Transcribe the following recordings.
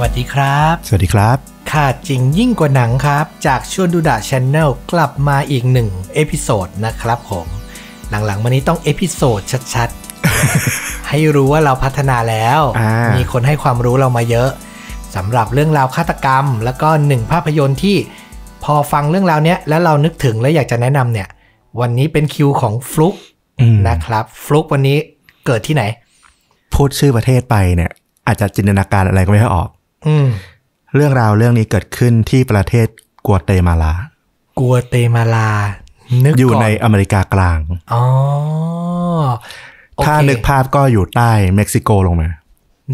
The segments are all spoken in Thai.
วัสดีครับ สวัสดีครับค่ะจริงยิ่งกว่าหนังครับ จากชวนดูดะช n แนลกลับมาอีกหนึ่ง episode นะครับผมหลังๆมานี้ต้อง episode ชัดๆ ให้รู้ว่าเราพัฒนาแล้วอ่ามีมีคนให้ความรู้เรามาเยอะสำหรับเรื่องราวฆาตกรรม แล้วก็หนึ่งภาพยนตร์ที่พอฟังเรื่องราวเนี้ยแล้วเรานึกถึงและอยากจะแนะนำเนี่ย วันนี้เป็นคิวของฟลุกอืมนะครับ ฟลุกวันนี้เกิดที่ไหน พูดชื่อประเทศไปเนี่ย อาจจะจินตนาการอะไรก็ไม่ค่อยออกอืม เรื่องราวเรื่องนี้เกิดขึ้นที่ประเทศกัวเตมาลา กัวเตมาลา นึกอยู่ก่อนในอเมริกากลาง อ๋อโอเคถ้านึกภาพก็อยู่ใต้เม็กซิโกลงมา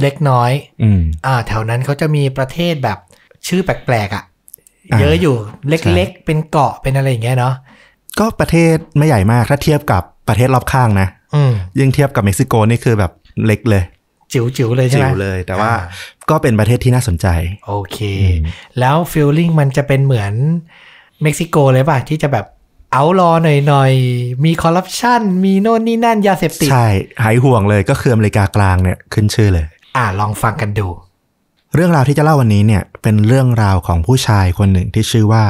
เล็กน้อย อืม อ่า แถวนั้นเขาจะมีประเทศแบบชื่อแปลกๆอะ่ะอ่าเยอะอยู่เใช่ล็กๆ เป็นเกาะ เป็นอะไรอย่างเงี้ยเนาะ ก็ประเทศไม่ใหญ่มาก ถ้าเทียบกับประเทศรอบข้างนะอืมยิ่งเทียบกับเม็กซิโกนี่คือแบบเล็กเลย จิ๋วจิ๋วๆเลยใช่จิ๋ไหมวเลย แต่ว่าอ่ก็เป็นประเทศที่น่าสนใจ โอเค แล้ว feeling มันจะเป็นเหมือนเม็กซิโกเลยป่ะ ที่จะแบบเอารอหน่อยๆ มีคอร์รัปชันมีโน่นนี่นั่นยาเสพติด ใช่ หายห่วงเลยก็คืออเมริกากลางเนี่ยขึ้นชื่อเลย อ่าลองฟังกันดู เรื่องราวที่จะเล่าวันนี้เนี่ยเป็นเรื่องราวของผู้ชายคนหนึ่งที่ชื่อว่า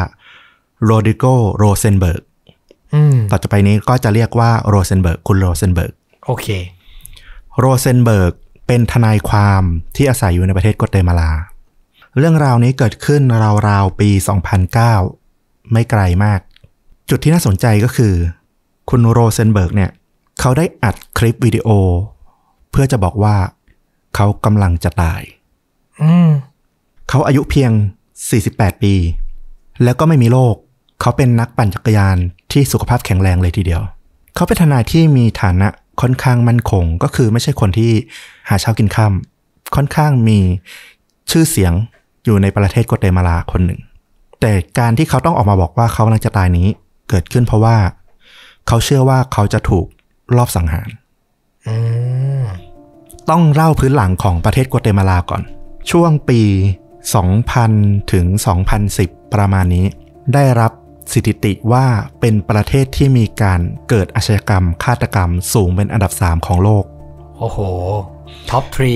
โรดริโกโรเซนเบิร์กอืมต่อจากไปนี้ก็จะเรียกว่าโรเซนเบิร์กคุณโรเซนเบิร์กโอเคโรเซนเบิร์ก เป็นทนายความที่อาศัยอยู่ในประเทศกัวเตมาลา เรื่องราวนี้เกิดขึ้นราวๆปี 2009 ไม่ไกลมาก จุดที่น่าสนใจก็คือ คุณโรเซนเบิร์กเนี่ย เขาได้อัดคลิปวิดีโอ เพื่อจะบอกว่า เขากำลังจะตายอืมเขาอายุเพียง 48 ปี แล้วก็ไม่มีโรคเขาเป็นนักปั่นจักรยานที่สุขภาพแข็งแรงเลยทีเดียว เขาเป็นทนายที่มีฐานะ ค่อนข้างมั่นคง ก็คือไม่ใช่คนที่หาเช้ากินค่ำค่อนข้างมีชื่อเสียงอยู่ในประเทศกัวเตมาลาคนหนึ่ง แต่การที่เขาต้องออกมาบอกว่าเขากำลังจะตายนี้เกิดขึ้นเพราะว่า เขาเชื่อว่าเขาจะถูกลอบสังหารต้องเล่าพื้นหลังของประเทศกัวเตมาลาก่อน ช่วงปี 2000 ถึง 2010 ประมาณนี้ ได้รับ สถิติว่าเป็นประเทศที่มีการเกิดอาชญากรรม ฆาตกรรมสูงเป็นอันดับ 3 ของโลก โอ้โห top three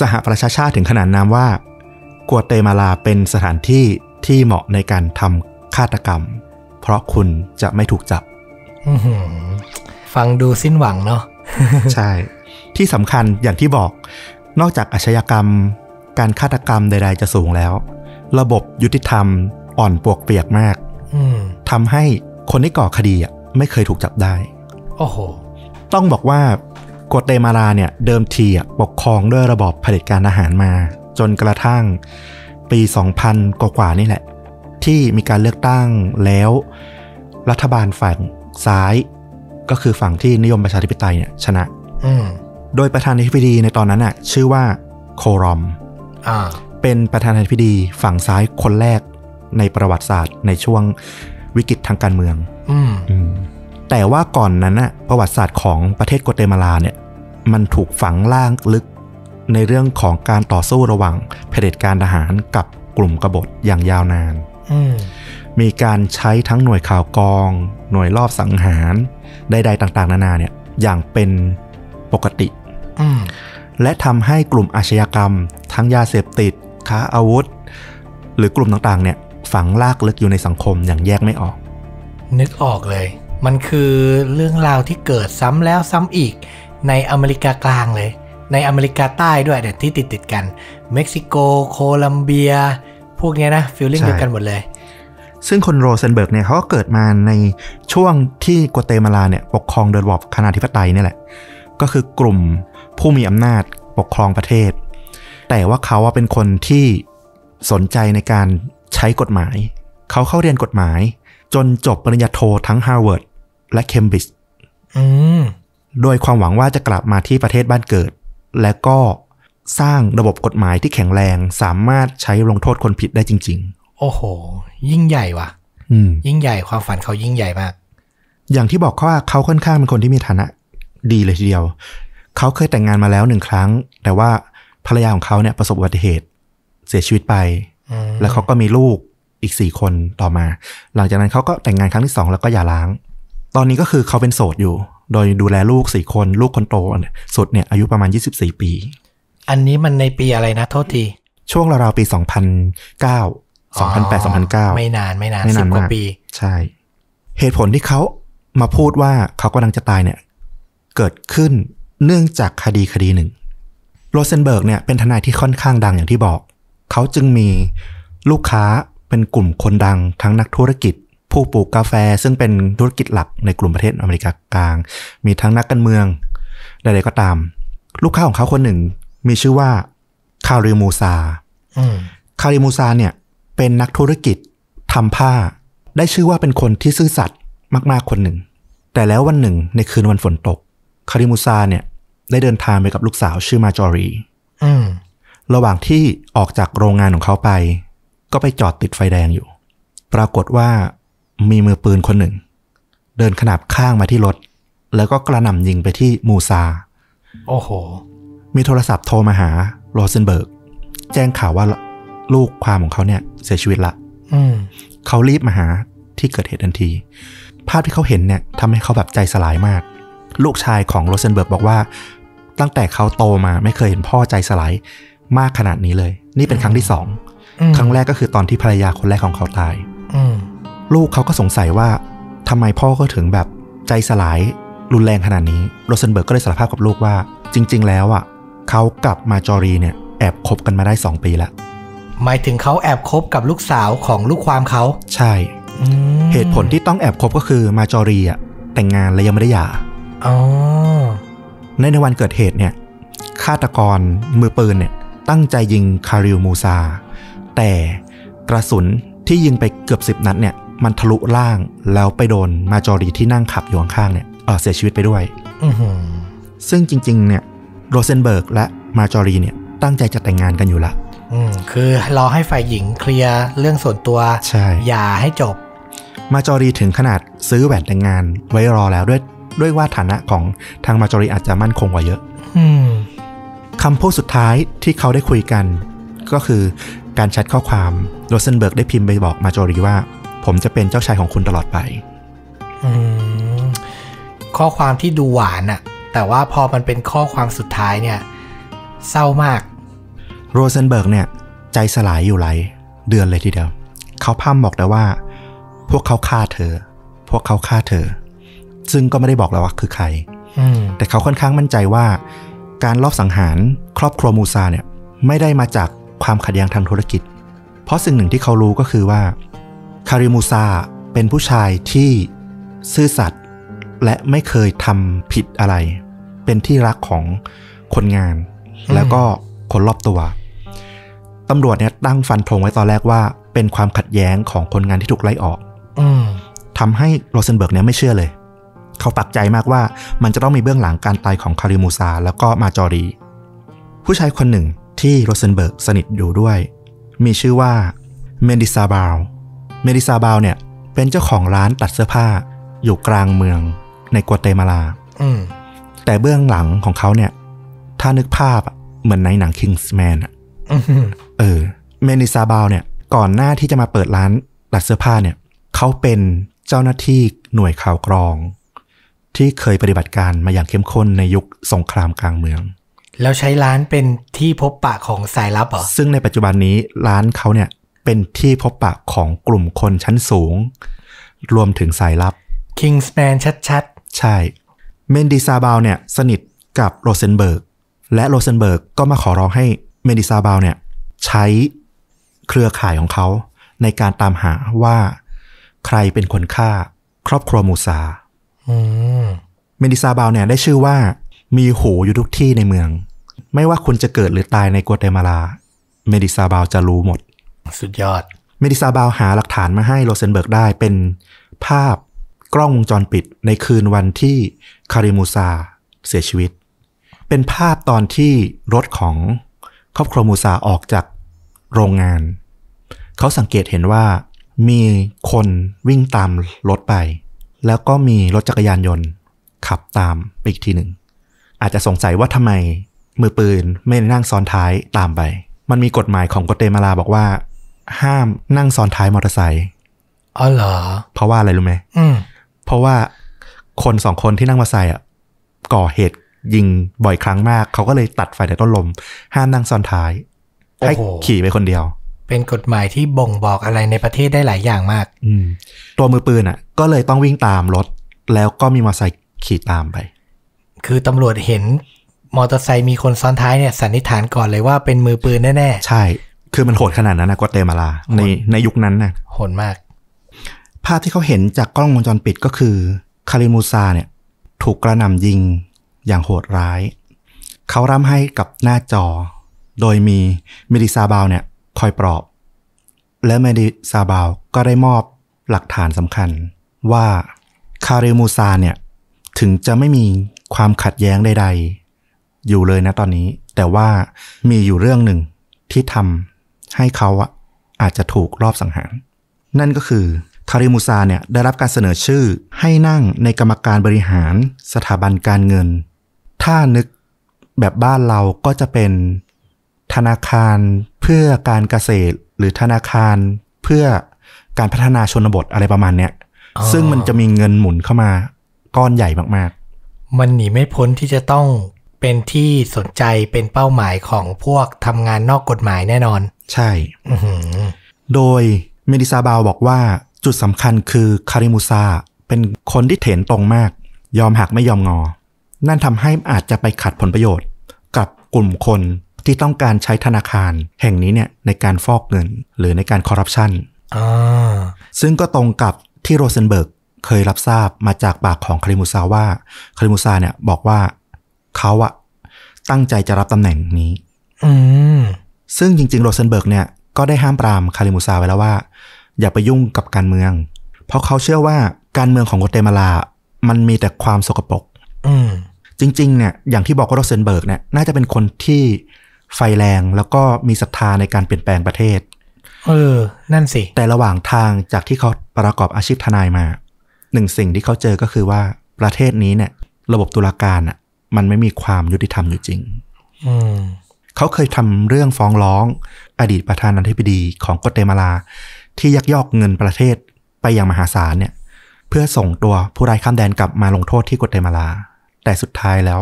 สหประชาชาติถึงขนาดนามว่า กัวเตมาลาเป็นสถานที่ที่เหมาะในการทำฆาตกรรม เพราะคุณจะไม่ถูกจับอื้อหือฟังดูสิ้นหวังเนาะใช่ ที่สำคัญอย่างที่บอก นอกจากอาชญากรรม การฆาตกรรมใด ๆ จะสูงแล้ว ระบบยุติธรรมอ่อนปวกเปียกมากอืม ทำให้คนที่ก่อคดีอะไม่เคยถูกจับได้ โอ้โห ต้องบอกว่ากัวเตมาลาเนี่ยเดิมทีอะปกครองด้วยระบอบเผด็จการอาหารมา จนกระทั่งปี 2000 กว่าๆนี่แหละ ที่มีการเลือกตั้งแล้ว รัฐบาลฝั่งซ้ายก็คือฝั่งที่นิยมประชาธิปไตยเนี่ยชนะอืมโดยประธานาธิบดีในตอนนั้นน่ะ ชื่อว่าโครอมอ่าเป็นประธานาธิบดีฝั่งซ้ายคนแรก ในประวัติศาสตร์ในช่วงวิกฤตทางการเมืองอืมอืมแต่ว่าก่อนนั้นน่ะประวัติศาสตร์ของประเทศกัวเตมาลาเนี่ย มันถูกฝังล่างลึกในเรื่องของการต่อสู้ระหว่างเผด็จการทหารกับกลุ่มกบฏอย่างยาวนานอืมมีการใช้ทั้งหน่วยข่าวกอง หน่วยรอบสังหารใดๆต่าง ๆ นานาเนี่ย อย่างเป็นปกติอืมและทำให้กลุ่มอาชญากรรม ทั้งยาเสพติด ค้าอาวุธ หรือกลุ่มต่างๆ เนี่ย ฝังลากลึกอยู่ในสังคมอย่างแยกไม่ออก นึกออกเลย มันคือเรื่องราวที่เกิดซ้ำแล้วซ้ำอีกในอเมริกากลางเลย ในอเมริกาใต้ด้วยเดี๋ยวที่ติดติดๆกัน เม็กซิโก โคลัมเบีย พวกเนี้ยนะ feeling ใช่เดียวกันหมดเลย ซึ่งคนโรเซนเบิร์กเนี่ยเขาก็เกิดมาในช่วงที่กัวเตมาลาเนี่ยปกครองโดยระบอบคณาธิปไตยเนี่ยแหละ ก็คือกลุ่มผู้มีอำนาจปกครองประเทศ แต่ว่าเขาว่าเป็นคนที่สนใจในการ ใช้กฎหมาย เขาเข้าเรียนกฎหมาย จนจบปริญญาโททั้งฮาร์วาร์ดและเคมบริดจ์อืมโดยความหวังว่าจะกลับมาที่ประเทศบ้านเกิด และก็สร้างระบบกฎหมายที่แข็งแรงสามารถใช้ลงโทษคนผิดได้จริงโอ้โห ยิ่งใหญ่ว่ะๆอืมยิ่งใหญ่ความฝันเขายิ่งใหญ่มาก อย่างที่บอกว่าเขาค่อนข้างเป็นคนที่มีฐานะ ดีเลยทีเดียว เขาเคยแต่งงานมาแล้วหนึ่งครั้ง แต่ว่าภรรยาของเขาเนี่ยประสบอุบัติเหตุ เสียชีวิตไปอืม แล้วเขาก็มีลูกอีกสี่คนต่อมา หลังจากนั้นเขาก็แต่งงานครั้งที่สองแล้วก็หย่าร้าง ตอนนี้ก็คือเขาเป็นโสดอยู่ โดยดูแลลูกสี่คนลูกคนโตสุดเนี่ยอายุประมาณ24ปี อันนี้มันในปีอะไรนะโทษที ช่วงราวๆปี2009 2008 2009ไม่นานไม่นานไม่สินาบนกว่ามากปี ใช่ เหตุผลที่เขามาพูดว่าเขากำลังจะตายเนี่ย เกิดขึ้นเนื่องจากคดีคดีหนึ่งโรเซนเบิร์กเนี่ยเป็นทนายที่ค่อนข้างดังอย่างที่บอก เขาจึงมีลูกค้าเป็นกลุ่มคนดังทั้งนักธุรกิจ ผู้ปลูกกาแฟ ซึ่งเป็นธุรกิจหลักในกลุ่มประเทศอเมริกากลาง มีทั้งนักการเมืองใดๆก็ตาม ลูกค้าของเขาคนหนึ่งมีชื่อว่าคาริมูซาอืมคาริมูซาเนี่ยเป็นนักธุรกิจทำผ้า ได้ชื่อว่าเป็นคนที่ซื่อสัตย์มากๆคนหนึ่ง แต่แล้ววันหนึ่งในคืนวันฝนตก คาริมูซาเนี่ยได้เดินทางไปกับลูกสาวชื่อมาจอรีอืม ระหว่างที่ออกจากโรงงานของเขาไป ก็ไปจอดติดไฟแดงอยู่ ปรากฏว่ามีมือปืนคนหนึ่ง เดินขนาบข้างมาที่รถ แล้วก็กระหน่ำยิงไปที่มูซา โอ้โห มีโทรศัพท์โทรมาหาโรเซนเบิร์ก แจ้งข่าวว่าลูกความของเขาเนี่ย เสียชีวิตละอืมเขารีบมาหาที่เกิดเหตุทันที ภาพที่เขาเห็นเนี่ยทำให้เขาแบบใจสลายมาก ลูกชายของโรเซนเบิร์กบอกว่า ตั้งแต่เขาโตมาไม่เคยเห็นพ่อใจสลาย มากขนาดนี้เลย นี่เป็นครั้งที่สองอืมครั้งแรกก็คือตอนที่ภรรยาคนแรกของเขาตายอืมลูกเขาก็สงสัยว่าทำไมพ่อก็ถึงแบบใจสลายรุนแรงขนาดนี้โรเซนเบิร์กก็เลยสารภาพกับลูกว่า จริง ๆ แล้วอะเขากับมาจอรีเนี่ยแอบคบกันมาได้2ปีแล้วหมายถึงเขาแอบคบกับลูกสาวของลูกความเขา ใช่อืมเหตุผลที่ต้องแอบคบก็คือมาจอรีอะแต่งงานและยังไม่ได้หย่าอ๋อในในวันเกิดเหตุเนี่ยฆาตกรมือปืนเนี่ย ตั้งใจยิงคาริลมูซา แต่กระสุนที่ยิงไปเกือบสิบนัดเนี่ย มันทะลุล่างแล้วไปโดนมาจอรีที่นั่งขับอยู่ข้างๆเนี่ยเออเสียชีวิตไปด้วยอือหือซึ่งจริง ๆ เนี่ยโรเซนเบิร์กและมาจอรีเนี่ยตั้งใจจะแต่งงานกันอยู่ละอืมคือรอให้ฝ่ายหญิงเคลียร์เรื่องส่วนตัวใช่หย่าให้จบ มาจอรีถึงขนาดซื้อแหวนแต่งงานไว้รอแล้วด้วยด้วยว่าฐานะของทางมาจอรีอาจจะมั่นคงกว่าเยอะ อืม คำพูดสุดท้ายที่เขาได้คุยกัน ก็คือการแชทข้อความโรเซนเบิร์กได้พิมพ์ไปบอกมาจอรีว่า ผมจะเป็นเจ้าชายของคุณตลอดไปอืมข้อความที่ดูหวานอะแต่ว่าพอมันเป็นข้อความสุดท้ายเนี่ย เศร้ามากโรเซนเบิร์กเนี่ย ใจสลายอยู่หลายเดือนเลยทีเดียว เขาพร่ำบอกแต่ว่า พวกเขาฆ่าเธอ พวกเขาฆ่าเธอ ซึ่งก็ไม่ได้บอกแล้วว่าคือใครอืมแต่เขาค่อนข้างมั่นใจว่า การลอบสังหารครอบครัวมูซาเนี่ยไม่ได้มาจากความขัดแย้งทางธุรกิจ เพราะสิ่งหนึ่งที่เขารู้ก็คือว่าคาริมูซาเป็นผู้ชายที่ซื่อสัตย์และไม่เคยทำผิดอะไร เป็นที่รักของคนงานอืมแล้วก็คนรอบตัวตำรวจเนี่ยตั้งฟันธงไว้ตอนแรกว่า เป็นความขัดแย้งของคนงานที่ถูกไล่ออกอืมทำให้โรเซนเบิร์กเนี่ยไม่เชื่อเลย เขาปักใจมากว่ามันจะต้องมีเบื้องหลังการตายของคาริมูซาแล้วก็มาจอรี ผู้ชายคนหนึ่งที่โรเซนเบิร์กสนิทอยู่ด้วย มีชื่อว่าเมนดิซาบาวเมนดิซาบาวเนี่ยเป็นเจ้าของร้านตัดเสื้อผ้าอยู่กลางเมืองในกัวเตมาลาอืมแต่เบื้องหลังของเขาเนี่ย ถ้านึกภาพอะเหมือนในหนัง Kingsman อะอืมเออ เมนดิซาบาวเนี่ย ก่อนหน้าที่จะมาเปิดร้านตัดเสื้อผ้าเนี่ย เขาเป็นเจ้าหน้าที่หน่วยข่าวกรอง ที่เคยปฏิบัติการมาอย่างเข้มข้นในยุคสงครามกลางเมือง แล้วใช้ร้านเป็นที่พบปะของสายลับเหรอ ซึ่งในปัจจุบันนี้ร้านเขาเนี่ยเป็นที่พบปะของกลุ่มคนชั้นสูง รวมถึงสายลับ Kingsman ชัดใช่ เมนดิซาบาวเนี่ยสนิทกับโรเซนเบิร์ก และโรเซนเบิร์กก็มาขอร้องให้เมนดิซาบาวเนี่ยใช้เครือข่ายของเขาในการตามหาว่าใครเป็นคนฆ่าครอบครัวมูซาๆอืม เมนดิซาบาวเนี่ยได้ชื่อว่า มีหูอยู่ทุกที่ในเมือง ไม่ว่าคุณจะเกิดหรือตายในกัวเตมาลา เมนดิซาบาวจะรู้หมด สุดยอด เมนดิซาบาวหาหลักฐานมาให้โรเซนเบิร์กได้เป็นภาพกล้องวงจรปิดในคืนวันที่คาริมูซาเสียชีวิต เป็นภาพตอนที่รถของครอบครัวมูซาออกจากโรงงาน เขาสังเกตเห็นว่ามีคนวิ่งตามรถไป แล้วก็มีรถจักรยานยนต์ขับตามไปอีกทีหนึ่ง อาจจะสงสัยว่าทำไมมือปืนไม่นั่งซ้อนท้ายตามไป มันมีกฎหมายของกัวเตมาลาบอกว่า ห้ามนั่งซ้อนท้ายมอเตอร์ไซค์อ๋อเหรอ เพราะว่าอะไรรู้ไหมอืมเพราะว่าคนสองคนที่นั่งมอเตอร์ไซค์อะก่อเหตุยิงบ่อยครั้งมาก เขาก็เลยตัดไฟแต่ต้นลม ห้ามนั่งซ้อนท้าย ให้โอ้โห ขี่ไปคนเดียว เป็นกฎหมายที่บ่งบอกอะไรในประเทศได้หลายอย่างมากอืมตัวมือปืนอะ ก็เลยต้องวิ่งตามรถ แล้วก็มีมอเตอร์ไซค์ขี่ตามไป คือตำรวจเห็นมอเตอร์ไซค์มีคนซ้อนท้ายเนี่ยสันนิษฐานก่อนเลยว่าเป็นมือปืนแน่ใช่ คือมันโหดขนาดนั้นนะกวาเตมาลาในในยุคนั้นนะๆโหดมาก ภาพที่เขาเห็นจากกล้องวงจรปิดก็คือ คาริมูซาเนี่ย ถูกกระหน่ำยิงอย่างโหดร้าย เขาร่ำไห้กับหน้าจอ โดยมีเมนดิซาบาวเนี่ย คอยปลอบ และเมนดิซาบาวก็ได้มอบหลักฐานสำคัญ ว่าคาริมูซาเนี่ยถึงจะไม่มีความขัดแย้งใด ๆ อยู่เลยนะตอนนี้ แต่ว่ามีอยู่เรื่องหนึ่งที่ทำให้เขาอะอาจจะถูกลอบสังหาร นั่นก็คือคาริมูซาเนี่ยได้รับการเสนอชื่อให้นั่งในกรรมการบริหารสถาบันการเงิน ถ้านึกแบบบ้านเราก็จะเป็นธนาคาร พื่อการเกษตรหรือธนาคารเพื่อการพัฒนาชนบทอะไรประมาณเนี้ยอ๋อซึ่งมันจะมีเงินหมุนเข้ามาก้อนใหญ่มากมันหนีไม่พ้นที่จะต้องเป็นที่สนใจเป็นเป้าหมายของพวกทำงานนอกกฎหมายแน่นอนๆใช่อือหือโดยเมนดิซาบาวบอกว่าจุดสำคัญคือคาริมูซาเป็นคนที่เถรตรงมาก ยอมหักไม่ยอมงอ นั่นทำให้อาจจะไปขัดผลประโยชน์ กับกลุ่มคน ที่ต้องการใช้ธนาคารแห่งนี้เนี่ยในการฟอกเงิน หรือในการคอร์รัปชันอ่าซึ่งก็ตรงกับที่โรเซนเบิร์กเคยรับทราบมาจากปากของคาริมูซาว่าคาริมูซาเนี่ยบอกว่าเขาอะตั้งใจจะรับตำแหน่งนี้อืมซึ่งจริง ๆ โรเซนเบิร์กเนี่ยก็ได้ห้ามปรามคาริมูซาไว้แล้วว่า อย่าไปยุ่งกับการเมือง เพราะเขาเชื่อว่าการเมืองของกัวเตมาลา มันมีแต่ความสกปรกอืมจริง ๆ เนี่ยอย่างที่บอกว่าโรเซนเบิร์กเนี่ยน่าจะเป็นคนที่ ไฟแรงแล้วก็มีศรัทธาในการเปลี่ยนแปลงประเทศ เออ นั่นสิ แต่ระหว่างทางจากที่เขาประกอบอาชีพทนายมา หนึ่งสิ่งที่เขาเจอก็คือว่าประเทศนี้เนี่ย ระบบตุลาการอะ มันไม่มีความยุติธรรมอยู่จริง อืมเขาเคยทำเรื่องฟ้องร้อง อดีตประธานาธิบดีของกัวเตมาลา ที่ยักยอกเงินประเทศไปอย่างมหาศาลเนี่ย เพื่อส่งตัวผู้ร้ายข้ามแดนกลับมาลงโทษที่กัวเตมาลา แต่สุดท้ายแล้ว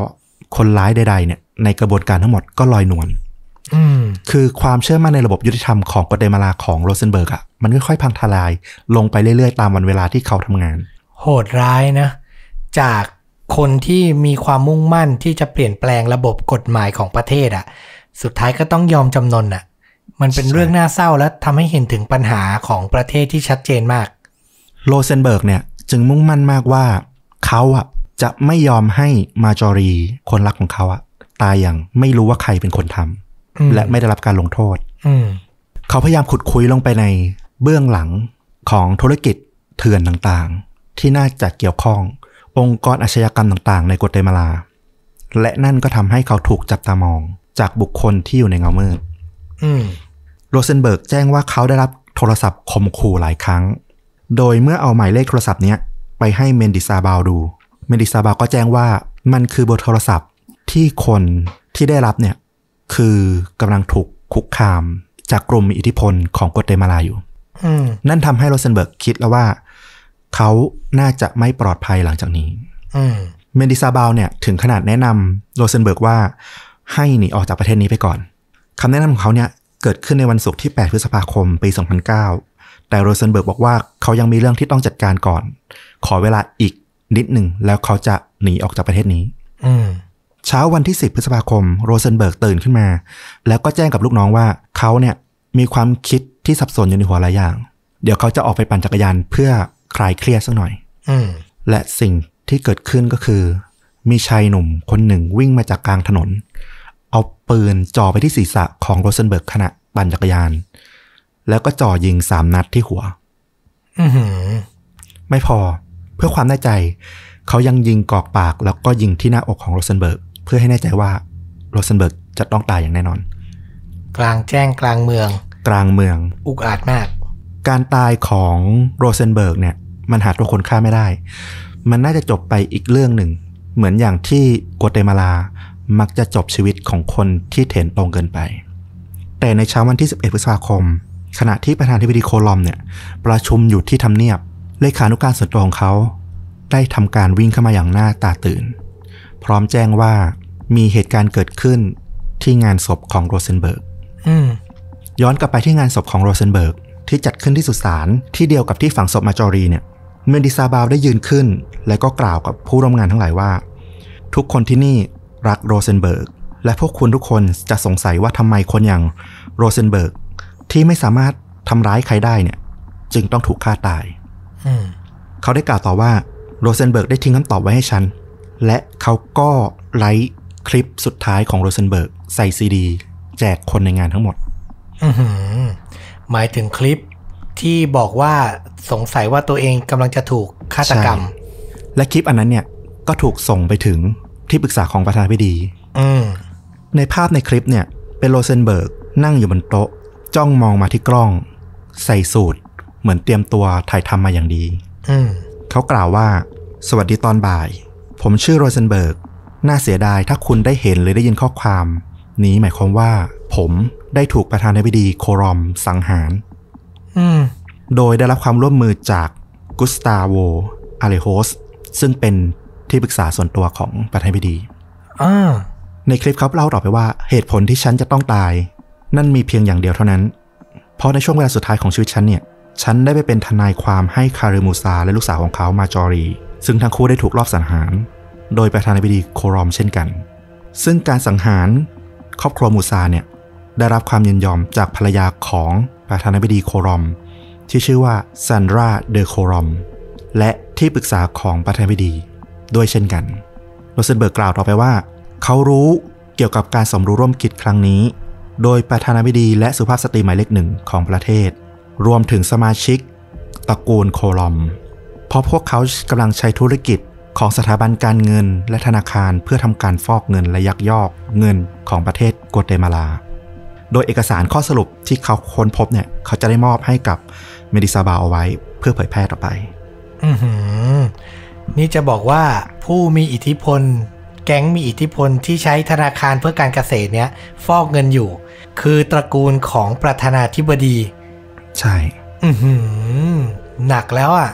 คนร้ายใดๆเนี่ย ในกระบวนการทั้งหมดก็ลอยนวลอืมคือความเชื่อมั่นในระบบยุติธรรมของกัวเตมาลาของโรเซนเบิร์กอะมันค่อยๆพังทลายลงไปเรื่อยๆ ตามวันเวลาที่เขาทำงาน โหดร้ายนะ จากคนที่มีความมุ่งมั่นที่จะเปลี่ยนแปลงระบบกฎหมายของประเทศอ่ะสุดท้ายก็ต้องยอมจำนนอะมันเป็นใช่เรื่องน่าเศร้าและทำให้เห็นถึงปัญหาของประเทศที่ชัดเจนมาก โรเซนเบิร์กเนี่ยจึงมุ่งมั่นมากว่าเขาอะจะไม่ยอมให้มาจอรีคนรักของเขาอะ ตายอย่างไม่รู้ว่าใครเป็นคนทำอืมและไม่ได้รับการลงโทษอืมเขาพยายามขุดคุ้ยลงไปในเบื้องหลังของธุรกิจเถื่อนต่างๆ ที่น่าจะเกี่ยวข้อง องค์กรอาชญากรรมต่างๆ ในกัวเตมาลา และนั่นก็ทำให้เขาถูกจับตามองจากบุคคลที่อยู่ในเงามืดอืมโรเซนเบิร์กแจ้งว่าเขาได้รับโทรศัพท์ข่มขู่หลายครั้ง โดยเมื่อเอาหมายเลขโทรศัพท์เนี้ยไปให้เมนดิซาบาวดู เมนดิซาบาวก็แจ้งว่ามันคือเบอร์โทรศัพท์ ที่คนที่ได้รับเนี่ยคือกำลังถูกคุกคามจากกลุ่มมีอิทธิพลของกัวเตมาลาอยู่อืมนั่นทำให้โรเซนเบิร์กคิดแล้วว่า เขาน่าจะไม่ปลอดภัยหลังจากนี้อืมเมนดิซาบาวเนี่ยถึงขนาดแนะนำโรเซนเบิร์กว่าให้หนีออกจากประเทศนี้ไปก่อนคำแนะนำของเขาเนี่ยเกิดขึ้นในวันศุกร์ที่ 8 พฤษภาคม ปี 2009 แต่โรเซนเบิร์กบอกว่าเขายังมีเรื่องที่ต้องจัดการก่อน ขอเวลาอีกนิดหนึ่งแล้วเขาจะหนีออกจากประเทศนี้อืม เช้าวันที่ 10 พฤษภาคม โรเซนเบิร์กตื่นขึ้นมา แล้วก็แจ้งกับลูกน้องว่าเขาเนี่ยมีความคิดที่สับสนอยู่ในหัวหลายอย่าง เดี๋ยวเขาจะออกไปปั่นจักรยานเพื่อคลายเครียดสักหน่อยอืมและสิ่งที่เกิดขึ้นก็คือ มีชายหนุ่มคนหนึ่งวิ่งมาจากกลางถนน เอาปืนจ่อไปที่ศีรษะของโรเซนเบิร์กขณะปั่นจักรยาน แล้วก็จ่อยิงสามนัดที่หัวอือหือไม่พอเพื่อความแน่ใจ เขายังยิงกรอกปากแล้วก็ยิงที่หน้าอกของโรเซนเบิร์ก เพื่อให้แน่ใจว่าโรเซนเบิร์กจะต้องตายอย่างแน่นอน กลางแจ้งกลางเมือง กลางเมือง อุกอาจมาก การตายของโรเซนเบิร์กเนี่ย มันหาตัวคนฆ่าไม่ได้ มันน่าจะจบไปอีกเรื่องหนึ่ง เหมือนอย่างที่กัวเตมาลามักจะจบชีวิตของคนที่เถรตรงเกินไป แต่ในเช้าวันที่ 11 พฤษภาคม ขณะที่ประธานาธิบดีโคลอมเนี่ย ประชุมอยู่ที่ทำเนียบ เลขานุการส่วนตัวของเขา ได้ทำการวิ่งเข้ามาอย่างหน้าตาตื่น พร้อมแจ้งว่ามีเหตุการณ์เกิดขึ้นที่งานศพของโรเซนเบิร์กอืมย้อนกลับไปที่งานศพของโรเซนเบิร์กที่จัดขึ้นที่สุสานที่เดียวกับที่ฝังศพมาจอรีเนี่ย เมนดิซาบาวได้ยืนขึ้น และก็กล่าวกับผู้ร่วมงานทั้งหลายว่า ทุกคนที่นี่รักโรเซนเบิร์กและพวกคุณทุกคนจะสงสัยว่าทำไมคนอย่างโรเซนเบิร์กที่ไม่สามารถทำร้ายใครได้เนี่ย จึงต้องถูกฆ่าตายอืมเขาได้กล่าวต่อว่าโรเซนเบิร์กได้ทิ้งคำตอบไว้ให้ฉัน และเขาก็ write คลิปสุดท้ายของโรเซนเบิร์กใส่ซีดี แจกคนในงานทั้งหมดอือหือหมายถึงคลิปที่บอกว่าสงสัยว่าตัวเองกำลังจะถูกฆาตกรรมใช่และคลิปอันนั้นเนี่ยก็ถูกส่งไปถึงที่ปรึกษาของประธานาธิบดีอืมในภาพในคลิปเนี่ยเป็นโรเซนเบิร์กนั่งอยู่บนโต๊ะ จ้องมองมาที่กล้อง ใส่สูท เหมือนเตรียมตัวถ่ายทำมาอย่างดีอืมเขากล่าวว่า สวัสดีตอนบ่าย ผมชื่อโรเซนเบิร์ก น่าเสียดายถ้าคุณได้เห็นหรือได้ยินข้อความ นี้หมายความว่า ผมได้ถูกประธานาธิบดีโครอมสังหารอืมโดยได้รับความร่วมมือจากกุสตาโวอาเลโฮสซึ่งเป็นที่ปรึกษาส่วนตัวของประธานาธิบดีอ่าในคลิปเขาเล่าต่อไปว่าเหตุผลที่ฉันจะต้องตาย นั่นมีเพียงอย่างเดียวเท่านั้น เพราะในช่วงเวลาสุดท้ายของชีวิตฉันเนี่ย ฉันได้ไปเป็นทนายความให้คาริมูซาและลูกสาวของเขามาจอรี ซึ่งทั้งคู่ได้ถูกลอบสังหาร โดยประธานาธิบดีโครอมเช่นกัน ซึ่งการสังหารครอบครัวมูซาเนี่ยได้รับความยินยอมจากภรรยาของประธานาธิบดีโครอม ที่ชื่อว่าซันดราเดอโครอม และที่ปรึกษาของประธานาธิบดีด้วยเช่นกันโรเซนเบิร์กกล่าวต่อไปว่า เขารู้เกี่ยวกับการสมรู้ร่วมคิดครั้งนี้ โดยประธานาธิบดีและสุภาพสตรีหมายเลขหนึ่งของประเทศ รวมถึงสมาชิกตระกูลโคลอม เพราะพวกเขากำลังใช้ธุรกิจ ของสถาบันการเงินและธนาคารเพื่อทำการฟอกเงินและยักยอกเงินของประเทศกัวเตมาลา โดยเอกสารข้อสรุปที่เขาค้นพบเนี่ย เขาจะได้มอบให้กับเมดิซาบาเอาไว้เพื่อเผยแพร่ต่อไป อือหือนี่จะบอกว่าผู้มีอิทธิพล แก๊งมีอิทธิพลที่ใช้ธนาคารเพื่อการเกษตรเนี้ยฟอกเงินอยู่ คือตระกูลของประธานาธิบดี ใช่ อือหือหนักแล้วอะ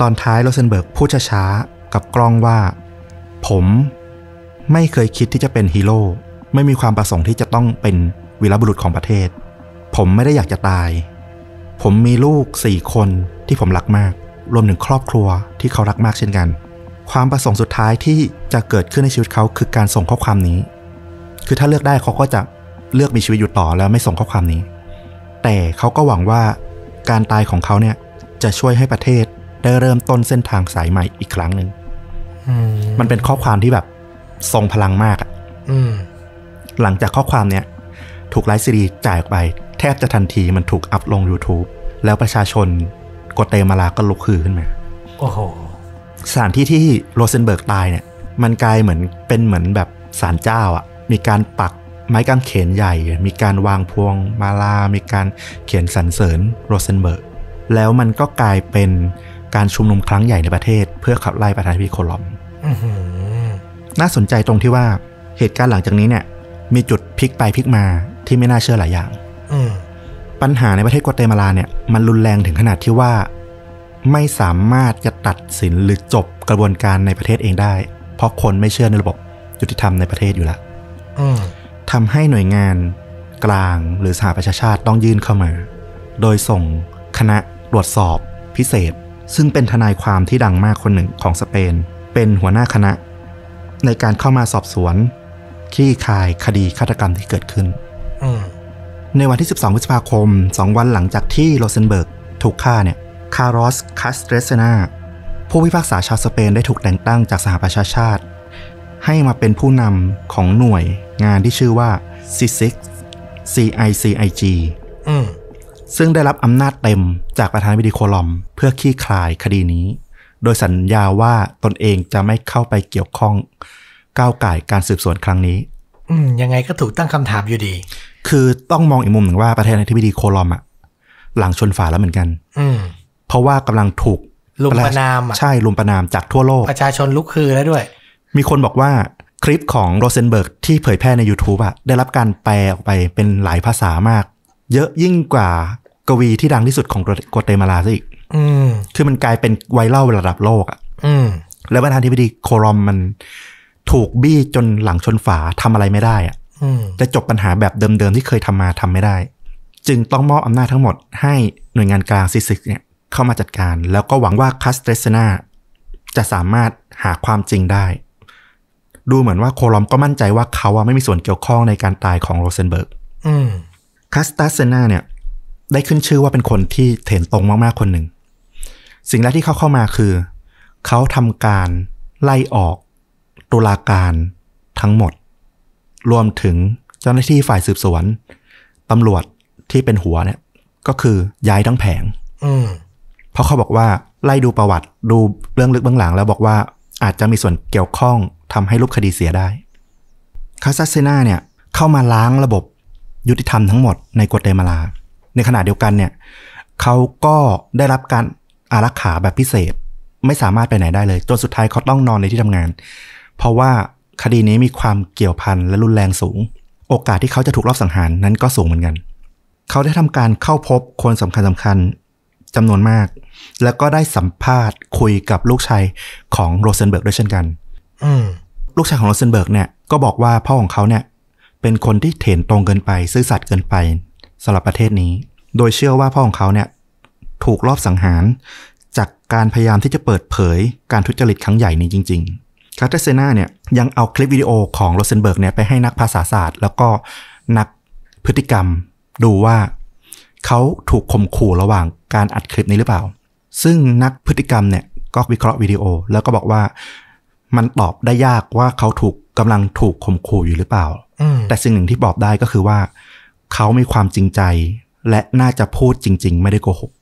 ตอนท้ายโรเซนเบิร์กพูดช้าๆ กับกล้องว่า ผมไม่เคยคิดที่จะเป็นฮีโร่ไม่มีความประสงค์ที่จะต้องเป็นวีรบุรุษของประเทศ ผมไม่ได้อยากจะตาย ผมมีลูกสี่คนที่ผมรักมาก รวมถึงครอบครัวที่เขารักมากเช่นกัน ความประสงค์สุดท้ายที่จะเกิดขึ้นในชีวิตเขาคือการส่งข้อความนี้ คือถ้าเลือกได้เขาก็จะเลือกมีชีวิตอยู่ต่อแล้วไม่ส่งข้อความนี้ แต่เขาก็หวังว่าการตายของเขาเนี่ยจะช่วยให้ประเทศได้เริ่มต้นเส้นทางสายใหม่อีกครั้งหนึ่ง มมันเป็นข้อความที่แบบทรงพลังมากอะอืมหลังจากข้อความเนี่ยถูก write ซีดีจ่ายออกไป แทบจะทันทีมันถูก up ลง YouTube แล้วประชาชนกัวเตมาลาก็ลุกฮือขึ้นมาโอ้โหสถานที่ที่โรเซนเบิร์กตายเนี่ย มันกลายเหมือนเป็นเหมือนแบบศาลเจ้าอะ่ะ มีการปักไม้กางเขนใหญ่ มีการวางพวงมาลา มีการเขียนสรรเสริญโรเซนเบิร์ก แล้วมันก็กลายเป็น การชุมนุมครั้งใหญ่ในประเทศ เพื่อขับไล่ประธานาธิบดีโคลอมอือหือน่าสนใจตรงที่ว่าเหตุการณ์หลังจากนี้เนี่ย มีจุดพลิกไปพลิกมาที่ไม่น่าเชื่อหลายอย่างอืมปัญหาในประเทศกัวเตมาลาเนี่ย มันรุนแรงถึงขนาดที่ว่า ไม่สามารถจะตัดสินหรือจบกระบวนการในประเทศเองได้ เพราะคนไม่เชื่อในระบบยุติธรรมในประเทศอยู่แล้วอืมทำให้หน่วยงานกลางหรือสหประชาชาติต้องยื่นเข้ามา โดยส่งคณะตรวจสอบพิเศษ ซึ่งเป็นทนายความที่ดังมากคนหนึ่งของสเปน เป็นหัวหน้าคณะ ในการเข้ามาสอบสวนคลี่คลายคดีฆาตกรรมที่เกิดขึ้นอืมในวันที่ 12 พฤษภาคม 2 วันหลังจากที่โรเซนเบิร์กถูกฆ่าเนี่ย คาร์ลอสคาสเตรเซนาผู้พิพากษาชาวสเปนได้ถูกแต่งตั้งจากสหประชาชาติ ให้มาเป็นผู้นำของหน่วยงานที่ชื่อว่า CICIG CICIG อืม ซึ่งได้รับอำนาจเต็มจากประธานาธิบดีโคลอม เพื่อคลี่คลายคดีนี้ โดยสัญญาว่าตนเองจะไม่เข้าไปเกี่ยวข้องก้าวไก่ายการสืบสวนครั้งนี้ อืมยังไงก็ถูกตั้งคำถามอยู่ดี คือต้องมองอีกมุมหนึ่งว่าประธานาธิบดีโคลอมอะหลังชนฝาแล้วเหมือนกัน อืมเพราะว่ากำลังถูกลุมประนามอะใช่ลุมประนามจากทั่วโลก ประชาชนลุกคือแล้วด้วย มีคนบอกว่าคลิปของโรเซนเบิร์กที่เผยแพร่ใน YouTube อะได้รับการแปลออกไปเป็นหลายภาษามาก เยอะยิ่งกว่า กวีที่ดังที่สุดของกัวเตมาลาซะอีกอืมคือมันกลายเป็นไวรัลระดับโลกอะอืมแล้วประธานาธิบดีโครอมมันถูกบี้จนหลังชนฝาทำอะไรไม่ได้อะอืมจะจบปัญหาแบบเดิมๆที่เคยทำมาทำไม่ได้ จึงต้องมอบอำนาจทั้งหมดให้หน่วยงานกลาง CICIG เนี่ยเข้ามาจัดการ แล้วก็หวังว่าคัสเตสนาจะสามารถหาความจริงได้ ดูเหมือนว่าโคลอมก็มั่นใจว่าเขาอะไม่มีส่วนเกี่ยวข้องในการตายของโรเซนเบิร์กอืมคัสตาเซนาเนี่ย ได้ขึ้นชื่อว่าเป็นคนที่เถรตรงมากๆคนหนึ่ง สิ่งแรกที่เขาเข้ามาคือ เขาทำการไล่ออกตุลาการทั้งหมด รวมถึงเจ้าหน้าที่ฝ่ายสืบสวนตำรวจที่เป็นหัวเนี่ย ก็คือย้ายทั้งแผงอืมเพราะเขาบอกว่าไล่ดูประวัติดูเรื่องลึกเบื้องหลัง แล้วบอกว่าอาจจะมีส่วนเกี่ยวข้องทำให้รูปคดีเสียได้คาซาเซนาเนี่ย เข้ามาล้างระบบยุติธรรมทั้งหมดในกัวเตมาลา ในขณะเดียวกันเนี่ยเขาก็ได้รับการอารักขาแบบพิเศษ ไม่สามารถไปไหนได้เลยจนสุดท้ายเขาต้องนอนในที่ทำงาน เพราะว่าคดีนี้มีความเกี่ยวพันและรุนแรงสูง โอกาสที่เขาจะถูกลอบสังหารนั้นก็สูงเหมือนกัน เขาได้ทำการเข้าพบคนสำคัญสำคัญจำนวนมาก แล้วก็ได้สัมภาษณ์คุยกับลูกชายของโรเซนเบิร์กด้วยเช่นกันอืมลูกชายของโรเซนเบิร์กเนี่ยก็บอกว่าพ่อของเขาเนี่ยเป็นคนที่เถรตรงเกินไป ซื่อสัตย์เกินไป สำหรับประเทศนี้ โดยเชื่อว่าพ่อของเขาเนี่ยถูกลอบสังหาร จากการพยายามที่จะเปิดเผยการทุจริตครั้งใหญ่นี้จริง ๆ คาร์เตเซนาเนี่ยยังเอาคลิปวิดีโอของโรเซนเบิร์กเนี่ยไปให้นักภาษาศาสตร์ แล้วก็นักพฤติกรรมดูว่าเขาถูกข่มขู่ระหว่างการอัดคลิปนี้หรือเปล่า ซึ่งนักพฤติกรรมเนี่ยก็วิเคราะห์วิดีโอ แล้วก็บอกว่ามันตอบได้ยากว่าเขาถูกกำลังถูกข่มขู่อยู่หรือเปล่าอืมแต่สิ่งหนึ่งที่บอกได้ก็คือว่า เขามีความจริงใจ และน่าจะพูดจริง ๆ ไม่ได้โกหก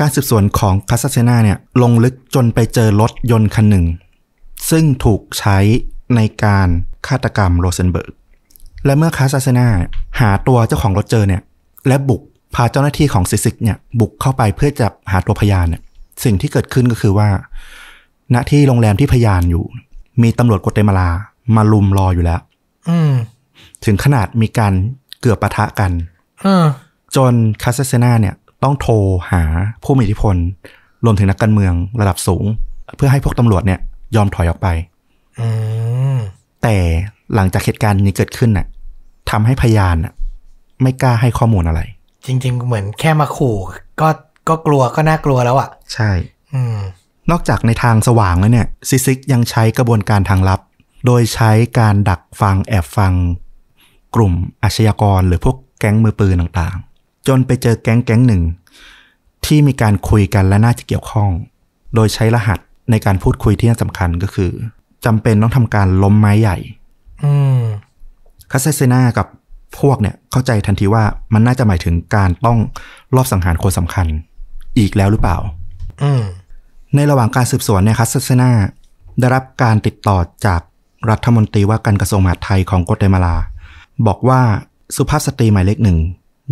การสืบสวนของคาสเซนาเนี่ยลงลึกจนไปเจอรถยนต์คันหนึ่ง ซึ่งถูกใช้ในการฆาตกรรมโรเซนเบิร์ก และเมื่อคาสเซนาหาตัวเจ้าของรถเจอเนี่ย และบุกพาเจ้าหน้าที่ของซิซิกเนี่ยบุกเข้าไปเพื่อจะหาตัวพยานเนี่ยสิ่งที่เกิดขึ้นก็คือว่า ณที่โรงแรมที่พยานอยู่ มีตำรวจกัวเตมาลามาลุมรออยู่แล้ว อืมถึงขนาดมีการ เกือบปะทะกันเออจนคาสเซนาเนี่ยต้องโทรหาผู้มีอิทธิพล รวมถึงนักการเมืองระดับสูง เพื่อให้พวกตำรวจเนี่ยยอมถอยออกไปอืมแต่หลังจากเหตุการณ์นี้เกิดขึ้นน่ะทำให้พยานน่ะ ไม่กล้าให้ข้อมูลอะไร จริง ๆ เหมือนแค่มาขู่ ก็ก็กลัวก็น่ากลัวแล้วอะ ใช่อืมนอกจากในทางสว่างแล้วเนี่ยซิซิกยังใช้กระบวนการทางลับ โดยใช้การดักฟังแอบฟัง กลุ่มอาชญากรหรือพวกแก๊งมือปืนต่างๆ จนไปเจอแก๊งแก๊งหนึ่ง ที่มีการคุยกันและน่าจะเกี่ยวข้อง โดยใช้รหัสในการพูดคุยที่น่าสำคัญก็คือจำเป็นต้องทำการล้มไม้ใหญ่อืมคาเซเซนากับพวกเนี่ยเข้าใจทันทีว่ามันน่าจะหมายถึงการต้องลอบสังหารคนสำคัญ อีกแล้วหรือเปล่าอืมในระหว่างการสืบสวนเนี่ยคัสเซนาได้รับการติดต่อจากรัฐมนตรีว่าการกระทรวงมหาดไทยของกัวเตมาลา บอกว่าสุภาพสตรีหมายเลขหนึ่ง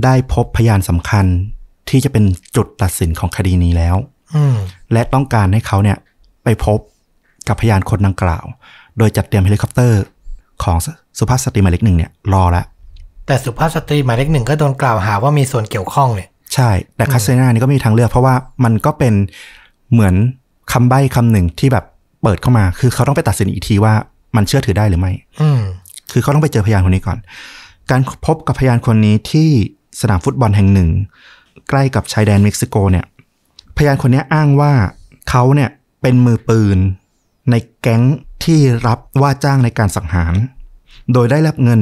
ได้พบพยานสำคัญที่จะเป็นจุดตัดสินของคดีนี้แล้วอืมและต้องการให้เขาเนี่ยไปพบกับพยานคนดังกล่าว โดยจัดเตรียมเฮลิคอปเตอร์ ของสุภาพสตรีหมายเลขหนึ่งเนี่ยรอแล้วแต่สุภาพสตรีหมายเลขหนึ่งก็โดนกล่าวหาว่ามีส่วนเกี่ยวข้องเนี่ยใช่ แต่คาสเซนานี่ก็มีทางเลือกเพราะว่ามันก็เป็นเหมือนคำใบ้คำหนึ่งที่แบบเปิดเข้ามา คือเขาต้องไปตัดสินอีกทีว่ามันเชื่อถือได้หรือไม่ อืม คือเขาต้องไปเจอพยานคนนี้ก่อน การพบกับพยานคนนี้ที่สนามฟุตบอลแห่งหนึ่ง ใกล้กับชายแดนเม็กซิโกเนี่ย พยานคนนี้อ้างว่าเขาเนี่ยเป็นมือปืนในแก๊งที่รับว่าจ้างในการสังหาร โดยได้รับเงิน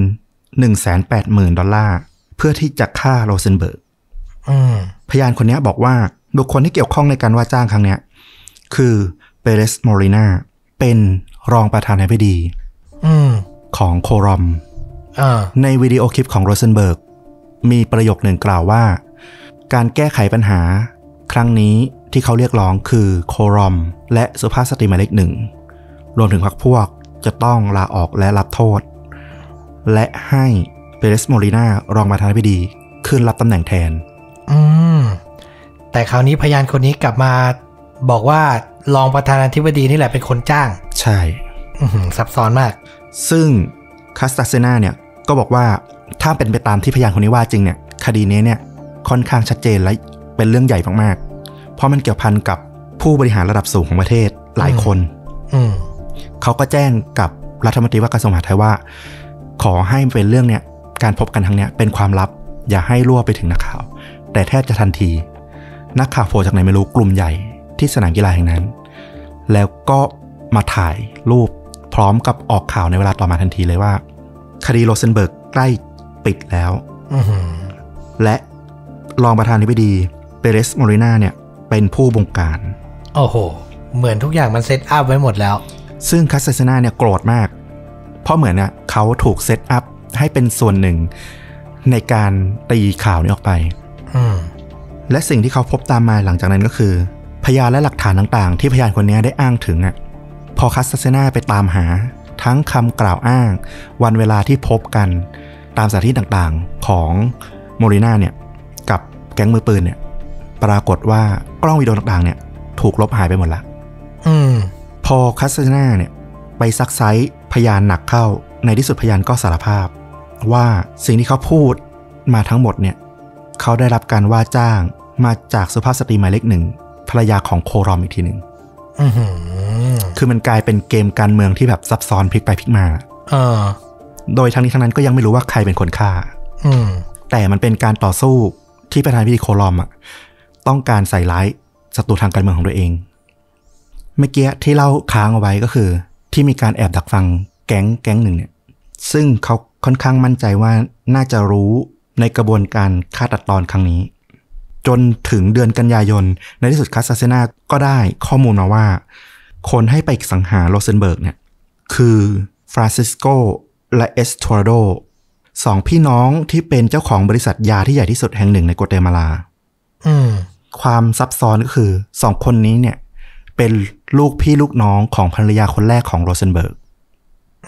180,000 ดอลลาร์ เพื่อที่จะฆ่าโรเซนเบิร์กอืมพยานคนนี้บอกว่าบุคคลที่เกี่ยวข้องในการว่าจ้างครั้งเนี้ยคือเปเรสมอรินาเป็นรองประธานาธิบดี อืม ของโครอมอ่าในวิดีโอคลิปของโรเซนเบิร์ก มีประโยคหนึ่งกล่าวว่า การแก้ไขปัญหา ครั้งนี้ที่เขาเรียกร้องคือโครอม และสุภาพสตรีหมายเลขหนึ่ง รวมถึงพรรคพวกจะต้องลาออกและรับโทษ และให้เปเรสโมรินารองประธานาธิบดีขึ้นรับตำแหน่งแทน อืม แต่คราวนี้พยานคนนี้กลับมาบอกว่ารองประธานาธิบดีนี่แหละเป็นคนจ้าง ใช่อือหือซับซ้อนมาก ซึ่งคาสตาเซนาเนี่ยก็บอกว่าถ้าเป็นไปตามที่พยานคนนี้ว่าจริงเนี่ยคดีนี้เนี่ยค่อนข้างชัดเจนและเป็นเรื่องใหญ่มากๆ เพราะมันเกี่ยวพันกับผู้บริหารระดับสูงของประเทศหลายคนอืมเขาก็แจ้งกับรัฐมนตรีว่าการกระทรวงมหาดไทยว่า ขอให้เป็นเรื่องเนี้ยการพบกันครั้งเนี้ยเป็นความลับ อย่าให้รั่วไปถึงนักข่าว แต่แทบจะทันที นักข่าวโผล่จากไหนไม่รู้กลุ่มใหญ่ที่สนามกีฬาแห่งนั้น แล้วก็มาถ่ายรูป พร้อมกับออกข่าวในเวลาต่อมาทันทีเลยว่า คดีโรเซนเบิร์กใกล้ปิดแล้วอือหือและรองประธานาธิบดีเปเรสโมรินาเนี่ย เป็นผู้บงการ โอ้โห เหมือนทุกอย่างมัน set up ไว้หมดแล้ว ซึ่งคาสเซนาเนี่ยโกรธมาก เพราะเหมือนเนี่ยเขาถูก set up ให้เป็นส่วนหนึ่งในการตีข่าวนี้ออกไปอืมและสิ่งที่เขาพบตามมาหลังจากนั้นก็คือ พยานและหลักฐานต่าง ๆ ที่พยานคนนี้ได้อ้างถึงอะ พอคัสเซนาไปตามหา ทั้งคำกล่าวอ้าง วันเวลาที่พบกันตามสถานที่ต่างๆของโมริน่าเนี่ย กับแก๊งมือปืนเนี่ย ปรากฏว่ากล้องวิดีโอต่างๆ เนี่ย ถูกลบหายไปหมดละอืม พอคัสเซนาเนี่ย ไปซักไซ้พยานหนักเข้า ในที่สุดพยานก็สารภาพ ว่าสิ่งที่เขาพูดมาทั้งหมดเนี่ย เขาได้รับการว่าจ้างมาจากสุภาพสตรีหมายเลขหนึ่งภรรยาของโครอมอีกทีหนึ่ง คือมันกลายเป็นเกมการเมืองที่แบบซับซ้อนพลิกไปพลิกมาเออโดยทั้งนี้ทั้งนั้นก็ยังไม่รู้ว่าใครเป็นคนฆ่า อืมแต่มันเป็นการต่อสู้ที่ประธานาธิบดีโคลอมอะต้องการใส่ร้ายศัตรูทางการเมืองของตัวเอง เมื่อกี้ที่เล่าค้างเอาไว้ก็คือ ที่มีการแอบดักฟังแก๊งแก๊งหนึ่งเนี่ย ซึ่งเขาค่อนข้างมั่นใจว่าน่าจะรู้ในกระบวนการฆ่าตัดตอนครั้งนี้ จนถึงเดือนกันยายน ในที่สุดคาสซาเซนาก็ได้ข้อมูลมาว่า คนให้ไปสังหารโรเซนเบิร์กเนี่ยคือฟรานซิสโกและเอสทอร์โดสองพี่น้องที่เป็นเจ้าของบริษัทยาที่ใหญ่ที่สุดแห่งหนึ่งในกัวเตมาลาอืมความซับซ้อนก็คือสองคนนี้เนี่ย เป็นลูกพี่ลูกน้องของภรรยาคนแรกของโรเซนเบิร์ก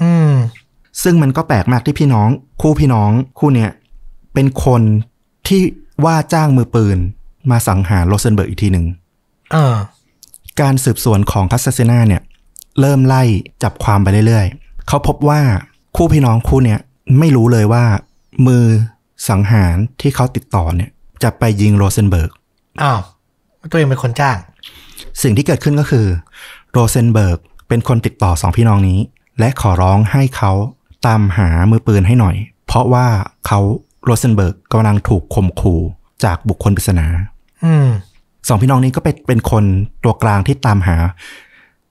อืมซึ่งมันก็แปลกมากที่พี่น้อง คู่พี่น้องคู่เนี้ยเป็นคนที่ว่าจ้างมือปืนมาสังหารโรเซนเบิร์กอีกทีหนึ่งเออ การสืบสวนของคัสเซนาเนี่ยเริ่มไล่จับความไปเรื่อยๆ เขาพบว่าคู่พี่น้องคู่เนี่ยไม่รู้เลยว่า มือสังหารที่เขาติดต่อเนี่ย จะไปยิงโรเซนเบิร์ก อ้าว ตัวเองเป็นคนจ้าง สิ่งที่เกิดขึ้นก็คือ โรเซนเบิร์กเป็นคนติดต่อสองพี่น้องนี้ และขอร้องให้เขาตามหามือปืนให้หน่อย เพราะว่าเขาโรเซนเบิร์กกำลังถูกข่มขู่จากบุคคลปริศนา อืม สองพี่น้องนี้ก็เป็นเป็นคนตัวกลางที่ตามหา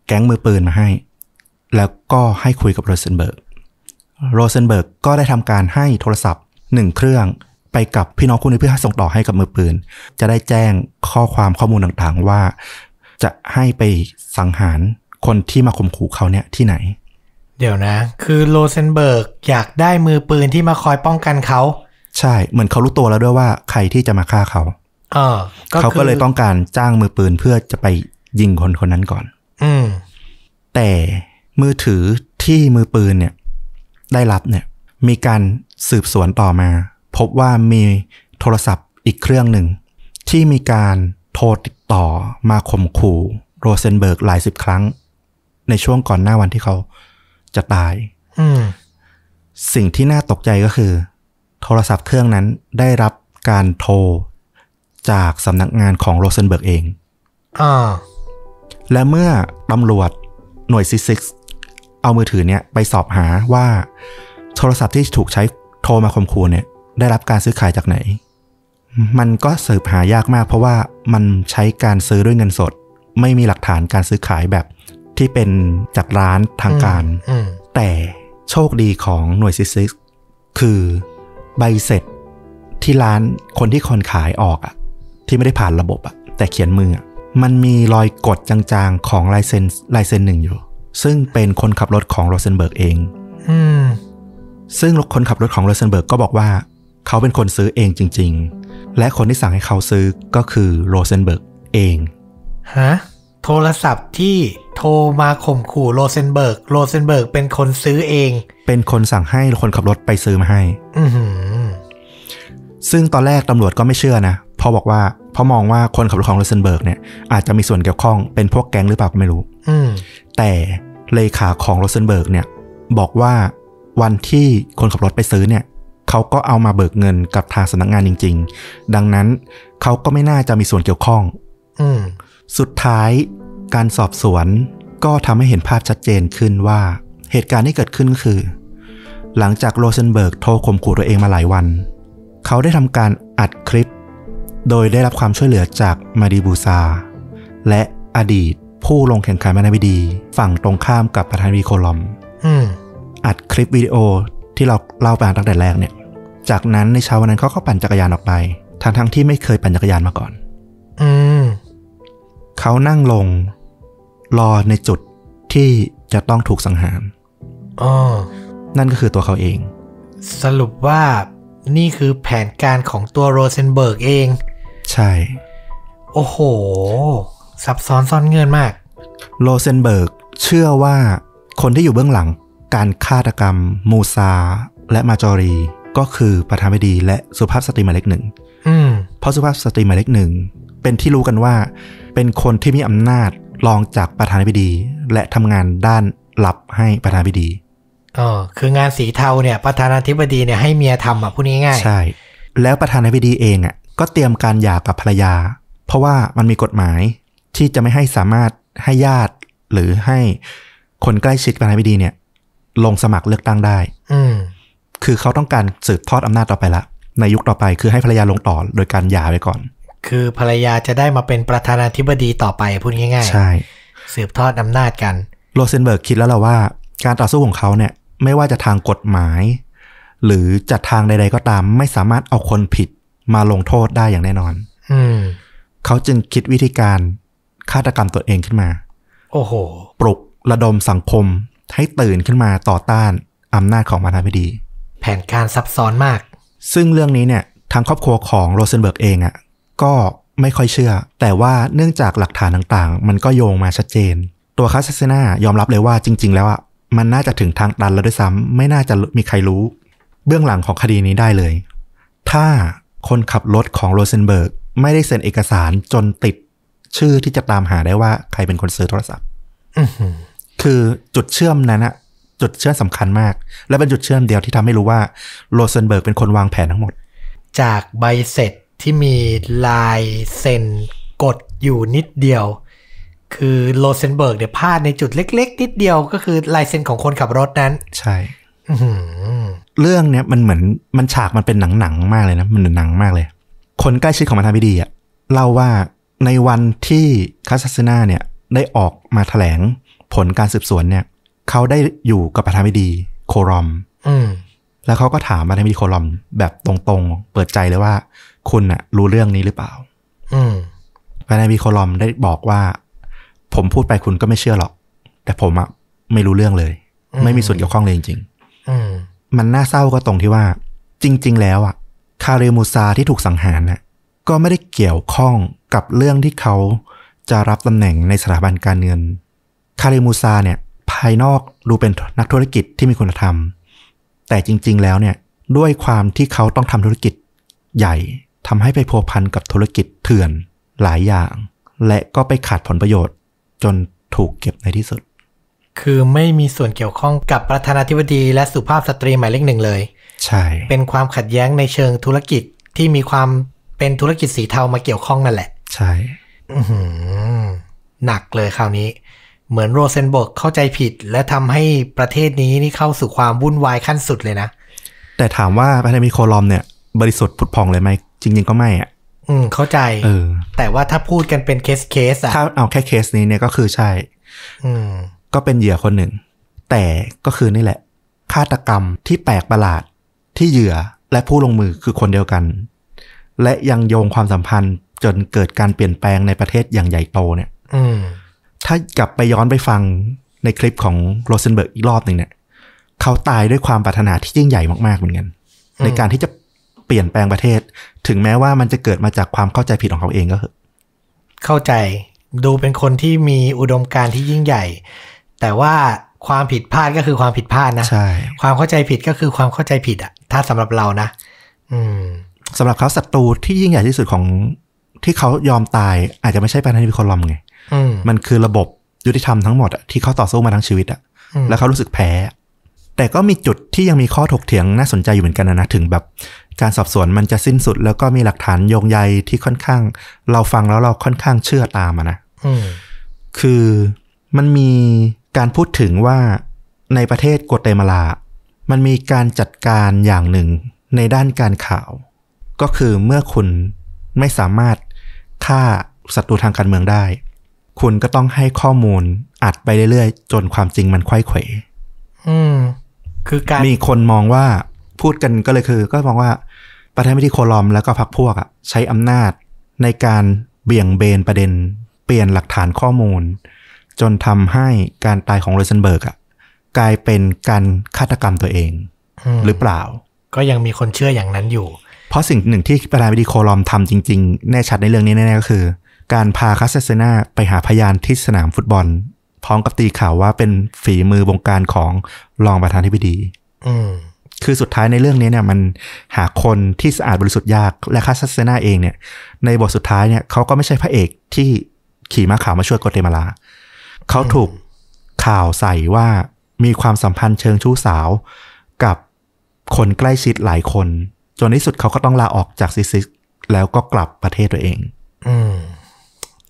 แก๊งมือปืนมาให้ แล้วก็ให้คุยกับโรเซนเบิร์ก โรเซนเบิร์กก็ได้ทำการให้โทรศัพท์หนึ่งเครื่องไปกับพี่น้องคู่นี้เพื่อให้ส่งต่อให้กับมือปืน จะได้แจ้งข้อความข้อมูลต่างๆว่า จะให้ไปสังหารคนที่มาข่มขู่เขาเนี่ยที่ไหน เดี๋ยวนะ คือโรเซนเบิร์กอยากได้มือปืนที่มาคอยป้องกันเขา ใช่ เหมือนเขารู้ตัวแล้วด้วยว่าใครที่จะมาฆ่าเขา เออเขาก็เลยต้องการจ้างมือปืนเพื่อจะไปยิงคนคนนั้นก่อน อืมแต่มือถือที่มือปืนเนี่ย ได้รับเนี่ย มีการสืบสวนต่อมา พบว่ามีโทรศัพท์อีกเครื่องหนึ่ง ที่มีการโทรติดต่อมาข่มขู่โรเซนเบิร์กหลายสิบครั้ง ในช่วงก่อนหน้าวันที่เขาจะตายอืมสิ่งที่น่าตกใจก็คือ โทรศัพท์เครื่องนั้นได้รับการโทร จากสำนักงานของโรเซนเบิร์กเองอ่าและเมื่อตำรวจหน่วยซิซิกเอามือถือเนี่ยไปสอบหาว่าโทรศัพท์ที่ถูกใช้โทรมาข่มขู่เนี่ย ได้รับการซื้อขายจากไหน มันก็สืบหายากมากเพราะว่ามันใช้การซื้อด้วยเงินสด ไม่มีหลักฐานการซื้อขายแบบที่เป็นจากร้านทางการอืมแต่โชคดีของหน่วยซิซิกคือใบเสร็จที่ร้านคนที่คนขายออกอะ ที่ไม่ได้ผ่านระบบอะแต่เขียนมืออะมันมีรอยกดจางๆของลายเซ็นลายเซ็นหนึ่งอยู่ ซึ่งเป็นคนขับรถของโรเซนเบิร์กเองอืมซึ่งคนขับรถของโรเซนเบิร์กก็บอกว่า เขาเป็นคนซื้อเองจริง ๆ และคนที่สั่งให้เขาซื้อก็คือโรเซนเบิร์กเองฮะโทรศัพท์ที่โทรมาข่มขู่โรเซนเบิร์กโรเซนเบิร์กเป็นคนซื้อเอง เป็นคนสั่งให้คนขับรถไปซื้อมาให้ อือหือซึ่งตอนแรกตำรวจก็ไม่เชื่อนะ เพราะบอกว่าเพราะมองว่าคนขับรถของโรเซนเบิร์กเนี่ยอาจจะมีส่วนเกี่ยวข้องเป็นพวกแก๊งหรือเปล่าก็ไม่รู้ อืมแต่เลขาของโรเซนเบิร์กเนี่ยบอกว่าวันที่คนขับรถไปซื้อเนี่ยเขาก็เอามาเบิกเงินกับทางสำนักงานจริง ๆ ดังนั้นเขาก็ไม่น่าจะมีส่วนเกี่ยวข้องอืมสุดท้ายการสอบสวนก็ทำให้เห็นภาพชัดเจนขึ้นว่าเหตุการณ์ที่เกิดขึ้นก็คือ หลังจากโรเซนเบิร์กโทรข่มขู่ตัวเองมาหลายวัน เขาได้ทำการอัดคลิป โดยได้รับความช่วยเหลือจากมาดีบูซา และอดีตผู้ลงแข่งขันมานาบิดี ฝั่งตรงข้ามกับประธานาธิบดีโคลอมอืมอัดคลิปวิดีโอที่เราเล่าไปตั้งแต่แรกเนี่ย จากนั้นในเช้าวันนั้นเขาก็ปั่นจักรยานออกไปทั้งทั้งๆที่ไม่เคยปั่นจักรยานมาก่อน อืมเขานั่งลง รอในจุดที่จะต้องถูกสังหารอ๋อนั่นก็คือตัวเขาเอง สรุปว่านี่คือแผนการของตัวโรเซนเบิร์กเอง ใช่ โอ้โห ซับซ้อนซ่อนเงื่อนมากโรเซนเบิร์กเชื่อว่าคนที่อยู่เบื้องหลังการฆาตกรรม มูซา และมาจอรี ก็คือประธานาธิบดีและสุภาพสตรีหมายเลขหนึ่งอืมเพราะสุภาพสตรีหมายเลขหนึ่งเป็นที่รู้กันว่า เป็นคนที่มีอำนาจรองจากประธานาธิบดี และทำงานด้านลับให้ประธานาธิบดีอ๋อคืองานสีเทาเนี่ยประธานาธิบดีเนี่ยให้เมียทำอะพูดง่ายๆใช่ แล้วประธานาธิบดีเองอะ ก็เตรียมการหย่ากับภรรยา เพราะว่ามันมีกฎหมายที่จะไม่ให้สามารถให้ญาติ หรือให้คนใกล้ชิดประธานาธิบดีเนี่ย ลงสมัครเลือกตั้งได้ อืมคือเขาต้องการสืบทอดอำนาจต่อไปละ ในยุคต่อไปคือให้ภรรยาลงต่อโดยการหย่าไปก่อน คือภรรยาจะได้มาเป็นประธานาธิบดีต่อไปพูดง่ายใช่ๆสืบทอดอำนาจกัน โรเซนเบิร์กคิดแล้วล่ะว่า การต่อสู้ของเขาเนี่ย ไม่ว่าจะทางกฎหมาย หรือจะทางใด ๆ ก็ตาม ไม่สามารถเอาคนผิด มาลงโทษได้อย่างแน่นอน อืมเขาจึงคิดวิธีการฆาตกรรมตัวเองขึ้นมา โอ้โห ปลุกระดมสังคมให้ตื่นขึ้นมาต่อต้านอำนาจของประธานาธิบดี แผนการซับซ้อนมาก ซึ่งเรื่องนี้เนี่ยทางครอบครัวของโรเซนเบิร์กเองอะ่ะก็ไม่ค่อยเชื่อ แต่ว่าเนื่องจากหลักฐานต่างๆ มันก็โยงมาชัดเจน ตัวคาสเซนายอมรับเลยว่าจริง ๆ แล้วอะ่ะมันน่าจะถึงทางตันแล้วด้วยซ้ำไม่น่าจะมีใครรู้ เบื้องหลังของคดีนี้ได้เลย ถ้า คนขับรถของโรเซนเบิร์กไม่ได้เซ็นเอกสารจนติดชื่อที่จะตามหาได้ว่าใครเป็นคนซื้อโทรศัพท์อื้อหือคือจุดเชื่อมนั้นอะจุดเชื่อมสำคัญมาก และเป็นจุดเชื่อมเดียวที่ทำให้รู้ว่าโรเซนเบิร์กเป็นคนวางแผนทั้งหมด จากใบเสร็จที่มีลายเซ็นกดอยู่นิดเดียว คือโรเซนเบิร์กเนี่ยพลาดในจุดเล็ก ๆ นิดเดียวก็คือลายเซ็นของคนขับรถนั้น ใช่อื้อหือ เรื่องเนี้ยมันเหมือนมันฉากมันเป็นหนังๆมากเลยนะ มันเหมือนหนังมากเลย คนใกล้ชิดของประธานาธิบดีอะเล่าว่าในวันที่คาสซานาเนี่ยได้ออกมาแถลงผลการสืบสวนเนี่ยเขาได้อยู่กับประธานาธิบดีโครอม อืมแล้วเขาก็ถามประธานาธิบดีโครอม แบบตรงๆ เปิดใจเลยว่า คุณอะรู้เรื่องนี้หรือเปล่า อืมประธานาธิบดีโคลอมได้บอกว่า ผมพูดไปคุณก็ไม่เชื่อหรอก แต่ผมอะไม่รู้เรื่องเลยอืมไม่มีส่วนเกี่ยวข้องเลยจริงอืมๆ มันน่าเศร้าก็ตรงที่ว่า จริง ๆ แล้วอะคาเรมูซาที่ถูกสังหารน่ะก็ไม่ได้เกี่ยวข้องกับเรื่องที่เขาจะรับตำแหน่งในสถาบันการเงิน คาเรมูซาเนี่ยภายนอกดูเป็นนักธุรกิจที่มีคุณธรรม แต่จริง ๆ แล้วเนี่ยด้วยความที่เขาต้องทำธุรกิจใหญ่ทำให้ไปพัวพันกับธุรกิจเถื่อนหลายอย่าง และก็ไปขาดผลประโยชน์จนถูกเก็บในที่สุด คือไม่มีส่วนเกี่ยวข้องกับประธานาธิบดีและสุภาพสตรีหมายเลขหนึ่งเลย ใช่ เป็นความขัดแย้งในเชิงธุรกิจที่มีความเป็นธุรกิจสีเทามาเกี่ยวข้องนั่นแหละ ใช่อื้อหือหนักเลยคราวนี้ เหมือนโรเซนเบิร์กเข้าใจผิด และทำให้ประเทศนี้นี่เข้าสู่ความวุ่นวายขั้นสุดเลยนะ แต่ถามว่าประธานาธิบดีโคลอมเนี่ย บริสุทธิ์ผุดพองเลยไหมจริง ๆ ก็ไม่อะอืมเข้าใจเออแต่ว่าถ้าพูดกันเป็นเคสเคสอะถ้าเอาแค่เคสนี้เนี่ยก็คือใช่ อืม ก็เป็นเหยื่อคนหนึ่ง แต่ก็คือนี่แหละ ฆาตกรรมที่แปลกประหลาดที่เหยื่อและผู้ลงมือคือคนเดียวกัน และยังโยงความสัมพันธ์จนเกิดการเปลี่ยนแปลงในประเทศอย่างใหญ่โตเนี่ยอืมถ้ากลับไปย้อนไปฟังในคลิปของโรเซนเบิร์กอีกรอบหนึ่งเนี่ยเขาตายด้วยความปรารถนาที่ยิ่งใหญ่มากๆเหมือนกันอืมในการที่จะเปลี่ยนแปลงประเทศ ถึงแม้ว่ามันจะเกิดมาจากความเข้าใจผิดของเขาเองก็เถอะเข้าใจดูเป็นคนที่มีอุดมการณ์ที่ยิ่งใหญ่ แต่ว่าความผิดพลาดก็คือความผิดพลาดนะใช่ความเข้าใจผิดก็คือความเข้าใจผิดอะถ้าสำหรับเรานะ อืมสำหรับเขาศัตรูที่ยิ่งใหญ่ที่สุดของที่เขายอมตาย อาจจะไม่ใช่ประธานาธิบดีโคลอมไงอืมมันคือระบบยุติธรรมทั้งหมดอะที่เขาต่อสู้มาทั้งชีวิตอะอืมแล้วเขารู้สึกแพ้ แต่ก็มีจุดที่ยังมีข้อถกเถียงน่าสนใจอยู่เหมือนกันนะนะถึงแบบการสอบสวนมันจะสิ้นสุด แล้วก็มีหลักฐานโยงใยที่ค่อนข้าง เราฟังแล้วเราค่อนข้างเชื่อตามอะนะอืมคือมันมี การพูดถึงว่าในประเทศกัวเตมาลา มันมีการจัดการอย่างหนึ่งในด้านการข่าว ก็คือเมื่อคุณไม่สามารถฆ่าศัตรูทางการเมืองได้ คุณก็ต้องให้ข้อมูลอัดไปเรื่อยๆ จนความจริงมันไขว้เขวอืม คือการมีคนมองว่าพูดกันก็เลยคือ ก็มองว่าประธานาธิบดีโคลอมแล้วก็พรรคพวกอะใช้อำนาจในการเบี่ยงเบนประเด็น เปลี่ยนหลักฐานข้อมูล จนทำให้การตายของโรเซนเบิร์กอะกลายเป็นการฆาตกรรมตัวเองมหรือเปล่า ก็ยังมีคนเชื่ออย่างนั้นอยู่ เพราะสิ่งหนึ่งที่ประธานาธิบดีโคลอมทำจริง ๆ แน่ชัดในเรื่องนี้แน่ๆก็คือ การพาคาสเซเซนาไปหาพยานที่สนามฟุตบอล พร้อมกับตีข่าวว่าเป็นฝีมือบงการของรองประธานาธิบดีอืมคือสุดท้ายในเรื่องนี้เนี่ยมันหาคนที่สะอาดบริสุทธิ์ยากและคาสเซนาเองเนี่ย ในบทสุดท้ายเนี่ยเขาก็ไม่ใช่พระเอกที่ขี่ม้าขาวมาช่วยกัวเตมาลา เขาถูกข่าวใส่ว่ามีความสัมพันธ์เชิงชู้สาวกับคนใกล้ชิดหลายคน จนที่สุดเขาก็ต้องลาออกจาก CICIG แล้วก็กลับประเทศตัวเอง อืม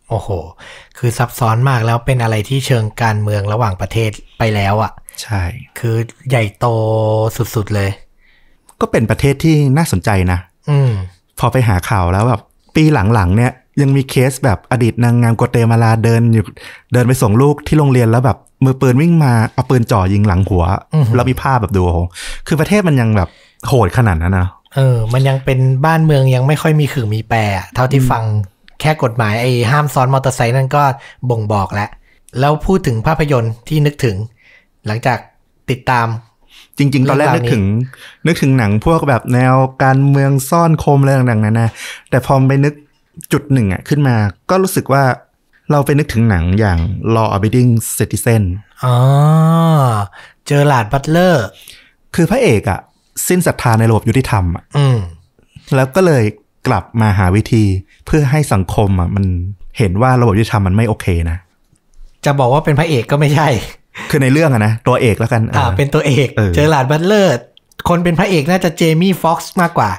โอ้โห คือซับซ้อนมากแล้วเป็นอะไรที่เชิงการเมืองระหว่างประเทศไปแล้วอะ่ะ ใช่ คือใหญ่โตสุดๆเลย ก็เป็นประเทศที่น่าสนใจนะ อืม พอไปหาข่าวแล้วแบบปีหลังๆเนี่ย ยังมีเคสแบบอดีตนางงามโกเตมาลาเดินอยู่เดินไปส่งลูกที่โรงเรียนแล้วแบบมือปืนวิ่งมาเอาปืนจ่อยิงหลังหัวอือหือแล้วมีภาพแบบดูโอ้โหคือประเทศมันยังแบบโหดขนาดนั้นนะเออ มันยังเป็นบ้านเมืองยังไม่ค่อยมีขื่อมีแปรอะเท่าที่ฟังแค่กฎหมายไอ้ห้ามซ้อนมอเตอร์ไซค์นั่นก็บ่งบอกแล้ว แล้วพูดถึงภาพยนตร์ที่นึกถึง หลังจากติดตามจริง ๆ ตอนแรกเรื่นึอกงราวนี้ถึง นึกถึงหนังพวกแบบแนวการเมืองซ่อนคมอะไรต่างๆนานาแต่พอไปนึก จุดหนึ่งอะขึ้นมาก็รู้สึกว่าเราไปนึกถึงหนังอย่าง Law Abiding Citizen อ๋อ เจอราร์ดบัตเลอร์ คือพระเอกอะ สิ้นศรัทธาในระบบยุติธรรมอะอืมแล้วก็เลยกลับมาหาวิธีเพื่อให้สังคมอะมันเห็นว่าระบบยุติธรรมมันไม่โอเคนะ จะบอกว่าเป็นพระเอกก็ไม่ใช่ คือในเรื่องอะนะ ตัวเอกแล้วกัน อ่าเออเป็นตัวเอกเออเจอราร์ดบัตเลอร์ คนเป็นพระเอกน่าจะเจมี่ฟ็อกซ์มากกว่า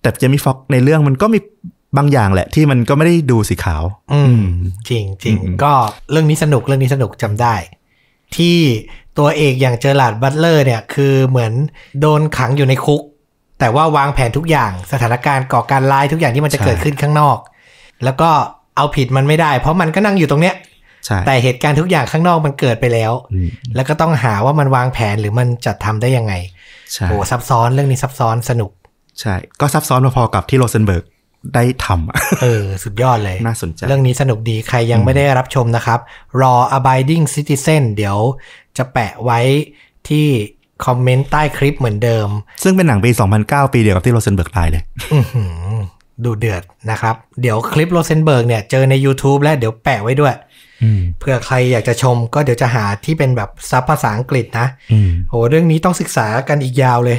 แต่เจมี่ฟ็อกซ์ในเรื่องมันก็มี บางอย่างแหละที่มันก็ไม่ได้ดูสีขาว อืม จริงจริงอืมก็เรื่องนี้สนุกเรื่องนี้สนุกจำได้ ที่ตัวเอกอย่างเจอหลาดบัตเลอร์เนี่ยคือเหมือนโดนขังอยู่ในคุก แต่ว่าวางแผนทุกอย่างสถานการณ์ก่อการร้ายทุกอย่างที่มันจะเกิดขึ้นข้างนอก แล้วก็เอาผิดมันไม่ได้ เพราะมันก็นั่งอยู่ตรงเนี้ยใช่แต่เหตุการณ์ทุกอย่างข้างนอกมันเกิดไปแล้วอืมแล้วก็ต้องหาว่ามันวางแผนหรือมันจะทำได้ยังไงใช่โอ้ซับซ้อนเรื่องนี้ซับซ้อนสนุกใช่ก็ซับซ้อนพอๆกับที่โรเซนเบิร์ก ได้ทำอะเออ สุดยอดเลย น่าสนใจ เรื่องนี้สนุกดีใครยังไม่ได้รับชมนะครับรอ abiding citizen เดี๋ยวจะแปะไว้ที่คอมเมนต์ใต้คลิปเหมือนเดิม ซึ่งเป็นหนังปี 2009 ปีเดียวกับที่โรเซนเบิร์กตายเลยอื้อหือดูเดือดนะครับ เดี๋ยวคลิปโรเซนเบิร์กเนี่ย เจอใน YouTube และเดี๋ยวแปะไว้ด้วยอืมเผื่อใครอยากจะชมก็เดี๋ยวจะหาที่เป็นแบบซับภาษาอังกฤษนะอืมโหเรื่องนี้ต้องศึกษากันอีกยาวเลย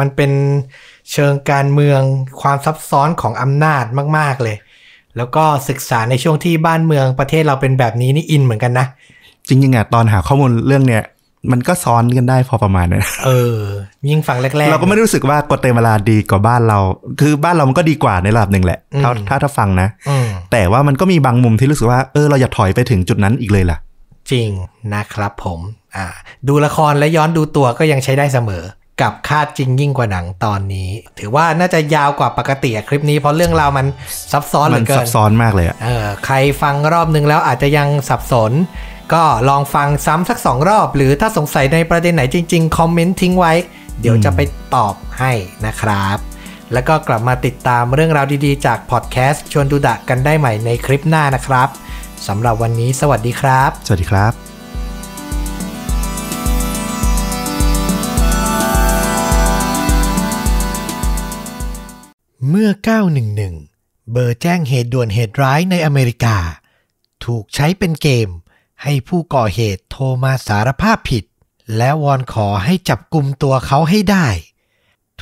มันเป็น เชิงการเมืองความซับซ้อนของอำนาจมาก ๆ เลย แล้วก็ศึกษาในช่วงที่บ้านเมืองประเทศเราเป็นแบบนี้นี่อินเหมือนกันนะ จริงๆอะตอนหาข้อมูลเรื่องเนี้ยมันก็ซ้อนกันได้พอประมาณนะเออ ยิ่งฟังแรกๆ เราก็ไม่ได้รู้สึกว่าโกเตมาลาดีกว่าบ้านเรา คือบ้านเรามันก็ดีกว่าในระดับหนึ่งแหละถ้าอืมถ้าถ้าฟังนะอืมแต่ว่ามันก็มีบางมุมที่รู้สึกว่าเออเราอย่าถอยไปถึงจุดนั้นอีกเลยล่ะ จริงนะครับผม อ่า ดูละครและย้อนดูตัวก็ยังใช้ได้เสมอ กับคาดจริงยิ่งกว่าหนังตอนนี้ ถือว่าน่าจะยาวกว่าปกติอะคลิปนี้เพราะเรื่องราวมันซับซ้อนเหมัลืนอเกิซันบซ้อนมากเลยอะเออใครฟังรอบนึงแล้วอาจจะยังสับสน ก็ลองฟังซ้ำสักสองรอบ หรือถ้าสงสัยในประเด็นไหนจริงๆ คอมเมนต์ทิ้งไว้ เดี๋ยวจะไปตอบให้นะครับ แล้วก็กลับมาติดตามเรื่องราวดีๆ จากพอดแคสต์ชวนดูดะกันได้ใหม่ในคลิปหน้านะครับสำหรับวันนี้สวัสดีครับ สวัสดีครับ เมื่อ 911 เบอร์แจ้งเหตุด่วนเหตุร้ายในอเมริกา ถูกใช้เป็นเกม ให้ผู้ก่อเหตุโทรมาสารภาพผิด และวอนขอให้จับกลุ่มตัวเขาให้ได้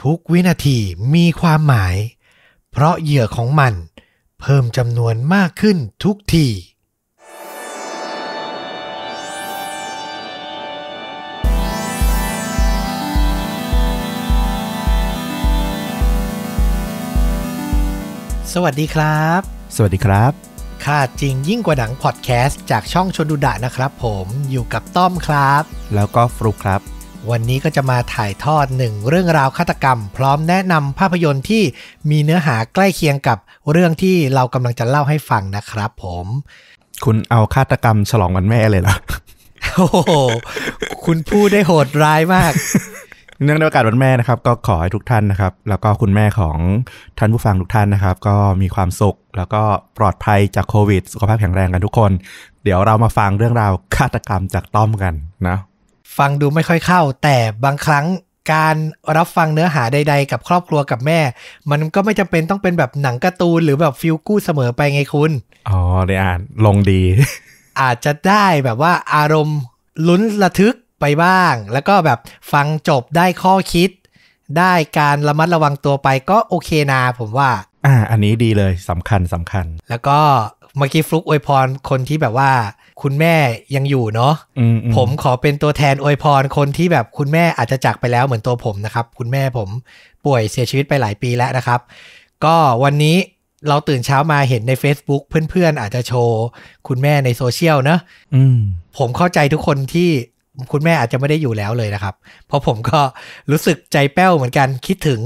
ทุกวินาทีมีความหมาย เพราะเหยื่อของมัน เพิ่มจำนวนมากขึ้นทุกที สวัสดีครับ สวัสดีครับค่าจริงยิ่งกว่าหนังพอดแคสต์จากช่องชนดูดะนะครับผมอยู่กับต้อมครับ แล้วก็ฟลุกครับ วันนี้ก็จะมาถ่ายทอดหนึ่งเรื่องราวฆาตกรรม พร้อมแนะนำภาพยนตร์ที่มีเนื้อหาใกล้เคียงกับเรื่องที่เรากำลังจะเล่าให้ฟังนะครับผมคุณเอาฆาตกรรมฉลองวันแม่เลยเหรอโอ้โหคุณพูดได้โหดร้ายมาก เนื่องในโอกาสวันแม่นะครับ ก็ขอให้ทุกท่านนะครับ แล้วก็คุณแม่ของท่านผู้ฟังทุกท่านนะครับ ก็มีความสุขแล้วก็ปลอดภัยจากโควิด สุขภาพแข็งแรงกันทุกคน เดี๋ยวเรามาฟังเรื่องราวฆาตกรรมจากต้อมกันนะฟังดูไม่ค่อยเข้า แต่บางครั้งการรับฟังเนื้อหาใด ๆ กับครอบครัวกับแม่ มันก็ไม่จำเป็นต้องเป็นแบบหนังการ์ตูนหรือแบบฟิลกู้เสมอไปไงคุณอ๋อได้อ่านลงดี อาจจะได้แบบว่าอารมณ์ลุ้นระทึก ไปบ้าง แล้วก็แบบฟังจบได้ข้อคิด ได้การระมัดระวังตัวไปก็โอเคนาผมว่า อ่า อันนี้ดีเลยสำคัญสำคัญ แล้วก็เมื่อกี้ฟลุกอวยพรคนที่แบบว่า คุณแม่ยังอยู่เนาะอืมอืผมขอเป็นตัวแทนอวยพรคนที่แบบคุณแม่อาจจะจากไปแล้วเหมือนตัวผมนะครับ คุณแม่ผมป่วยเสียชีวิตไปหลายปีแล้วนะครับ ก็วันนี้เราตื่นเช้ามาเห็นใน Facebook เพื่อนๆ อาจจะโชว์ คุณแม่ในโซเชียลเนอะอืมผมเข้าใจทุกคนที่ คุณแม่อาจจะไม่ได้อยู่แล้วเลยนะครับ เพราะผมก็รู้สึกใจแป้วเหมือนกันคิดถึง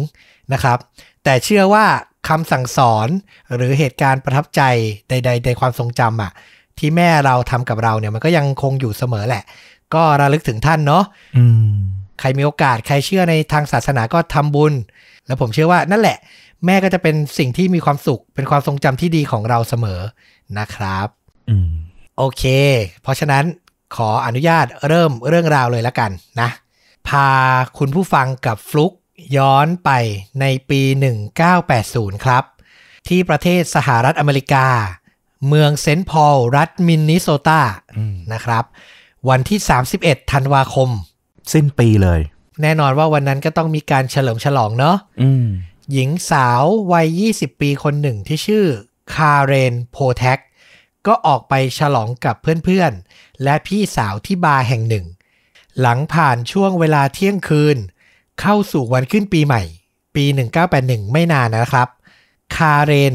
นะครับ แต่เชื่อว่าคำสั่งสอนหรือเหตุการณ์ประทับใจใด ๆ ในความทรงจำอะที่แม่เราทำกับเราเนี่ยมันก็ยังคงอยู่เสมอแหละ ก็ระลึกถึงท่านเนาะอืมใครมีโอกาสใครเชื่อในทางศาสนาก็ทำบุญ แล้วผมเชื่อว่านั่นแหละ แม่ก็จะเป็นสิ่งที่มีความสุข เป็นความทรงจำที่ดีของเราเสมอนะครับอืมโอเค เพราะฉะนั้น ขออนุญาตเริ่มเรื่องราวเลยละกันนะ พาคุณผู้ฟังกับฟลุกย้อนไปในปี 1980 ครับ ที่ประเทศสหรัฐอเมริกา เมืองเซนต์พอลรัฐมินนิโซตาอืมนะครับ วันที่ 31 ธันวาคม สิ้นปีเลย แน่นอนว่าวันนั้นก็ต้องมีการเฉลิมฉลองเนาะอืมหญิงสาววัย 20 ปีคนหนึ่งที่ชื่อคาเรนโพแทกก็ออกไปฉลองกับเพื่อนๆ และพี่สาวที่บาร์แห่งหนึ่ง หลังผ่านช่วงเวลาเที่ยงคืน เข้าสู่วันขึ้นปีใหม่ ปี 1981 ไม่นานนะครับ คาเรน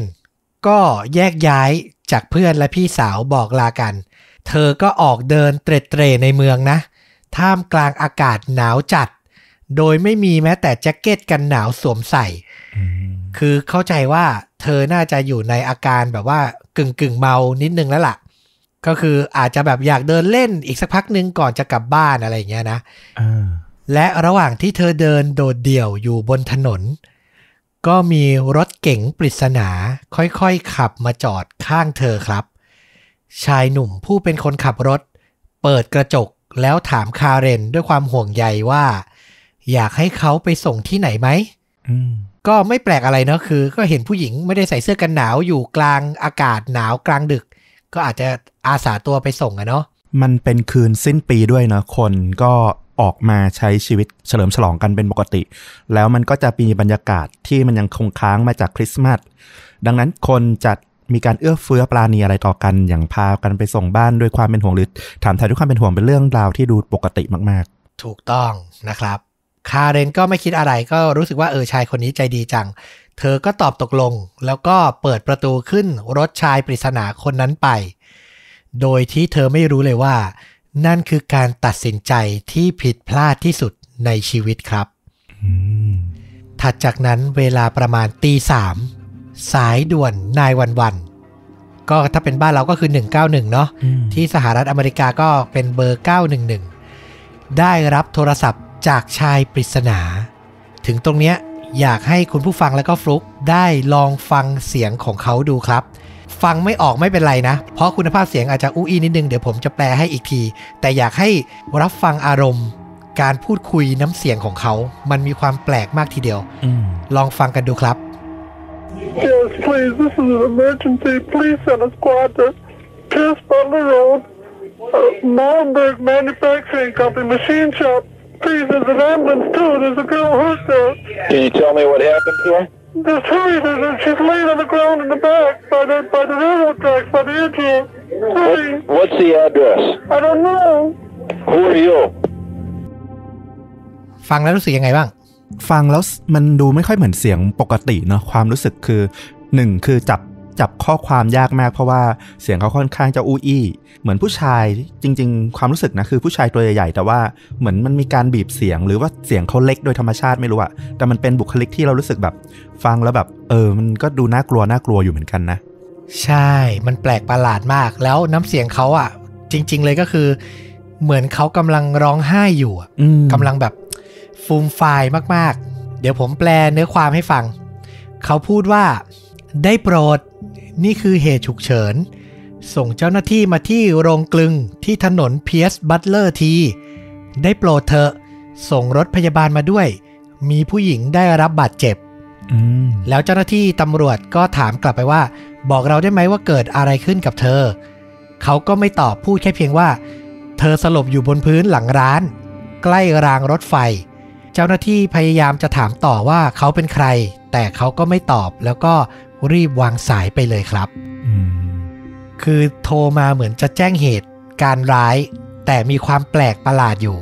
ก็แยกย้ายจากเพื่อนและพี่สาวบอกลากัน เธอก็ออกเดินเตร็ดเตร่ในเมืองนะ ท่ามกลางอากาศหนาวจัด โดยไม่มีแม้แต่แจ็คเก็ตกันหนาวสวมใส่อืมคือเข้าใจว่าเธอน่าจะอยู่ในอาการแบบว่ากึ่งกึ่งๆเมานิดนึงแล้วล่ะ ก็คืออาจจะแบบอยากเดินเล่นอีกสักพักหนึ่งก่อนจะกลับบ้านอะไรอย่างเงี้ยนะอ่าและระหว่างที่เธอเดินโดดเดี่ยวอยู่บนถนน ก็มีรถเก๋งปริศนาค่อยๆขับมาจอดข้างเธอครับ ชายหนุ่มผู้เป็นคนขับรถ เปิดกระจกแล้วถามคาเรนด้วยความห่วงใยว่า อยากให้เขาไปส่งที่ไหนไหมอืมก็ไม่แปลกอะไรเนอะคือ ก็เห็นผู้หญิงไม่ได้ใส่เสื้อกันหนาวอยู่กลางอากาศหนาวกลางดึก ก็อาจจะอาสาตัวไปส่งอะเนาะมันเป็นคืนสิ้นปีด้วยนะคนก็ออกมาใช้ชีวิตเฉลิมฉลองกันเป็นปกติ แล้วมันก็จะมีบรรยากาศที่มันยังคงค้างมาจากคริสต์มาสดังนั้นคนจะมีการเอื้อเฟื้อปราณีอะไรต่อกันอย่างพากันไปส่งบ้านด้วยความเป็นห่วงหรือถามไทยด้วยความเป็นห่วงเป็นเรื่องราวที่ดูปกติมากถูกต้องนะครับ คาเรนก็ไม่คิดอะไรก็รู้สึกว่าเออชายคนนี้ใจดีจัง เธอก็ตอบตกลง แล้วก็เปิดประตูขึ้นรถชายปริศนาคนนั้นไป โดยที่เธอไม่รู้เลยว่า นั่นคือการตัดสินใจที่ผิดพลาดที่สุดในชีวิตครับๆอืมถัดจากนั้นเวลาประมาณตีสามสายด่วนนายวันวันก็ถ้าเป็นบ้านเราก็คือ 191 เนาะอืมที่สหรัฐอเมริกาก็เป็นเบอร์ 911 ได้รับโทรศัพท์จากชายปริศนา ถึงตรงเนี้ย อยากให้คุณผู้ฟังแล้วก็ฟลุกได้ลองฟังเสียงของเขาดูครับ ฟังไม่ออกไม่เป็นไรนะ เพราะคุณภาพเสียงอาจจะอู้อีนิดนึงเดี๋ยวผมจะแปลให้อีกที แต่อยากให้รับฟังอารมณ์ การพูดคุยน้ำเสียงของเขา มันมีความแปลกมากทีเดียวอืมลองฟังกันดูครับ Yes, please. This is an emergency. Please send a squad to Pierce Butler Road, uh, Malmberg Manufacturing Company, machine shop. Please, there's an ambulance too. There's a girl hurt there. Can you tell me what happened to her? Just hurry. There's a, she's laying on the ground in the back by the by the railroad tracks by the engine. Hurry. What's the address? I don't know. Who are you? ฟังแล้วรู้สึกยังไงบ้าง ฟังแล้วมันดูไม่ค่อยเหมือนเสียงปกติเนาะความรู้สึกคือหนึ่งคือจับ จับข้อความยากมากเพราะว่าเสียงเขาค่อนข้างจะอู้อี้ เหมือนผู้ชายจริง ๆ ความรู้สึกนะคือผู้ชายตัวใหญ่ๆแต่ว่าเหมือนมันมีการบีบเสียง หรือว่าเสียงเขาเล็กโดยธรรมชาติไม่รู้อะแต่มันเป็นบุคลิกที่เรารู้สึกแบบ ฟังแล้วแบบ เออ มันก็ดูน่ากลัวน่ากลัวอยู่เหมือนกันนะ ใช่มันแปลกประหลาดมาก แล้วน้ำเสียงเขาอะจริง ๆ เลยก็คือ เหมือนเขากำลังร้องไห้อยู่อะอืมกำลังแบบฟูมไฟายมากๆ เดี๋ยวผมแปลเนื้อความให้ฟัง เขาพูดว่าได้โปรด นี่คือเหตุฉุกเฉิน ส่งเจ้าหน้าที่มาที่โรงกลึงที่ถนนเพียสบัตเลอร์ที ได้โปรดเถอะ ส่งรถพยาบาลมาด้วย มีผู้หญิงได้รับบาดเจ็บอืมแล้วเจ้าหน้าที่ตำรวจก็ถามกลับไปว่า บอกเราได้ไหมว่าเกิดอะไรขึ้นกับเธอ เขาก็ไม่ตอบพูดแค่เพียงว่า เธอสลบอยู่บนพื้นหลังร้าน ใกล้รางรถไฟเจ้าหน้าที่พยายามจะถามต่อว่าเขาเป็นใคร แต่เขาก็ไม่ตอบแล้วก็ รีบวางสายไปเลยครับอืมคือโทรมาเหมือนจะแจ้งเหตุการร้าย แต่มีความแปลกประหลาดอยู่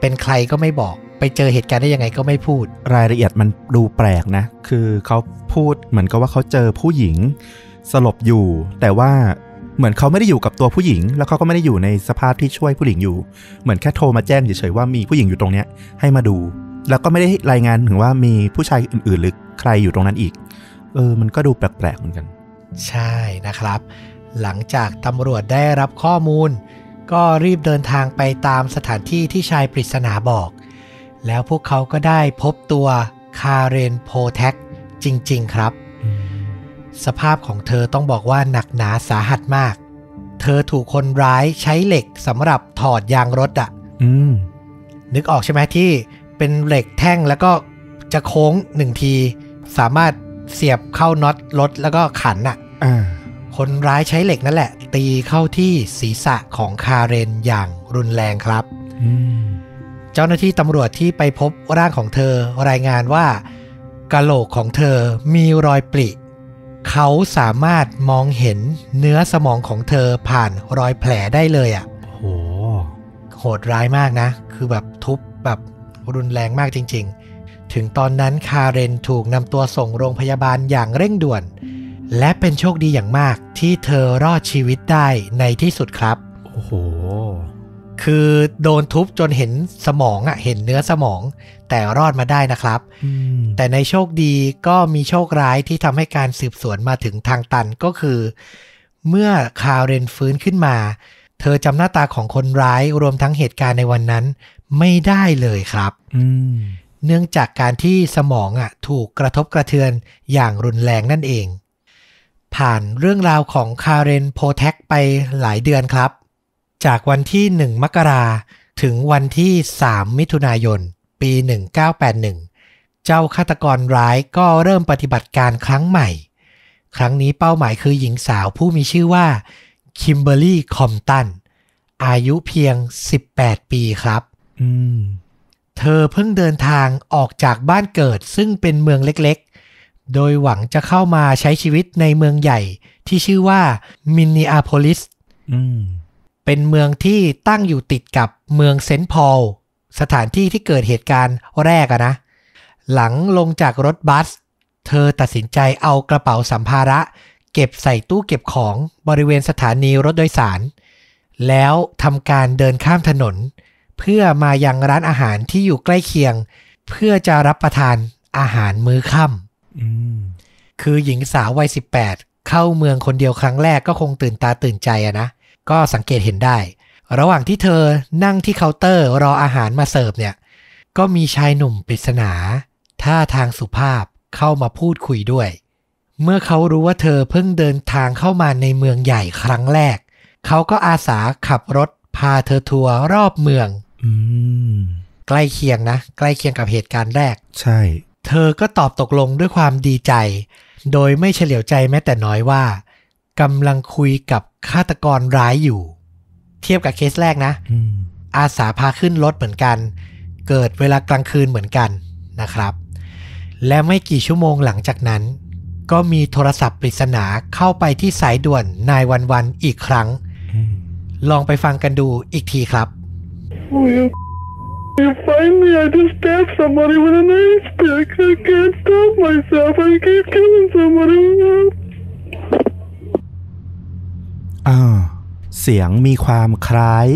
เป็นใครก็ไม่บอก ไปเจอเหตุการณ์ได้ยังไงก็ไม่พูด รายละเอียดมันดูแปลกนะ คือเขาพูดเหมือนกับว่าเขาเจอผู้หญิง สลบอยู่ แต่ว่าเหมือนเขาไม่ได้อยู่กับตัวผู้หญิง แล้วเขาก็ไม่ได้อยู่ในสภาพที่ช่วยผู้หญิงอยู่ เหมือนแค่โทรมาแจ้งเฉยๆว่ามีผู้หญิงอยู่ตรงเนี้ยให้มาดู แล้วก็ไม่ได้รายงานถึงว่ามีผู้ชายอื่นๆหรือใครอยู่ตรงนั้นอีก เออ มันก็ดูแปลกๆเหมือนกัน ใช่นะครับ หลังจากตำรวจได้รับข้อมูล ก็รีบเดินทางไปตามสถานที่ที่ชายปริศนาบอก แล้วพวกเขาก็ได้พบตัวคาเรนโพแท็กจริง ๆ ครับ สภาพของเธอต้องบอกว่าหนักหนาสาหัสมาก เธอถูกคนร้ายใช้เหล็กสำหรับถอดยางรถอะอืมนึกออกใช่ไหมที่เป็นเหล็กแท่งแล้วก็จะโค้งหนึ่งที สามารถ เสียบเข้าน็อตรถแล้วก็ขันอะอ่าคนร้ายใช้เหล็กนั่นแหละ ตีเข้าที่ศีรษะของคาเรนอย่างรุนแรงครับอืมเจ้าหน้าที่ตำรวจที่ไปพบร่างของเธอรายงานว่ากะโหลกของเธอมีรอยปริ เขาสามารถมองเห็นเนื้อสมองของเธอผ่านรอยแผลได้เลยอะ่ะโห โหดร้ายมากนะ คือแบบทุบแบบรุนแรงมากจริงๆ ถึงตอนนั้นคาเรนถูกนำตัวส่งโรงพยาบาลอย่างเร่งด่วน และเป็นโชคดีอย่างมากที่เธอรอดชีวิตได้ในที่สุดครับ โอ้โห คือโดนทุบจนเห็นสมองอะเห็นเนื้อสมอง แต่รอดมาได้นะครับอืมแต่ในโชคดีก็มีโชคร้ายที่ทำให้การสืบสวนมาถึงทางตันก็คือ เมื่อคาเรนฟื้นขึ้นมา เธอจำหน้าตาของคนร้ายรวมทั้งเหตุการณ์ในวันนั้นไม่ได้เลยครับอืม เนื่องจากการที่สมองอะถูกกระทบกระเทือนอย่างรุนแรงนั่นเอง ผ่านเรื่องราวของคาเรนโพแท็กไปหลายเดือนครับ จากวันที่ 1 มกราถึงวันที่ 3 มิถุนายน ปี 1981 เจ้าฆาตกรร้ายก็เริ่มปฏิบัติการครั้งใหม่ ครั้งนี้เป้าหมายคือหญิงสาวผู้มีชื่อว่าคิมเบอร์รี่คอมตันอายุเพียง 18 ปีครับ อืม เธอเพิ่งเดินทางออกจากบ้านเกิดซึ่งเป็นเมืองเล็กๆ โดยหวังจะเข้ามาใช้ชีวิตในเมืองใหญ่ที่ชื่อว่ามินนีอาโพลิสอืมเป็นเมืองที่ตั้งอยู่ติดกับเมืองเซนต์พอลสถานที่ที่เกิดเหตุการณ์แรกอะนะ หลังลงจากรถบัส เธอตัดสินใจเอากระเป๋าสัมภาระ เก็บใส่ตู้เก็บของบริเวณสถานีรถโดยสาร แล้วทำการเดินข้ามถนน เพื่อมายังร้านอาหารที่อยู่ใกล้เคียง เพื่อจะรับประทานอาหารมื้อค่ำอืมคือหญิงสาววัย 18 เข้าเมืองคนเดียวครั้งแรกก็คงตื่นตาตื่นใจอะนะ ก็สังเกตเห็นได้ ระหว่างที่เธอนั่งที่เคาน์เตอร์รออาหารมาเสิร์ฟเนี่ย ก็มีชายหนุ่มปริศนาท่าทางสุภาพเข้ามาพูดคุยด้วย เมื่อเขารู้ว่าเธอเพิ่งเดินทางเข้ามาในเมืองใหญ่ครั้งแรก เขาก็อาสาขับรถพาเธอทัวร์รอบเมืองอืม ใกล้เคียงนะ ใกล้เคียงกับเหตุการณ์แรก ใช่ เธอก็ตอบตกลงด้วยความดีใจ โดยไม่เฉลียวใจแม้แต่น้อยว่ากำลังคุยกับฆาตกรร้ายอยู่ เทียบกับเคสแรกนะอืมอาสาพาขึ้นรถเหมือนกัน เกิดเวลากลางคืนเหมือนกันนะครับ และไม่กี่ชั่วโมงหลังจากนั้น ก็มีโทรศัพท์ปริศนาเข้าไปที่สายด่วนนายวันวันอีกครั้งอืมลองไปฟังกันดูอีกทีครับ Oh, you, you find me? I just stabbed somebody with a knife stick. I can't stop myself. I keep killing somebody. อ่า เสียงมีความคล้าย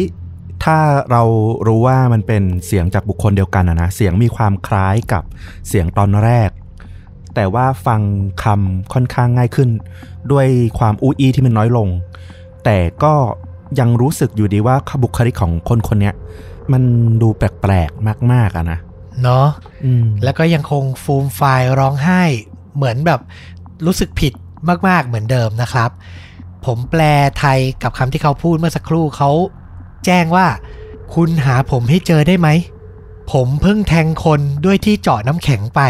ถ้าเรารู้ว่ามันเป็นเสียงจากบุคคลเดียวกันอะนะ เสียงมีความคล้ายกับเสียงตอนแรก แต่ว่าฟังคำค่อนข้างง่ายขึ้น ด้วยความอูอีที่มันน้อยลง แต่ก็ ยังรู้สึกอยู่ดีว่าบุคลิกของคนคนเนี้ยมันดูแปลกๆมาก ๆอะนะเนาะอืมแล้วก็ยังคงฟูมไฟายร้องไห้ เหมือนแบบรู้สึกผิดมาก ๆ เหมือนเดิมนะครับ ผมแปลไทยกับคำที่เขาพูดเมื่อสักครู่เขาแจ้งว่า คุณหาผมให้เจอได้ไหม ผมเพิ่งแทงคนด้วยที่เจาะน้ำแข็งไป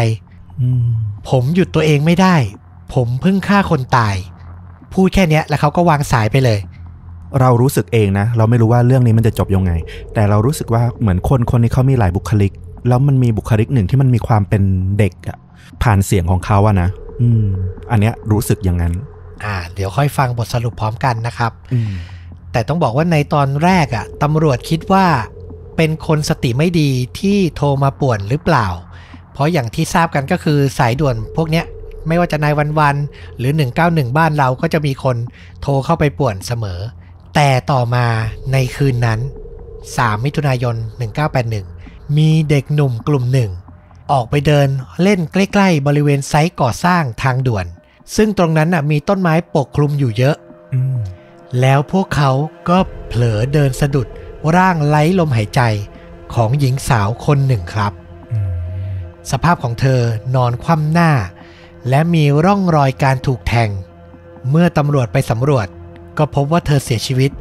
อืมผมหยุดตัวเองไม่ได้ ผมเพิ่งฆ่าคนตาย พูดแค่เนี้ยแล้วเขาก็วางสายไปเลย เรารู้สึกเองนะ เราไม่รู้ว่าเรื่องนี้มันจะจบยังไง แต่เรารู้สึกว่าเหมือนคนคนนี้เขามีหลายบุคลิก แล้วมันมีบุคลิกหนึ่งที่มันมีความเป็นเด็กอะผ่านเสียงของเขาอะนะอืม อันเนี้ยรู้สึกอย่างนั้น อ่า เดี๋ยวค่อยฟังบทสรุปพร้อมกันนะครับอืมแต่ต้องบอกว่าในตอนแรกอะ่ะตำรวจคิดว่าเป็นคนสติไม่ดีที่โทรมาป่วนหรือเปล่า เพราะอย่างที่ทราบกันก็คือสายด่วนพวกเนี้ยไม่ว่าจะนายวันวันๆหรือ 191 บ้านเราก็จะมีคนโทรเข้าไปป่วนเสมอ แต่ต่อมาในคืนนั้น 3 มิถุนายน 1981 มีเด็กหนุ่มกลุ่มหนึ่ง ออกไปเดินเล่นใกล้ๆ บริเวณไซต์ก่อสร้างทางด่วน ซึ่งตรงนั้นน่ะมีต้นไม้ปกคลุมอยู่เยอะอืมแล้วพวกเขาก็เผลอเดินสะดุดร่างไร้ลมหายใจของหญิงสาวคนหนึ่งครับอืมสภาพของเธอนอนคว่ำหน้า และมีร่องรอยการถูกแทง เมื่อตำรวจไปสำรวจ ก็พบว่าเธอเสียชีวิต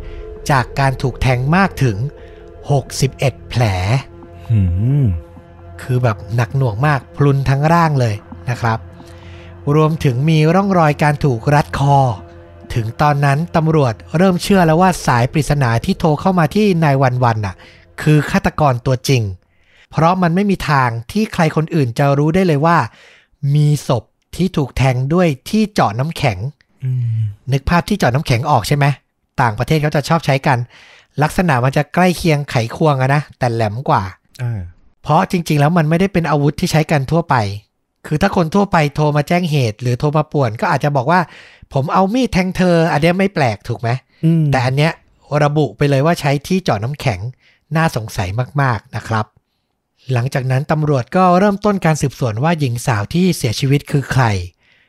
จากการถูกแทงมากถึง 61 แผลอืมคือแบบหนักหน่วงมากพลุนทั้งร่างเลยนะครับ รวมถึงมีร่องรอยการถูกรัดคอ ถึงตอนนั้นตำรวจเริ่มเชื่อแล้วว่าสายปริศนาที่โทรเข้ามาที่นายวันวันน่ะ คือฆาตกรตัวจริง เพราะมันไม่มีทางที่ใครคนอื่นจะรู้ได้เลยว่า มีศพที่ถูกแทงด้วยที่เจาะน้ำแข็งอืม นึกภาพที่เจาะน้ำแข็งออกใช่ไหมต่างประเทศเขาจะชอบใช้กัน ลักษณะมันจะใกล้เคียงไขควงอะนะแต่แหลมกว่าอ่าเพราะจริง ๆ แล้วมันไม่ได้เป็นอาวุธที่ใช้กันทั่วไป คือถ้าคนทั่วไปโทรมาแจ้งเหตุ หรือโทรมาป่วน ก็อาจจะบอกว่า ผมเอามีดแทงเธอ อันเนี้ยไม่แปลกถูกไหมอืมแต่อันเนี้ยระบุไปเลยว่าใช้ที่เจาะน้ำแข็งน่าสงสัยมากๆนะครับ หลังจากนั้นตำรวจก็เริ่มต้นการสืบสวนว่าหญิงสาวที่เสียชีวิตคือใคร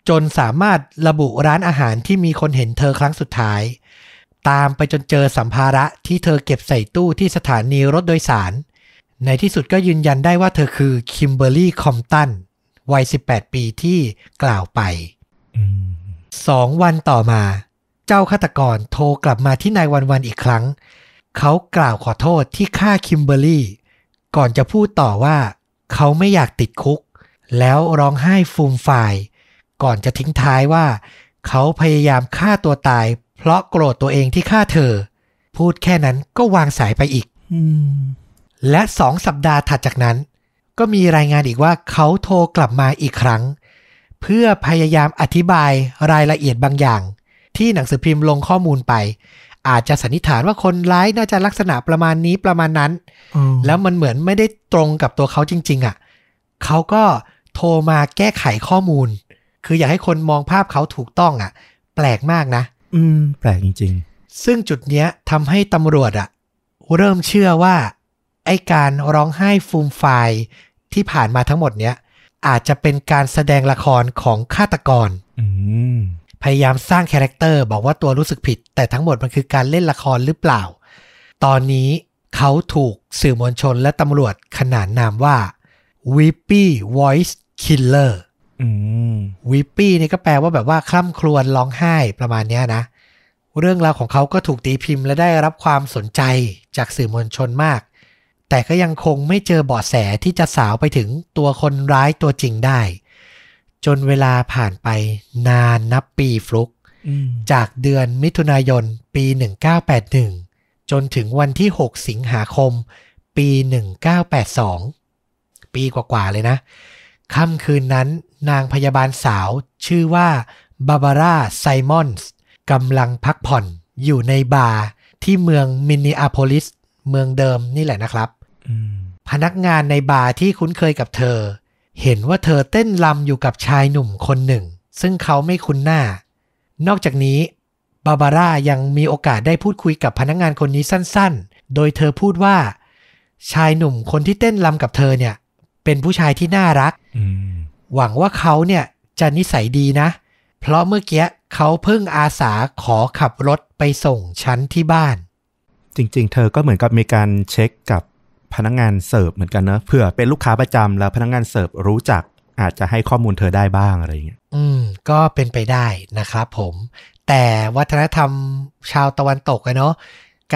จนสามารถระบุร้านอาหารที่มีคนเห็นเธอครั้งสุดท้าย ตามไปจนเจอสัมภาระที่เธอเก็บใส่ตู้ที่สถานีรถโดยสาร ในที่สุดก็ยืนยันได้ว่าเธอคือคิมเบอร์รี่คอมตันวัย 18 ปีที่กล่าวไปสองวันต่อมา เจ้าฆาตกรโทรกลับมาที่นายวันวันอีกครั้ง เขากล่าวขอโทษที่ฆ่าคิมเบอร์รี่ ก่อนจะพูดต่อว่า เขาไม่อยากติดคุก แล้วร้องไห้ฟูมฟาย ก่อนจะทิ้งท้ายว่า เขาพยายามฆ่าตัวตาย เพราะโกรธตัวเองที่ฆ่าเธอ พูดแค่นั้นก็วางสายไปอีกอืมและสองสัปดาห์ถัดจากนั้น ก็มีรายงานอีกว่าเขาโทรกลับมาอีกครั้ง เพื่อพยายามอธิบายรายละเอียดบางอย่าง ที่หนังสือพิมพ์ลงข้อมูลไป อาจจะสันนิษฐานว่าคนร้ายน่าจะลักษณะประมาณนี้ประมาณนั้น แล้วมันเหมือนไม่ได้ตรงกับตัวเขาจริง ๆอะ เขาก็โทรมาแก้ไขข้อมูล คืออยากให้คนมองภาพเขาถูกต้องอะ แปลกมากนะ อืม แปลกจริงซึ่งจุดเนี้ยทำให้ตำรวจอะเริ่มเชื่อว่า ไอ้การร้องไห้ฟูมฟายที่ผ่านมาทั้งหมดเนี้ยอาจจะเป็นการแสดงละครของฆาตกรๆอืมพยายามสร้างคาแรคเตอร์บอกว่าตัวรู้สึกผิด แต่ทั้งหมดมันคือการเล่นละครหรือเปล่า ตอนนี้เขาถูกสื่อมวลชนและตำรวจขนานนามว่า Weepy Voice Killer อืม วิปปี้นี่ก็แปลว่าแบบว่าคล่ำครวญร้องไห้ประมาณเนี้ยนะ เรื่องราวของเขาก็ถูกตีพิมพ์และได้รับความสนใจจากสื่อมวลชนมาก แต่ก็ยังคงไม่เจอเบาะแสที่จะสาวไปถึงตัวคนร้ายตัวจริงได้ จนเวลาผ่านไปนานนับปีฟลุกอืมจากเดือนมิถุนายนปี 1981 จนถึงวันที่ 6 สิงหาคม ปี 1982 ปีกว่าๆเลยนะค่ำคืนนั้น นางพยาบาลสาวชื่อว่าบาบาร่าไซมอนส์กำลังพักผ่อนอยู่ในบาร์ที่เมืองมินนิอาโพลิส เมืองเดิมนี่แหละนะครับอืมพนักงานในบาร์ที่คุ้นเคยกับเธอ เห็นว่าเธอเต้นรำอยู่กับชายหนุ่มคนหนึ่ง ซึ่งเขาไม่คุ้นหน้า นอกจากนี้บาบาร่ายังมีโอกาสได้พูดคุยกับพนักงานคนนี้สั้นๆ โดยเธอพูดว่า ชายหนุ่มคนที่เต้นรำกับเธอเนี่ย เป็นผู้ชายที่น่ารักอืม หวังว่าเขาเนี่ยจะนิสัยดีนะ เพราะเมื่อกี้เขาเพิ่งอาสาขอขับรถไปส่งฉันที่บ้าน จริง ๆ เธอก็เหมือนกับมีการเช็คกับพนักงานเสิร์ฟเหมือนกันเนอะเผื่อเป็นลูกค้าประจำแล้วพนักงานเสิร์ฟรู้จักอาจจะให้ข้อมูลเธอได้บ้างอะไรอย่างเงี้ย อืม ก็เป็นไปได้นะครับผม แต่วัฒนธรรมชาวตะวันตกอะเนาะ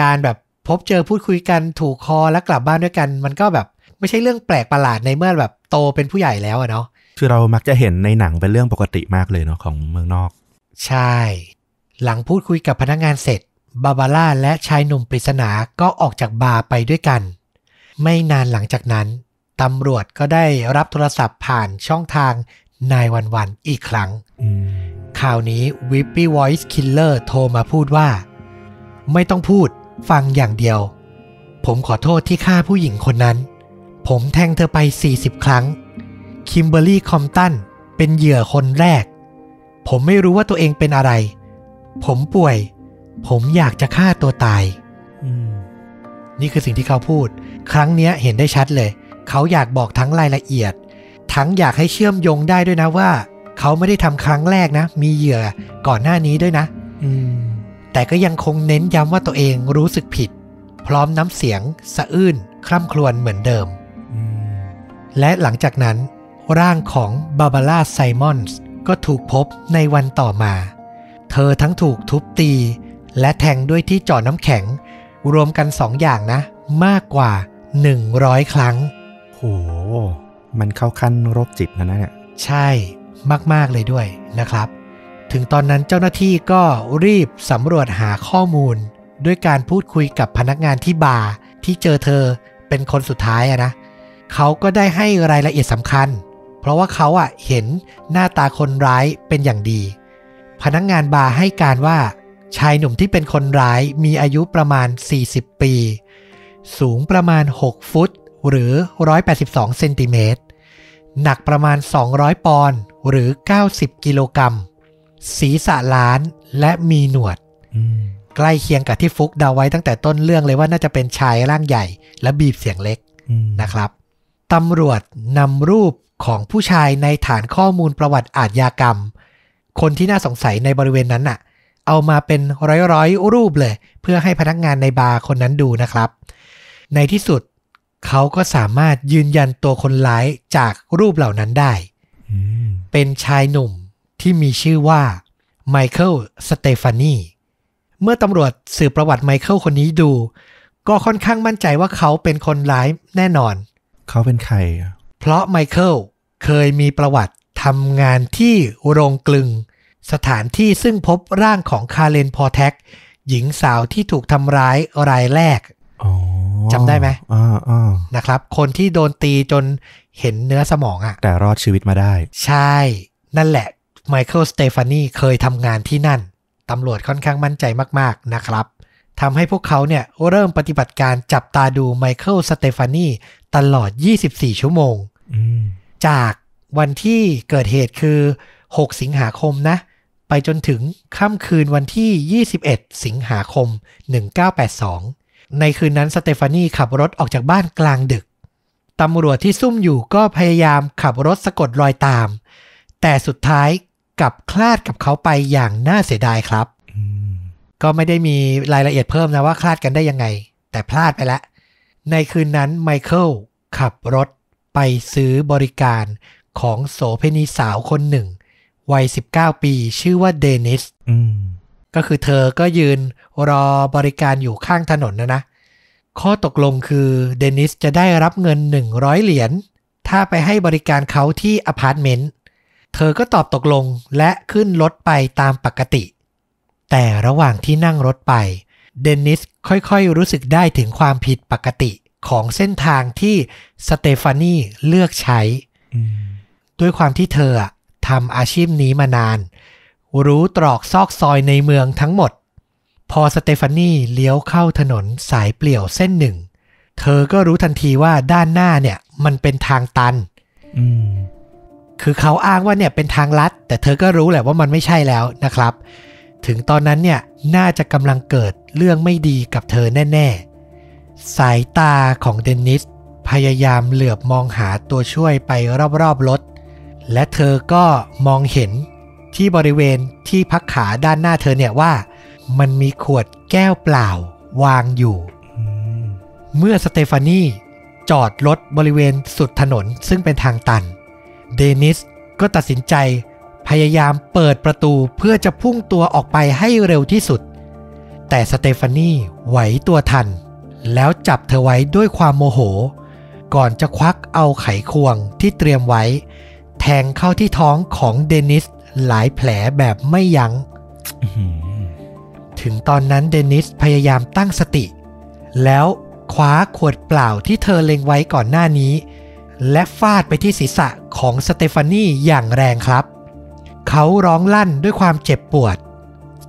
การแบบพบเจอพูดคุยกันถูกคอแล้วกลับบ้านด้วยกัน มันก็แบบไม่ใช่เรื่องแปลกประหลาดในเมื่อแบบโตเป็นผู้ใหญ่แล้วอะเนาะ คือเรามักจะเห็นในหนังเป็นเรื่องปกติมากเลยเนาะของเมืองนอก ใช่ หลังพูดคุยกับพนักงานเสร็จ บาบาร่าและชายหนุ่มปริศนาก็ออกจากบาร์ไปด้วยกัน ไม่นานหลังจากนั้นตำรวจก็ได้รับโทรศัพท์ผ่านช่องทางนายวันวันอีกครั้งอืมคราวนี้ Whippy Voice Killer โทรมาพูดว่า ไม่ต้องพูดฟังอย่างเดียว ผมขอโทษที่ฆ่าผู้หญิงคนนั้น ผมแทงเธอไป 40 ครั้ง คิมเบอร์รี่คอมตันเป็นเหยื่อคนแรก ผมไม่รู้ว่าตัวเองเป็นอะไร ผมป่วย ผมอยากจะฆ่าตัวตายอืมนี่คือสิ่งที่เขาพูด ครั้งเนี้ยเห็นได้ชัดเลย เขาอยากบอกทั้งรายละเอียด ทั้งอยากให้เชื่อมโยงได้ด้วยนะว่า เขาไม่ได้ทำครั้งแรกนะ มีเหยื่อก่อนหน้านี้ด้วยนะอืมแต่ก็ยังคงเน้นย้ำว่าตัวเองรู้สึกผิด พร้อมน้ำเสียง สะอื้น คร่ำครวญเหมือนเดิมอืมและหลังจากนั้น ร่างของบาบาร่าไซมอนส์ก็ถูกพบในวันต่อมา เธอทั้งถูกทุบตี และแทงด้วยที่เจาะน้ำแข็ง รวมกันสองอย่างนะ มากกว่า 100 ครั้ง โห มันเข้าขั้นโรคจิตนะเนี่ย ใช่มาก ๆ เลยด้วยนะครับ ถึงตอนนั้นเจ้าหน้าที่ก็รีบสำรวจหาข้อมูล ด้วยการพูดคุยกับพนักงานที่บาร์ที่เจอเธอเป็นคนสุดท้ายอะนะ เขาก็ได้ให้รายละเอียดสำคัญ เพราะว่าเขาอะเห็นหน้าตาคนร้ายเป็นอย่างดี พนักงานบาร์ให้การว่าชายหนุ่มที่เป็นคนร้ายมีอายุประมาณ 40 ปี สูงประมาณ 6 ฟุต หรือ 182 เซนติเมตร หนักประมาณ 200 ปอนด์ หรือ 90 กิโลกรัม ศีรษะล้านและมีหนวดอืมใกล้เคียงกับที่ฟุกเดาไว้ตั้งแต่ต้นเรื่องเลยว่าน่าจะเป็นชายร่างใหญ่ และบีบเสียงเล็กอืมนะครับ ตำรวจนำรูป ของผู้ชายในฐานข้อมูลประวัติอาทยากรรม คนที่น่าสงสัยในบริเวณนั้นน่ะ เอามาเป็นร้อยๆ รูปเลย เพื่อให้พนักงานในบาร์คนนั้นดูนะครับ ในที่สุดเขาก็สามารถยืนยันตัวคนร้ายจากรูปเหล่านั้นได้ เป็นชายหนุ่มที่มีชื่อว่าไมเคิลสเตฟานีเมื่อตำรวจสืบประวัติไมเคิลคนนี้ดู ก็ค่อนข้างมั่นใจว่าเขาเป็นคนร้ายแน่นอน เขาเป็นใคร เพราะไมเคิลเคยมีประวัติทำงานที่โรงกลึง สถานที่ซึ่งพบร่างของคาเลนพอแท็ก หญิงสาวที่ถูกทำร้ายรายแรกอ๋อจำได้ไหมอ่าอ่านะครับ คนที่โดนตีจนเห็นเนื้อสมองอะ่ะแต่รอดชีวิตมาได้ ใช่ นั่นแหละไมเคิลสเตฟานีเคยทำงานที่นั่นตำรวจค่อนข้างมั่นใจมาก ๆ นะครับ ทำให้พวกเขาเนี่ยเริ่มปฏิบัติการจับตาดูไมเคิลสเตฟานีตลอด 24 ชั่วโมงอืมจากวันที่เกิดเหตุคือ 6 สิงหาคมนะ ไปจนถึงค่ำคืนวันที่ 21 สิงหาคม 1982 ในคืนนั้นสเตฟานีขับรถออกจากบ้านกลางดึกตำรวจที่ซุ่มอยู่ก็พยายามขับรถสะกดรอยตาม แต่สุดท้ายกลับคลาดกับเขาไปอย่างน่าเสียดายครับอืม ก็ไม่ได้มีรายละเอียดเพิ่มนะว่าคลาดกันได้ยังไง แต่พลาดไปแล้ว ในคืนนั้นไมเคิลขับรถไปซื้อบริการของโสเภณีสาวคนหนึ่ง วัย 19 ปี ชื่อว่าเดนิสอืมก็คือเธอก็ยืนรอบริการอยู่ข้างถนนนะนะ ข้อตกลงคือเดนิสจะได้รับเงิน 100 เหรียญ ถ้าไปให้บริการเขาที่อพาร์ตเมนต์ เธอก็ตอบตกลงและขึ้นรถไปตามปกติ แต่ระหว่างที่นั่งรถไป เดนิสค่อยๆ รู้สึกได้ถึงความผิดปกติของเส้นทางที่สเตฟานีเลือกใช้อืมด้วยความที่เธออะทำอาชีพนี้มานาน รู้ตรอกซอกซอยในเมืองทั้งหมด พอสเตฟานีเลี้ยวเข้าถนนสายเปลี่ยวเส้นหนึ่ง เธอก็รู้ทันทีว่าด้านหน้าเนี่ยมันเป็นทางตันอืมคือเขาอ้างว่าเนี่ยเป็นทางลัด แต่เธอก็รู้แหละว่ามันไม่ใช่แล้วนะครับ ถึงตอนนั้นเนี่ยน่าจะกำลังเกิดเรื่องไม่ดีกับเธอแน่ ๆ สายตาของเดนนิสพยายามเหลือบมองหาตัวช่วยไปรอบๆรถ และเธอก็มองเห็นที่บริเวณที่พักขาด้านหน้าเธอเนี่ยว่า มันมีขวดแก้วเปล่าวางอยู่ เมื่อสเตฟานีจอดรถบริเวณสุดถนนซึ่งเป็นทางตัน เดนิสก็ตัดสินใจ พยายามเปิดประตูเพื่อจะพุ่งตัวออกไปให้เร็วที่สุด แต่สเตฟานีไหวตัวทัน แล้วจับเธอไว้ด้วยความโมโห ก่อนจะควักเอาไขควงที่เตรียมไว้ แทงเข้าที่ท้องของเดนิสหลายแผลแบบไม่ยัง้งอื้อหือถึงตอนนั้นเดนิสพยายามตั้งสติ แล้วคว้าขวดเปล่าที่เธอเล็งไว้ก่อนหน้านี้ และฟาดไปที่ศีรษะของสเตฟานีอย่างแรงครับ เขาร้องลั่นด้วยความเจ็บปวด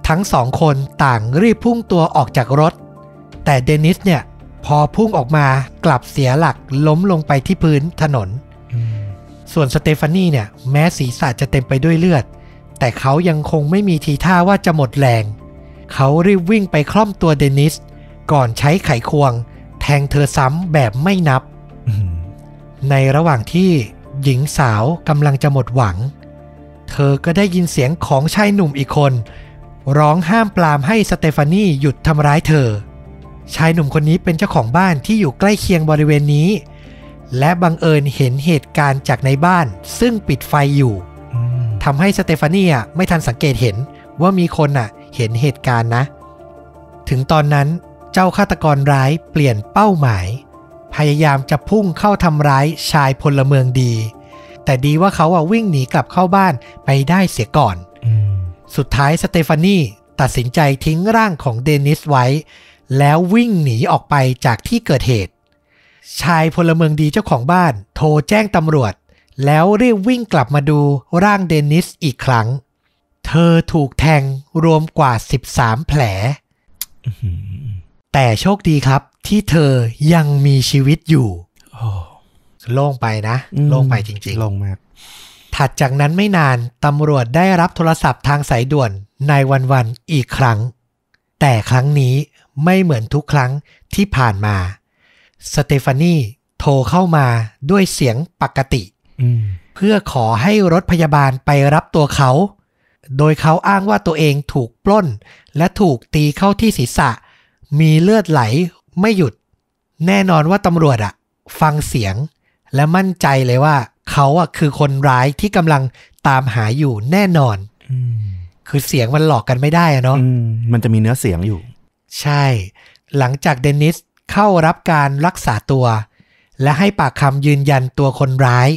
ทั้งสองคนต่างรีบพุ่งตัวออกจากรถ แต่เดนิสเนี่ยพอพุ่งออกมากลับเสียหลักล้มลงไปที่พื้นถนนอืมส่วนสเตฟานีเนี่ยแม้ศีรษะจะเต็มไปด้วยเลือด แต่เขายังคงไม่มีทีท่าว่าจะหมดแรง เขารีบวิ่งไปคล่อมตัวเดนิส ก่อนใช้ไขควง แทงเธอซ้ำแบบไม่นับอืมในระหว่างที่หญิงสาวกำลังจะหมดหวัง เธอก็ได้ยินเสียงของชายหนุ่มอีกคน ร้องห้ามปรามให้สเตฟานีหยุดทำร้ายเธอ ชายหนุ่มคนนี้เป็นเจ้าของบ้านที่อยู่ใกล้เคียงบริเวณนี้ และบังเอิญเห็นเหตุการณ์จากในบ้าน ซึ่งปิดไฟอยู่อืมทำให้สเตฟานีอะไม่ทันสังเกตเห็นว่ามีคนอะ เห็นเหตุการณ์นะ ถึงตอนนั้นเจ้าฆาตกรร้ายเปลี่ยนเป้าหมาย พยายามจะพุ่งเข้าทำร้ายชายพลเมืองดี แต่ดีว่าเขาอะวิ่งหนีกลับเข้าบ้านไปได้เสียก่อนอืมสุดท้ายสเตฟานีตัดสินใจทิ้งร่างของเดนิสไว้ แล้ววิ่งหนีออกไปจากที่เกิดเหตุ ชายพลเมืองดีเจ้าของบ้าน โทรแจ้งตำรวจ แล้วรีบวิ่งกลับมาดูร่างเดนิสอีกครั้ง เธอถูกแทงรวมกว่า 13 แผลอื้อหือแต่โชคดีครับที่เธอยังมีชีวิตอยู่โอ้ โล่งไปนะอืมโล่งไปจริงๆ โล่งมาก ถัดจากนั้นไม่นานตำรวจได้รับโทรศัพท์ทางสายด่วนในวันวันๆอีกครั้ง แต่ครั้งนี้ไม่เหมือนทุกครั้งที่ผ่านมาสเตฟานีโทรเข้ามาด้วยเสียงปกติอืมเพื่อขอให้รถพยาบาลไปรับตัวเขา โดยเขาอ้างว่าตัวเองถูกปล้น และถูกตีเข้าที่ศีรษะ มีเลือดไหลไม่หยุด แน่นอนว่าตำรวจอะฟังเสียง และมั่นใจเลยว่า เขาอะคือคนร้ายที่กำลังตามหาอยู่แน่นอนอืมคือเสียงมันหลอกกันไม่ได้อะเนาะอืมมันจะมีเนื้อเสียงอยู่ ใช่ หลังจากเดนิสเข้ารับการรักษาตัว และให้ปากคำยืนยันตัวคนร้าย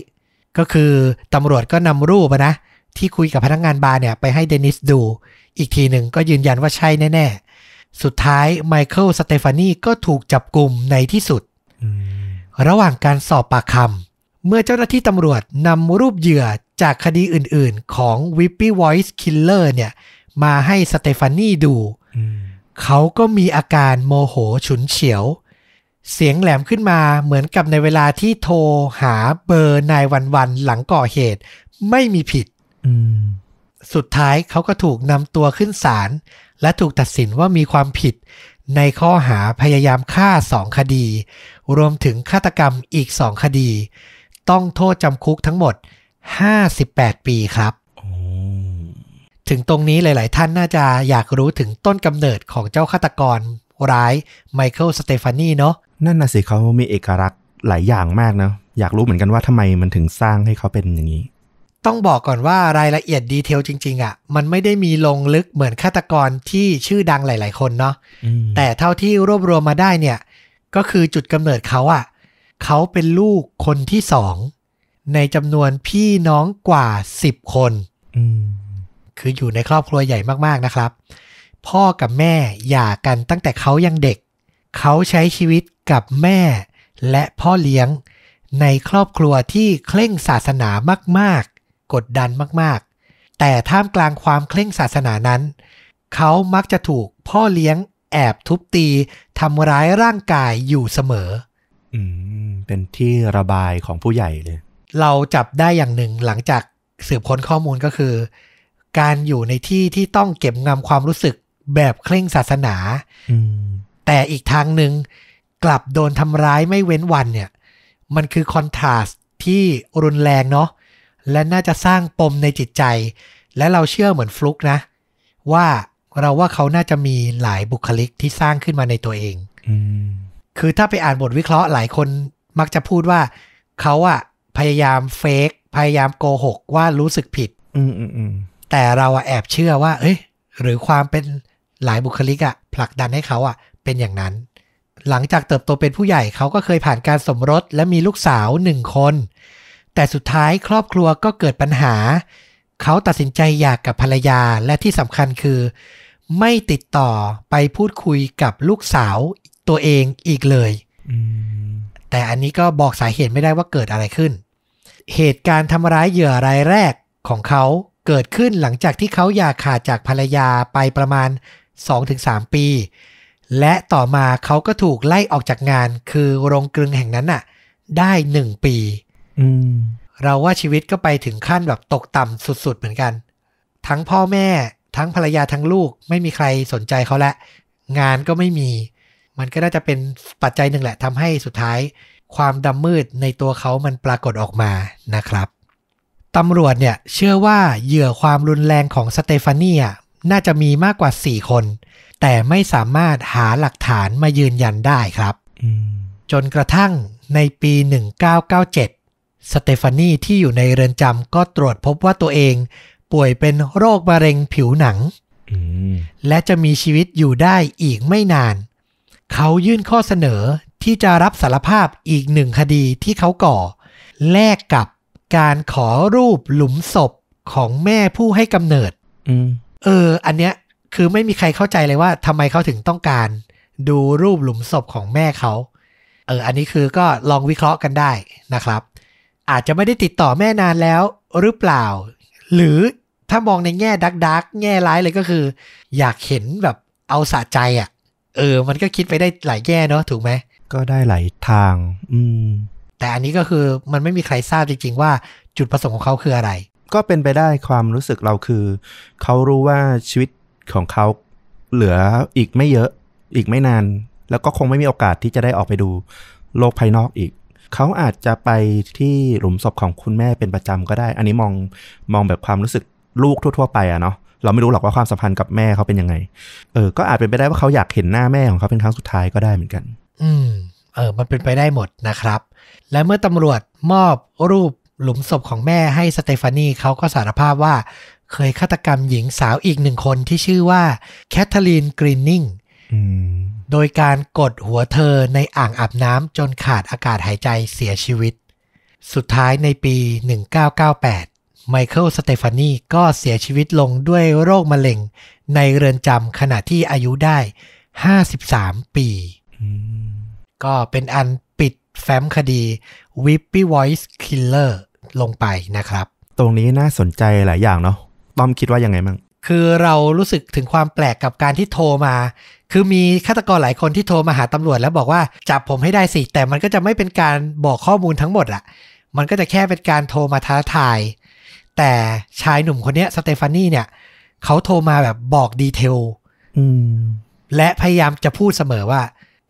ก็คือตำรวจก็นำรูปอะนะ ที่คุยกับพนักงานบาร์เนี่ยไปให้เดนิสดู อีกทีหนึ่งก็ยืนยันว่าใช่แน่ ๆ สุดท้ายไมเคิลสเตฟานีก็ถูกจับกลุ่มในที่สุดอืม ระหว่างการสอบปากคำเมื่อเจ้าหน้าที่ตำรวจนำรูปเหยื่อจากคดีอื่นๆ ของ Whippy Voice Killer เนี่ย มาให้สเตฟานีดู เขาก็มีอาการโมโหฉุนเฉียว เสียงแหลมขึ้นมาเหมือนกับในเวลาที่โทรหาเบอร์นายวันวันๆหลังก่อเหตุ ไม่มีผิด สุดท้ายเขาก็ถูกนำตัวขึ้นศาลและถูกตัดสินว่ามีความผิด ในข้อหาพยายามฆ่าสองคดี รวมถึงฆาตกรรมอีกสองคดี ต้องโทษจำคุกทั้งหมด 58 ปีครับถึงตรงนี้หลาย ๆ ท่านน่าจะอยากรู้ถึงต้นกำเนิดของเจ้าฆาตกรร้ายไมเคิลสเตฟานีเนาะนั่นน่ะสิเขามีเอกลักษณ์หลายอย่างมากนะ อยากรู้เหมือนกันว่าทำไมมันถึงสร้างให้เขาเป็นอย่างนี้ ต้องบอกก่อนว่ารายละเอียด detail จริง ๆอะ มันไม่ได้มีลงลึกเหมือนฆาตกรที่ชื่อดังหลาย ๆ คนเนาะอืมแต่เท่าที่รวบรวมมาได้เนี่ย ก็คือจุดกำเนิดเขาอะเขาเป็นลูกคนที่สองในจำนวนพี่น้องกว่า10คนอืมคืออยู่ในครอบครัวใหญ่มากๆนะครับ พ่อกับแม่หย่ากันตั้งแต่เขายังเด็ก เขาใช้ชีวิตกับแม่และพ่อเลี้ยง ในครอบครัวที่เคร่งศาสนามากๆ กดดันมากๆ แต่ท่ามกลางความเคร่งศาสนานั้น เขามักจะถูกพ่อเลี้ยงแอบทุบตีทำร้ายร่างกายอยู่เสมอ อืม เป็นที่ระบายของผู้ใหญ่เลย เราจับได้อย่างหนึ่งหลังจากสืบค้นข้อมูลก็คือ การอยู่ในที่ที่ต้องเก็บงำความรู้สึกแบบเคร่งศาสนาอืมแต่อีกทางหนึ่งกลับโดนทำร้ายไม่เว้นวันเนี่ย มันคือคอนทราสต์ที่รุนแรงเนาะ และน่าจะสร้างปมในจิตใจ และเราเชื่อเหมือนฟลุกนะ ว่าเราว่าเขาน่าจะมีหลายบุคลิกที่สร้างขึ้นมาในตัวเองอืมคือถ้าไปอ่านบทวิเคราะห์หลายคนมักจะพูดว่า เขาอะพยายามเฟกพยายามโกหกว่ารู้สึกผิดอืมอืมอืมแต่เราอะแอบเชื่อว่า เอ้ย หรือความเป็นหลายบุคลิกอะผลักดันให้เขาอะเป็นอย่างนั้น หลังจากเติบโตเป็นผู้ใหญ่เขาก็เคยผ่านการสมรสและมีลูกสาวหนึ่งคน แต่สุดท้ายครอบครัวก็เกิดปัญหา เขาตัดสินใจหย่ากกับภรรยาและที่สำคัญคือ ไม่ติดต่อไปพูดคุยกับลูกสาวตัวเองอีกเลยอืมแต่อันนี้ก็บอกสาเหตุไม่ได้ว่าเกิดอะไรขึ้น เหตุการณ์ทำร้ายเหยื่อรายแรกของเขาเกิดขึ้นหลังจากที่เขาอยากขาดจากภรรยาไปประมาณ 2-3 ปี และต่อมาเขาก็ถูกไล่ออกจากงานคือโรงกลึงแห่งนั้นน่ะ ได้ 1 ปีอืม เราว่าชีวิตก็ไปถึงขั้นแบบตกต่ำสุดๆเหมือนกัน ทั้งพ่อแม่ทั้งภรรยาทั้งลูกไม่มีใครสนใจเขาและ งานก็ไม่มี มันก็น่าจะเป็นปัจจัยหนึ่งแหละทำให้สุดท้าย ความดำมืดในตัวเขามันปรากฏออกมานะครับตำรวจเนี่ยเชื่อว่าเหยื่อความรุนแรงของสเตฟานีอะน่าจะมีมากกว่า 4 คน แต่ไม่สามารถหาหลักฐานมายืนยันได้ครับอืมจนกระทั่งในปี 1997 สเตฟานีที่อยู่ในเรือนจำก็ตรวจพบว่าตัวเอง ป่วยเป็นโรคมะเร็งผิวหนังอืมและจะมีชีวิตอยู่ได้อีกไม่นาน เขายื่นข้อเสนอที่จะรับสารภาพอีกหนึ่งคดีที่เขาก่อ แลกกับการขอรูปหลุมศพของแม่ผู้ให้กำเนิดอืมเออ อันเนี้ยคือไม่มีใครเข้าใจเลยว่าทำไมเขาถึงต้องการ ดูรูปหลุมศพของแม่เขา เออ อันนี้คือก็ลองวิเคราะห์กันได้นะครับ อาจจะไม่ได้ติดต่อแม่นานแล้วหรือเปล่า หรือถ้ามองในแง่ดักดักแง่ร้ายเลยก็คือ อยากเห็นแบบเอาสะใจอะ่ะ เออ มันก็คิดไปได้หลายแง่เนาะถูกไหมก็ได้หลายทาง อืม แต่อันนี้ก็คือมันไม่มีใครทราบจริง ๆ ว่าจุดประสงค์ของเขาคืออะไร ก็เป็นไปได้ความรู้สึกเราคือ เขารู้ว่าชีวิตของเขาเหลืออีกไม่เยอะ อีกไม่นาน แล้วก็คงไม่มีโอกาสที่จะได้ออกไปดูโลกภายนอกอีก เขาอาจจะไปที่หลุมศพของคุณแม่เป็นประจำก็ได้ อันนี้มองมองแบบความรู้สึกลูกทั่ว ๆ ไปอะเนาะเราไม่รู้หรอกว่าความสัมพันธ์กับแม่เขาเป็นยังไง เออ ก็อาจเป็นไปได้ว่าเขาอยากเห็นหน้าแม่ของเขาเป็นครั้งสุดท้ายก็ได้เหมือนกัน อืม เออ มันเป็นไปได้หมดนะครับ และเมื่อตำรวจมอบรูปหลุมศพของแม่ให้สเตฟานีเขาก็สารภาพว่า เคยฆาตกรรมหญิงสาวอีกหนึ่งคนที่ชื่อว่าแคทเธอรีนกรีนนิงอืม โดยการกดหัวเธอในอ่างอาบน้ำจนขาดอากาศหายใจเสียชีวิต สุดท้ายในปี 1998 ไมเคิลสเตฟานีก็เสียชีวิตลงด้วยโรคมะเร็ง ในเรือนจำขณะที่อายุได้ 53 ปีอืมก็เป็นอันปิดแฟ้มคดี Whippy Voice Killer ลงไปนะครับ ตรงนี้น่าสนใจหลายอย่างเนาะต้อมคิดว่ายังไงมั่งคือเรารู้สึกถึงความแปลกกับการที่โทรมา คือมีฆาตกรหลายคนที่โทรมาหาตำรวจแล้วบอกว่าจับผมให้ได้สิ แต่มันก็จะไม่เป็นการบอกข้อมูลทั้งหมดอะมันก็จะแค่เป็นการโทรมาท้าทาย แต่ชายหนุ่มคนเนี้ยสเตฟานีเนี่ย เขาโทรมาแบบบอกดีเทลอืมและพยายามจะพูดเสมอว่า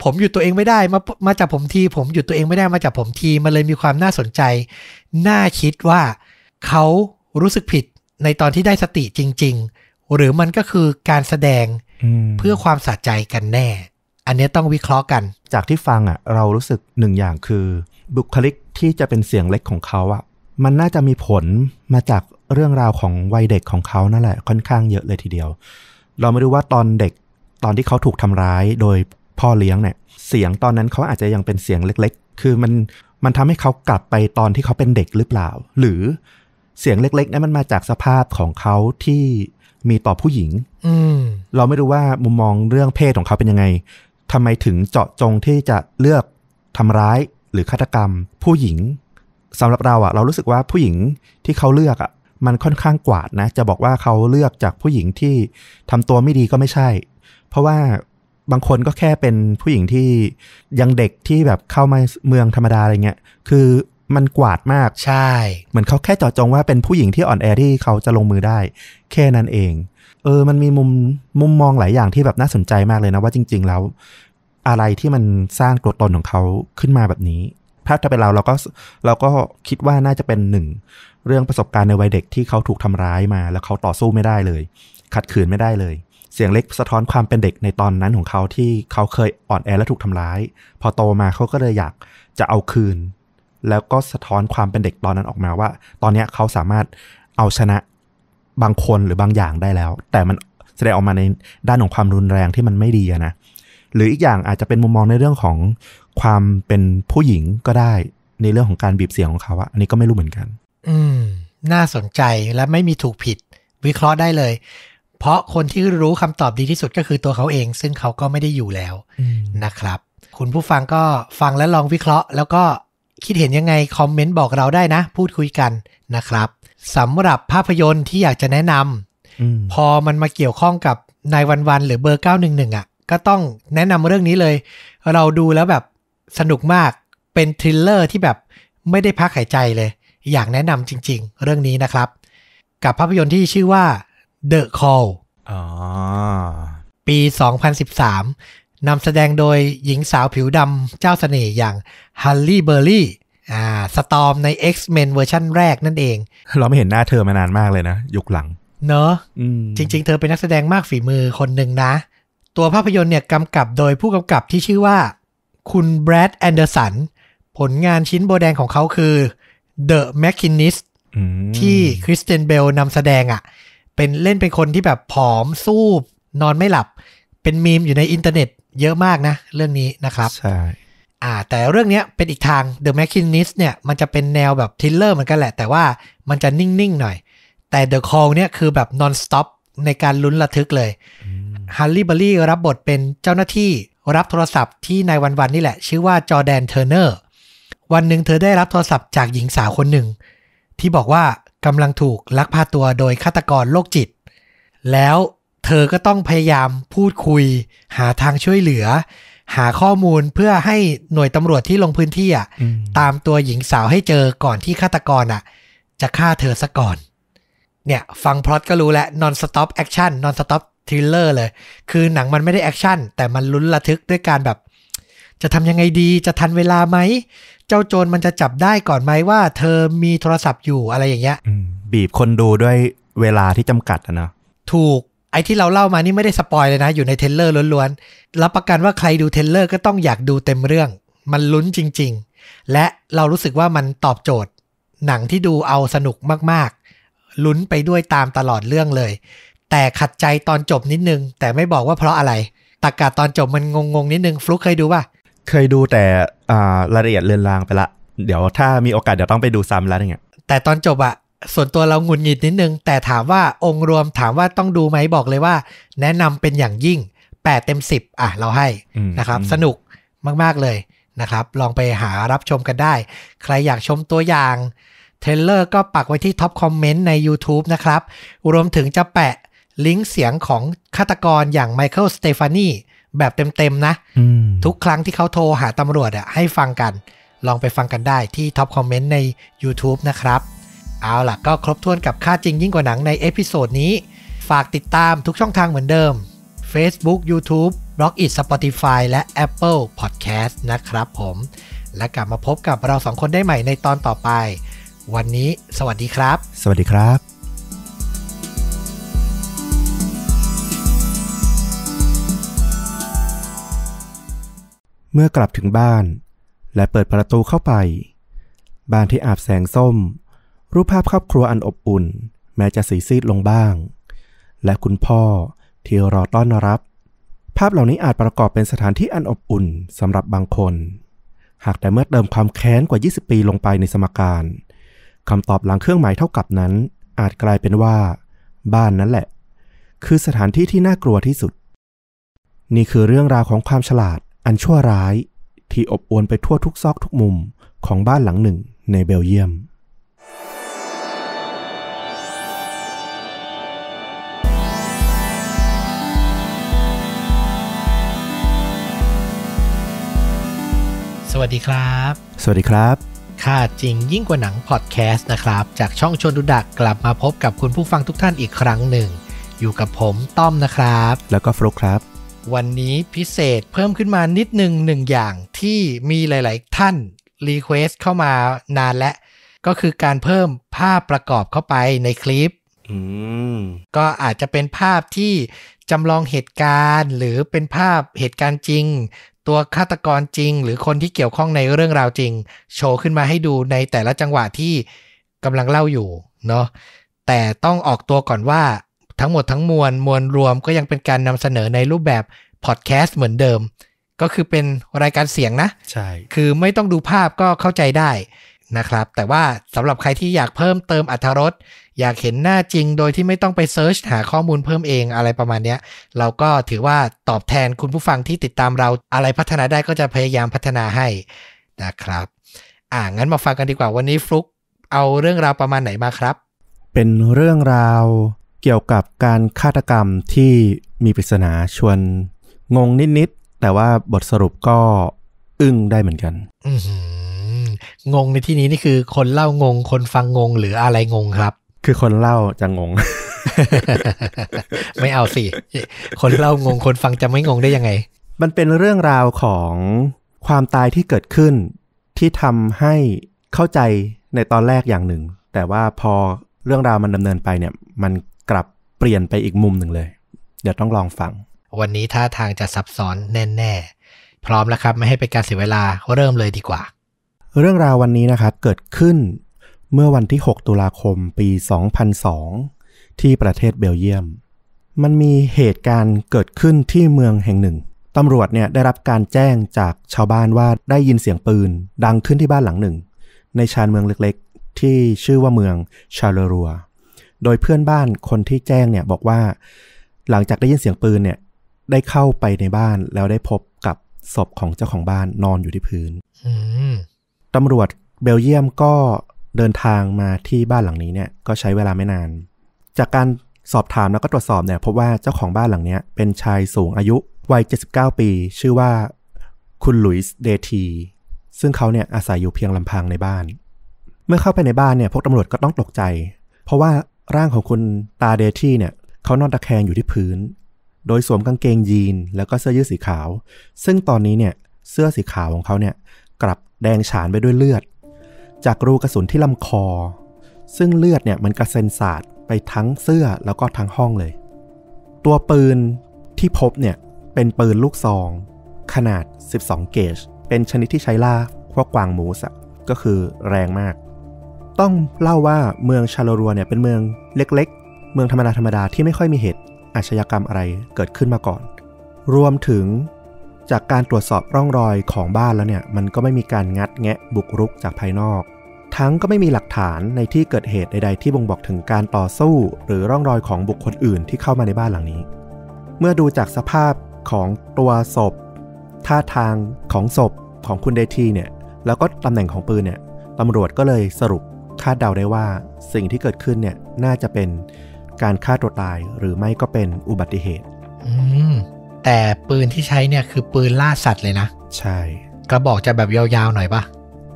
ผมหยุดตัวเองไม่ได้มามาจับผมที ผมหยุดตัวเองไม่ได้มาจับผมที มันเลยมีความน่าสนใจ น่าคิดว่าเขารู้สึกผิดในตอนที่ได้สติจริง ๆ หรือมันก็คือการแสดงอืม เพื่อความสะใจกันแน่ อันนี้ต้องวิเคราะห์กัน จากที่ฟังอะ เรารู้สึกหนึ่งอย่างคือ บุคลิกที่จะเป็นเสียงเล็กของเขาอะ มันน่าจะมีผลมาจากเรื่องราวของวัยเด็กของเขานั่นแหละค่อนข้างเยอะเลยทีเดียว เราไม่รู้ว่าตอนเด็กตอนที่เขาถูกทำร้ายโดยพ่อเลี้ยงเนี่ย เสียงตอนนั้นเขาอาจจะยังเป็นเสียงเล็ก ๆ คือมันมันทำให้เขากลับไปตอนที่เขาเป็นเด็กหรือเปล่า หรือเสียงเล็กๆนั้นมันมาจากสภาพของเขาที่ มีต่อผู้หญิง อืมเราไม่รู้ว่ามุมมองเรื่องเพศของเขาเป็นยังไงทำไมถึงเจาะจงที่จะเลือกทำร้ายหรือฆาตกรรม ผู้หญิงสำหรับเราอะเรารู้สึกว่าผู้หญิงที่เขาเลือกอะมันค่อนข้างกวาดนะ จะบอกว่าเขาเลือกจากผู้หญิงที่ทำตัวไม่ดีก็ไม่ใช่ เพราะว่าบางคนก็แค่เป็นผู้หญิงที่ยังเด็กที่แบบเข้ามาเมืองธรรมดาอะไรเงี้ย คือ มันกวาดมากใช่ เหมือนเขาแค่เจาะจงว่าเป็นผู้หญิงที่อ่อนแอที่เขาจะลงมือได้ แค่นั้นเอง เออ มันมีมุมมุมมองหลายอย่างที่แบบน่าสนใจมากเลยนะว่าจริง ๆ แล้ว อะไรที่มันสร้างตัวตนของเขาขึ้นมาแบบนี้ถ้าถ้าเป็นเราเราก็เราก็คิดว่าน่าจะเป็นหนึ่งเรื่องประสบการณ์ในวัยเด็กที่เขาถูกทำร้ายมา แล้วเขาต่อสู้ไม่ได้เลย ขัดขืนไม่ได้เลย เสียงเล็กสะท้อนความเป็นเด็กในตอนนั้นของเขาที่เขาเคยอ่อนแอและถูกทำร้าย พอโตมาเขาก็เลยอยากจะเอาคืน แล้วก็สะท้อนความเป็นเด็กตอนนั้นออกมาว่า ตอนเนี้ยเขาสามารถเอาชนะบางคนหรือบางอย่างได้แล้ว แต่มันแสดงออกมาในด้านของความรุนแรงที่มันไม่ดีอะนะหรืออีกอย่างอาจจะเป็นมุมมองในเรื่องของความเป็นผู้หญิงก็ได้ในเรื่องของการบีบเสียงของเขาอะอันนี้ก็ไม่รู้เหมือนกัน อืม น่าสนใจและไม่มีถูกผิด วิเคราะห์ได้เลย เพราะคนที่รู้คำตอบดีที่สุดก็คือตัวเขาเอง ซึ่งเขาก็ไม่ได้อยู่แล้วนะครับ คุณผู้ฟังก็ฟังและลองวิเคราะห์ แล้วก็ คิดเห็นยังไงคอมเมนต์บอกเราได้นะ พูดคุยกันนะครับสำหรับภาพยนตร์ที่อยากจะแนะนำอืมพอมันมาเกี่ยวข้องกับนายวันวันหรือเบอร์ 911 อะ ก็ต้องแนะนำเรื่องนี้เลย เราดูแล้วแบบสนุกมากเป็นทริลเลอร์ที่แบบไม่ได้พักหายใจเลย อยากแนะนำจริง ๆ เรื่องนี้นะครับ กับภาพยนตร์ที่ชื่อว่า The Call อ๋อปี 2013 นำแสดงโดยหญิงสาวผิวดำเจ้าเสน่ห์อย่างฮัลลี่เบอร์รี่อ่า Storm ใน X-Men เวอร์ชันแรกนั่นเอง เราไม่เห็นหน้าเธอมานานมากเลยนะ ยุคหลัง เนอะอืมจริง ๆ เธอเป็นนักแสดงมากฝีมือคนหนึ่งนะ ตัวภาพยนตร์เนี่ยกำกับโดยผู้กำกับที่ชื่อว่า คุณแบรดแอนเดอร์สัน ผลงานชิ้นโบแดงของเขาคือ The Machinist อืมที่คริสเตียนเบลนำแสดงอะ่ะ เป็นเล่นเป็นคนที่แบบผอม ซูบนอนไม่หลับ เป็นมีมอยู่ในอินเทอร์เน็ต เยอะมากนะเรื่องนี้นะครับ ใช่อ่าแต่เรื่องเนี้ยเป็นอีกทาง The Machinist เนี่ยมันจะเป็นแนวแบบ thriller เหมือนกันแหละ แต่ว่ามันจะนิ่ง ๆ หน่อย แต่ The Call เนี่ยคือแบบ non stop ในการลุ้นระทึกเลยฮัลลี่เบอร์รี่รับบทเป็นเจ้าหน้าที่รับโทรศัพท์ที่ nine one one นี่แหละ ชื่อว่าจอแดนเทอร์เนอร์วันหนึ่งเธอได้รับโทรศัพท์จากหญิงสาวคนหนึ่ง ที่บอกว่ากำลังถูกลักพาตัวโดยฆาตกรโรคจิต แล้ว เธอก็ต้องพยายามพูดคุย หาทางช่วยเหลือ หาข้อมูลเพื่อให้หน่วยตำรวจที่ลงพื้นที่อะอืมตามตัวหญิงสาวให้เจอก่อนที่ฆาตกรอะ จะฆ่าเธอซะก่อน เนี่ยฟังพล็อตก็รู้แล้ว non stop action non stop thriller เลย คือหนังมันไม่ได้ action แต่มันลุ้นระทึกด้วยการแบบ จะทำยังไงดีจะทันเวลาไหม เจ้าโจรมันจะจับได้ก่อนไหมว่า เธอมีโทรศัพท์อยู่อะไรอย่างเงี้ยอืมบีบคนดูด้วยเวลาที่จำกัดอะเนาะถูก ไอ้ที่เราเล่ามานี่ไม่ได้ spoil เลยนะ อยู่ใน trailer ล้วนๆ รับประกันว่าใครดู trailer ก็ต้องอยากดูเต็มเรื่อง มันลุ้นจริง ๆ และเรารู้สึกว่ามันตอบโจทย์ หนังที่ดูเอาสนุกมากๆ ลุ้นไปด้วยตามตลอดเรื่องเลย แต่ขัดใจตอนจบนิดนึง แต่ไม่บอกว่าเพราะอะไรตากาตอนจบมันงงๆนิดนึงฟลุกเคยดูป่ะ เคยดูแต่อ่ารายละเอียดเลือนรางไปละ เดี๋ยวถ้ามีโอกาสเดี๋ยวต้องไปดูซ้ำแล้วเนี่ยแต่ตอนจบอะ ส่วนตัวเราหงุดหงิดนิดนึง แต่ถามว่าองค์รวมถามว่าต้องดูไหมบอกเลยว่า แนะนำเป็นอย่างยิ่ง 8 เต็ม 10 อะ เราให้อืมนะครับอืมสนุกมาก ๆ เลยนะครับ ลองไปหารับชมกันได้ ใครอยากชมตัวอย่าง trailer ก็ปักไว้ที่ top comment ใน YouTube นะครับ รวมถึงจะแปะลิงก์เสียงของฆาตกรอย่างไมเคิลสเตฟานีแบบเต็ม ๆ นะอืมทุกครั้งที่เขาโทรหาตำรวจอะให้ฟังกัน ลองไปฟังกันได้ที่ top comment ใน YouTube นะครับ เอาล่ะก็ครบถ้วนกับฆ่าจริงยิ่งกว่าหนังใน episode นี้ ฝากติดตามทุกช่องทางเหมือนเดิม Facebook YouTube b l o g i t Spotify และ Apple Podcast นะครับผม และกลับมาพบกับเราสองคนได้ใหม่ในตอนต่อไป วันนี้สวัสดีครับ สวัสดีครับเมื่อกลับถึงบ้าน และเปิดประตูเข้าไป บ้านที่อาบแสงส้ม รูปภาพครอบครัวอันอบอุ่น แม้จะสีซีดลงบ้าง และคุณพ่อที่รอต้อนรับ ภาพเหล่านี้อาจประกอบเป็นสถานที่อันอบอุ่นสำหรับบางคน หากแต่เมื่อเติมความแค้นกว่า 20 ปีลงไปในสมการคำตอบหลังเครื่องหมายเท่ากับนั้น อาจกลายเป็นว่า บ้านนั้นแหละ คือสถานที่ที่น่ากลัวที่สุด นี่คือเรื่องราวของความฉลาดอันชั่วร้าย ที่อบอวลไปทั่วทุกซอกทุกมุมของบ้านหลังหนึ่งในเบลเยียม สวัสดีครับ สวัสดีครับค่าจริงยิ่งกว่าหนังพอดแคสต์นะครับ จากช่องชวนดูดักกลับมาพบกับคุณผู้ฟังทุกท่านอีกครั้งหนึ่ง อยู่กับผมต้อมนะครับ แล้วก็ฟลุกครับ วันนี้พิเศษเพิ่มขึ้นมานิดหนึ่งหนึ่งอย่างที่มีหลาย ๆ ท่านรีเควสเข้ามานานและ ก็คือการเพิ่มภาพประกอบเข้าไปในคลิปอืมก็อาจจะเป็นภาพที่จำลองเหตุการณ์หรือเป็นภาพเหตุการณ์จริง ตัวฆาตกรจริง หรือคนที่เกี่ยวข้องในเรื่องราวจริง โชว์ขึ้นมาให้ดูในแต่ละจังหวะที่กำลังเล่าอยู่เนาะแต่ต้องออกตัวก่อนว่าทั้งหมดทั้งมวลมวลรวมก็ยังเป็นการนำเสนอในรูปแบบพอดแคสต์เหมือนเดิม ก็คือเป็นรายการเสียงนะ ใช่ คือไม่ต้องดูภาพก็เข้าใจได้ นะครับ แต่ว่าสำหรับใครที่อยากเพิ่มเติมอรรถรสอยากเห็นหน้าจริงโดยที่ไม่ต้องไปเซิร์ชหาข้อมูลเพิ่มเองอะไรประมาณเนี้ยเราก็ถือว่าตอบแทนคุณผู้ฟังที่ติดตามเราอะไรพัฒนาได้ก็จะพยายามพัฒนาให้นะครับ อ่างั้นมาฟังกันดีกว่าวันนี้ฟลุกเอาเรื่องราวประมาณไหนมาครับ เป็นเรื่องราวเกี่ยวกับการฆาตกรรมที่มีปริศนาชวนงงนิดๆแต่ว่าบทสรุปก็อึ้งได้เหมือนกัน อือหือ งงในที่นี้นี่คือคนเล่างง คนฟังงงหรืออะไรงงครับ คือคนเล่าจะงง ไม่เอาสิ คนเล่างงคนฟังจะไม่งงได้ยังไง มันเป็นเรื่องราวของความตายที่เกิดขึ้น ที่ทำให้เข้าใจในตอนแรกอย่างหนึ่ง แต่ว่าพอเรื่องราวมันดำเนินไปเนี่ย มันกลับเปลี่ยนไปอีกมุมหนึ่งเลย เดี๋ยวต้องลองฟัง วันนี้ท่าทางจะซับซ้อนแน่ ๆ พร้อมแล้วครับ ไม่ให้เป็นการเสียเวลาเริ่มเลยดีกว่า เรื่องราววันนี้นะครับเกิดขึ้นเมื่อวันที่ 6 ตุลาคมปี 2002 ที่ประเทศเบลเยียม มันมีเหตุการณ์เกิดขึ้นที่เมืองแห่งหนึ่งตำรวจเนี่ยได้รับการแจ้งจากชาวบ้านว่าได้ยินเสียงปืน ดังขึ้นที่บ้านหลังหนึ่ง ในชานเมืองเล็กๆ ที่ชื่อว่าเมืองชาเลรัว โดยเพื่อนบ้านคนที่แจ้งเนี่ยบอกว่า หลังจากได้ยินเสียงปืนเนี่ยได้เข้าไปในบ้านแล้วได้พบกับศพของเจ้าของบ้านนอนอยู่ที่พื้น ตำรวจเบลเยียมก็เดินทางมาที่บ้านหลังนี้เนี่ยก็ใช้เวลาไม่นาน จากการสอบถามแล้วก็ตรวจสอบเนี่ยพบว่าเจ้าของบ้านหลังนี้เป็นชายสูงอายุวัย 79 ปี ชื่อว่าคุณหลุยส์เดที ซึ่งเขาเนี่ยอาศัยอยู่เพียงลำพังในบ้าน เมื่อเข้าไปในบ้านเนี่ยพวกตำรวจก็ต้องตกใจ เพราะว่าร่างของคุณตาเดทีเนี่ยเขานอนตะแคงอยู่ที่พื้น โดยสวมกางเกงยีนแล้วก็เสื้อยืดสีขาว ซึ่งตอนนี้เนี่ยเสื้อสีขาวของเขาเนี่ยกลับ แดงฉานไปด้วยเลือด จากรูกระสุนที่ลำคอ ซึ่งเลือดเนี่ยมันกระเซ็นสาดไปทั้งเสื้อแล้วก็ทั้งห้องเลย ตัวปืนที่พบเนี่ยเป็นปืนลูกซอง ขนาด 12 เกจ เป็นชนิดที่ใช้ล่าพวกกวางหมูสะก็คือแรงมาก ต้องเล่าว่าเมืองชาลรัวเนี่ยเป็นเมืองเล็กๆ เมืองธรรมดาธรรมดาที่ไม่ค่อยมีเหตุอาชญากรรมอะไรเกิดขึ้นมาก่อน รวมถึง จากการตรวจสอบร่องรอยของบ้านแล้วเนี่ยมันก็ไม่มีการงัดแงะบุกรุกจากภายนอก ทั้งก็ไม่มีหลักฐานในที่เกิดเหตุใดๆ ที่บ่งบอกถึงการต่อสู้ หรือร่องรอยของบุคคลอื่นที่เข้ามาในบ้านหลังนี้ เมื่อดูจากสภาพของตัวศพ ท่าทางของศพของคุณเดทีเนี่ยแล้วก็ตำแหน่งของปืนเนี่ยตำรวจก็เลยสรุปคาดเดาได้ว่าสิ่งที่เกิดขึ้นเนี่ยน่าจะเป็นการฆ่าตัวตายหรือไม่ก็เป็นอุบัติเหตุอืม แต่ปืนที่ใช้เนี่ยคือปืนล่าสัตว์เลยนะ ใช่ กระบอกจะแบบยาวๆหน่อยปะ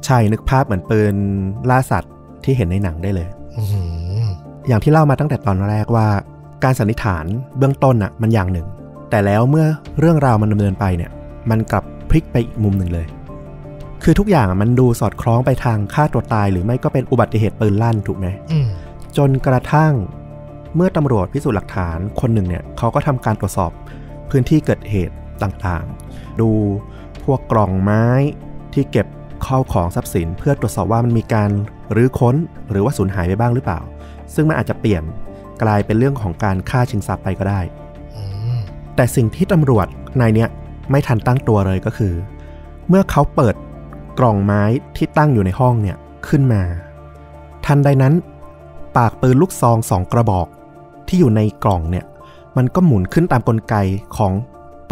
ใช่นึกภาพเหมือนปืนล่าสัตว์ที่เห็นในหนังได้เลยอือหืออย่างที่เล่ามาตั้งแต่ตอนแรกว่า การสันนิษฐานเบื้องต้นน่ะมันอย่างหนึ่ง แต่แล้วเมื่อเรื่องราวมันดำเนินไปเนี่ย มันกลับพลิกไปอีกมุมหนึ่งเลย คือทุกอย่างอะมันดูสอดคล้องไปทางฆ่าตัวตาย หรือไม่ก็เป็นอุบัติเหตุปืนลั่นถูกไหมอืมจนกระทั่งเมื่อตำรวจพิสูจน์หลักฐานคนหนึ่งเนี่ยเขาก็ทำการตรวจสอบ พื้นที่เกิดเหตุต่างๆ ดูพวกกล่องไม้ที่เก็บข้าวของทรัพย์สิน เพื่อตรวจสอบว่ามันมีการรื้อค้นหรือว่าสูญหายไปบ้างหรือเปล่า ซึ่งมันอาจจะเปลี่ยนกลายเป็นเรื่องของการฆ่าชิงทรัพย์ไปก็ได้ แต่สิ่งที่ตำรวจนายเนี้ยไม่ทันตั้งตัวเลยก็คือ เมื่อเขาเปิดกล่องไม้ที่ตั้งอยู่ในห้องเนี่ยขึ้นมา ทันใดนั้น ปากปืนลูกซองสองกระบอกที่อยู่ในกล่องเนี่ย มันก็หมุนขึ้นตามกลไกของ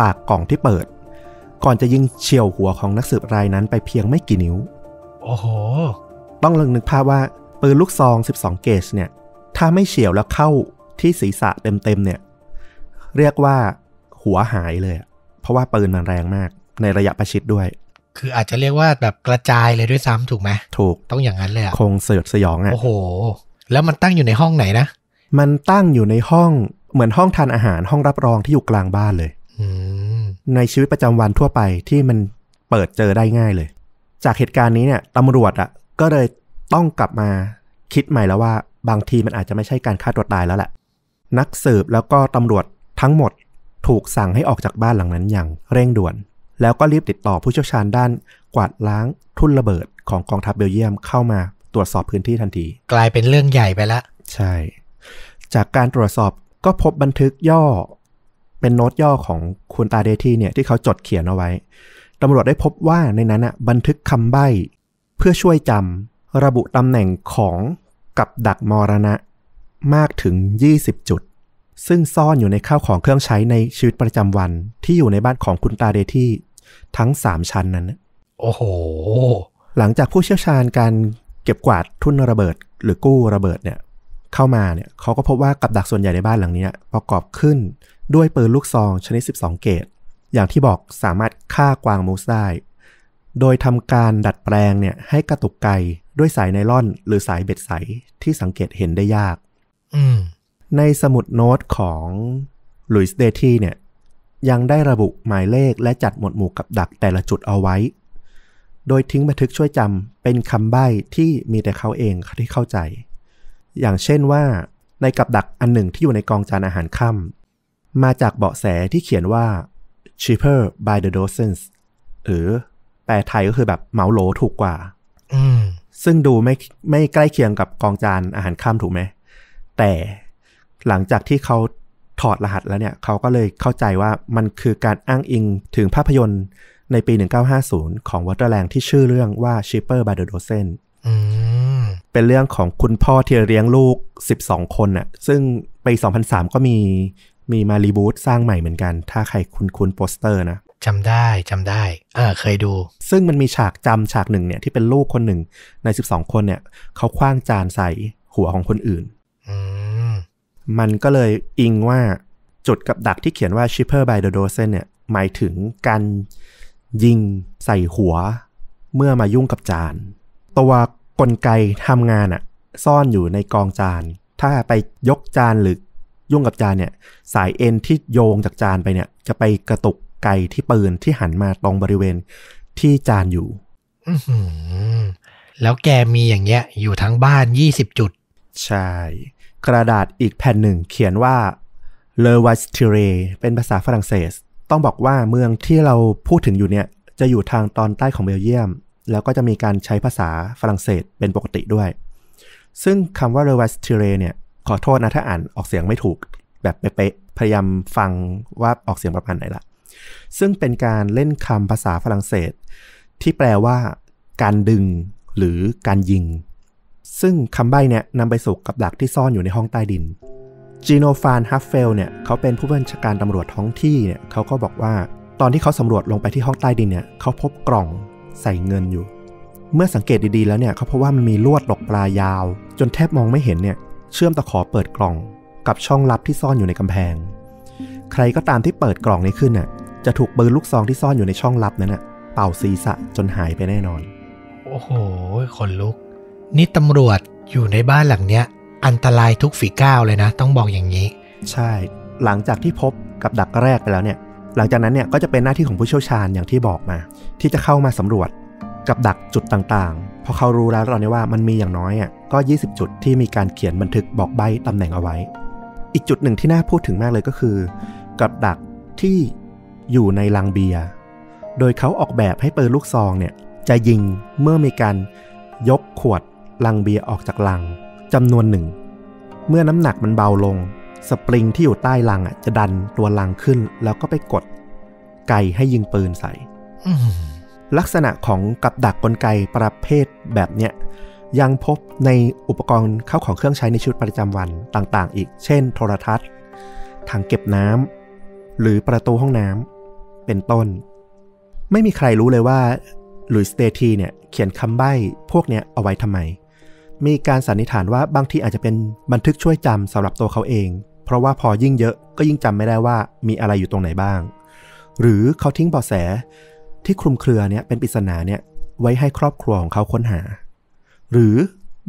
ปากกล่องที่เปิด ก่อนจะยิงเฉียวหัวของนักสืบรายนั้นไปเพียงไม่กี่นิ้ว โอ้โห ต้องลองนึกภาพว่าปืนลูกซอง 12 เกจเนี่ย ถ้าไม่เฉียวแล้วเข้าที่ศีรษะเต็มๆเนี่ย เรียกว่าหัวหายเลยอะเพราะว่าปืนมันแรงมากในระยะประชิดด้วย คืออาจจะเรียกว่าแบบกระจายเลยด้วยซ้ำถูกไหมถูกต้องอย่างนั้นเลยอะคงสยดสยองอะโอ้โห แล้วมันตั้งอยู่ในห้องไหนนะ มันตั้งอยู่ในห้อง เหมือนห้องทานอาหารห้องรับรองที่อยู่กลางบ้านเลยอืมในชีวิตประจำวันทั่วไปที่มันเปิดเจอได้ง่ายเลย จากเหตุการณ์นี้เนี่ยตำรวจอะก็เลยต้องกลับมาคิดใหม่แล้วว่า บางทีมันอาจจะไม่ใช่การฆ่าตัวตายแล้วแหละ นักสืบแล้วก็ตำรวจทั้งหมดถูกสั่งให้ออกจากบ้านหลังนั้นอย่างเร่งด่วน แล้วก็รีบติดต่อผู้เชี่ยวชาญด้านกวาดล้างทุ่นระเบิดของกองทัพเบลเยียมเข้ามาตรวจสอบพื้นที่ทันที กลายเป็นเรื่องใหญ่ไปละ ใช่ จากการตรวจสอบ ก็พบบันทึกย่อเป็นโน้ตย่อของคุณตาเดทีเนี่ยที่เขาจดเขียนเอาไว้ตำรวจได้พบว่าในนั้นอะบันทึกคำใบ้เพื่อช่วยจำระบุตำแหน่งของกับดักมรณะมากถึง 20 จุด ซึ่งซ่อนอยู่ในข้าวของเครื่องใช้ในชีวิตประจำวันที่อยู่ในบ้านของคุณตาเดทีทั้ง 3 ชั้นนั้น โอ้โห หลังจากผู้เชี่ยวชาญการเก็บกวาดทุ่นระเบิดหรือกู้ระเบิดเนี่ย เข้ามาเนี่ยเขาก็พบว่ากับดักส่วนใหญ่ในบ้านหลังนี้ประกอบขึ้นด้วยปืนลูกซองชนิด 12 เกตอย่างที่บอกสามารถฆ่ากวางมูสได้ โดยทำการดัดแปลงเนี่ยให้กระตุกไกด้วยสายไนล่อน หรือสายเบ็ดใสที่สังเกตเห็นได้ยากอืมในสมุดโน้ตของลุยส์เดทีเนี่ยยังได้ระบุหมายเลขและจัดหมวดหมู่กับดักแต่ละจุดเอาไว้ โดยทิ้งบันทึกช่วยจำเป็นคำใบ้ที่มีแต่เขาเองที่เข้าใจ อย่างเช่นว่าในกับดักอันหนึ่งที่อยู่ในกองจานอาหารค่ำมาจากเบาะแสที่เขียนว่า cheaper by the dozens หรือแปลไทยก็คือแบบเหมาโหลถูกกว่า อืมซึ่งดูไม่ไม่ใกล้เคียงกับกองจานอาหารค่ำถูกไหม แต่หลังจากที่เขาถอดรหัสแล้วเนี่ย เขาก็เลยเข้าใจว่ามันคือการอ้างอิงถึงภาพยนตร์ในปี 1950 ของวอเตอร์แลนด์ที่ชื่อเรื่องว่า Cheaper by the Dozen อืม เป็นเรื่องของคุณพ่อที่เลี้ยงลูก 12 คนน่ะ ซึ่งปี 2003 ก็มีมีมารีบูตสร้างใหม่เหมือนกัน ถ้าใครคุ้นคุ้นโปสเตอร์นะจำได้จำได้ อ่าเคยดู ซึ่งมันมีฉากจำฉากหนึ่งเนี่ยที่เป็นลูกคนหนึ่งใน 12 คนเนี่ยเขาคว้างจานใส่หัวของคนอื่น อืม มันก็เลยอิงว่าจุดกับดักที่เขียนว่า cheaper by the dozen เนี่ย หมายถึงการยิงใส่หัว เมื่อมายุ่งกับจาน ตัว กลไกทำงานอะซ่อนอยู่ในกองจาน ถ้าไปยกจานหรือยุ่งกับจานเนี่ย สายเอ็นที่โยงจากจานไปเนี่ย จะไปกระตุกไกที่ปืนที่หันมาตรงบริเวณที่จานอยู่อือหือแล้วแกมีอย่างเงี้ย อยู่ทั้งบ้านยี่สิบจุด ใช่ กระดาษอีกแผ่นหนึ่งเขียนว่า Le w a s t i r e เป็นภาษาฝรั่งเศส ต้องบอกว่าเมืองที่เราพูดถึงอยู่เนี่ย จะอยู่ทางตอนใต้ของเบลเยียม แล้วก็จะมีการใช้ภาษาฝรั่งเศสเป็นปกติด้วย ซึ่งคำว่า Le w a s t i r e เนี่ย ขอโทษนะถ้าอ่านออกเสียงไม่ถูกแบบเป๊ะๆพยายามฟังว่าออกเสียงประมาณไหนละ ซึ่งเป็นการเล่นคำภาษาฝรั่งเศส ที่แปลว่า การดึงหรือการยิง ซึ่งคำใบ้เนี่ยนำไปสู่กับดักที่ซ่อนอยู่ในห้องใต้ดินจีโนฟานฮัฟเฟลเนี่ยเขาเป็นผู้บัญชาการตำรวจท้องที่เนี่ยเขาก็บอกว่า ตอนที่เขาสำรวจลงไปที่ห้องใต้ดินเนี่ยเขาพบกล่อง ใส่เงินอยู่ เมื่อสังเกตดีๆแล้วเนี่ยเขาพบว่ามันมีลวดตกปลายาว จนแทบมองไม่เห็นเนี่ยเชื่อมตะขอเปิดกล่อง กับช่องลับที่ซ่อนอยู่ในกำแพง ใครก็ตามที่เปิดกล่องนี้ขึ้นน่ะจะถูกปืนลูกซองที่ซ่อนอยู่ในช่องลับนั้นน่ะเป่าศีรษะจนหายไปแน่นอน โอ้โหคนลุก นี่ตำรวจอยู่ในบ้านหลังเนี้ย อันตรายทุกฝีก้าวเลยนะ ต้องบอกอย่างนี้ ใช่ หลังจากที่พบกับดักแรกไปแล้วเนี่ย หลังจากนั้นเนี่ยก็จะเป็นหน้าที่ของผู้เชี่ยวชาญอย่างที่บอกมา ที่จะเข้ามาสำรวจกับดักจุดต่างๆ พอเขารู้แล้วตอนนี้ว่ามันมีอย่างน้อยอะก็ 20 จุดที่มีการเขียนบันทึกบอกใบตำแหน่งเอาไว้ อีกจุดหนึ่งที่น่าพูดถึงมากเลยก็คือ กับดักที่อยู่ในลังเบียร์โดยเขาออกแบบให้เปืนลูกซองเนี่ยจะยิงเมื่อมีการยกขวดลังเบียร์ออกจากลังจำนวนหนึ่ง เมื่อน้ำหนักมันเบาลง สปริงที่อยู่ใต้ลังอะจะดันตัวลังขึ้น แล้วก็ไปกดไกให้ยิงปืนใส่อืมลักษณะของกับดักกลไกประเภทแบบเนี้ยยังพบในอุปกรณ์เข้าของเครื่องใช้ในชีวิตประจำวันต่างๆ อีก เช่น โทรทัศน์ถังเก็บน้ำหรือประตูห้องน้ำเป็นต้น ไม่มีใครรู้เลยว่าหลุยส์เตทีเนี่ยเขียนคำใบ้พวกเนี้ยเอาไว้ทำไม มีการสันนิษฐานว่าบางทีอาจจะเป็นบันทึกช่วยจำสำหรับตัวเขาเอง เพราะว่าพอยิ่งเยอะก็ยิ่งจำไม่ได้ว่ามีอะไรอยู่ตรงไหนบ้าง หรือเขาทิ้งเบาะแสที่คลุมเครือเนี่ยเป็นปริศนาเนี่ยไว้ให้ครอบครัวของเขาค้นหา หรือ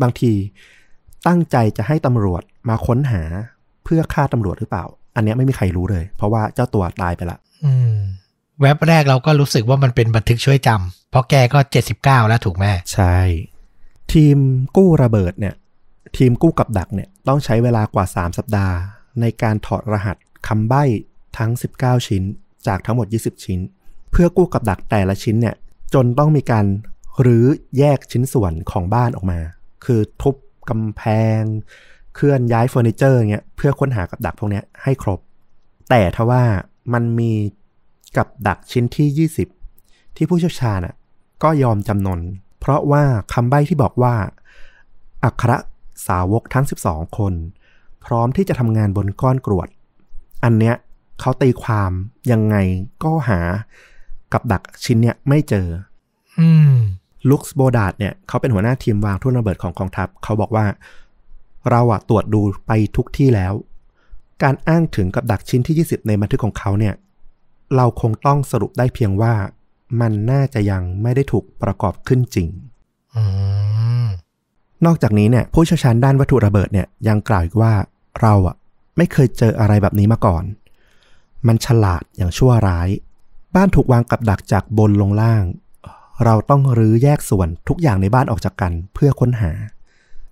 บางทีตั้งใจจะให้ตำรวจมาค้นหาเพื่อฆ่าตำรวจหรือเปล่า อันเนี้ยไม่มีใครรู้เลย เพราะว่าเจ้าตัวตายไปละอืมแว็บแรกเราก็รู้สึกว่ามันเป็นบันทึกช่วยจำเพราะแกก็ 79 แล้วถูกไหมใช่ ทีมกู้ระเบิดเนี่ย ทีมกู้กับดักเนี่ยต้องใช้เวลากว่า 3 สัปดาห์ ในการถอดรหัสคำใบ้ทั้ง 19 ชิ้น จากทั้งหมด 20 ชิ้น เพื่อกู้กับดักแต่ละชิ้นเนี่ยจนต้องมีการหรือแยกชิ้นส่วนของบ้านออกมา คือทุบกำแพง เคลื่อนย้ายเฟอร์นิเจอร์เงี้ยเพื่อค้นหากับดักพวกนี้ให้ครบ แต่ทว่ามันมีกับดักชิ้นที่ 20 ที่ผู้เชี่ยวชาญอะก็ยอมจำนน เพราะว่าคำใบ้ที่บอกว่า อัครสาวกทั้ง 12 คน พร้อมที่จะทำงานบนก้อนกรวด อันเนี้ยเขาตีความยังไงก็หากับดักชิ้นเนี้ยไม่เจอ อืมลุคส์โบดาดเนี่ยเขาเป็นหัวหน้าทีมวางทุ่นระเบิดของกองทัพ เขาบอกว่า เราอะตรวจดูไปทุกที่แล้ว การอ้างถึงกับดักชิ้นที่ 20 ในบันทึกของเขาเนี่ย เราคงต้องสรุปได้เพียงว่า มันน่าจะยังไม่ได้ถูกประกอบขึ้นจริงอืมนอกจากนี้เนี่ย ผู้เชี่ยวชาญด้านวัตถุระเบิดเนี่ยยังกล่าวอีกว่า เราอะไม่เคยเจออะไรแบบนี้มาก่อน มันฉลาดอย่างชั่วร้าย บ้านถูกวางกับดักจากบนลงล่าง เราต้องรื้อแยกส่วนทุกอย่างในบ้านออกจากกันเพื่อค้นหา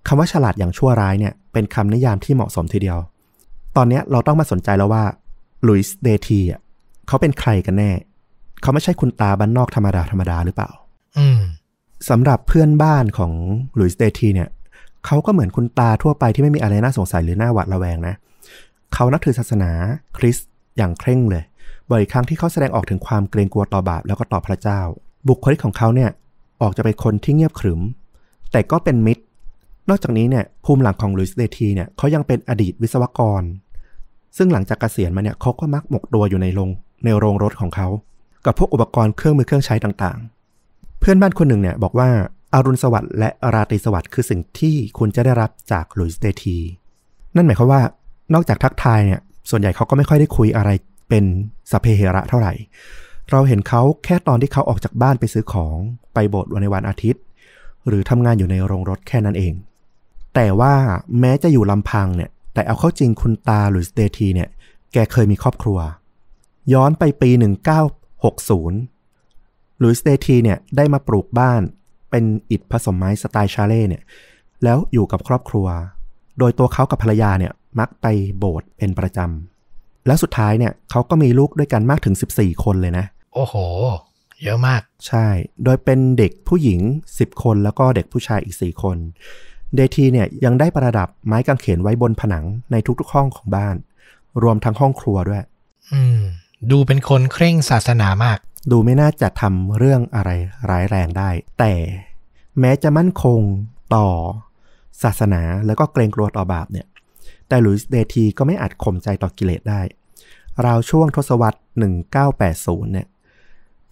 คำว่าฉลาดอย่างชั่วร้ายเนี่ยเป็นคำนิยามที่เหมาะสมทีเดียว ตอนเนี้ยเราต้องมาสนใจแล้วว่าลุยส์เดทีอะเขาเป็นใครกันแน่ เขาไม่ใช่คุณตาบ้านนอกธรรมดาธรรมดาหรือเปล่า อืมสำหรับเพื่อนบ้านของหลุยส์เดทีเนี่ย เขาก็เหมือนคุณตาทั่วไปที่ไม่มีอะไรน่าสงสัยหรือน่าหวาดระแวงนะ เขานับถือศาสนาคริสต์อย่างเคร่งเลย บ่อยครั้งที่เขาแสดงออกถึงความเกรงกลัวต่อบาปแล้วก็ต่อพระเจ้า บุคลิกของเขาเนี่ยออกจะเป็นคนที่เงียบขรึม แต่ก็เป็นมิตร นอกจากนี้เนี่ยภูมิหลังของลุยส์เดทีเนี่ยเขายังเป็นอดีตวิศวกร ซึ่งหลังจากเกษียณมาเนี่ยเขาก็มักหมกตัวอยู่ในโรงในโรงรถของเขา กับพวกอุปกรณ์เครื่องมือเครื่องใช้ต่างๆ เพื่อนบ้านคนหนึ่งเนี่ยบอกว่า อรุณสวัสดิ์และราตรีสวัสดิ์คือสิ่งที่คุณจะได้รับจากหลุยส์เดที นั่นหมายความว่านอกจากทักทายเนี่ย ส่วนใหญ่เขาก็ไม่ค่อยได้คุยอะไรเป็นสเพเหระเท่าไหร่ เราเห็นเขาแค่ตอนที่เขาออกจากบ้านไปซื้อของไปโบสถ์วันในวันอาทิตย์ หรือทำงานอยู่ในโรงรถแค่นั้นเอง แต่ว่าแม้จะอยู่ลำพังเนี่ย แต่เอาเข้าจริงคุณตาหลุยส์เดทีเนี่ย แกเคยมีครอบครัว ย้อนไปปี 1960หลุยส์เดทีเนี่ยได้มาปลูกบ้าน เป็นอิฐผสมไม้สไตล์ชาเล่เนี่ย แล้วอยู่กับครอบครัว โดยตัวเขากับภรรยาเนี่ยมักไปโบสถ์เป็นประจำ แล้วสุดท้ายเนี่ยเขาก็มีลูกด้วยกันมากถึง 14 คนเลยนะ โอ้โห เยอะมาก ใช่ โดยเป็นเด็กผู้หญิง 10 คนแล้วก็เด็กผู้ชายอีก 4 คน เดทีเนี่ยยังได้ประดับไม้กางเขนไว้บนผนังในทุกๆห้องของบ้าน รวมทั้งห้องครัวด้วย อืม ดูเป็นคนเคร่งศาสนามาก ดูไม่น่าจะทำเรื่องอะไรร้ายแรงได้ แต่แม้จะมั่นคงต่อศาสนาแล้วก็เกรงกลัวต่อบาปเนี่ย แต่หลุยส์เดทีก็ไม่อาจข่มใจต่อกิเลสได้ ราวช่วงทศวรรษ 1980 เนี่ย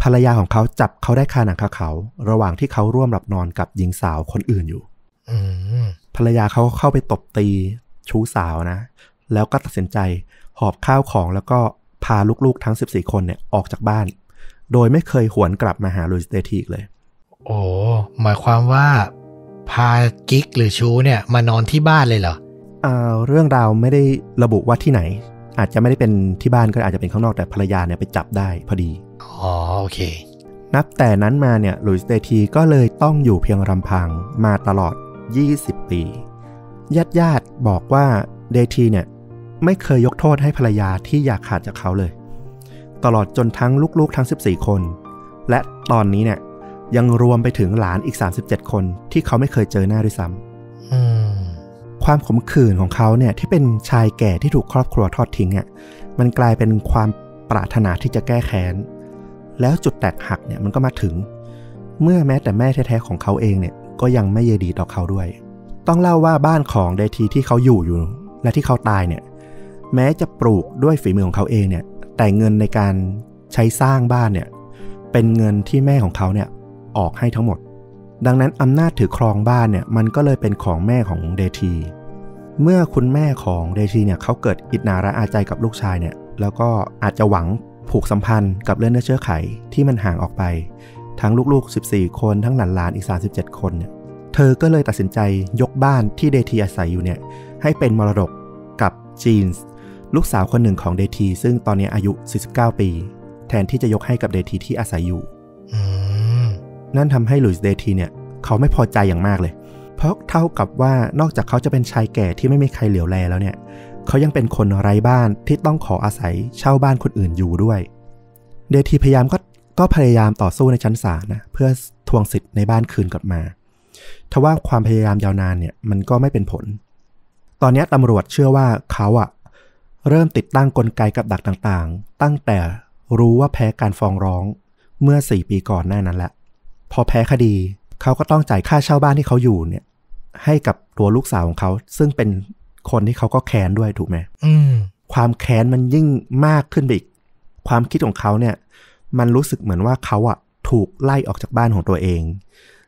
ภรรยาของเขาจับเขาได้คาหนังคาเขา ระหว่างที่เขาร่วมหลับนอนกับหญิงสาวคนอื่นอยู่อืมภรรยาเขาเข้าไปตบตีชู้สาวนะ แล้วก็ตัดสินใจหอบข้าวของแล้วก็พาลูกๆทั้ง 14 คนเนี่ยออกจากบ้าน โดยไม่เคยหวนกลับมาหาลุยส์เดทีอีกเลย โอ้หมายความว่า พากิ๊กหรือชูเนี่ยมานอนที่บ้านเลยเหรออ่าเรื่องราวไม่ได้ระบุว่าที่ไหน อาจจะไม่ได้เป็นที่บ้านก็อาจจะเป็นข้างนอกแต่ภรรยาเนี่ยไปจับได้พอดีอ๋อโอเค นับแต่นั้นมาเนี่ยลุยส์เดทีก็เลยต้องอยู่เพียงลำพังมาตลอด 20 ปีญาติญาติๆบอกว่าเดทีเนี่ยไม่เคยยกโทษให้ภรรยาที่อยากขาดจากเขาเลย ตลอดจนทั้งลูกๆทั้ง 14 คน และตอนนี้เนี่ยยังรวมไปถึงหลานอีก 37 คนที่เขาไม่เคยเจอหน้าด้วยซ้ำอืมความขมขื่นของเขาเนี่ยที่เป็นชายแก่ที่ถูกครอบครัวทอดทิ้งอะมันกลายเป็นความปรารถนาที่จะแก้แค้น แล้วจุดแตกหักเนี่ยมันก็มาถึง เมื่อแม้แต่แม่แท้ๆของเขาเองเนี่ยก็ยังไม่เยดีต่อเขาด้วย ต้องเล่าว่าบ้านของเดทีที่เขาอยู่อยู่ และที่เขาตายเนี่ย แม้จะปลูกด้วยฝีมือของเขาเองเนี่ย แต่เงินในการใช้สร้างบ้านเนี่ยเป็นเงินที่แม่ของเขาเนี่ยออกให้ทั้งหมด ดังนั้นอำนาจถือครองบ้านเนี่ยมันก็เลยเป็นของแม่ของเดที เมื่อคุณแม่ของเดทีเนี่ยเขาเกิดอิจนาระอาใจกับลูกชายเนี่ยแล้วก็อาจจะหวังผูกสัมพันธ์กับเลือดเนื้อเชื้อไขที่มันห่างออกไป ทั้งลูกๆ 14 คนทั้งหลานๆอีก 37 คนเนี่ยเธอก็เลยตัดสินใจยกบ้านที่เดทีอาศัยอยู่เนี่ยให้เป็นมรดกกับจีนส์ ลูกสาวคนหนึ่งของเดทีซึ่งตอนนี้อายุ 49 ปี แทนที่จะยกให้กับเดทีที่อาศัยอยู่อืมนั่นทำให้หลุยส์เดทีเนี่ย เขาไม่พอใจอย่างมากเลย เพราะเท่ากับว่านอกจากเขาจะเป็นชายแก่ที่ไม่มีใครเหลียวแลแล้วเนี่ย เขายังเป็นคนไร้บ้านที่ต้องขออาศัยเช่าบ้านคนอื่นอยู่ด้วย เดทีพยายามก็ก็พยายามต่อสู้ในชั้นศาลนะเพื่อทวงสิทธิ์ในบ้านคืนกลับมาทว่าความพยายามยาวนานเนี่ยมันก็ไม่เป็นผล ตอนนี้ตำรวจเชื่อว่าเขาอะ เริ่มติดตั้งกลไกกับดักต่างๆ ตั้งแต่รู้ว่าแพ้การฟ้องร้องเมื่อ 4 ปีก่อนหน้านั้นแหละ พอแพ้คดีเขาก็ต้องจ่ายค่าเช่าบ้านที่เขาอยู่เนี่ยให้กับตัวลูกสาวของเขา ซึ่งเป็นคนที่เขาก็แค้นด้วยถูกไหมอืมความแค้นมันยิ่งมากขึ้นไปอีก ความคิดของเขาเนี่ย มันรู้สึกเหมือนว่าเขาอะถูกไล่ออกจากบ้านของตัวเอง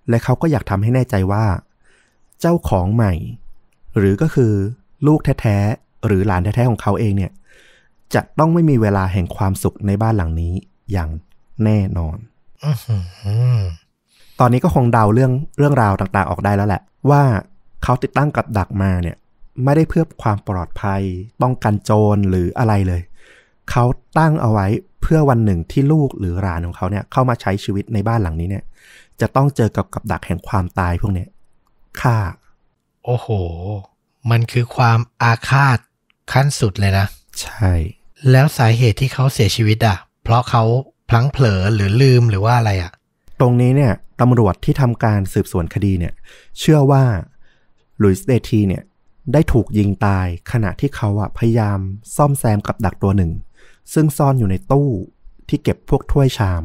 และเขาก็อยากทำให้แน่ใจว่า เจ้าของใหม่ หรือก็คือลูกแท้ๆ หรือหลานแท้ๆของเขาเองเนี่ยจะต้องไม่มีเวลาแห่งความสุขในบ้านหลังนี้อย่างแน่นอนอือหือตอนนี้ก็คงเดาเรื่องเรื่องราวต่างๆออกได้แล้วแหละ ว่าเขาติดตั้งกับดักมาเนี่ย ไม่ได้เพื่อความปลอดภัย ป้องกันโจรหรืออะไรเลย เขาตั้งเอาไว้เพื่อวันหนึ่งที่ลูกหรือหลานของเขาเนี่ยเข้ามาใช้ชีวิตในบ้านหลังนี้เนี่ย จะต้องเจอกับกับดักแห่งความตายพวกเนี้ยฆ่า โอ้โห มันคือความอาฆาต ขั้นสุดเลยนะ ใช่ แล้วสาเหตุที่เขาเสียชีวิตอะ เพราะเขาพลั้งเผลอหรือลืมหรือว่าอะไรอะ ตรงนี้เนี่ยตำรวจที่ทำการสืบสวนคดีเนี่ย เชื่อว่าลุยส์เดทีเนี่ย ได้ถูกยิงตายขณะที่เขาอะพยายามซ่อมแซมกับดักตัวหนึ่ง ซึ่งซ่อนอยู่ในตู้ที่เก็บพวกถ้วยชาม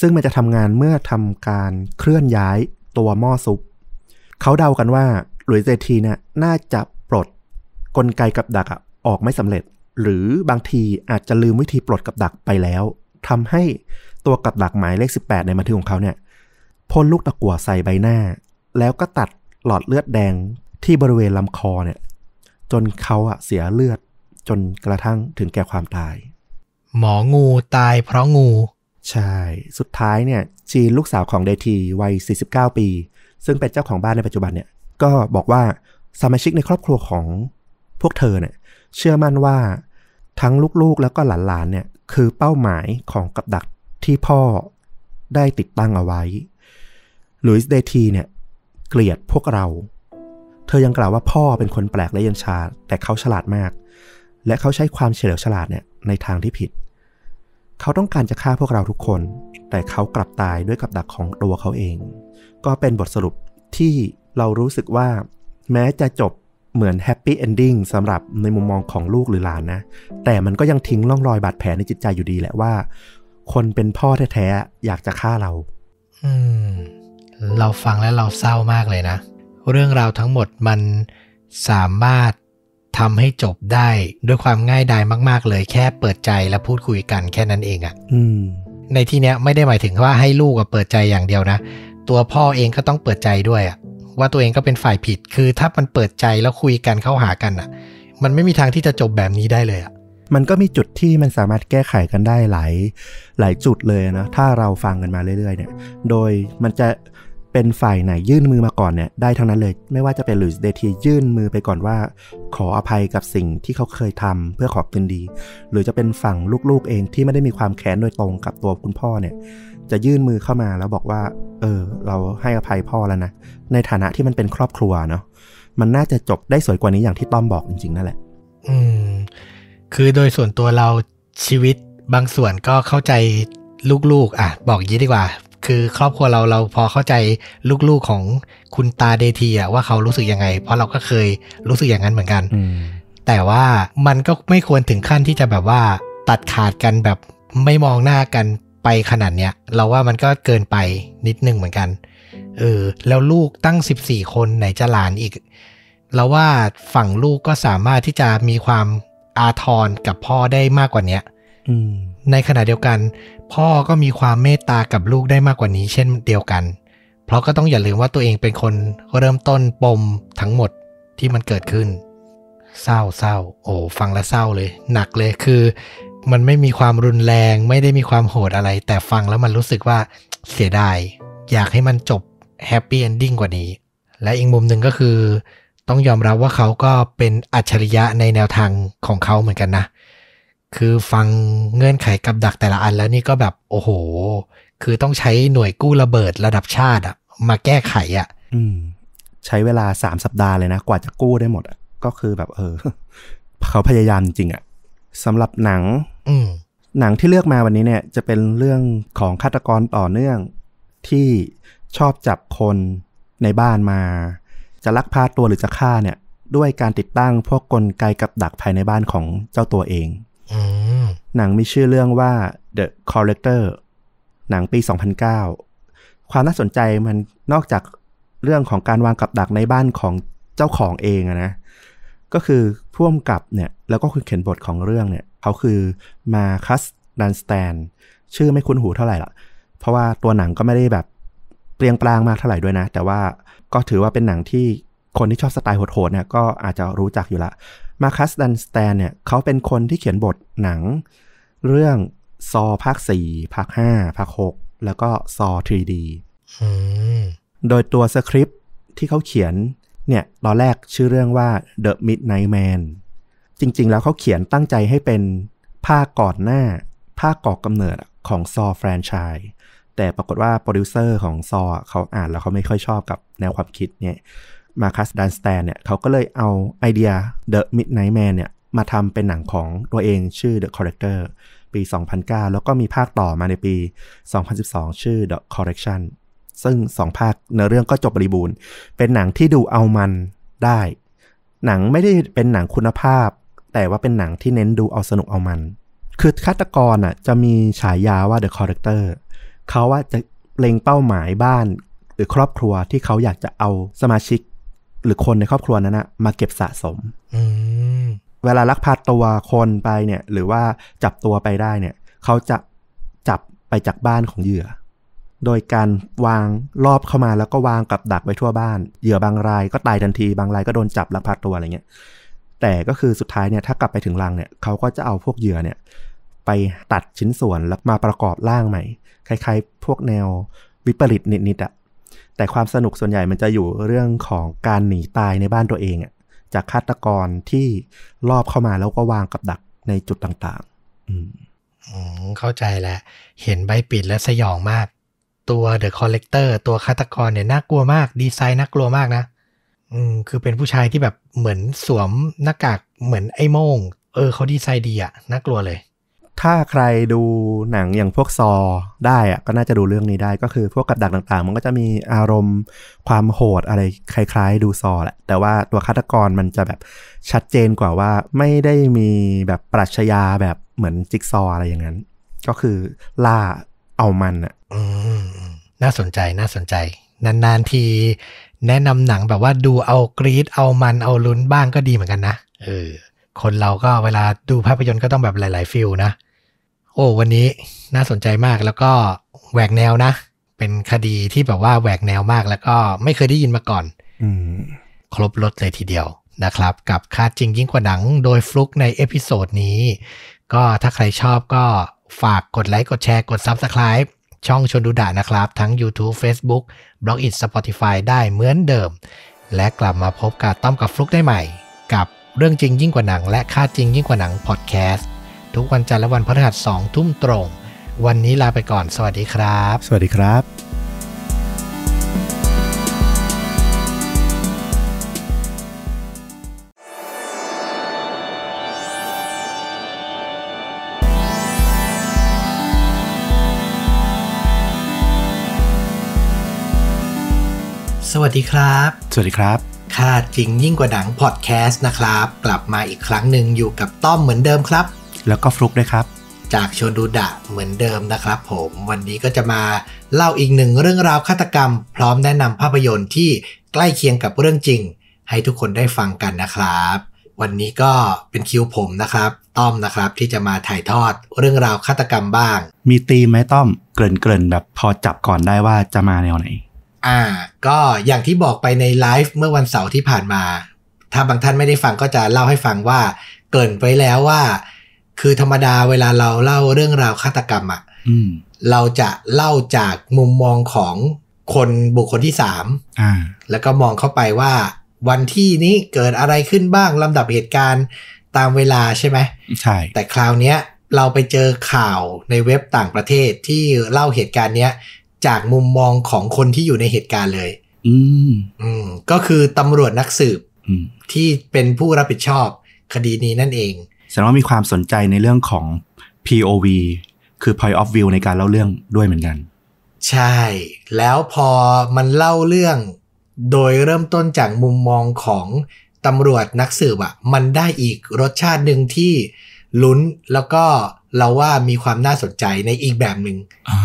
ซึ่งมันจะทำงานเมื่อทำการเคลื่อนย้ายตัวหม้อซุป เขาเดากันว่าหลุยส์เดทีเนี่ยน่าจะปลดกลไกกับดักอะ ออกไม่สำเร็จ หรือบางทีอาจจะลืมวิธีปลดกับดักไปแล้วทำให้ตัวกับดักหมายเลข 18 ในบันทึกของเขาเนี่ยพ่นลูกตะกั่วใส่ใบหน้า แล้วก็ตัดหลอดเลือดแดงที่บริเวณลำคอเนี่ย จนเขาอะเสียเลือดจนกระทั่งถึงแก่ความตาย หมองูตายเพราะงู ใช่ สุดท้ายเนี่ย จีนลูกสาวของเดทีวัย 49 ปี ซึ่งเป็นเจ้าของบ้านในปัจจุบันเนี่ย ก็บอกว่าสมาชิกในครอบครัวของพวกเธอเนี่ย เชื่อมั่นว่า ทั้งลูกๆแล้วก็หลานๆเนี่ยคือเป้าหมายของกับดักที่พ่อได้ติดตั้งเอาไว้ลุยส์เดทีเนี่ยเกลียดพวกเรา เธอยังกล่าวว่าพ่อเป็นคนแปลกและเย็นชา แต่เขาฉลาดมาก และเขาใช้ความเฉลียวฉลาดเนี่ยในทางที่ผิด เขาต้องการจะฆ่าพวกเราทุกคน แต่เขากลับตายด้วยกับดักของตัวเขาเอง ก็เป็นบทสรุปที่เรารู้สึกว่า แม้จะจบ เหมือน happy ending สำหรับในมุมมองของลูกหรือหลานนะ แต่มันก็ยังทิ้งร่องรอยบาดแผลในจิตใจอยู่ดีแหละว่า คนเป็นพ่อแท้ๆอยากจะฆ่าเรา อืม เราฟังแล้วเราเศร้ามากเลยนะ เรื่องราวทั้งหมดมันสามารถทำให้จบได้ด้วยความง่ายดายมาก ๆ เลยแค่เปิดใจและพูดคุยกันแค่นั้นเองอะอืมในที่เนี้ยไม่ได้หมายถึงว่าให้ลูกอะเปิดใจอย่างเดียวนะ ตัวพ่อเองก็ต้องเปิดใจด้วยอะ ว่าตัวเองก็เป็นฝ่ายผิด คือถ้ามันเปิดใจแล้วคุยกันเข้าหากันอะ มันไม่มีทางที่จะจบแบบนี้ได้เลยอะมันก็มีจุดที่มันสามารถแก้ไขกันได้หลายหลายจุดเลยนะถ้าเราฟังกันมาเรื่อยๆเนี่ย โดยมันจะ เป็นฝ่ายไหนยื่นมือมาก่อนเนี่ยได้ทั้งนั้นเลย ไม่ว่าจะเป็นลุยส์เดทียื่นมือไปก่อนว่า ขออภัยกับสิ่งที่เขาเคยทำเพื่อขอคืนดี หรือจะเป็นฝั่งลูกๆเองที่ไม่ได้มีความแค้นโดยตรงกับตัวคุณพ่อเนี่ย จะยื่นมือเข้ามาแล้วบอกว่า เออ เราให้อภัยพ่อแล้วนะในฐานะที่มันเป็นครอบครัวเนาะมันน่าจะจบได้สวยกว่านี้อย่างที่ต้อมบอกจริงๆนั่นแหละ อืม คือโดยส่วนตัวเราชีวิตบางส่วนก็เข้าใจลูกๆ อะ บอกยี้ดีกว่า คือครอบครัวเราเราพอเข้าใจลูกๆของคุณตาเดทีอะว่าเขารู้สึกยังไง เพราะเราก็เคยรู้สึกอย่างนั้นเหมือนกันอืมแต่ว่ามันก็ไม่ควรถึงขั้นที่จะแบบว่าตัดขาดกันแบบไม่มองหน้ากันไปขนาดเนี้ย เราว่ามันก็เกินไปนิดนึงเหมือนกันเออแล้วลูกตั้ง 14 คนไหนจะหลานอีก เราว่าฝั่งลูกก็สามารถที่จะมีความอาทรกับพ่อได้มากกว่าเนี้ย อืม ในขณะเดียวกัน พ่อก็มีความเมตตากับลูกได้มากกว่านี้เช่นเดียวกัน เพราะก็ต้องอย่าลืมว่าตัวเองเป็นคนเริ่มต้นปมทั้งหมดที่มันเกิดขึ้น เศร้าเศร้าโอ้ฟังแล้วเศร้าเลย หนักเลยคือ มันไม่มีความรุนแรง ไม่ได้มีความโหดอะไร แต่ฟังแล้วมันรู้สึกว่าเสียดายอยากให้มันจบ happy ending กว่านี้ และอีกมุมหนึ่งก็คือ ต้องยอมรับว่าเขาก็เป็นอัจฉริยะในแนวทางของเขาเหมือนกันนะ คือฟังเงื่อนไขกับดักแต่ละอันแล้วนี่ก็แบบโอ้โห คือต้องใช้หน่วยกู้ระเบิดระดับชาติอะมาแก้ไขอะอืม ใช้เวลาสามสัปดาห์เลยนะ กว่าจะกู้ได้หมดอะก็คือแบบ เออ เขาพยายามจริงอะสำหรับหนัง อืมหนังที่เลือกมาวันนี้เนี่ย จะเป็นเรื่องของฆาตกรต่อเนื่อง ที่ชอบจับคนในบ้านมา จะลักพาตัวหรือจะฆ่าเนี่ย ด้วยการติดตั้งพวกกลไกกับดักภายในบ้านของเจ้าตัวเองอืม หนังมีชื่อเรื่องว่า The Collector หนังปี 2009 ความน่าสนใจมันนอกจากเรื่องของการวางกับดักในบ้านของเจ้าของเองนะ ก็คือพ่วมกับเนี่ย แล้วก็คือเขียนบทของเรื่องเนี่ย เขาคือมาคัสดันสแตน ชื่อไม่คุ้นหูเท่าไหร่ละเพราะว่าตัวหนังก็ไม่ได้แบบเปรียงปรางมากเท่าไหร่ด้วยนะ แต่ว่าก็ถือว่าเป็นหนังที่คนที่ชอบสไตล์โหดๆเนี่ยก็อาจจะรู้จักอยู่ละ มาคัสดันสแตนเนี่ยเขาเป็นคนที่เขียนบทหนัง เรื่องซอภาค4ภาค5ภาค6แล้วก็ซอ 3D อืมโดยตัวสคริปต์ที่เขาเขียนเนี่ยตอนแรกชื่อเรื่องว่า The Midnight Man จริง ๆ แล้วเขาเขียนตั้งใจให้เป็นภาคก่อนหน้า ภาคก่อกำเนิดของ Saw แฟรนไชส์แต่ปรากฏว่าโปรดิวเซอร์ของ Saw เขาอ่านแล้วเขาไม่ค่อยชอบกับแนวความคิดเนี่ย Marcus Dunstan เนี่ยเขาก็เลยเอาไอเดีย The Midnight Man เนี่ยมาทำเป็นหนังของตัวเองชื่อ The Corrector ปี 2009 แล้วก็มีภาคต่อมาในปี 2012 ชื่อ The Correction ซึ่งสองภาคเนื้อเรื่องก็จบบริบูรณ์ เป็นหนังที่ดูเอามันได้ หนังไม่ได้เป็นหนังคุณภาพ แต่ว่าเป็นหนังที่เน้นดูเอาสนุกเอามัน คือฆาตกรอะจะมีฉายาว่า The Corrector เขาว่าจะเล็งเป้าหมายบ้านหรือครอบครัวที่เขาอยากจะเอาสมาชิก หรือคนในครอบครัวนั้นนะมาเก็บสะสมอืมเวลาลักพาตัวคนไปเนี่ย หรือว่าจับตัวไปได้เนี่ย เขาจะจับไปจากบ้านของเหยื่อ โดยการวางรอบเข้ามาแล้วก็วางกับดักไว้ทั่วบ้าน เหยื่อบางรายก็ตายทันที บางรายก็โดนจับลักพาตัวอะไรเงี้ย แต่ก็คือสุดท้ายเนี่ยถ้ากลับไปถึงรังเนี่ยเขาก็จะเอาพวกเหยื่อเนี่ย ไปตัดชิ้นส่วนแล้วมาประกอบร่างใหม่ คล้ายๆ พวกแนววิปริตนิดๆอะ แต่ความสนุกส่วนใหญ่มันจะอยู่เรื่องของการหนีตายในบ้านตัวเองอะจากฆาตกรที่รอบเข้ามาแล้วก็วางกับดักในจุดต่างๆ อืมเข้าใจแล้ว เห็นใบปิดแล้วสยองมาก ตัว The Collector ตัวฆาตกรเนี่ยน่ากลัวมาก ดีไซน์น่ากลัวมากนะ อืมคือเป็นผู้ชายที่แบบเหมือนสวมหน้ากากเหมือนไอ้โมง เออเขาดีไซน์ดีอะน่ากลัวเลย ถ้าใครดูหนังอย่างพวกซอได้อะก็น่าจะดูเรื่องนี้ได้ก็คือพวกกับดักต่างๆ มันก็จะมีอารมณ์ความโหดอะไรคล้าย ๆ ดูซอแหละ แต่ว่าตัวฆาตกรมันจะแบบชัดเจนกว่าว่าไม่ได้มีแบบปรัชญาแบบเหมือนจิกซอว์อะไรอย่างนั้น ก็คือล่าเอามันอะอืมน่าสนใจน่าสนใจ นานๆทีแนะนำหนังแบบว่าดูเอากรีดเอามันเอาลุ้นบ้างก็ดีเหมือนกันนะเออคนเราก็เวลาดูภาพยนตร์ก็ต้องแบบหลาย ๆ feel นะ โอ้วันนี้น่าสนใจมากแล้วก็แหวกแนวนะ เป็นคดีที่แบบว่าแหวกแนวมากแล้วก็ไม่เคยได้ยินมาก่อนอืมครบรสเลยทีเดียวนะครับ กับคดีจริงยิ่งกว่าหนังโดยฟลุกใน episode นี้ ก็ถ้าใครชอบก็ฝากกดไลค์กดแชร์กด Subscribe ช่องชวนดูดะนะครับ ทั้ง YouTube Facebook b l o g i t Spotify ได้เหมือนเดิม และกลับมาพบกับต้อมกับฟลุกได้ใหม่ กับเรื่องจริงยิ่งกว่าหนัง และค่าจริงยิ่งกว่าหนังพอดแคสต์ ทุกวันจันทร์และวันพฤหัสสองทุ่มตรง วันนี้ลาไปก่อน สวัสดีครับ สวัสดีครับสวัสดีครับ สวัสดีครับ ค่าจริงยิ่งกว่าหนังพอดแคสต์นะครับ กลับมาอีกครั้งหนึ่งอยู่กับต้อมเหมือนเดิมครับ แล้วก็ฟลุกด้วยครับ จากชวนดูดะเหมือนเดิมนะครับผมวันนี้ก็จะมาเล่าอีกหนึ่งเรื่องราวฆาตกรรม พร้อมแนะนำภาพยนตร์ที่ใกล้เคียงกับเรื่องจริง ให้ทุกคนได้ฟังกันนะครับ วันนี้ก็เป็นคิวผมนะครับ ต้อมนะครับที่จะมาถ่ายทอดเรื่องราวฆาตกรรมบ้าง มีตีมไหมต้อม เกริ่นเกริ่นๆแบบพอจับก่อนได้ว่าจะมาแนวไหนอ่าก็อย่างที่บอกไปในไลฟ์เมื่อวันเสาร์ที่ผ่านมา ถ้าบางท่านไม่ได้ฟังก็จะเล่าให้ฟังว่า เกริ่นไปแล้วว่า คือธรรมดาเวลาเราเล่าเรื่องราวฆาตกรรมอะอืมเราจะเล่าจากมุมมองของคนบุคคลที่สามอ่าแล้วก็มองเข้าไปว่า วันที่นี้เกิดอะไรขึ้นบ้างลำดับเหตุการณ์ตามเวลาใช่ไหมใช่ แต่คราวเนี้ยเราไปเจอข่าวในเว็บต่างประเทศที่เล่าเหตุการณ์เนี้ยจากมุมมองของคนที่อยู่ในเหตุการณ์เลย อืมอืมก็คือตำรวจนักสืบอืมที่เป็นผู้รับผิดชอบคดีนี้นั่นเอง แสดงว่ามีความสนใจในเรื่องของ POV คือ point of view ในการเล่าเรื่องด้วยเหมือนกัน ใช่ แล้วพอมันเล่าเรื่อง โดยเริ่มต้นจากมุมมองของตำรวจนักสืบอะมันได้อีกรสชาติหนึ่งที่ลุ้นแล้วก็เราว่ามีความน่าสนใจในอีกแบบหนึ่งอ่า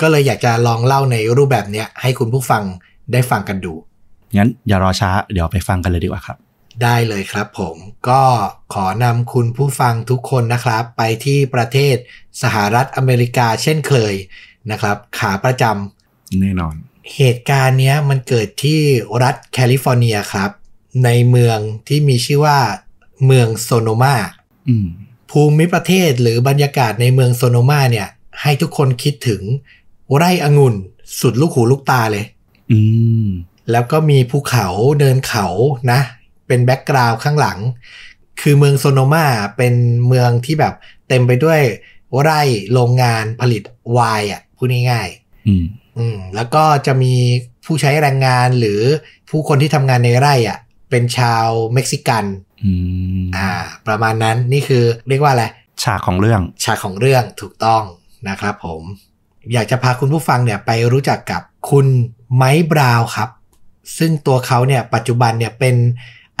ก็เลยอยากจะลองเล่าในรูปแบบเนี้ยให้คุณผู้ฟังได้ฟังกันดู งั้นอย่ารอช้าเดี๋ยวไปฟังกันเลยดีกว่าครับ ได้เลยครับผมก็ขอนำคุณผู้ฟังทุกคนนะครับ ไปที่ประเทศสหรัฐอเมริกาเช่นเคยนะครับ ขาประจำแน่นอน เหตุการณ์เนี้ยมันเกิดที่รัฐแคลิฟอร์เนียครับ ในเมืองที่มีชื่อว่าเมืองโซโนมาอืมภูมิประเทศหรือบรรยากาศในเมืองโซโนมาเนี่ย ให้ทุกคนคิดถึงไร่องุ่นสุดลูกหูลูกตาเลย อืมแล้วก็มีภูเขาเนินเขานะ เป็น background ข้างหลัง คือเมืองโซโนมาเป็นเมืองที่แบบเต็มไปด้วยไร่โรงงานผลิตไวน์อะพูดง่ายๆอืมอืมแล้วก็จะมีผู้ใช้แรงงานหรือผู้คนที่ทำงานในไร่อะเป็นชาวเม็กซิกันอืมอ่า ประมาณนั้นนี่คือเรียกว่าอะไรฉากของเรื่องฉากของเรื่องถูกต้องนะครับผม อยากจะพาคุณผู้ฟังเนี่ยไปรู้จักกับคุณไมค์บราวน์ครับ ซึ่งตัวเขาเนี่ยปัจจุบันเนี่ยเป็น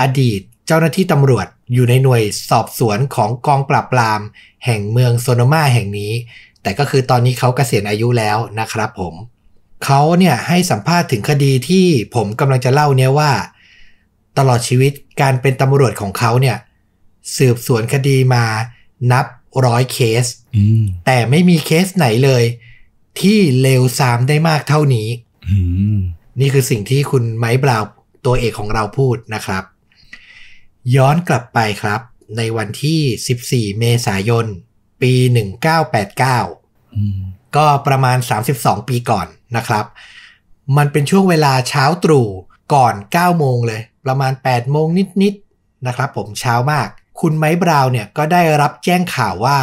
อดีตเจ้าหน้าที่ตำรวจอยู่ในหน่วยสอบสวนของกองปราบปราม แห่งเมืองโซโนมาแห่งนี้ แต่ก็คือตอนนี้เขาเกษียณอายุแล้วนะครับผม เขาเนี่ยให้สัมภาษณ์ถึงคดีที่ผมกำลังจะเล่าเนี่ยว่า ตลอดชีวิตการเป็นตำรวจของเขาเนี่ยสืบสวนคดีมานับร้อยเคสอืมแต่ไม่มีเคสไหนเลย ที่เลวซามได้มากเท่านี้อืมนี่คือสิ่งที่คุณไมค์บราวน์ตัวเอกของเราพูดนะครับ ย้อนกลับไปครับ ในวันที่ 14 เมษายน ปี 1989อืมก็ประมาณ 32 ปีก่อนนะครับ มันเป็นช่วงเวลาเช้าตรู่ก่อน 9 โมงเลย ประมาณ 8 โมงนิด ๆ นะครับผมเช้ามาก คุณไมค์บราวน์เนี่ยก็ได้รับแจ้งข่าวว่า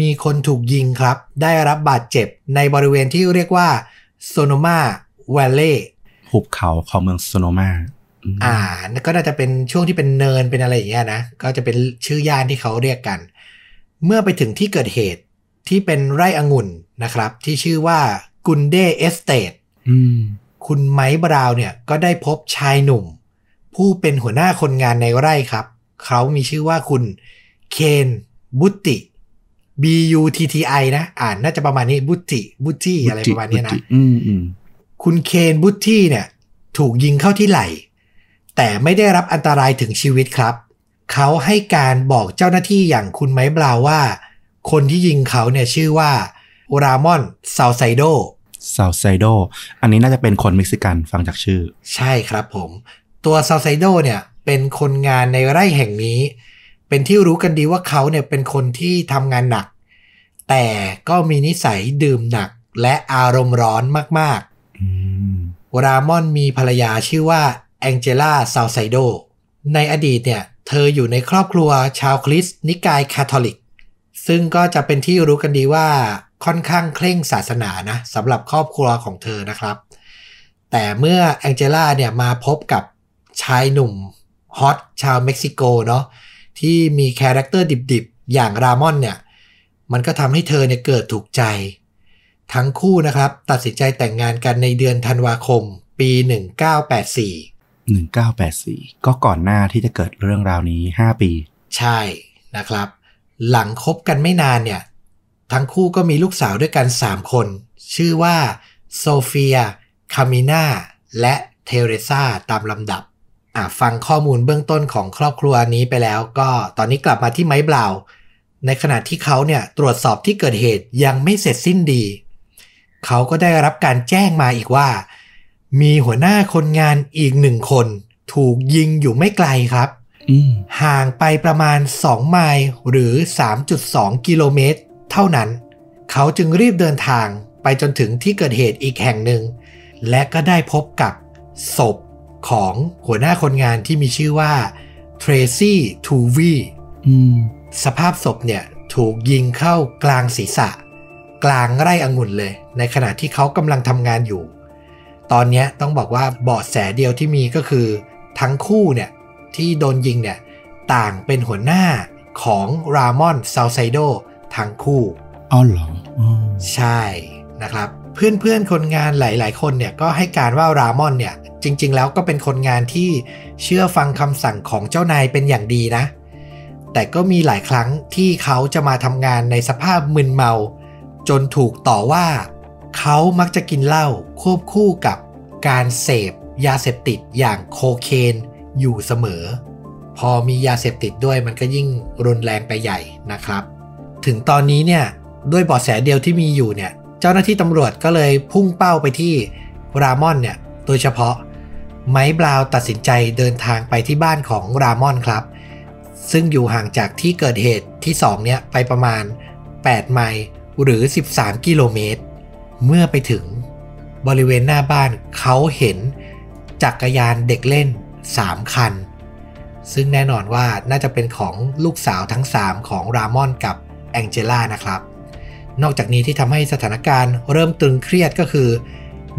มีคนถูกยิงครับ ได้รับบาดเจ็บในบริเวณที่เรียกว่าโซโนมา Valleyหุบเขาของเมืองโซโนมา อืมอ่านั่นก็น่าจะเป็นช่วงที่เป็นเนินเป็นอะไรอย่างเงี้ยนะ ก็จะเป็นชื่อย่านที่เขาเรียกกัน เมื่อไปถึงที่เกิดเหตุที่เป็นไร่องุ่นนะครับ ที่ชื่อว่า Kunde Estate อืมคุณไมค์บราวน์เนี่ยก็ได้พบชายหนุ่ม ผู้เป็นหัวหน้าคนงานในไร่ครับ เขามีชื่อว่าคุณเคนบุตติ B U T T I นะ อ่านน่าจะประมาณนี้บุตติบุตติอะไรประมาณเนี้ยนะอืมอืมคุณเคนบุตตี้เนี่ย ถูกยิงเข้าที่ไหล่ แต่ไม่ได้รับอันตรายถึงชีวิตครับ เขาให้การบอกเจ้าหน้าที่อย่างคุณไมค์บราวน์ว่า คนที่ยิงเขาเนี่ยชื่อว่ารามอนซาไซโดซาวไซโด อันนี้น่าจะเป็นคนเม็กซิกันฟังจากชื่อ ใช่ครับผม ตัวซาไซโดเนี่ยเป็นคนงานในไร่แห่งนี้ เป็นที่รู้กันดีว่าเขาเนี่ยเป็นคนที่ทำงานหนัก แต่ก็มีนิสัยดื่มหนักและอารมณ์ร้อนมากๆอืมรามอนมีภรรยาชื่อว่า แองเจล่าซาวไซโด ในอดีตเนี่ย เธออยู่ในครอบครัวชาวคริสต์นิกายคาทอลิก ซึ่งก็จะเป็นที่รู้กันดีว่าค่อนข้างเคร่งศาสนานะสำหรับครอบครัวของเธอนะครับ แต่เมื่อแองเจล่าเนี่ยมาพบกับชายหนุ่ม hot ชาวเม็กซิโกเนาะที่มี character ดิบๆ อย่างรามอนเนี่ย มันก็ทำให้เธอเนี่ยเกิดถูกใจ ทั้งคู่นะครับ ตัดสินใจแต่งงานกันในเดือนธันวาคมปี 1984 หนึ่งเก้าแปดสี่ก็ก่อนหน้าที่จะเกิดเรื่องราวนี้ห้าปี ใช่นะครับ หลังคบกันไม่นานเนี่ย ทั้งคู่ก็มีลูกสาวด้วยกัน 3 คน ชื่อว่าโซเฟีย คามิน่า และเทเรซาตามลำดับอะฟังข้อมูลเบื้องต้นของครอบครัวนี้ไปแล้ว ก็ตอนนี้กลับมาที่ไม้เบลาในขณะที่เขาเนี่ยตรวจสอบที่เกิดเหตุยังไม่เสร็จสิ้นดี เขาก็ได้รับการแจ้งมาอีกว่า มีหัวหน้าคนงานอีกหนึ่งคน ถูกยิงอยู่ไม่ไกลครับออืมห่างไปประมาณ 2 ไมล์หรือ 3.2 กิโลเมตร เท่านั้น เขาจึงรีบเดินทางไปจนถึงที่เกิดเหตุอีกแห่งหนึ่ง และก็ได้พบกับศพของหัวหน้าคนงานที่มีชื่อว่าเทรซี่ทูวีอืมสภาพศพเนี่ยถูกยิงเข้ากลางศีรษะ กลางไร่องุ่นเลย ในขณะที่เขากำลังทำงานอยู่ ตอนเนี้ยต้องบอกว่าเบาะแสเดียวที่มีก็คือ ทั้งคู่เนี่ยที่โดนยิงเนี่ยต่างเป็นหัวหน้าของรามอนซาลไซโดทั้งคู่เอาเหรออ๋อใช่นะครับเพื่อนๆคนงานหลาย ๆ คนเนี่ยก็ให้การว่ารามอนเนี่ยจริง ๆ แล้วก็เป็นคนงานที่เชื่อฟังคำสั่งของเจ้านายเป็นอย่างดีนะ แต่ก็มีหลายครั้งที่เขาจะมาทำงานในสภาพมึนเมา จนถูกต่อว่า เขามักจะกินเหล้าควบคู่กับการเสพยาเสพติดอย่างโคเคนอยู่เสมอ พอมียาเสพติดด้วยมันก็ยิ่งรุนแรงไปใหญ่นะครับ ถึงตอนนี้เนี่ยด้วยเบาะแสเดียวที่มีอยู่เนี่ยเจ้าหน้าที่ตำรวจก็เลยพุ่งเป้าไปที่รามอนเนี่ยโดยเฉพาะไมค์บราวตัดสินใจเดินทางไปที่บ้านของรามอนครับ ซึ่งอยู่ห่างจากที่เกิดเหตุที่ 2 เนี่ยไปประมาณ 8 ไมล์หรือ 13 กิโลเมตร เมื่อไปถึงบริเวณหน้าบ้านเขาเห็นจักรยานเด็กเล่น 3 คัน ซึ่งแน่นอนว่าน่าจะเป็นของลูกสาวทั้ง 3 ของรามอนกับแองเจล่านะครับ นอกจากนี้ที่ทำให้สถานการณ์เริ่มตึงเครียดก็คือ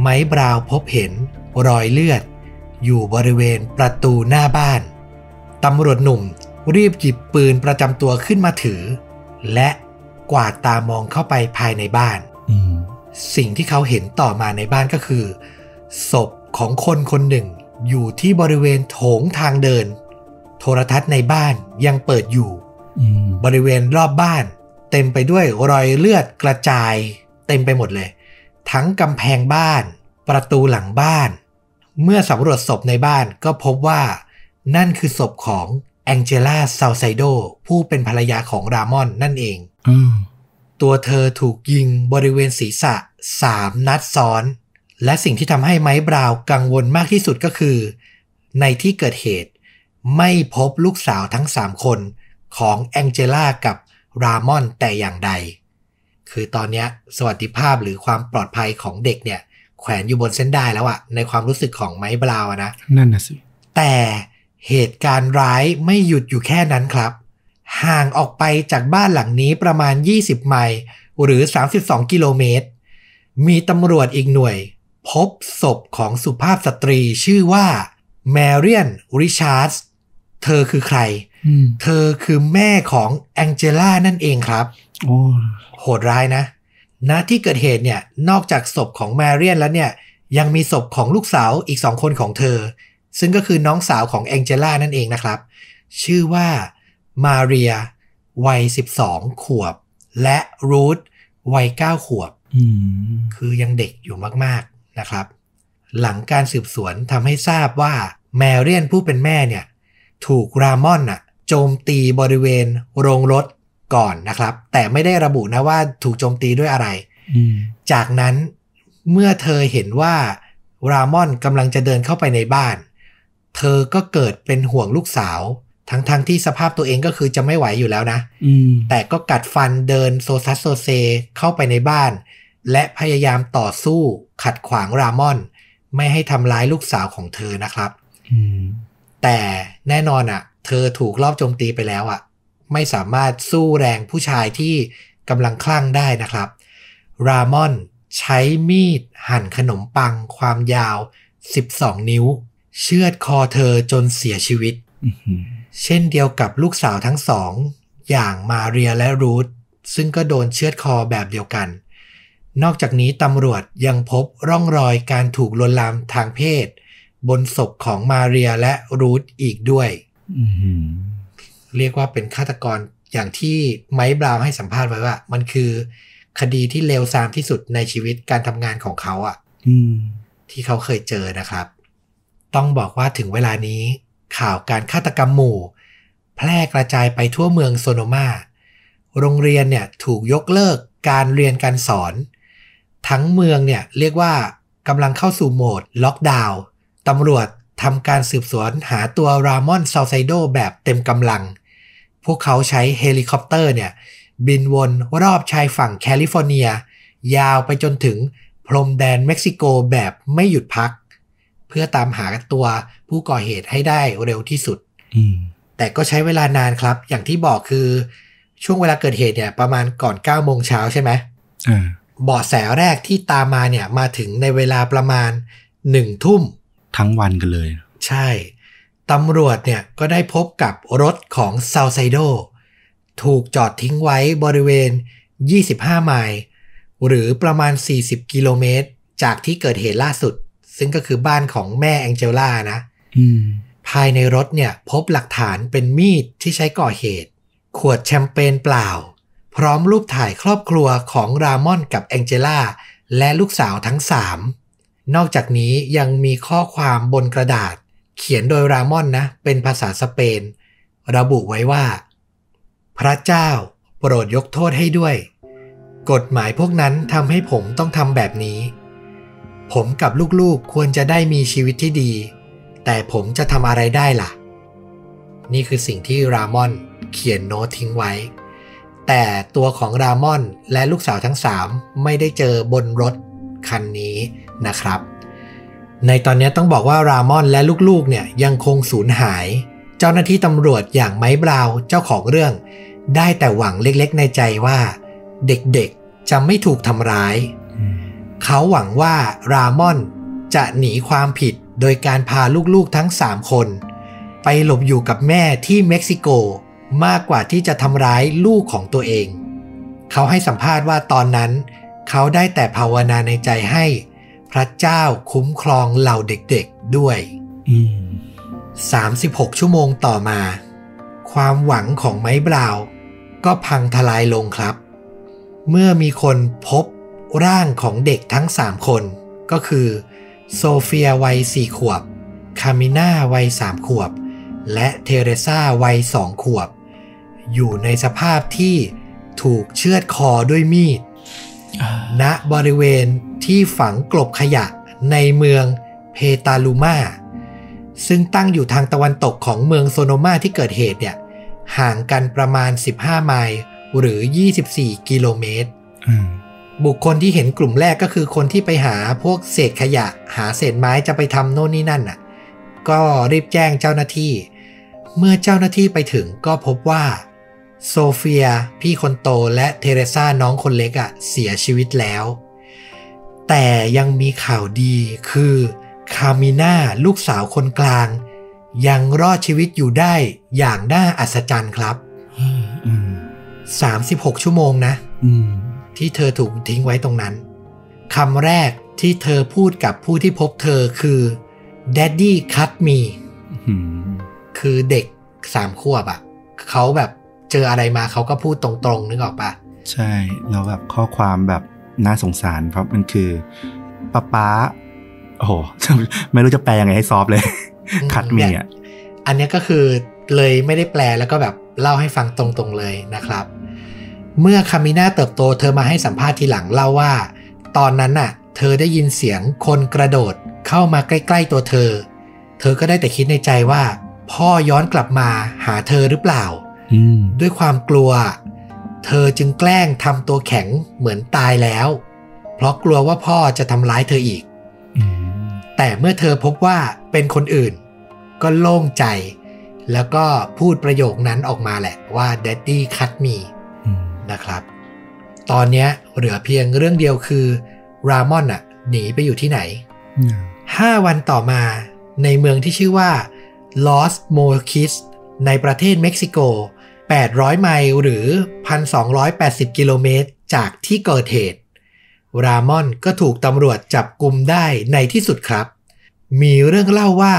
ไมค์บราวพบเห็นรอยเลือด อยู่บริเวณประตูหน้าบ้านตำรวจหนุ่มรีบหยิบปืนประจำตัวขึ้นมาถือ และกวาดตามองเข้าไปภายในบ้าน อืม สิ่งที่เขาเห็นต่อมาในบ้านก็คือ ศพของคนคนหนึ่ง อยู่ที่บริเวณโถงทางเดิน โทรทัศน์ในบ้านยังเปิดอยู่อืมบริเวณรอบบ้าน เต็มไปด้วยรอยเลือดกระจาย เต็มไปหมดเลย ทั้งกำแพงบ้าน ประตูหลังบ้าน เมื่อสำรวจศพในบ้านก็พบว่านั่นคือศพของแองเจล่าซาลไซโดผู้เป็นภรรยาของรามอนนั่นเองอืม ตัวเธอถูกยิงบริเวณศีรษะ 3 นัดซ้อน และสิ่งที่ทำให้ไมค์บราวน์กังวลมากที่สุดก็คือ ในที่เกิดเหตุ ไม่พบลูกสาวทั้ง 3 คนของแองเจล่ากับรามอนแต่อย่างใด คือตอนเนี้ยสวัสดิภาพหรือความปลอดภัยของเด็กเนี่ย แขวนอยู่บนเส้นได้แล้วอะในความรู้สึกของไมค์บราวน์อะนะ นั่นน่ะสิ แต่เหตุการณ์ร้ายไม่หยุดอยู่แค่นั้นครับ ห่างออกไปจากบ้านหลังนี้ประมาณ 20 ไมล์หรือ 32 กิโลเมตร มีตำรวจอีกหน่วย พบศพของสุภาพสตรีชื่อว่าแมเรียนริชาร์ดเธอคือใครอืมเธอคือแม่ของแองเจล่านั่นเองครับ โอ้โหดร้ายนะ ณ ที่เกิดเหตุเนี่ย นอกจากศพของแมเรียนแล้วเนี่ย ยังมีศพของลูกสาวอีกสองคนของเธอ ซึ่งก็คือน้องสาวของแองเจล่านั่นเองนะครับ ชื่อว่า มาเรีย วัย 12 ขวบ และรูธวัย 9 ขวบอืมคือยังเด็กอยู่มากๆนะครับ หลังการสืบสวนทำให้ทราบว่าแมเรียนผู้เป็นแม่เนี่ย ถูกรามอนน่ะโจมตีบริเวณโรงรถก่อนนะครับ แต่ไม่ได้ระบุนะว่าถูกโจมตีด้วยอะไรอืมจากนั้นเมื่อเธอเห็นว่ารามอนกำลังจะเดินเข้าไปในบ้าน เธอก็เกิดเป็นห่วงลูกสาว ทั้งๆทที่สภาพตัวเองก็คือจะไม่ไหวอยู่แล้วนะอืมแต่ก็กัดฟันเดินโซซัสโซเซเข้าไปในบ้าน และพยายามต่อสู้ขัดขวางรามอน ไม่ให้ทำร้ายลูกสาวของเธอนะครับอืมแต่แน่นอนอะ่ะ เธอถูกลอบโจมตีไปแล้วอะ่ะ ไม่สามารถสู้แรงผู้ชายที่กำลังคลั่งได้นะครับ รามอนใช้มีดหั่นขนมปังความยาว 12 นิ้ว เชือดคอเธอจนเสียชีวิตอืม เช่นเดียวกับลูกสาวทั้งสอง อย่างมาเรียและรูธซึ่งก็โดนเชือดคอแบบเดียวกัน นอกจากนี้ตำรวจยังพบร่องรอยการถูกลวนลามทางเพศ บนศพของมาเรียและรูธอีกด้วยอืมเรียกว่าเป็นฆาตกรอย่างที่ไมค์บราวน์ให้สัมภาษณ์ไว้ว่า มันคือคดีที่เลวทรามที่สุดในชีวิตการทำงานของเขาอะอืมที่เขาเคยเจอนะครับ ต้องบอกว่าถึงเวลานี้ ข่าวการฆาตกรรมหมู่ แพร่กระจายไปทั่วเมืองโซโนมา โรงเรียนเนี่ยถูกยกเลิกการเรียนการสอน ทั้งเมืองเนี่ยเรียกว่ากำลังเข้าสู่โหมดล็อกดาวน์ตำรวจทำการสืบสวนหาตัวรามอนซาไซโดแบบเต็มกำลัง พวกเขาใช้เฮลิคอปเตอร์เนี่ยบินวนรอบชายฝั่งแคลิฟอร์เนีย ยาวไปจนถึงพรมแดนเม็กซิโกแบบไม่หยุดพัก เพื่อตามหาตัว ผู้ก่อเหตุให้ได้เร็วที่สุดอืมแต่ก็ใช้เวลานานครับ อย่างที่บอกคือช่วงเวลาเกิดเหตุเนี่ย ประมาณก่อน9โมงเช้าใช่ไหมอ่าเบาะแสแรกที่ตามมาเนี่ยมาถึงในเวลาประมาณ1ทุ่ม ทั้งวันกันเลย ใช่ตำรวจเนี่ยก็ได้พบกับรถของซา l ไซโดถูกจอดทิ้งไว้บริเวณ 25 ไมล์หรือประมาณ 40 กิโลเมตร จากที่เกิดเหตุล่าสุด ซึ่งก็คือบ้านของแม่แองเจล่านะอืม ภายในรถเนี่ยพบหลักฐานเป็นมีดที่ใช้ก่อเหตุ ขวดแชมเปญเปล่า พร้อมรูปถ่ายครอบครัวของรามอนกับแองเจล่าและลูกสาวทั้งสามนอกจากนี้ยังมีข้อความบนกระดาษ เขียนโดยรามอนนะ เป็นภาษาสเปน ระบุไว้ว่า พระเจ้าโปรดยกโทษให้ด้วย กฎหมายพวกนั้นทำให้ผมต้องทำแบบนี้ ผมกับลูกๆควรจะได้มีชีวิตที่ดี แต่ผมจะทำอะไรได้ล่ะ นี่คือสิ่งที่รามอนเขียนโน้ตทิ้งไว้ แต่ตัวของรามอนและลูกสาวทั้งสามไม่ได้เจอบนรถคันนี้นะครับ ในตอนนี้ต้องบอกว่ารามอนและลูกๆเนี่ยยังคงสูญหาย เจ้าหน้าที่ตำรวจอย่างไม้บราวน์เจ้าของเรื่อง ได้แต่หวังเล็กๆในใจว่า เด็กๆจะไม่ถูกทำร้ายอืมเขาหวังว่ารามอนจะหนีความผิด โดยการพาลูกๆทั้ง 3 คน ไปหลบอยู่กับแม่ที่เม็กซิโกมากกว่าที่จะทำร้ายลูกของตัวเอง เขาให้สัมภาษณ์ว่าตอนนั้น เขาได้แต่ภาวนาในใจให้ พระเจ้าคุ้มครองเหล่าเด็กๆด้วย 36 ชั่วโมงต่อมา ความหวังของไม้บราว ก็พังทลายลงครับ เมื่อมีคนพบร่างของเด็กทั้ง 3 คน ก็คือ โซเฟียวัย4ขวบ คามิน่าวัย3ขวบ และเทเรซาวัย2ขวบ อยู่ในสภาพที่ถูกเชือดคอด้วยมีด ณบริเวณที่ฝังกลบขยะในเมืองเพตาลูมาซึ่งตั้งอยู่ทางตะวันตกของเมืองโซโนมาที่เกิดเหตุเนี่ย ห่างกันประมาณ 15 ไมล์หรือ 24 กิโลเมตรอืม บุคคลที่เห็นกลุ่มแรกก็คือคนที่ไปหาพวกเศษขยะ หาเศษไม้จะไปทำโน่นนี่นั่นน่ะ ก็รีบแจ้งเจ้าหน้าที่ เมื่อเจ้าหน้าที่ไปถึงก็พบว่า โซเฟียพี่คนโตและเทเรซาน้องคนเล็กอะ่ะเสียชีวิตแล้ว แต่ยังมีข่าวดีคือคามิน่าลูกสาวคนกลาง ยังรอดชีวิตอยู่ได้อย่างน่าอัศจรรย์ครับอืม36 ชั่วโมงนะ อืม ที่เธอถูกทิ้งไว้ตรงนั้นคำแรกที่เธอพูดกับผู้ที่พบเธอคือ Daddy cut me อืมคือเด็กสามขวบอะ่ะเขาแบบเจออะไรมาเขาก็พูดตรงๆ นึกออกปะใช่แล้วแบบข้อความแบบน่าสงสารเพราะมันคือป้าป๊าโอ้โห ไม่รู้จะแปลยังไงให้ซอฟต์เลย คัดมีเนี่ยอะอันเนี้ยก็คือเลยไม่ได้แปลแล้วก็แบบเล่าให้ฟังตรงๆเลยนะครับ เมื่อคามิน่าเติบโตเธอมาให้สัมภาษณ์ทีหลังเล่าว่า ตอนนั้นน่ะ เธอได้ยินเสียงคนกระโดดเข้ามาใกล้ๆตัวเธอ เธอก็ได้แต่คิดในใจว่า พ่อย้อนกลับมาหาเธอหรือเปล่าอืมด้วยความกลัว เธอจึงแกล้งทำตัวแข็งเหมือนตายแล้ว เพราะกลัวว่าพ่อจะทำร้ายเธออีกอืมแต่เมื่อเธอพบว่าเป็นคนอื่น ก็โล่งใจ แล้วก็พูดประโยคนั้นออกมาแหละว่า daddy cut me อืม นะครับ ตอนเนี้ยเหลือเพียงเรื่องเดียวคือรามอนอะหนีไปอยู่ที่ไหนอืม5วันต่อมาในเมืองที่ชื่อว่า Los Mochis ในประเทศเม็กซิโก 800 ไมล์หรือ 1,280 กิโลเมตรจากที่เกิดเหตุ รามอนก็ถูกตำรวจจับกลุมได้ในที่สุดครับ มีเรื่องเล่าว่า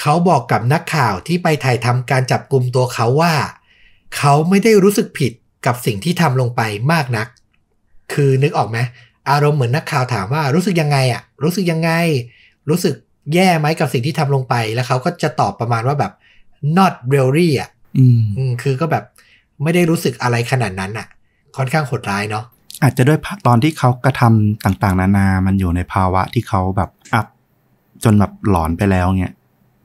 เขาบอกกับนักข่าวที่ไปถ่ายทำการจับกลุ่มตัวเขาว่า เขาไม่ได้รู้สึกผิด กับสิ่งที่ทำลงไปมากนัก คือนึกออกไหมอารมณ์เหมือนนักข่าวถามว่ารู้สึกยังไงอะรู้สึกยังไง รู้สึกแย่ไหมกับสิ่งที่ทำลงไปแล้วเขาก็จะตอบประมาณว่าแบบ not really อะอืมอืมคือก็แบบไม่ได้รู้สึกอะไรขนาดนั้นอะ ค่อนข้างโหดร้ายเนาะอาจจะด้วยภาพตอนที่เขากระทำต่างๆ นานา มันอยู่ในภาวะที่เขาแบบ up จนแบบหลอนไปแล้วเงี้ย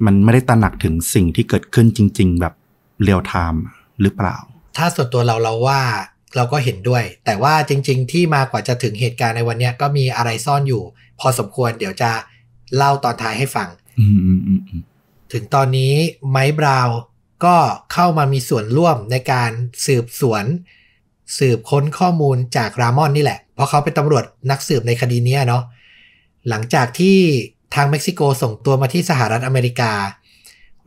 มันไม่ได้ตระหนักถึงสิ่งที่เกิดขึ้นจริง ๆ แบบ real timeหรือเปล่า ถ้าส่วนตัวเราเราว่าเราก็เห็นด้วย แต่ว่าจริง ๆ ที่มากว่าจะถึงเหตุการณ์ในวันเนี้ยก็มีอะไรซ่อนอยู่ พอสมควรเดี๋ยวจะเล่าตอนท้ายให้ฟังอืมอืมอืมอืมถึงตอนนี้ไมค์บราวน์ก็เข้ามามีส่วนร่วมในการสืบสวน สืบค้นข้อมูลจากรามอนนี่แหละ เพราะเขาเป็นตำรวจนักสืบในคดีเนี้ยเนาะหลังจากที่ทางเม็กซิโกส่งตัวมาที่สหรัฐอเมริกา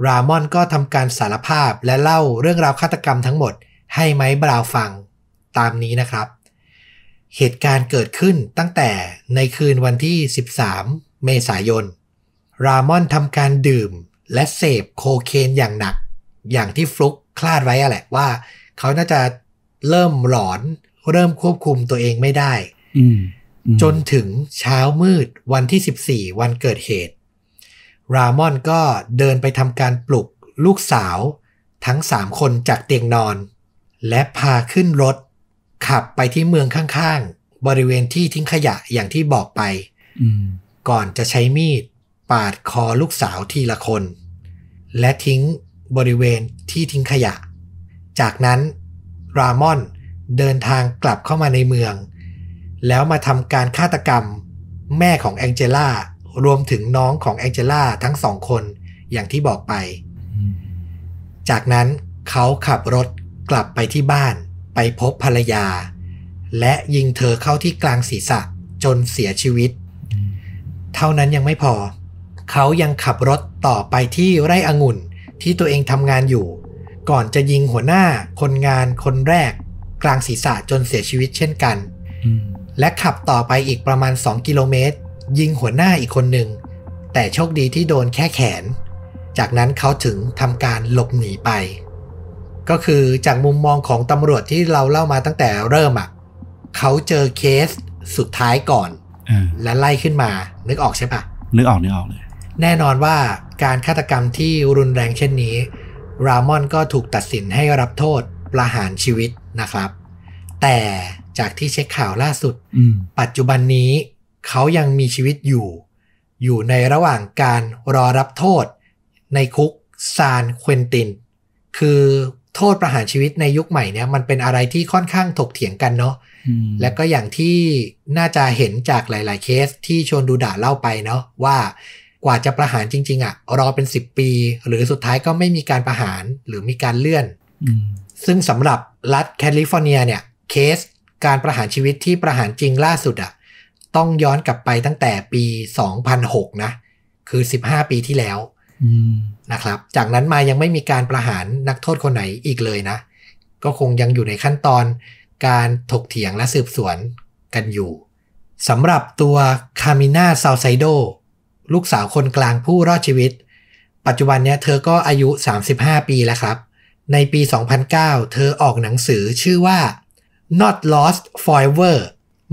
รามอนก็ทำการสารภาพและเล่าเรื่องราวฆาตกรรมทั้งหมด ให้ไมค์บราวน์ฟังตามนี้นะครับ เหตุการณ์เกิดขึ้นตั้งแต่ในคืนวันที่ 13 เมษายน รามอนทำการดื่มและเสพโคเคนอย่างหนัก อย่างที่ฟลุกคลาดไว้อะแหละว่า เขาน่าจะเริ่มหลอนเริ่มควบคุมตัวเองไม่ได้อืมอืมจนถึงเช้ามืดวันที่ 14 วันเกิดเหตุ รามอนก็เดินไปทำการปลุกลูกสาวทั้ง3คนจากเตียงนอน และพาขึ้นรถ ขับไปที่เมืองข้างๆ บริเวณที่ทิ้งขยะอย่างที่บอกไปอืมก่อนจะใช้มีด ปาดคอลูกสาวทีละคน และทิ้งบริเวณที่ทิ้งขยะ จากนั้นรามอนเดินทางกลับเข้ามาในเมือง แล้วมาทำการฆาตกรรม แม่ของแองเจล่ารวมถึงน้องของแองเจล่าทั้งสองคนอย่างที่บอกไปอืมจากนั้นเขาขับรถ กลับไปที่บ้านไปพบภรรยา และยิงเธอเข้าที่กลางศีรษะจนเสียชีวิต เท่านั้นยังไม่พอ เขายังขับรถต่อไปที่ไร่องุ่นที่ตัวเองทำงานอยู่ ก่อนจะยิงหัวหน้าคนงานคนแรก กลางศีรษะจนเสียชีวิตเช่นกันอืมและขับต่อไปอีกประมาณ 2 กิโลเมตร ยิงหัวหน้าอีกคนหนึ่ง แต่โชคดีที่โดนแค่แขน จากนั้นเขาถึงทำการหลบหนีไป ก็คือจากมุมมองของตำรวจที่เราเล่ามาตั้งแต่เริ่มอะ่ะเขาเจอเคสสุดท้ายก่อนอ่าและไล่ขึ้นมา นึกออกใช่ปะนึกออกนึกออกเลย แน่นอนว่าการฆาตกรรมที่รุนแรงเช่นนี้ รามอนก็ถูกตัดสินให้รับโทษประหารชีวิตนะครับ แต่จากที่เช็คข่าวล่าสุดอืมปัจจุบันนี้เขายังมีชีวิตอยู่ อยู่ในระหว่างการรอรับโทษในคุกซานเควินติน คือ โทษประหารชีวิตในยุคใหม่เนี่ยมันเป็นอะไรที่ค่อนข้างถกเถียงกันเนาะอืมและก็อย่างที่น่าจะเห็นจากหลาย ๆ เคสที่ชวนดูดะเล่าไปเนาะว่ากว่าจะประหารจริง ๆอะรอเป็น 10 ปี หรือสุดท้ายก็ไม่มีการประหารหรือมีการเลื่อนอืมซึ่งสำหรับรัฐแคลิฟอร์เนียเนี่ยเคสการประหารชีวิตที่ประหารจริงล่าสุดอะต้องย้อนกลับไปตั้งแต่ปี 2006 นะ คือ 15 ปีที่แล้วอืม นะครับ จากนั้นมายังไม่มีการประหารนักโทษคนไหนอีกเลยนะ ก็คงยังอยู่ในขั้นตอนการถกเถียงและสืบสวนกันอยู่สำหรับตัวคามิน่าซา l ไซโดลูกสาวคนกลางผู้รอดชีวิต ปัจจุบันเนี้ยเธอก็อายุ 35 ปีแล้วครับ ในปี 2009 เธอออกหนังสือชื่อว่า Not Lost Forever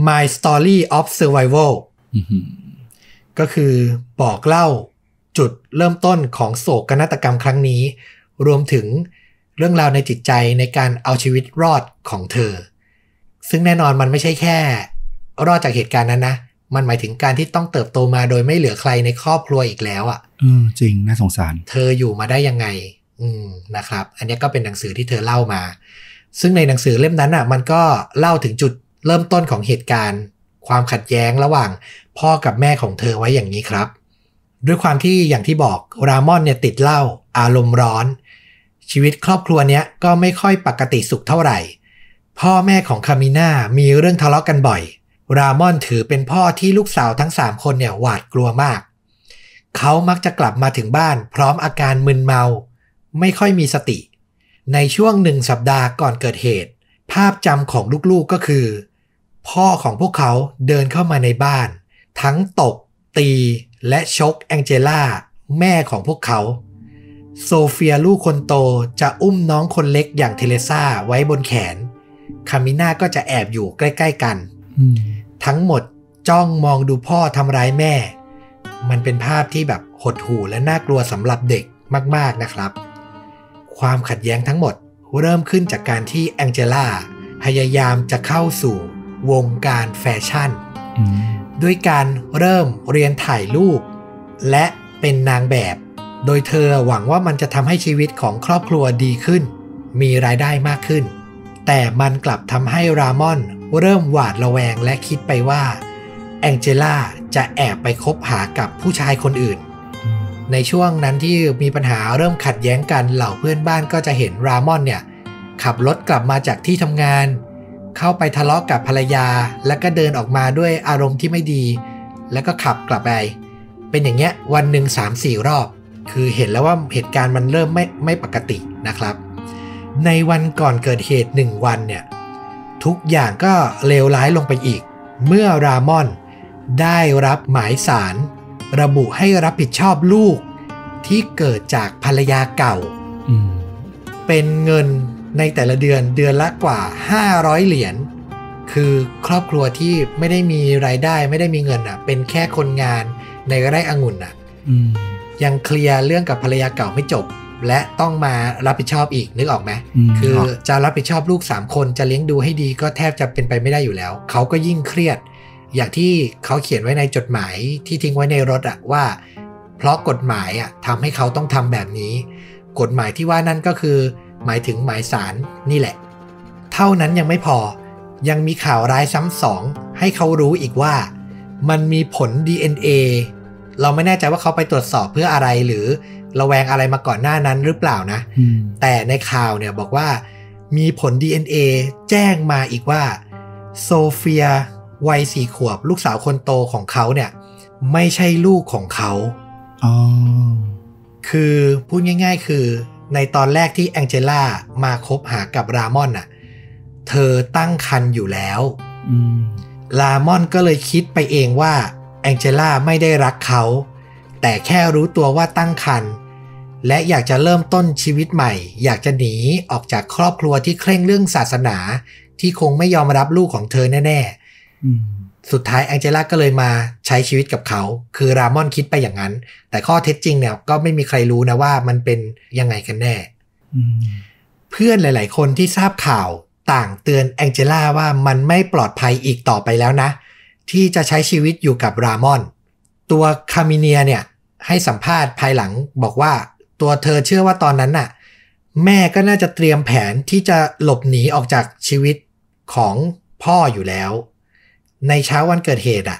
My Story of Survival อืมก็คือบอกเล่า จุดเริ่มต้นของโศกนาฏกรรมครั้งนี้ รวมถึงเรื่องราวในจิตใจในการเอาชีวิตรอดของเธอ ซึ่งแน่นอนมันไม่ใช่แค่ รอดจากเหตุการณ์นั้นนะ มันหมายถึงการที่ต้องเติบโตมาโดยไม่เหลือใครในครอบครัวอีกแล้วอะ่ะเออจริงน่าสงสาร เธออยู่มาได้ยังไง อืมนะครับ อันนี้ก็เป็นหนังสือที่เธอเล่ามา ซึ่งในหนังสือเล่มนั้นอะ มันก็เล่าถึงจุดเริ่มต้นของเหตุการณ์ ความขัดแย้งระหว่างพ่อกับแม่ของเธอไว้อย่างนี้ครับ ด้วยความที่อย่างที่บอกรามอนเนี่ยติดเหล้าอารมณ์ร้อน ชีวิตครอบครัวเนี้ยก็ไม่ค่อยปกติสุขเท่าไหร่ พ่อแม่ของคามิน่ามีเรื่องทะเลาะกันบ่อย รามอนถือเป็นพ่อที่ลูกสาวทั้งสามคนเนี่ยหวาดกลัวมาก เขามักจะกลับมาถึงบ้าน พร้อมอาการมึนเมา ไม่ค่อยมีสติ ในช่วงหนึ่งสัปดาห์ก่อนเกิดเหตุ ภาพจำของลูกๆก็คือ พ่อของพวกเขาเดินเข้ามาในบ้าน ทั้งตบตี และชกแองเจล่าแม่ของพวกเขา โซเฟียลูกคนโตจะอุ้มน้องคนเล็กอย่างเทเลซ่าไว้บนแขน คามิน่าก็จะแอบอยู่ใกล้ ๆ กันอืมทั้งหมดจ้องมองดูพ่อทำร้ายแม่ มันเป็นภาพที่แบบหดหู่และน่ากลัวสำหรับเด็กมาก ๆนะครับ ความขัดแย้งทั้งหมดเริ่มขึ้นจากการที่แองเจล่าพยายามจะเข้าสู่วงการแฟชั่นอืม ด้วยการเริ่มเรียนถ่ายรูป และเป็นนางแบบ โดยเธอหวังว่ามันจะทำให้ชีวิตของครอบครัวดีขึ้น มีรายได้มากขึ้น แต่มันกลับทำให้รามอนเริ่มหวาดระแวงและคิดไปว่า แองเจล่าจะแอบไปคบหากับผู้ชายคนอื่น ในช่วงนั้นที่มีปัญหาเริ่มขัดแย้งกันเหล่าเพื่อนบ้านก็จะเห็นรามอนเนี่ยขับรถกลับมาจากที่ทำงาน เข้าไปทะเลาะกับภรรยา แล้วก็เดินออกมาด้วยอารมณ์ที่ไม่ดี แล้วก็ขับกลับไป เป็นอย่างเงี้ยวันหนึ่งสามสี่รอบ คือเห็นแล้วว่าเหตุการณ์มันเริ่มไม่ไม่ปกตินะครับ ในวันก่อนเกิดเหตุหนึ่งวันเนี่ยทุกอย่างก็เลวร้ายลงไปอีก เมื่อรามอนได้รับหมายสาร ระบุให้รับผิดชอบลูกที่เกิดจากภรรยาเก่าอืมเป็นเงิน ในแต่ละเดือนเดือนละกว่า 500 เหรียญคือครอบครัวที่ไม่ได้มีรายได้ไม่ได้มีเงินอะ เป็นแค่คนงานในไร่องุ่นอะอืมยังเคลียร์เรื่องกับภรรยาเก่าไม่จบ และต้องมารับผิดชอบอีกนึกออกไหมมคือออกจะรับผิดชอบลูก 3 คนจะเลี้ยงดูให้ดีก็แทบจะเป็นไปไม่ได้อยู่แล้ว เขาก็ยิ่งเครียด อย่างที่เขาเขียนไว้ในจดหมายที่ทิ้งไว้ในรถอะว่า เพราะกฎหมายอะทำให้เขาต้องทำแบบนี้ กฎหมายที่ว่านั่นก็คือ หมายถึงหมายสารนี่แหละ เท่านั้นยังไม่พอ ยังมีข่าวร้ายซ้ำสองให้เขารู้อีกว่า มันมีผล DNA เราไม่แน่ใจว่าเขาไปตรวจสอบเพื่ออะไรหรือระแวงอะไรมาก่อนหน้านั้นหรือเปล่านะอืมแต่ในข่าวเนี่ยบอกว่ามีผล DNA แจ้งมาอีกว่า โซเฟียวัยสี่ขวบ ลูกสาวคนโตของเขาเนี่ย ไม่ใช่ลูกของเขาอ๋อคือพูดง่าย ๆ คือ ในตอนแรกที่แองเจล่ามาคบหากับรามอนน่ะ เธอตั้งครรภ์อยู่แล้วอืมลามอนก็เลยคิดไปเองว่าแองเจล่าไม่ได้รักเขา แต่แค่รู้ตัวว่าตั้งครรภ์และอยากจะเริ่มต้นชีวิตใหม่ อยากจะหนีออกจากครอบครัวที่เคร่งเรื่องศาสนา ที่คงไม่ยอมรับลูกของเธอแน่อืมๆ สุดท้ายแองเจล่าก็เลยมาใช้ชีวิตกับเขา คือรามอนคิดไปอย่างนั้น แต่ข้อเท็จจริงเนี่ยก็ไม่มีใครรู้นะว่ามันเป็นยังไงกันแน่อืมเพื่อนหลาย ๆ คนที่ทราบข่าวต่างเตือนแองเจล่าว่ามันไม่ปลอดภัยอีกต่อไปแล้วนะ ที่จะใช้ชีวิตอยู่กับรามอน ตัวคามิเนียเนี่ยให้สัมภาษณ์ภายหลังบอกว่าตัวเธอเชื่อว่าตอนนั้นน่ะ แม่ก็น่าจะเตรียมแผนที่จะหลบหนีออกจากชีวิตของพ่ออยู่แล้ว ในเช้าวันเกิดเหตุอะ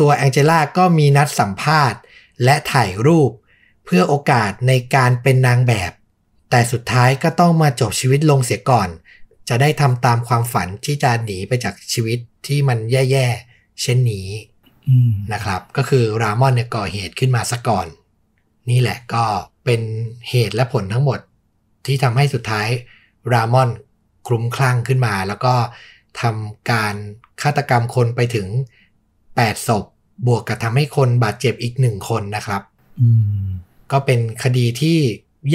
ตัวแองเจล่าก็มีนัดสัมภาษณ์ และถ่ายรูป เพื่อโอกาสในการเป็นนางแบบ แต่สุดท้ายก็ต้องมาจบชีวิตลงเสียก่อน จะได้ทำตามความฝันที่จะหนีไปจากชีวิตที่มันแย่ๆ เช่นนี้อืมนะครับ ก็คือรามอนเนี่ยก่อเหตุขึ้นมาซะก่อน นี่แหละก็เป็นเหตุและผลทั้งหมด ที่ทำให้สุดท้ายรามอนคลุ้มคลั่งขึ้นมา แล้วก็ทำการ ฆาตกรรมคนไปถึง 8 ศพ บวกกับทำให้คนบาดเจ็บอีกหนึ่งคนนะครับอืมก็เป็นคดีที่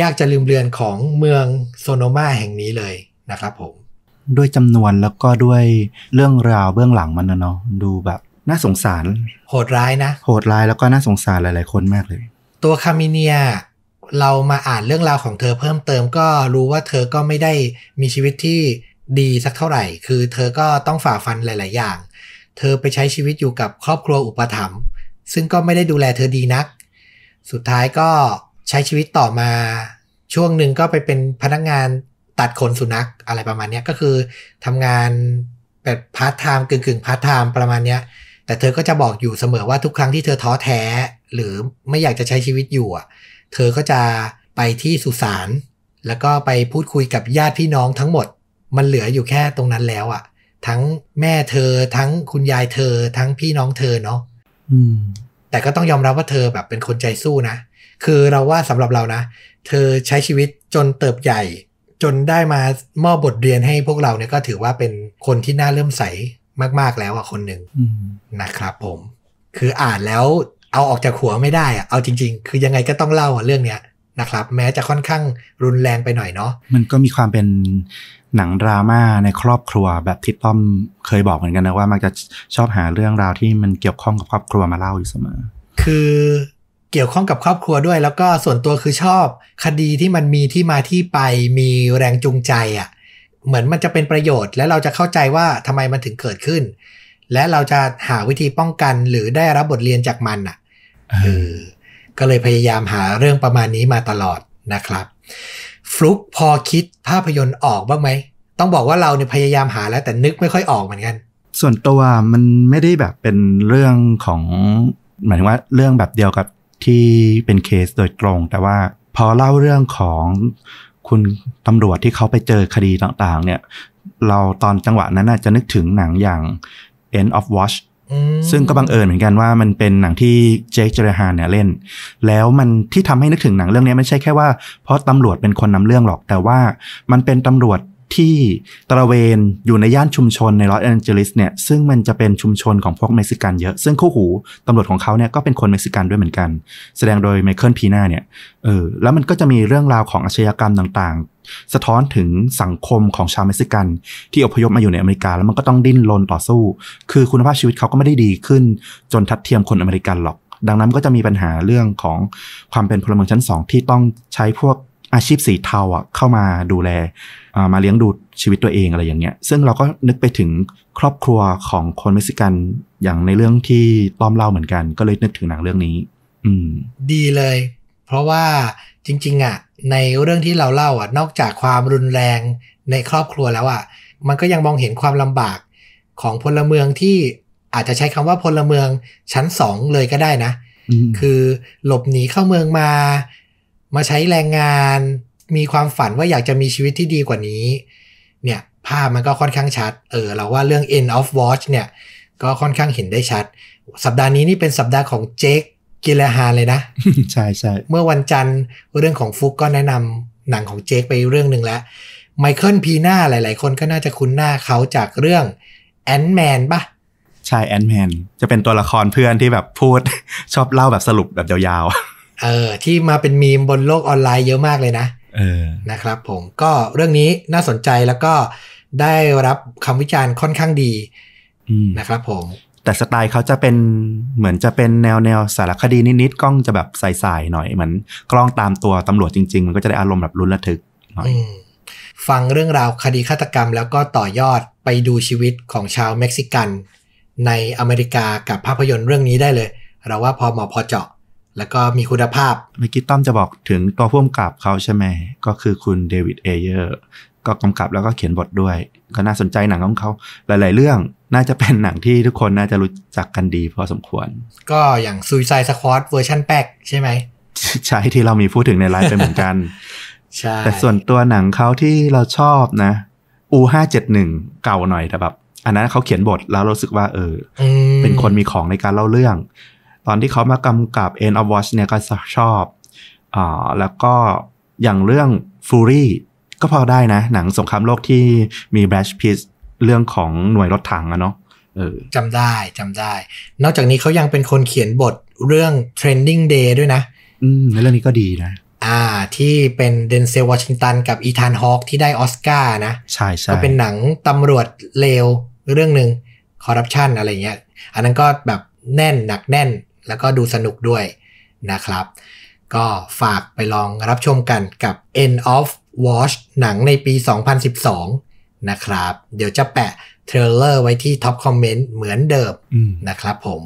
ยากจะลืมเลือนของเมืองโซโนมาแห่งนี้เลยนะครับผม ด้วยจำนวนแล้วก็ด้วยเรื่องราวเบื้องหลังมันนะเนาะดูแบบน่าสงสาร โหดร้ายนะ โหดร้ายแล้วก็น่าสงสารหลาย ๆ คนมากเลย ตัวคามิเนียเรามาอ่านเรื่องราวของเธอเพิ่มเติมก็รู้ว่าเธอก็ไม่ได้มีชีวิตที่ ดีสักเท่าไหร่ คือเธอก็ต้องฝ่าฟันหลาย ๆ อย่าง เธอไปใช้ชีวิตอยู่กับครอบครัวอุปถัมภ์ซึ่งก็ไม่ได้ดูแลเธอดีนัก สุดท้ายก็ใช้ชีวิตต่อมา ช่วงหนึ่งก็ไปเป็นพนักงานตัดขนสุนัขอะไรประมาณนี้ก็คือทำงานแบบพาร์ทไทม์กึ่งกึ่งพาร์ทไทม์ประมาณนี้แต่เธอก็จะบอกอยู่เสมอว่าทุกครั้งที่เธอท้อแท้ หรือไม่อยากจะใช้ชีวิตอยู่อะ เธอก็จะไปที่สุสานแล้วก็ไปพูดคุยกับญาติพี่น้องทั้งหมด มันเหลืออยู่แค่ตรงนั้นแล้วอะ ทั้งแม่เธอทั้งคุณยายเธอ ทั้งพี่น้องเธอเนาะอืมแต่ก็ต้องยอมรับว่าเธอแบบเป็นคนใจสู้นะ คือเราว่าสำหรับเรานะ เธอใช้ชีวิตจนเติบใหญ่ จนได้มามอบบทเรียนให้พวกเราเนี่ยก็ถือว่าเป็นคนที่น่าเริ่อมใสมาก ๆแล้วอะคนหนึ่งอืมนะครับผม คืออ่านแล้วเอาออกจากหัวไม่ได้อะเอาจริง ๆ คือยังไงก็ต้องเล่าอะเรื่องเนี้ยนะครับ แม้จะค่อนข้างรุนแรงไปหน่อยเนาะมันก็มีความเป็น หนังดราม่าในครอบครัวแบบที่ต้อมเคยบอกเหมือนกันนะว่ามักจะชอบหาเรื่องราวที่มันเกี่ยวข้องกับครอบครัวมาเล่าอยู่เสมอ คือเกี่ยวข้องกับครอบครัวด้วย แล้วก็ส่วนตัวคือชอบ คดีที่มันมีที่มาที่ไปมีแรงจูงใจอะ่ะเหมือนมันจะเป็นประโยชน์ และเราจะเข้าใจว่าทำไมมันถึงเกิดขึ้น และเราจะหาวิธีป้องกันหรือได้รับบทเรียนจากมันอะเอเอออก็เลยพยายามหาเรื่องประมาณนี้มาตลอดนะครับ ฟลุกพอคิดภาพยนตร์ออกบ้างไหม ต้องบอกว่าเราเนี่ยพยายามหาแล้วแต่นึกไม่ค่อยออกเหมือนกัน ส่วนตัวมันไม่ได้แบบเป็นเรื่องของ หมายถึงว่าเรื่องแบบเดียวกับที่เป็นเคสโดยตรง แต่ว่าพอเล่าเรื่องของคุณตำรวจที่เขาไปเจอคดีต่างๆ เนี่ย เราตอนจังหวะนั้นจะนึกถึงหนังอย่าง End of Watch ซึ่งก็บังเอิญเหมือนกันว่ามันเป็นหนังที่เจคเจอร์ฮานเนี่ยเล่น แล้วมันที่ทำให้นึกถึงหนังเรื่องนี้ไม่ใช่แค่ว่าเพราะตำรวจเป็นคนนำเรื่องหรอก แต่ว่ามันเป็นตำรวจ ที่ตระเวนอยู่ในย่านชุมชนในลอสแอนเจลิสเนี่ยซึ่งมันจะเป็นชุมชนของพวกเม็กซิกันเยอะ ซึ่งคู่หูตำรวจของเขาเนี่ยก็เป็นคนเม็กซิกันด้วยเหมือนกัน แสดงโดยไมเคิลพีนาเนี่ยเออแล้วมันก็จะมีเรื่องราวของอาชญากรรมต่างๆ สะท้อนถึงสังคมของชาวเม็กซิกัน ที่อพยพมาอยู่ในอเมริกา แล้วมันก็ต้องดิ้นรนต่อสู้ คือคุณภาพชีวิตเขาก็ไม่ได้ดีขึ้น จนทัดเทียมคนอเมริกันหรอก ดังนั้นก็จะมีปัญหาเรื่องของความเป็นพลเมืองชั้นสองที่ต้องใช้พวก อาชีพสีเทาอะเข้ามาดูแลอ่ามาเลี้ยงดูชีวิตตัวเองอะไรอย่างเงี้ย ซึ่งเราก็นึกไปถึงครอบครัวของคนเม็กซิกันอย่างในเรื่องที่ต้อมเล่าเหมือนกัน ก็เลยนึกถึงหนังเรื่องนี้ อืม ดีเลย เพราะว่าจริง ๆ อะ ในเรื่องที่เราเล่าอะ นอกจากความรุนแรงในครอบครัวแล้วอะ มันก็ยังมองเห็นความลำบากของพลเมืองที่อาจจะใช้คำว่าพลเมืองชั้นสองเลยก็ได้นะอืมคือหลบหนีเข้าเมืองมา มาใช้แรงงาน มีความฝันว่าอยากจะมีชีวิตที่ดีกว่านี้ เนี่ยภาพมันก็ค่อนข้างชัด เออเราว่าเรื่อง End of Watch เนี่ยก็ค่อนข้างเห็นได้ชัด สัปดาห์นี้นี่เป็นสัปดาห์ของเจคกิลฮานเลยนะ ใช่ใช่เมื่อวันจันทร์เรื่องของฟุกก็แนะนำหนังของเจคไปเรื่องหนึ่งแล้วไมเคิลพีน่าหลาย ๆ คนก็น่าจะคุ้นหน้าเขาจากเรื่อง Ant-Man ปะใช่ Ant-Man จะเป็นตัวละครเพื่อนที่แบบพูดชอบเล่าแบบสรุปแบบยาว เออที่มาเป็นมีมบนโลกออนไลน์เยอะมากเลยนะๆเออนะครับผมก็เรื่องนี้น่าสนใจแล้วก็ได้รับคำวิจารณ์ค่อนข้างดีอืมนะครับผม แต่สไตล์เขาจะเป็นเหมือนจะเป็นแนวแนวสารคดีนิดๆกล้องจะแบบไหวๆหน่อยเหมือนกล้องตามตัวตำรวจจริง ๆ มันก็จะได้อารมณ์แบบลุ้นระทึกหน่อยอืมฟังเรื่องราวคดีฆาตกรรม แล้วก็ต่อยอดไปดูชีวิตของชาวเม็กซิกัน ในอเมริกากับภาพยนตร์เรื่องนี้ได้เลย เราว่าพอเหมาะพอเจาะ แล้วก็มีคุณภาพเมื่อกี้ต้อมจะบอกถึงตัวผู้กำกับเขาใช่ไหม ก็คือคุณเดวิดเอเยอร์ก็กำกับแล้วก็เขียนบทด้วย ก็น่าสนใจหนังของเขาหลาย ๆ เรื่องน่าจะเป็นหนังที่ทุกคนน่าจะรู้จักกันดีพอสมควร ก็อย่าง Suicide Squad เวอร์ชันแป๊กใช่ไหม ใช่ที่เรามีพูดถึงในไลฟ์ไปเหมือนกันใช่แต่ส่วนตัวหนังเขาที่เราชอบนะอูห้าเจ็ดหนึ่งเก่าหน่อยแต่แบบอันนั้นเขาเขียนบทแล้วรู้สึกว่าเอออืมเป็นคนมีของในการเล่าเรื่อง ตอนที่เขามากำกับ End of Watch เนี่ยก็ชอบอ่าแล้วก็อย่างเรื่อง Fury ก็พอได้นะ หนังสงครามโลกที่มี Brad Pitt เรื่องของหน่วยรถถังอะเนาะเออจำได้จำได้ นอกจากนี้เขายังเป็นคนเขียนบทเรื่อง Trending Day ด้วยนะ อืมในเรื่องนี้ก็ดีนะ อ่า ที่เป็นเดนเซลวอชิงตันกับอีธานฮอคที่ได้ออสการ์นะ ใช่ใช่ก็เป็นหนังตำรวจเลวเรื่องหนึ่งคอร์รัปชันอะไรเงี้ย อันนั้นก็แบบแน่นหนักแน่น แล้วก็ดูสนุกด้วยนะครับ ก็ฝากไปลองรับชมกันกับ End of Watch หนังในปี 2012 นะครับ เดี๋ยวจะแปะ trailer ไว้ที่ top comment เหมือนเดิมอืมนะครับผม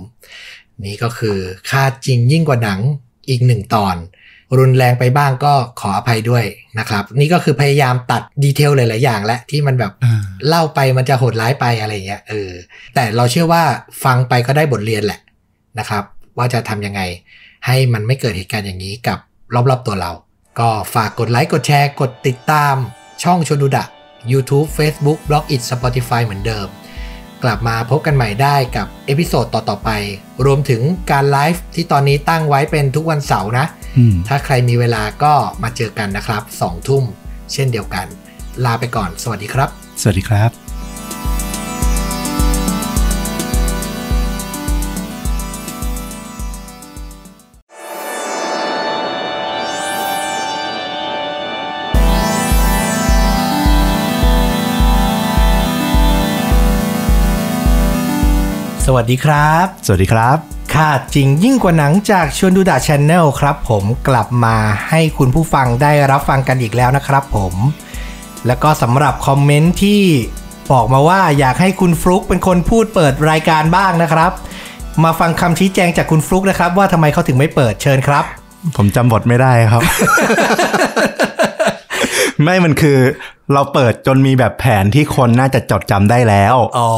นี่ก็คือฆ่าจริงยิ่งกว่าหนังอีกหนึ่งตอน รุนแรงไปบ้างก็ขออภัยด้วยนะครับ นี่ก็คือพยายามตัด detail หลาย ๆ อย่างและที่มันแบบอ่าเล่าไปมันจะโหดร้ายไปอะไรอย่างเงี้ยเออแต่เราเชื่อว่าฟังไปก็ได้บทเรียนแหละนะครับ ว่าจะทำยังไง ให้มันไม่เกิดเหตุการณ์อย่างนี้กับรอบๆตัวเรา ก็ฝากกดไลค์กดแชร์ กดติดตาม ช่องชวนดูดะ YouTube Facebook b l o g i t Spotify เหมือนเดิม กลับมาพบกันใหม่ได้กับ episode ต่อ ๆ ไป รวมถึงการไลฟ์ที่ตอนนี้ตั้งไว้เป็นทุกวันเสาร์นะอืมถ้าใครมีเวลาก็มาเจอกันนะครับ2ทุ่มเช่นเดียวกัน ลาไปก่อน สวัสดีครับ สวัสดีครับ สวัสดีครับ สวัสดีครับ ค่าจริงยิ่งกว่าหนังจากชวนดูดะช n แนลครับ ผมกลับมาให้คุณผู้ฟังได้รับฟังกันอีกแล้วนะครับผม แล้วก็สำหรับคอมเมนต์ที่บอกมาว่าอยากให้คุณฟลุกเป็นคนพูดเปิดรายการบ้างนะครับ มาฟังคำชี้แจงจากคุณฟลุกนะครับ ว่าทำไมเขาถึงไม่เปิดเชิญครับ ผมจำบทไม่ได้ครับ ไม่มันคือเราเปิดจนมีแบบแผนที่คนน่าจะจดจำได้แล้ว อ๋อ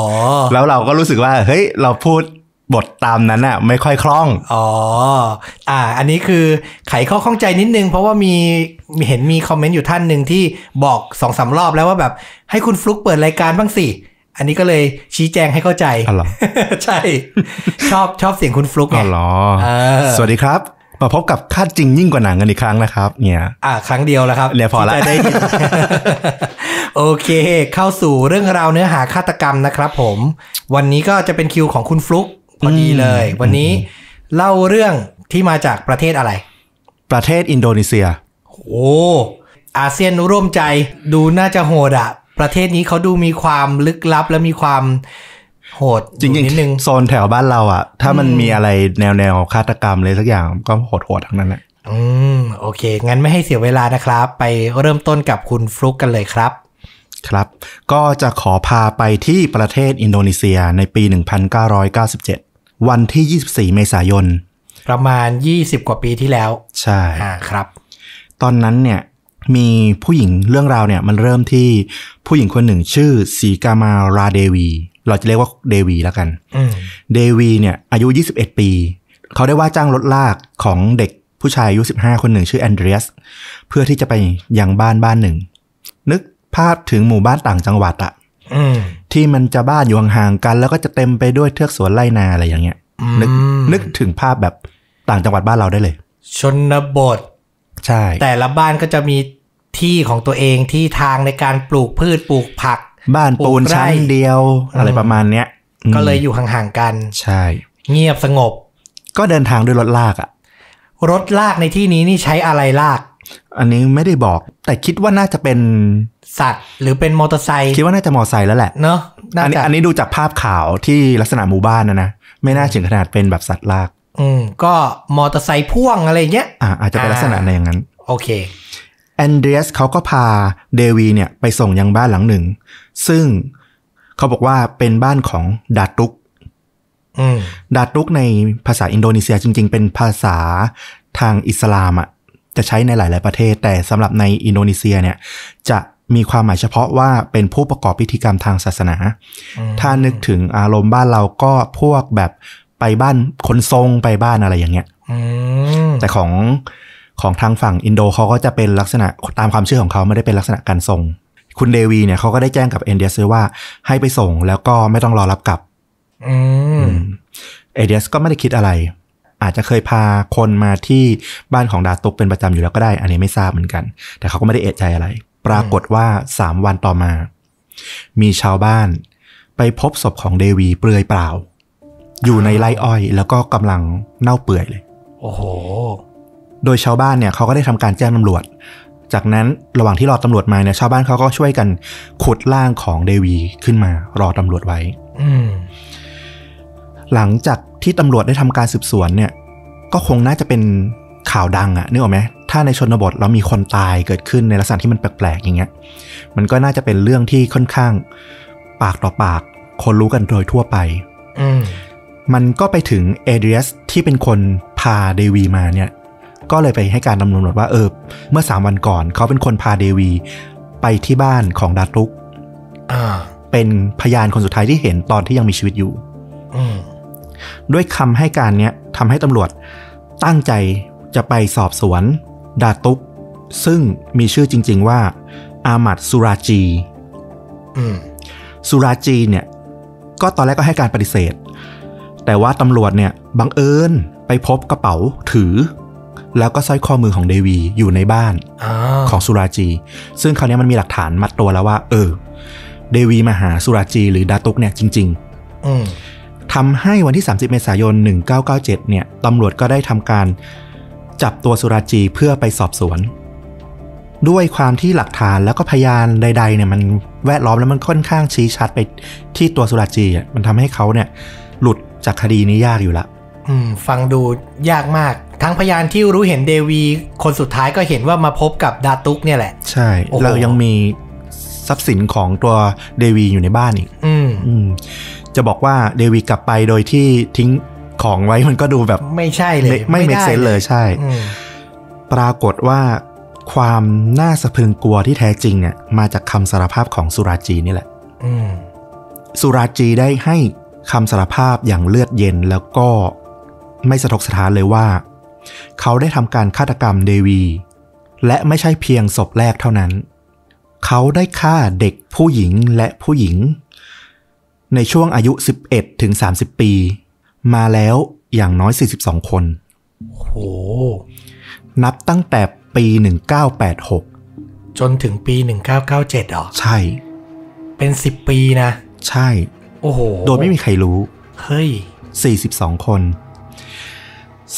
แล้วเราก็รู้สึกว่า เฮ้ย เราพูดบทตามนั้นอะไม่ค่อยคล่อง อ๋อ อ่า อันนี้คือไขข้อข้องใจนิดนึง เพราะว่ามีมีเห็นมีคอมเมนต์อยู่ท่านหนึ่งที่บอกสองสารอบแล้วว่าแบบให้คุณฟลุกเปิดรายการบ้างสิ อันนี้ก็เลยชี้แจงให้เข้าใจอ๋อเหรอใช่ ชอบชอบเสียงคุณฟลุกไงอ๋อเหรอเออสวัสดีครับ มาพบกับคาดจริงยิ่งกว่าหนังกันอีกครั้งนะครับ เนี่ยอ่าครั้งเดียวแล้วครับเนี่ยพอละที่จะได้ยินโอเค เข้าสู่เรื่องราวเนื้อหาฆาตกรรมนะครับผม วันนี้ก็จะเป็นคิวของคุณฟลุกพอดีเลย วันนี้เล่าเรื่องที่มาจากประเทศอะไร ประเทศอินโดนีเซีย โอ้อาเซียนร่วมใจดูน่าจะโหดอะประเทศนี้เขาดูมีความลึกลับและมีความ โหดจริงอยู่นิดนึงๆโซนแถวบ้านเราอะถ้ามันมีอะไรแนวแนวๆฆาตกรรมเลยสักอย่างก็โหดๆทั้งนั้นแหละอืมโอเค งั้นไม่ให้เสียเวลานะครับ ไปเริ่มต้นกับคุณฟลุกกันเลยครับ ครับ ก็จะขอพาไปที่ประเทศอินโดนีเซียในปี 1997 วันที่ 24 เมษายน ประมาณ 20 กว่าปีที่แล้ว ใช่อ่าครับ ตอนนั้นเนี่ยมีผู้หญิงเรื่องราวเนี่ยมันเริ่มที่ผู้หญิงคนหนึ่งชื่อสีกามาราเดวี เราจะเรียกว่าเดวีแล้วกันอืมเดวีเนี่ยอายุ 21 ปี เขาได้ว่าจ้างรถลากของเด็กผู้ชายอายุ 15 คนหนึ่งชื่อแอนเดรียส เพื่อที่จะไปยังบ้านบ้านหนึ่ง นึกภาพถึงหมู่บ้านต่างจังหวัดอะอืมที่มันจะบ้านอยู่ห่างๆกัน แล้วก็จะเต็มไปด้วยเทือกสวนไร่นาอะไรอย่างเงี้ย นึกอืมนึกถึงภาพแบบต่างจังหวัดบ้านเราได้เลย ชนบท ใช่ แต่ละบ้านก็จะมีที่ของตัวเองที่ทางในการปลูกพืชปลูกผัก บ้านปูนชั้นเดียว อะไรประมาณเนี้ยอืมก็เลยอยู่ห่างๆกัน ใช่ เงียบสงบ ก็เดินทางด้วยรถลากอะ่ะรถลากในที่นี้นี่ใช้อะไรลาก อันนี้ไม่ได้บอก แต่คิดว่าน่าจะเป็นสัตว์ หรือเป็นมอเตอร์ไซค์คิดว่าน่าจะมอไซค์แล้วแหละเนอะน่าอันนี้จะอันนี้ดูจากภาพข่าวที่ลักษณะหมู่บ้านนะนะไม่น่าถึงขนาดเป็นแบบสัตว์ลาก อืมก็มอเตอร์ไซค์พ่วงอะไรเงี้ยอ่าอาจจะเป็นลักษณะในอย่างนั้น โอเคแอนเดรียสเขาก็พาเดวีเนี่ยไปส่งยังบ้านหลังหนึ่ง ซึ่งเขาบอกว่าเป็นบ้านของดาตุกอืมดาตุกในภาษาอินโดนีเซียจริง ๆ เป็นภาษาทางอิสลามอะจะใช้ในหลาย ๆ ประเทศ แต่สำหรับในอินโดนีเซียเนี่ย จะมีความหมายเฉพาะว่าเป็นผู้ประกอบพิธีกรรมทางศาสนา ถ้านึกถึงอารมณ์บ้านเราก็พวกแบบไปบ้านคนทรงไปบ้านอะไรอย่างเงี้ยอืมแต่ของของทางฝั่งอินโดเขาก็จะเป็นลักษณะตามความเชื่อของเขาไม่ได้เป็นลักษณะการส่ง คุณเดวีเนี่ยเขาก็ได้แจ้งกับเอนเดียสว่าให้ไปส่งแล้วก็ไม่ต้องรอรับกลับอืมเอเดียสก็ไม่ได้คิดอะไร อาจจะเคยพาคนมาที่บ้านของดาตุกเป็นประจำอยู่แล้วก็ได้ อันนี้ไม่ทราบเหมือนกัน แต่เขาก็ไม่ได้เอะใจอะไร ปรากฏว่าสามวันต่อมา มีชาวบ้าน ไปพบศพของเดวีเปลือยเปล่า อยู่ในไร่อ้อย แล้วก็กำลังเน่าเปื่อยเลย โอ้โห โดยชาวบ้านเนี่ยเขาก็ได้ทำการแจ้งตำรวจ จากนั้นระหว่างที่รอตำรวจมาเนี่ยชาวบ้านเขาก็ช่วยกันขุดร่างของเดวีขึ้นมารอตำรวจไว้อืมหลังจากที่ตำรวจได้ทำการสืบสวนเนี่ย ก็คงน่าจะเป็นข่าวดังอะนึกออกไหมถ้าในชนบทเรามีคนตายเกิดขึ้นในลักษณะที่มันแปลกๆอย่างเงี้ย มันก็น่าจะเป็นเรื่องที่ค่อนข้าง ปากต่อปาก คนรู้กันโดยทั่วไปอืมมันก็ไปถึงเอเดรียสที่เป็นคนพาเดวีมาเนี่ย ก็เลยไปให้การดำเนินว่าเออเมื่อสามวันก่อนเขาเป็นคนพาเดวีไปที่บ้านของดาตุกอ่าเป็นพยานคนสุดท้ายที่เห็นตอนที่ยังมีชีวิตอยู่อืมด้วยคำให้การเนี้ยทำให้ตำรวจตั้งใจจะไปสอบสวนดาตุก ซึ่งมีชื่อจริง ๆ ว่า อามัดสุราจีอืมสุราจีเนี่ย ก็ตอนแรกก็ให้การปฏิเสธ แต่ว่าตำรวจเนี่ยบังเอิญไปพบกระเป๋าถือ แล้วก็สร้อยข้อมือของเดวีอยู่ในบ้านอ่าของสุราจี ซึ่งคราวนี้มันมีหลักฐานมัดตัวแล้วว่า เออ เดวีมาหาสุราจีหรือดาตุกเนี่ยจริงๆอืมทำให้วันที่ 30 เมษายน 1997 เนี่ยตำรวจก็ได้ทำการจับตัวสุราจีเพื่อไปสอบสวน ด้วยความที่หลักฐานแล้วก็พยานใด ๆ เนี่ยมันแวดล้อมแล้วมันค่อนข้างชี้ชัดไปที่ตัวสุราจีอะมันทำให้เขาเนี่ย หลุดจากคดีนี้ยากอยู่ละอืมฟังดูยากมาก ทั้งพยานที่รู้เห็นเดวีคนสุดท้ายก็เห็นว่ามาพบกับดาตุกเนี่ยแหละ ใช่โอ้โหเรายังมีทรัพย์สินของตัวเดวีอยู่ในบ้านอีกอืมอืมจะบอกว่าเดวีกลับไปโดยที่ทิ้งของไว้มันก็ดูแบบไม่ใช่เลย ไม่ไม่ด้เซนเลยใช่อืมปรากฏว่าความน่าสะพรึงกลัวที่แท้จริงเนี่ยมาจากคำสารภาพของสุราจีนี่แหละอืมสุราจีได้ให้คำสารภาพอย่างเลือดเย็นแล้วก็ไม่สะทกสถานเลยว่า เขาได้ทำการฆาตกรรมเดวี และไม่ใช่เพียงศพแรกเท่านั้น เขาได้ฆ่าเด็กผู้หญิงและผู้หญิง ในช่วงอายุ 11 ถึง 30 ปี มาแล้วอย่างน้อย 42 คน โห นับตั้งแต่ปี 1986 จนถึงปี 1997เหรอ ใช่ เป็น 10 ปีนะ ใช่ โอ้โห โดยไม่มีใครรู้ เฮ้ย 42 คน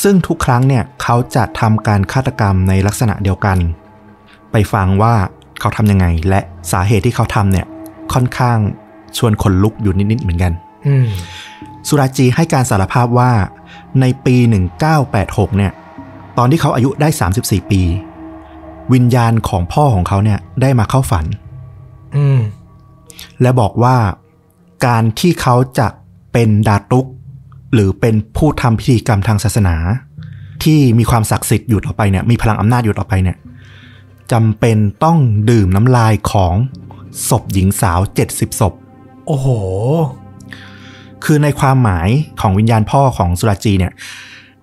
ซึ่งทุกครั้งเนี่ยเขาจะทำการฆาตกรรมในลักษณะเดียวกัน ไปฟังว่าเขาทำยังไง และสาเหตุที่เขาทำเนี่ยค่อนข้างชวนขนลุกอยู่นิด ๆ เหมือนกันอืมสุราจีให้การสารภาพว่าในปี 1986 เนี่ย ตอนที่เขาอายุได้ 34 ปี วิญญาณของพ่อของเขาเนี่ยได้มาเข้าฝันอืมและบอกว่าการที่เขาจะเป็นดาตุก หรือเป็นผู้ทำพิธีกรรมทางศาสนา ที่มีความศักดิ์สิทธิ์อยู่ต่อไปเนี่ยมีพลังอำนาจอยู่ต่อไปเนี่ยจำเป็นต้องดื่มน้ำลายของศพหญิงสาว70ศพ โอ้โห คือในความหมายของวิญญาณพ่อของสุราจีเนี่ย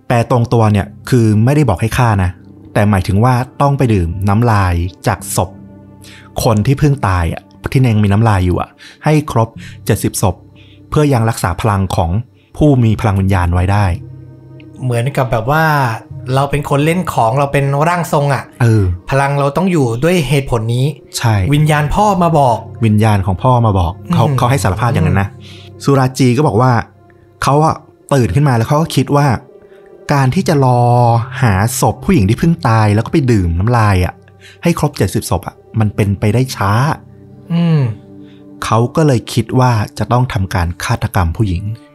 แปลตรงตัวเนี่ยคือไม่ได้บอกให้ฆ่านะ แต่หมายถึงว่าต้องไปดื่มน้ำลายจากศพ คนที่เพิ่งตายอะที่ยังมีน้ำลายอยู่อะ ให้ครบ70ศพ เพื่อยังรักษาพลังของ ผู้มีพลังวิญญาณไว้ได้ เหมือนกับแบบว่าเราเป็นคนเล่นของเราเป็นร่างทรงอะ่ะเออ พลังเราต้องอยู่ด้วยเหตุผลนี้ ใช่ วิญญาณพ่อมาบอก วิญญาณของพ่อมาบอก เขาอืมเขาให้สารภาพอย่างนั้นนะสุราจีก็บอกว่าเขาอะตื่นขึ้นมาแล้วเขาก็คิดว่า การที่จะรอหาศพผู้หญิงที่เพิ่งตายแล้วก็ไปดื่มน้ำลายอะให้ครบ70ศพอะมันเป็นไปได้ช้า อืมเขาก็เลยคิดว่าจะต้องทำการฆาตกรรมผู้หญิงอืม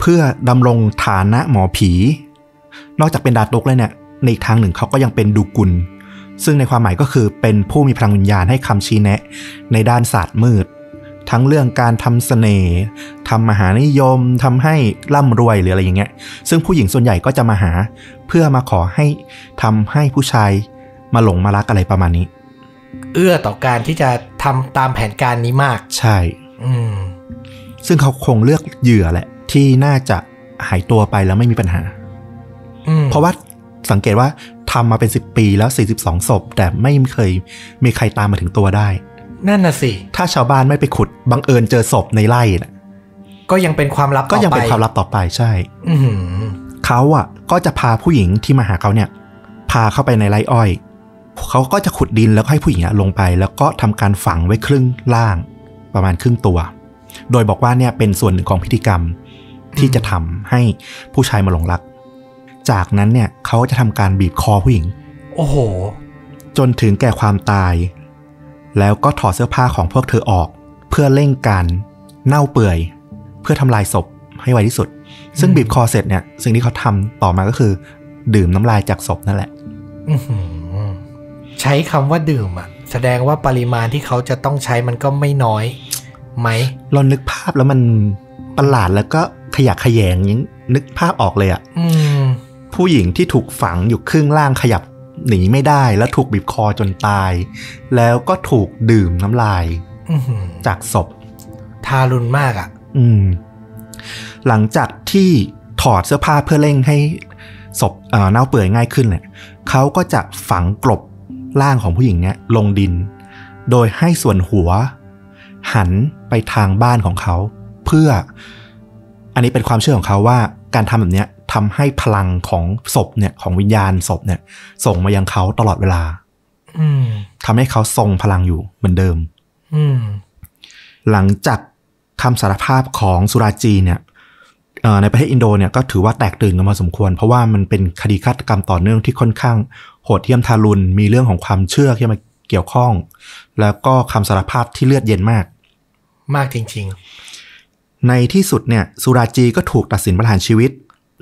เพื่อดำรงฐานะหมอผี นอกจากเป็นดาตุกเลยเนี่ย ในอีกทางหนึ่งเขาก็ยังเป็นดูกุล ซึ่งในความหมายก็คือเป็นผู้มีพลังวิญญาณให้คำชี้แนะ ในด้านศาสตร์มืด ทั้งเรื่องการทำเสน่ห์ทำมหานิยมทำให้ร่ำรวยหรืออะไรอย่างเงี้ย ซึ่งผู้หญิงส่วนใหญ่ก็จะมาหา เพื่อมาขอให้ทำให้ผู้ชายมาหลงมารักอะไรประมาณนี้ เอื้อต่อการที่จะทำตามแผนการนี้มาก ใช่ อืม ซึ่งเขาคงเลือกเหยื่อแหละ ที่น่าจะหายตัวไปแล้วไม่มีปัญหาอืมเพราะว่าสังเกตว่าทำมาเป็น10ปีแล้ว42ศพ แต่ไม่เคยมีใครตามมาถึงตัวได้ นั่นน่ะสิ ถ้าชาวบ้านไม่ไปขุดบังเอิญเจอศพในไร่น่ะก็ยังเป็นความลับก็ยังเป็นต่อไความลับต่อไปใช่ อือหือเขาอะ ก็จะพาผู้หญิงที่มาหาเขาเนี่ย พาเข้าไปในไร่อ้อย เขาก็จะขุดดินแล้วก็ให้ผู้หญิงอะลงไป แล้วก็ทำการฝังไว้ครึ่งล่าง ประมาณครึ่งตัว โดยบอกว่าเนี่ยเป็นส่วนหนึ่งของพิธีกรรมที่จะทำให้ผู้ชายมาหลงรัก จากนั้นเนี่ยเขาจะทำการบีบคอผู้หญิง โอ้โห จนถึงแก่ความตาย แล้วก็ถอดเสื้อผ้าของพวกเธอออก เพื่อเร่งการเน่าเปื่อย เพื่อทำลายศพให้ไวที่สุด ซึ่งอืมบีบคอเสร็จเนี่ย สิ่งที่เขาทำต่อมาก็คือ ดื่มน้ำลายจากศพนั่นแหละอื้อหือใช้คำว่าดื่มอะ แสดงว่าปริมาณที่เขาจะต้องใช้มันก็ไม่น้อย ไหมเรานึกภาพแล้วมันประหลาดแล้วก็ขยะแขยงยังนึกภาพออกเลยอะอืมผู้หญิงที่ถูกฝังอยู่ครึ่งล่างขยับหนีไม่ได้ แล้วถูกบีบคอจนตาย แล้วก็ถูกดื่มน้ำลายอื้อหือจากศพ ทารุณมากอะ อืม หลังจากที่ถอดเสื้อผ้าเพื่อเร่งให้ศพเอ่อเน่าเปื่อยง่ายขึ้นเนี่ยเขาก็จะฝังกลบร่างของผู้หญิงเนี่ยลงดิน โดยให้ส่วนหัว หันไปทางบ้านของเขา เพื่ออันนี้เป็นความเชื่อของเขาว่า การทำแบบเนี้ยทำให้พลังของศพเนี่ยของวิญญาณศพเนี่ย ส่งมายังเขาตลอดเวลา อืมทำให้เขาทรงพลังอยู่เหมือนเดิม อืมหลังจากคำสารภาพของสุราจีเนี่ยเอ่อในประเทศอินโดเนี่ยก็ถือว่าแตกตื่นกันมาสมควร เพราะว่ามันเป็นคดีฆาตกรรมต่อเนื่องที่ค่อนข้างโหดเหี้ยมทารุณมีเรื่องของความเชื่อที่มาเกี่ยวข้อง แล้วก็คำสารภาพที่เลือดเย็นมาก มากจริงในที่สุดเนี่ยสุราจีก็ถูกตัดสินประหารชีวิต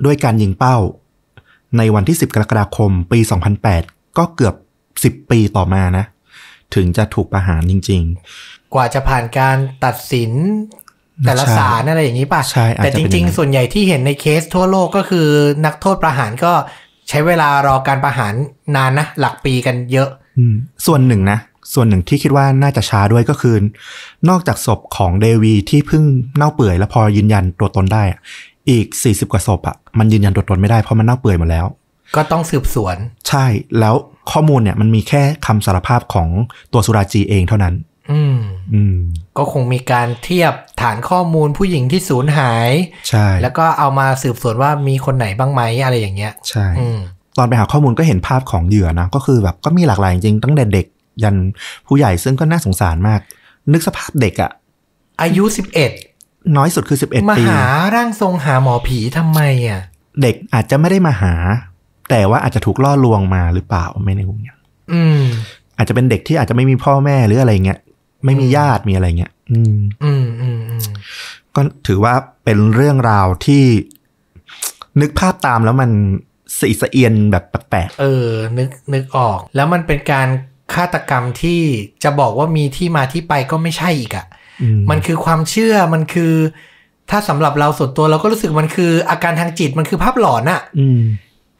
ด้วยการยิงเป้า ในวันที่ 10 กรกฎาคม ปี 2008 ก็เกือบ 10 ปีต่อมานะ ถึงจะถูกประหารจริง ๆ กว่าจะผ่านการตัดสินแต่ละใช่ศาลอะไรอย่างนี้ป่ะใช่อาจแต่จะจเป็นอริย่างงนั้นๆส่วนใหญ่ที่เห็นในเคสทั่วโลกก็คือนักโทษประหารก็ใช้เวลารอการประหารนานนะ หลักปีกันเยอะอืมส่วนหนึ่งนะ ส่วนหนึ่งที่คิดว่าน่าจะช้าด้วยก็คือนอกจากศพของเดวีที่เพิ่งเน่าเปื่อยแล้วพอยืนยันตัวตนได้อะอีก 40 กว่าศพอะมันยืนยันตัวตนไม่ได้เพราะมันเน่าเปื่อยหมดแล้ว ก็ต้องสืบสวน ใช่แล้วข้อมูลเนี่ยมันมีแค่คำสารภาพของตัวสุราจีเองเท่านั้น อืมอืมก็คงมีการเทียบฐานข้อมูลผู้หญิงที่สูญหาย ใช่ แล้วก็เอามาสืบสวนว่ามีคนไหนบ้างไหมอะไรอย่างเงี้ย ใช่อืมตอนไปหาข้อมูลก็เห็นภาพของเหยื่อนะก็คือแบบก็มีหลากหลายจริงๆตั้งแต่เด็ก ยันผู้ใหญ่ซึ่งก็น่าสงสารมาก นึกสภาพเด็กอะอายุสิบเอ็ดน้อยสุดคือ11มาปีหาร่างทรงหาหมอผีทำไมอะเด็กอาจจะไม่ได้มาหา แต่ว่าอาจจะถูกล่อลวงมาหรือเปล่าไม่ในวงเนี้ยอืม อาจจะเป็นเด็กที่อาจจะไม่มีพ่อแม่หรืออะไรเงี้ยไม่มีญาติมีอะไรเงี้ยอืม อืมอืมอืมก็ถือว่าเป็นเรื่องราวที่นึกภาพตามแล้วมันสีสะเอียนแบบแปลกเออ นึกนึกออก แล้วมันเป็นการ ฆาตกรรมที่จะบอกว่ามีที่มาที่ไปก็ไม่ใช่อีกอะๆอืมมันคือความเชื่อมันคือ ถ้าสำหรับเราส่วนตัวเราก็รู้สึกมันคือ อาการทางจิตมันคือภาพหลอนอะอืม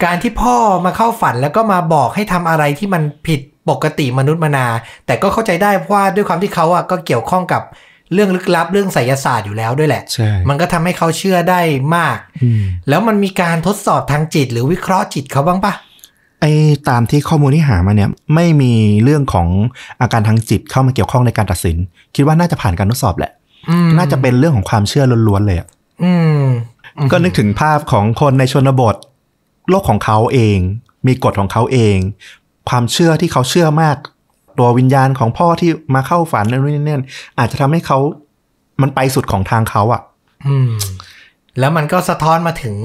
การที่พ่อมาเข้าฝันแล้วก็มาบอกให้ทำอะไรที่มันผิดปกติมนุษย์มนา แต่ก็เข้าใจได้เพราะว่าด้วยความที่เขาอะก็เกี่ยวข้องกับเรื่องลึกลับเรื่องไสยศาสตร์อยู่แล้วด้วยแหละใช่มันก็ทำให้เขาเชื่อได้มากอืมแล้วมันมีการทดสอบทางจิตหรือวิเคราะห์จิตเขาบ้างปะ ไอ้ตามที่ข้อมูลที่หามาเนี่ยไม่มีเรื่องของอาการทางจิตเข้ามาเกี่ยวข้องในการตัดสิน คิดว่าน่าจะผ่านการทดสอบแหละอืมน่าจะเป็นเรื่องของความเชื่อล้วนๆเลยอะอืมก็นึกถึงภาพของคนในชนบท โลกของเขาเอง มีกฎของเขาเอง ความเชื่อที่เขาเชื่อมาก ตัววิญญาณของพ่อที่มาเข้าฝันนั่นนู่นนี่นั่นอาจจะทำให้เขามันไปสุดของทางเขาอะอืม แล้วมันก็สะท้อนมาถึง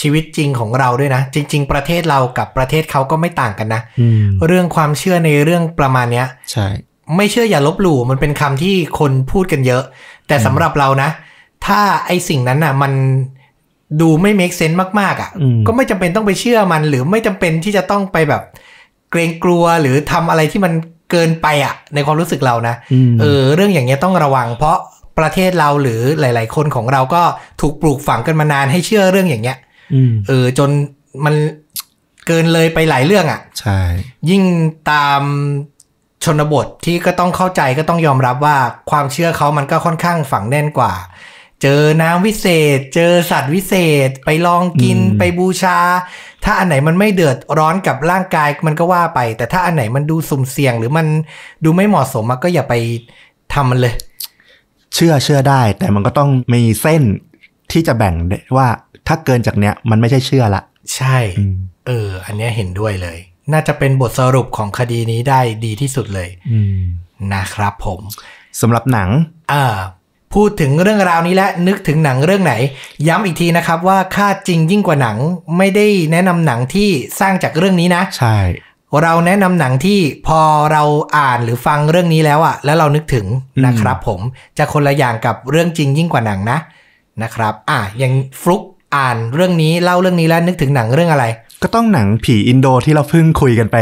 ชีวิตจริงของเราด้วยนะ จริง ๆ ประเทศเรากับประเทศเขาก็ไม่ต่างกันนะอืมเรื่องความเชื่อในเรื่องประมาณเนี้ย ใช่ ไม่เชื่ออย่าลบหลู่มันเป็นคำที่คนพูดกันเยอะ แต่สำหรับเรานะ ถ้าไอสิ่งนั้นน่ะ มันดูไม่ make sense มากๆอะอืมก็ไม่จำเป็นต้องไปเชื่อมัน หรือไม่จำเป็นที่จะต้องไปแบบ เกรงกลัวหรือทำอะไรที่มันเกินไปอะ ในความรู้สึกเรานะอืมเออ เรื่องอย่างเงี้ยต้องระวัง เพราะประเทศเราหรือหลาย ๆ คนของเราก็ถูกปลูกฝังกันมานานให้เชื่อเรื่องอย่างเงี้ยอืม เออจนมันเกินเลยไปหลายเรื่องอะ ใช่ ยิ่งตามชนบทที่ก็ต้องเข้าใจก็ต้องยอมรับว่าความเชื่อเขามันก็ค่อนข้างฝังแน่นกว่า เจอน้ำวิเศษ เจอสัตว์วิเศษ ไปลองกินไปบูชา ถ้าอันไหนมันไม่เดือดร้อนกับร่างกายมันก็ว่าไป แต่ถ้าอันไหนมันดูสุ่มเสี่ยง หรือมันดูไม่เหมาะสมอะก็อย่าไปทำมันเลย เชื่อเชื่อได้ แต่มันก็ต้องมีเส้นที่จะแบ่งได้ว่า ถ้าเกินจากเนี้ยมันไม่ใช่เชื่อละ ใช่อืมเออ อันเนี้ยเห็นด้วยเลย น่าจะเป็นบทสรุปของคดีนี้ได้ดีที่สุดเลยอืมนะครับผมสำหรับหนังอ่าพูดถึงเรื่องราวนี้และนึกถึงหนังเรื่องไหน ย้ำอีกทีนะครับว่าค่าจริงยิ่งกว่าหนังไม่ได้แนะนำหนังที่สร้างจากเรื่องนี้นะ ใช่ เราแนะนำหนังที่พอเราอ่านหรือฟังเรื่องนี้แล้วอะแล้วเรานึกถึงนะครับ ผมจะคนละอย่างกับเรื่องจริงยิ่งกว่าหนังนะนะครับ อะอย่างฟลุก อ่านเรื่องนี้เล่าเรื่องนี้แล้วนึกถึงหนังเรื่องอะไร ก็ต้องหนังผีอินโดที่เราเพิ่งคุยกันไป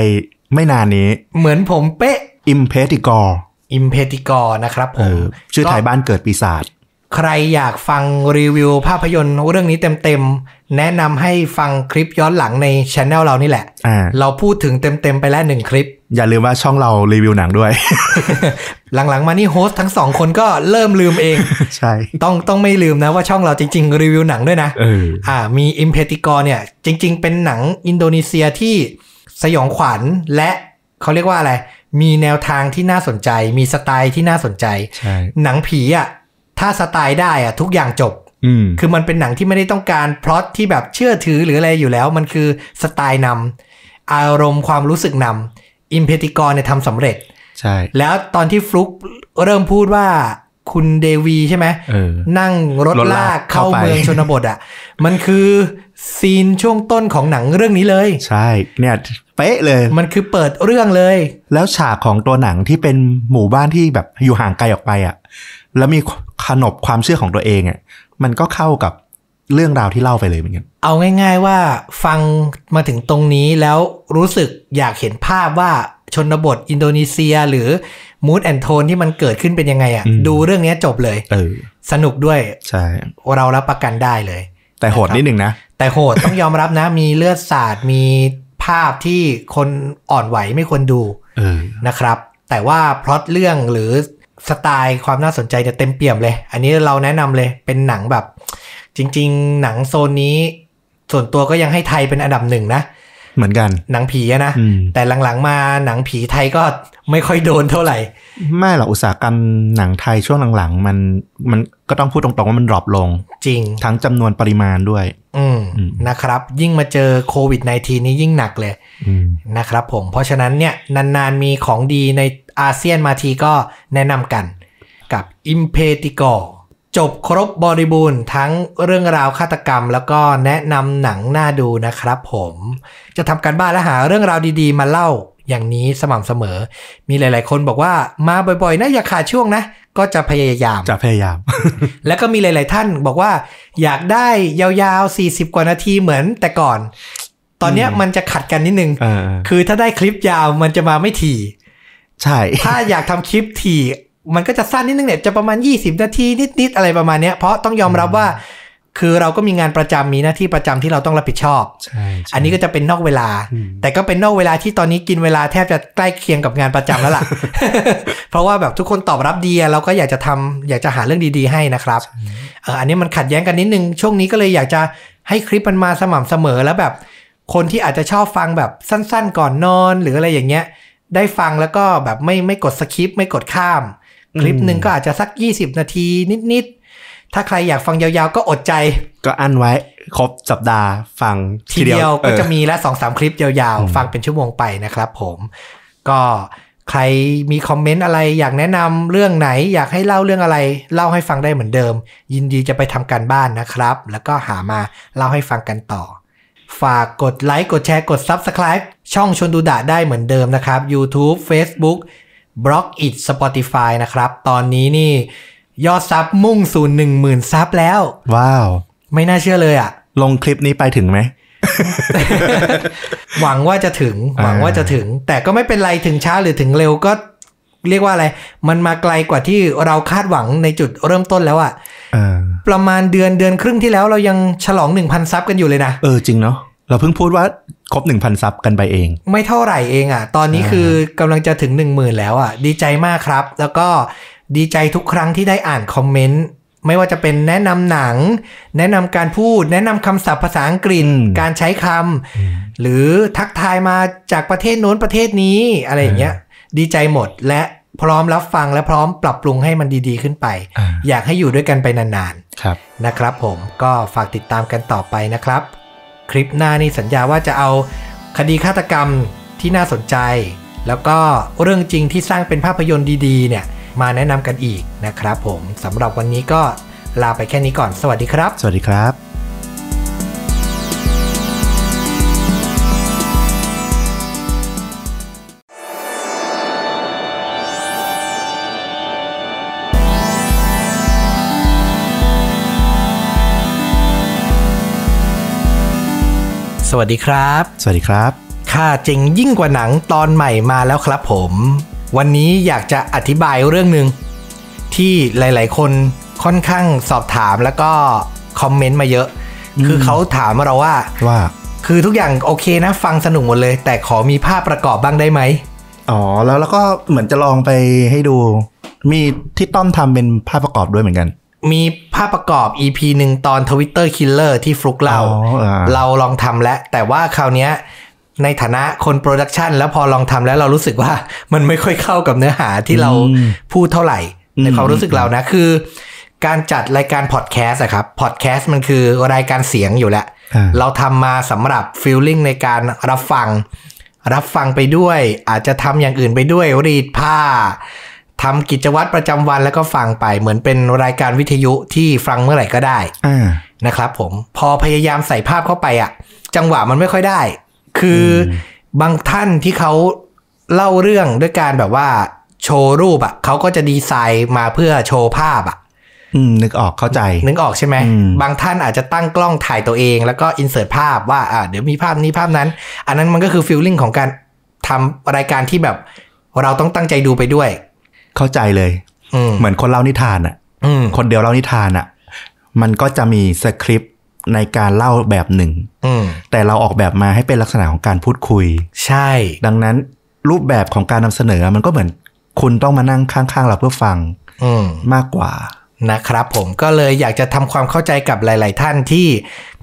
ไม่นานนี้ เหมือนผมเป๊ะ i m p e t i g o r อิมเพติกอนะครับผเอมอชื่อไทยบ้านเกิดปีศาจ ใครอยากฟังรีวิวภาพยนตร์เรื่องนี้เต็มๆ แนะนำให้ฟังคลิปย้อนหลังในช anel เรานี่แหละอ่าเราพูดถึงเต็มๆ ไปแล้วหนึ่งคลิป อย่าลืมว่าช่องเรารีวิวหนังด้วย หลังๆ มานี่โฮสต์ทั้งสองคนก็เริ่มลืมเอง ใช่ ต้องต้องไม่ลืมนะว่าช่องเราจริง ๆ รีวิวหนังด้วยนะเอออ่า มี i m p e t i g o r เนี่ย จริง ๆ เป็นหนังอินโดนีเซียที่สยองขวัญและเขาเรียกว่าอะไร มีแนวทางที่น่าสนใจ มีสไตล์ที่น่าสนใจใช่หนังผีอะ ถ้าสไตล์ได้อะทุกอย่างจบอืมคือมันเป็นหนังที่ไม่ได้ต้องการพล็อตที่แบบเชื่อถือหรืออะไรอยู่แล้ว มันคือสไตล์นำอารมณ์ความรู้สึกนำ Impetigore เนี่ยทำสำเร็จ ใช่ แล้วตอนที่ฟลุกเริ่มพูดว่าคุณเดวีใช่ไหมเออนั่งรถรถลาลากกเข้าเข้าไปเมืองชนบทอะ มันคือซีนช่วงต้นของหนังเรื่องนี้เลย ใช่ เนี่ยเป๊ะเลย มันคือเปิดเรื่องเลย แล้วฉากของตัวหนังที่เป็นหมู่บ้านที่แบบอยู่ห่างไกลออกไปอะ แล้วมี ขนบความเชื่อของตัวเองอะมันก็เข้ากับเรื่องราวที่เล่าไปเลยเหมือนกันเอาง่าย ๆ ว่าฟังมาถึงตรงนี้แล้วรู้สึกอยากเห็นภาพว่าชนบทอินโดนีเซียหรือมูดแอนโทนที่มันเกิดขึ้นเป็นยังไงอะ่ะอืมดูเรื่องนี้จบเลยเออสนุกด้วย ใช่ เรารับประกันได้เลย แต่โหดนิดนึงนะ แต่โหดต้องยอมรับนะ มีเลือดสาดมีภาพที่คนอ่อนไหวไม่ควรดูเออนะครับ แต่ว่าพล็อตเรื่องหรือ สไตล์ความน่าสนใจจะเต็มเปี่ยมเลย อันนี้เราแนะนำเลยเป็นหนังแบบ จริง ๆ หนังโซนนี้ ส่วนตัวก็ยังให้ไทยเป็นอันดับหนึ่งนะเหมือนกัน หนังผีอะนะอืมแต่หลังๆมาหนังผีไทยก็ไม่ค่อยโดนเท่าไหร่ ไม่หรอกอุตสาหกรรมหนังไทยช่วงหลังๆ มันมันก็ต้องพูดตรงๆว่ามันดรอปลง จริง ทั้งจำนวนปริมาณด้วยอืมอืมนะครับ ยิ่งมาเจอโควิด -19 นี้ยิ่งหนักเลยอืมนะครับผมเพราะฉะนั้นเนี่ยนานๆมีของดีใน อาเซียนมาทีก็แนะนำกันกับ i m p e t i g o จบครบบริบูรณ์ทั้งเรื่องราวฆาตกรรม แล้วก็แนะนำหนังน่าดูนะครับผม จะทำการบ้านและหาเรื่องราวดีๆ มาเล่าอย่างนี้สม่ำเสมอ มีหลายๆ คนบอกว่ามาบ่อยๆนะอย่าขาดช่วงนะ ก็จะพยายาม จะพยายาม แล้วก็มีหลาย ๆ ท่านบอกว่า อยากได้ยาวๆ 40 กว่านาทีเหมือนแต่ก่อน ตอนเนี้ยมันจะขัดกันนิดนึงเออคือถ้าได้คลิปยาวมันจะมาไม่ถี่ ใช่ ถ้าอยากทำคลิปถี่มันก็จะสั้นนิดนึงเนี่ยจะประมาณ 20 นาทีนิดๆอะไรประมาณเนี้ยเพราะต้องยอมรับว่า คือเราก็มีงานประจำมีหน้าที่ประจำที่เราต้องรับผิดชอบใช่ใช่อันนี้ก็จะเป็นนอกเวลาอืมแต่ก็เป็นนอกเวลาที่ตอนนี้กินเวลาแทบจะใกล้เคียงกับงานประจำแล้วล่ะ เพราะว่าแบบทุกคนตอบรับดีอะเราก็อยากจะทำอยากจะหาเรื่องดีๆให้นะครับเอออันนี้มันขัดแย้งกันนิดนึงช่วงนี้ก็เลยอยากจะให้คลิปมันมาสม่ำเสมอแล้วแบบ คนที่อาจจะชอบฟังแบบสั้น ๆ ก่อนนอนหรืออะไรอย่างเงี้ย ได้ฟังแล้วก็แบบไม่ไม่กดสคิปไม่กดข้าม คลิปหนึ่งก็อาจจะสัก 20 นาทีนิด ๆ ถ้าใครอยากฟังยาว ๆ ก็อดใจ ก็อันไว้ ครบสัปดาห์ฟังทีเดียวก็จะเออมีละสองสามคลิปยาว ๆ ฟังเป็นชั่วโมงไปนะครับผม ก็ใครมีคอมเมนต์อะไรอยากแนะนำเรื่องไหน อยากให้เล่าเรื่องอะไร เล่าให้ฟังได้เหมือนเดิม ยินดีจะไปทำการบ้านนะครับ แล้วก็หามาเล่าให้ฟังกันต่อ ฝากกดไลค์กดแชร์กด Subscribe ช่องชวนดูดะได้เหมือนเดิมนะครับ YouTube Facebook b l o g it Spotify นะครับ ตอนนี้นี่ยอดซับมุ่งสู่1 0,000ซับแล้ว ว้าว ไม่น่าเชื่อเลยอะลงคลิปนี้ไปถึงไหม หวังว่าจะถึง หวังว่าจะถึง แต่ก็ไม่เป็นไรถึงช้าหรือถึงเร็วก็เรียกว่าอะไร มันมาไกลกว่าที่เราคาดหวังในจุดเริ่มต้นแล้วอะเออประมาณเดือนเดือนครึ่งที่แล้วเรายังฉลอง1,000ซับกันอยู่เลยนะ เออจริงเนาะ เราเพิ่งพูดว่าครบหนึ่งพันซับกันไปเอง ไม่เท่าไหร่เองอะตอนนี้คือกำลังจะถึง 1 0,000 แล้วอะดีใจมากครับ แล้วก็ดีใจทุกครั้งที่ได้อ่านคอมเมนต์ไม่ว่าจะเป็นแนะนำหนัง แนะนำการพูด แนะนำคำศัพท์ภาษาอังกฤษอืมการใช้คำหรือทักทายมาจากประเทศโน้นประเทศนี้อะไรอย่างเงี้ยดีใจหมดและพร้อมรับฟังและพร้อมปรับปรุงให้มันดีๆขึ้นไปอ่าอยากให้อยู่ด้วยกันไปนานๆครับนะครับผมก็ฝากติดตามกันต่อไปนะครับ คลิปหน้านี่สัญญาว่าจะเอาคดีฆาตกรรมที่น่าสนใจ แล้วก็เรื่องจริงที่สร้างเป็นภาพยนตร์ดีๆ เนี่ยมาแนะนำกันอีกนะครับผมสำหรับวันนี้ก็ลาไปแค่นี้ก่อน สวัสดีครับ สวัสดีครับ สวัสดีครับ สวัสดีครับค่าเจ๋งยิ่งกว่าหนังตอนใหม่มาแล้วครับผม วันนี้อยากจะอธิบายเรื่องหนึ่งที่หลาย ๆ คนค่อนข้างสอบถามแล้วก็คอมเมนต์มาเยอะ คือเขาถามเราว่าว่า คือทุกอย่างโอเคนะฟังสนุกหมดเลย แต่ขอมีภาพประกอบบ้างได้ไหมอ๋อแล้วแล้วก็เหมือนจะลองไปให้ดู มีที่ต้อมทำเป็นภาพประกอบด้วยเหมือนกัน มีภาพประกอบ EP หนึ่งตอน Twitter Killer ที่ฟลุกเล่าอ๋ออ่าเราลองทำแล้ว แต่ว่าคราวเนี้ยในฐานะคน production แล้วพอลองทำแล้วเรารู้สึกว่ามันไม่ค่อยเข้ากับเนื้อหาที่เราอืมพูดเท่าไหร่ ในอืมความรู้สึกเรานะคือ การจัดรายการพอดแคสต์อะครับพอดแคสต์มันคือรายการเสียงอยู่แล้วอ่าเราทำมาสำหรับ feeling ในการรับฟัง รับฟังไปด้วย อาจจะทำอย่างอื่นไปด้วยรีดผ้า ทำกิจวัตรประจำวันแล้วก็ฟังไปเหมือนเป็นรายการวิทยุที่ฟังเมื่อไหร่ก็ได้อ่านะครับผมพอพยายามใส่ภาพเข้าไปอะจังหวะมันไม่ค่อยได้ คืออบางท่านที่เขาเล่าเรื่องด้วยการแบบว่าโชว์รูปอะเขาก็จะดีไซน์มาเพื่อโชว์ภาพอะอืมนึกออกเข้าใจ นึกออกใช่ไหมอืมบางท่านอาจจะตั้งกล้องถ่ายตัวเอง แล้วก็อินเสิร์ตภาพว่าอ่าเดี๋ยวมีภาพนี้ภาพนั้น อันนั้นมันก็คือฟีลลิ่งของการทำรายการที่แบบเราต้องตั้งใจดูไปด้วย เข้าใจเลยอืมเหมือนคนเล่านิทานอะอืมคนเดียวเล่านิทานอะ มันก็จะมีสคริปต์ในการเล่าแบบหนึ่งอืมแต่เราออกแบบมาให้เป็นลักษณะของการพูดคุย ใช่ ดังนั้นรูปแบบของการนำเสนอมันก็เหมือนคุณต้องมานั่งข้างๆเราเพื่อฟังอืมมากกว่านะครับผมก็เลยอยากจะทำความเข้าใจกับหลาย ๆ ท่านที่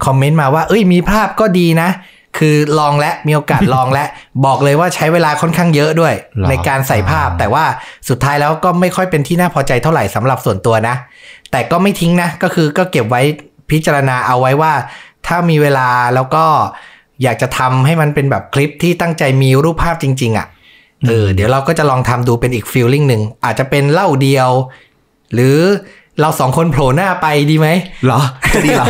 คอมเมนต์มาว่า เอ้ยมีภาพก็ดีนะ คือลองและมีโอกาสลองและ บอกเลยว่าใช้เวลาค่อนข้างเยอะด้วยหรอในการใส่ภาพแต่ว่าสุดท้ายแล้วก็ไม่ค่อยเป็นที่น่าพอใจเท่าไหร่สำหรับส่วนตัวนะ แต่ก็ไม่ทิ้งนะ ก็คือก็เก็บไว้พิจารณาเอาไว้ว่า ถ้ามีเวลาแล้วก็อยากจะทำให้มันเป็นแบบคลิปที่ตั้งใจมีรูปภาพจริง ๆอะเออเดี๋ยวเราก็จะลองทำดูเป็นอีกฟีลลิ่งหนึ่งอาจจะเป็นเล่าเดียว หรือเราสองคนโผล่หน้าไปดีไหมเหรอจะดีเหรอ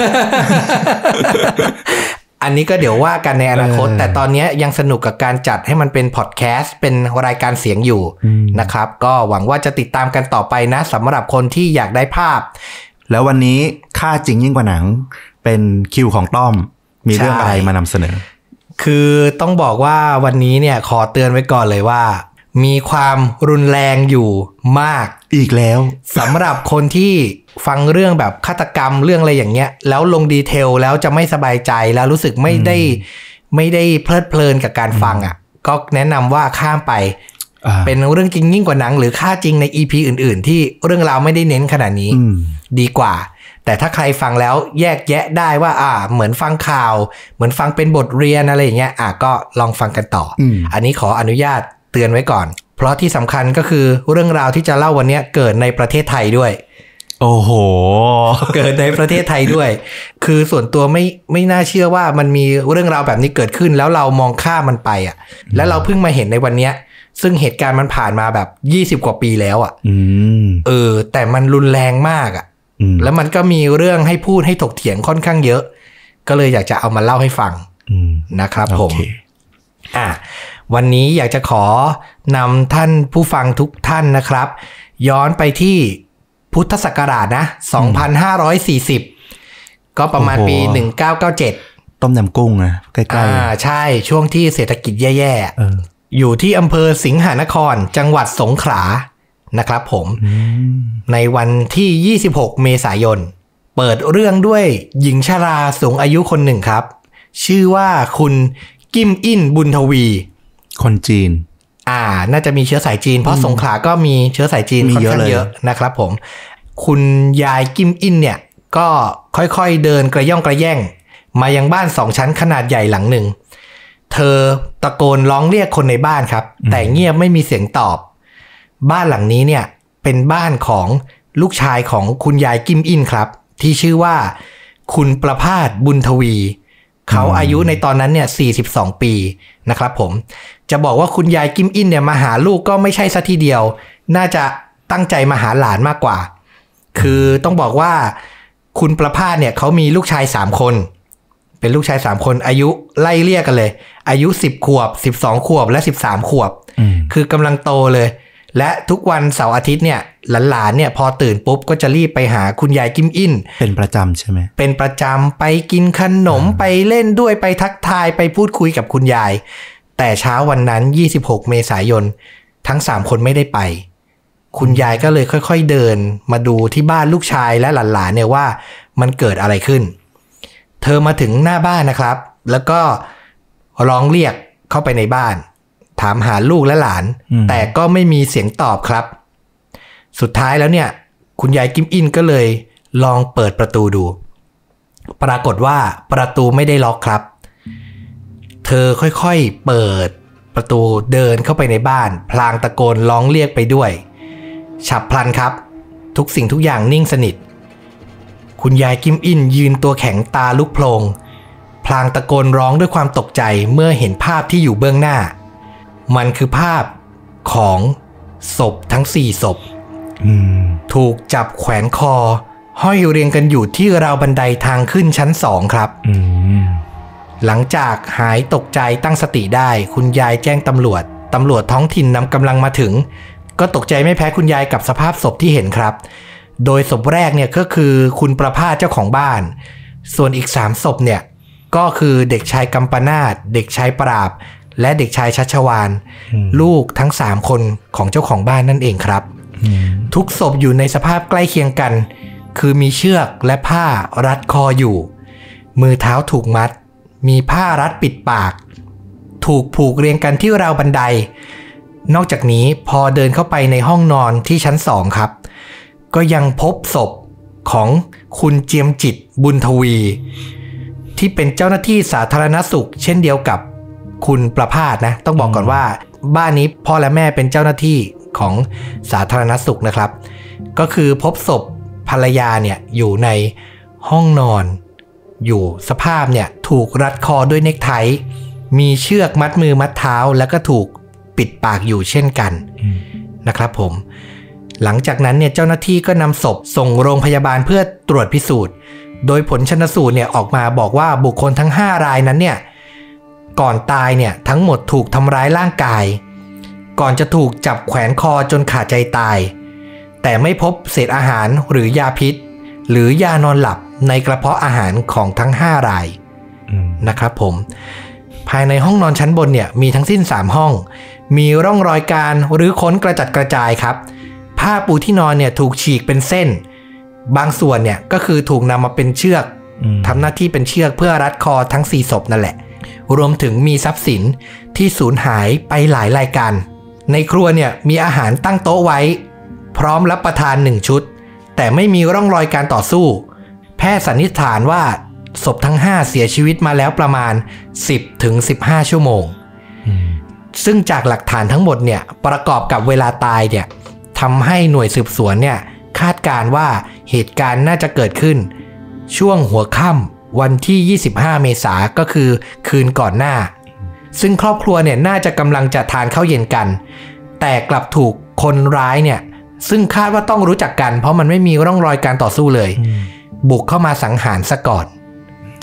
อันนี้ก็เดี๋ยวว่ากันในอนาคตเออแต่ตอนนี้ยังสนุกกับการจัดให้มันเป็นพอดแคสต์เป็นรายการเสียงอยู่อืมนะครับ ก็หวังว่าจะติดตามกันต่อไปนะสำหรับคนที่อยากได้ภาพ แล้ววันนี้ค่าจริงยิ่งกว่าหนัง เป็นคิวของต้อม มีเรื่องใช่อะไรมานำเสนอ คือต้องบอกว่าวันนี้เนี่ยขอเตือนไว้ก่อนเลยว่า มีความรุนแรงอยู่มาก อีกแล้วสำหรับคนที่ฟังเรื่องแบบฆาตกรรมเรื่องอะไรอย่างเงี้ย แล้วลงดีเทลแล้วจะไม่สบายใจแล้วรู้สึกไม่ได้ ไม่ได้เพลิดเพลินกับการฟังอะ ก็แนะนำว่าข้ามไปอ่าเป็นเรื่องจริงยิ่งกว่าหนัง หรือค่าจริงใน EP อื่น ๆ ที่เรื่องราวไม่ได้เน้นขนาดนี้อืมดีกว่า แต่ถ้าใครฟังแล้วแยกแยะได้ว่า อ่า เหมือนฟังข่าว เหมือนฟังเป็นบทเรียนอะไรอย่างเงี้ยอะก็ลองฟังกันต่ออมอันนี้ขออนุญาตเตือนไว้ก่อน เพราะที่สำคัญก็คือเรื่องราวที่จะเล่าวันเนี้ยเกิดในประเทศไทยด้วย โอ้โห เกิดในประเทศไทยด้วย คือส่วนตัวไม่ไม่น่าเชื่อว่ามันมีเรื่องราวแบบนี้เกิดขึ้นแล้วเรามองข้ามมันไปอะ แล้วเราเพิ่งมาเห็นในวันเนี้ยซึ่งเหตุการณ์มันผ่านมาแบบ 20 กว่าปีแล้วอะอืมเออ แต่มันรุนแรงมากอะอืมแล้วมันก็มีเรื่องให้พูดให้ถกเถียงค่อนข้างเยอะ ก็เลยอยากจะเอามาเล่าให้ฟังอืมนะครับโอผมเคอะ วันนี้อยากจะขอนำท่านผู้ฟังทุกท่านนะครับ ย้อนไปที่พุทธศักราชนะ 2540 ก็ประมาณปีโอ้โห1997 ต้มยำกุ้งนะใกล้อ่าใช่ช่วงที่เศรษฐกิจแย่ๆเออๆอยู่ที่อำเภอสิงหานครจังหวัดสงขลานะครับผมอืมในวันที่ 26 เมษายน เปิดเรื่องด้วยหญิงชราสูงอายุคนหนึ่งครับ ชื่อว่าคุณกิมอินบุญทวี คนจีน อ่า น่าจะมีเชื้อสายจีน เพราะสงขลาก็มีเชื้อสายจีนมีค่อนเยอะข้างเลยเยอะนะครับผม คุณยายกิมอินเนี่ย ก็ค่อยๆเดินกระย่องกระแย่ง มายังบ้านสองชั้นขนาดใหญ่หลังหนึ่ง เธอตะโกนร้องเรียกคนในบ้านครับ แต่เงียบไม่มีเสียงตอบ บ้านหลังนี้เนี่ยเป็นบ้านของลูกชายของคุณยายกิมอินครับ ที่ชื่อว่า คุณประพาสบุญทวี เขาอายุในตอนนั้นเนี่ย 42 ปีนะครับผม จะบอกว่าคุณยายกิมอินเนี่ยมาหาลูกก็ไม่ใช่ซะทีเดียว น่าจะตั้งใจมาหาหลานมากกว่า คือต้องบอกว่าคุณประพาสเนี่ยเขามีลูกชาย 3 คน เป็นลูกชาย 3 คนอายุไล่เรียกกันเลย อายุ 10 ขวบ 12 ขวบและ 13 ขวบอืมคือกำลังโตเลย และทุกวันเสาร์อาทิตย์เนี่ย หลานๆเนี่ยพอตื่นปุ๊บก็จะรีบไปหาคุณยายกิมอินเป็นประจำใช่ไหมเป็นประจำไปกินขนมไปเล่นด้วยไปทักทายไปพูดคุยกับคุณยาย แต่เช้าวันนั้น 26 เมษายน ทั้ง 3 คนไม่ได้ไป คุณยายก็เลยค่อยๆเดิน มาดูที่บ้านลูกชายและหลานๆเนี่ยว่ามันเกิดอะไรขึ้น เธอมาถึงหน้าบ้านนะครับ แล้วก็ร้องเรียกเข้าไปในบ้าน ถามหาลูกและหลาน แต่ก็ไม่มีเสียงตอบครับ สุดท้ายแล้วเนี่ย คุณยายกิมอินก็เลยลองเปิดประตูดู ปรากฏว่าประตูไม่ได้ล็อกครับ เธอค่อยๆเปิดประตูเดินเข้าไปในบ้าน พลางตะโกนร้องเรียกไปด้วย ฉับพลันครับ ทุกสิ่งทุกอย่างนิ่งสนิท คุณยายกิมอินยืนตัวแข็งตาลุกโพลงพลางตะโกนร้องด้วยความตกใจเมื่อเห็นภาพที่อยู่เบื้องหน้า มันคือภาพของศพทั้งสี่ศพ ถูกจับแขวนคอ ห้อยเรียงกันอยู่ที่ราวบันไดทางขึ้นชั้นสองครับหลังจากหายตกใจตั้งสติได้ คุณยายแจ้งตำรวจ ตำรวจท้องถิ่นนำกำลังมาถึง ก็ตกใจไม่แพ้คุณยายกับสภาพศพที่เห็นครับ โดยศพแรกเนี่ยก็คือคุณประภาสเจ้าของบ้าน ส่วนอีกสามศพเนี่ยก็คือเด็กชายกัมปนาตเด็กชายปราบ และเด็กชายชัชวาน ลูกทั้งสามคนของเจ้าของบ้านนั่นเองครับ ทุกศพอยู่ในสภาพใกล้เคียงกัน คือมีเชือกและผ้ารัดคออยู่ มือเท้าถูกมัด มีผ้ารัดปิดปาก ถูกผูกเรียงกันที่ราวบันได นอกจากนี้พอเดินเข้าไปในห้องนอนที่ชั้นสองครับ ก็ยังพบศพของคุณเจียมจิตบุญทวี ที่เป็นเจ้าหน้าที่สาธารณสุข เช่นเดียวกับคุณประพาสนะ ต้องบอกก่อนว่า บ้านนี้พ่อและแม่เป็นเจ้าหน้าที่ ของสาธารณสุขนะครับ ก็คือพบศพภรรยาเนี่ยอยู่ในห้องนอน อยู่สภาพเนี่ยถูกรัดคอด้วยเนคไท มีเชือกมัดมือมัดเท้า แล้วก็ถูกปิดปากอยู่เช่นกันนะครับผม หลังจากนั้นเนี่ยเจ้าหน้าที่ก็นำศพส่งโรงพยาบาลเพื่อตรวจพิสูจน์ โดยผลชนสูตรเนี่ยออกมาบอกว่าบุคคลทั้ง 5 รายนั้นเนี่ยก่อนตายเนี่ยทั้งหมดถูกทำร้ายร่างกาย ก่อนจะถูกจับแขวนคอจนขาดใจตาย แต่ไม่พบเศษอาหารหรือยาพิษ หรือยานอนหลับในกระเพาะอาหารของทั้ง 5 รายอืมนะครับผม ภายในห้องนอนชั้นบนเนี่ยมีทั้งสิ้น 3 ห้อง มีร่องรอยการหรือค้นกระจัดกระจายครับ ผ้าปูที่นอนเนี่ยถูกฉีกเป็นเส้น บางส่วนเนี่ยก็คือถูกนำมาเป็นเชือกอืมทำหน้าที่เป็นเชือกเพื่อรัดคอทั้ง 4 ศพนั่นแหละ รวมถึงมีทรัพย์สินที่สูญหายไปหลายรายการ ในครัวเนี่ยมีอาหารตั้งโต๊ะไว้ พร้อมรับประทาน1ชุด แต่ไม่มีร่องรอยการต่อสู้ แพทย์สันนิษฐานว่า ศพทั้ง 5 เสียชีวิตมาแล้วประมาณ 10ถึง15 ชั่วโมงอืมซึ่งจากหลักฐานทั้งหมดเนี่ยประกอบกับเวลาตายเนี่ยทำให้หน่วยสืบสวนเนี่ยคาดการณ์ว่าเหตุการณ์น่าจะเกิดขึ้น ช่วงหัวค่ำวันที่ 25 เมษาก็คือคืนก่อนหน้า ซึ่งครอบครัวเนี่ยน่าจะกำลังจะทานข้าวเย็นกัน แต่กลับถูกคนร้ายเนี่ย ซึ่งคาดว่าต้องรู้จักกัน เพราะมันไม่มีร่องรอยการต่อสู้เลย บุกเข้ามาสังหารซะก่อน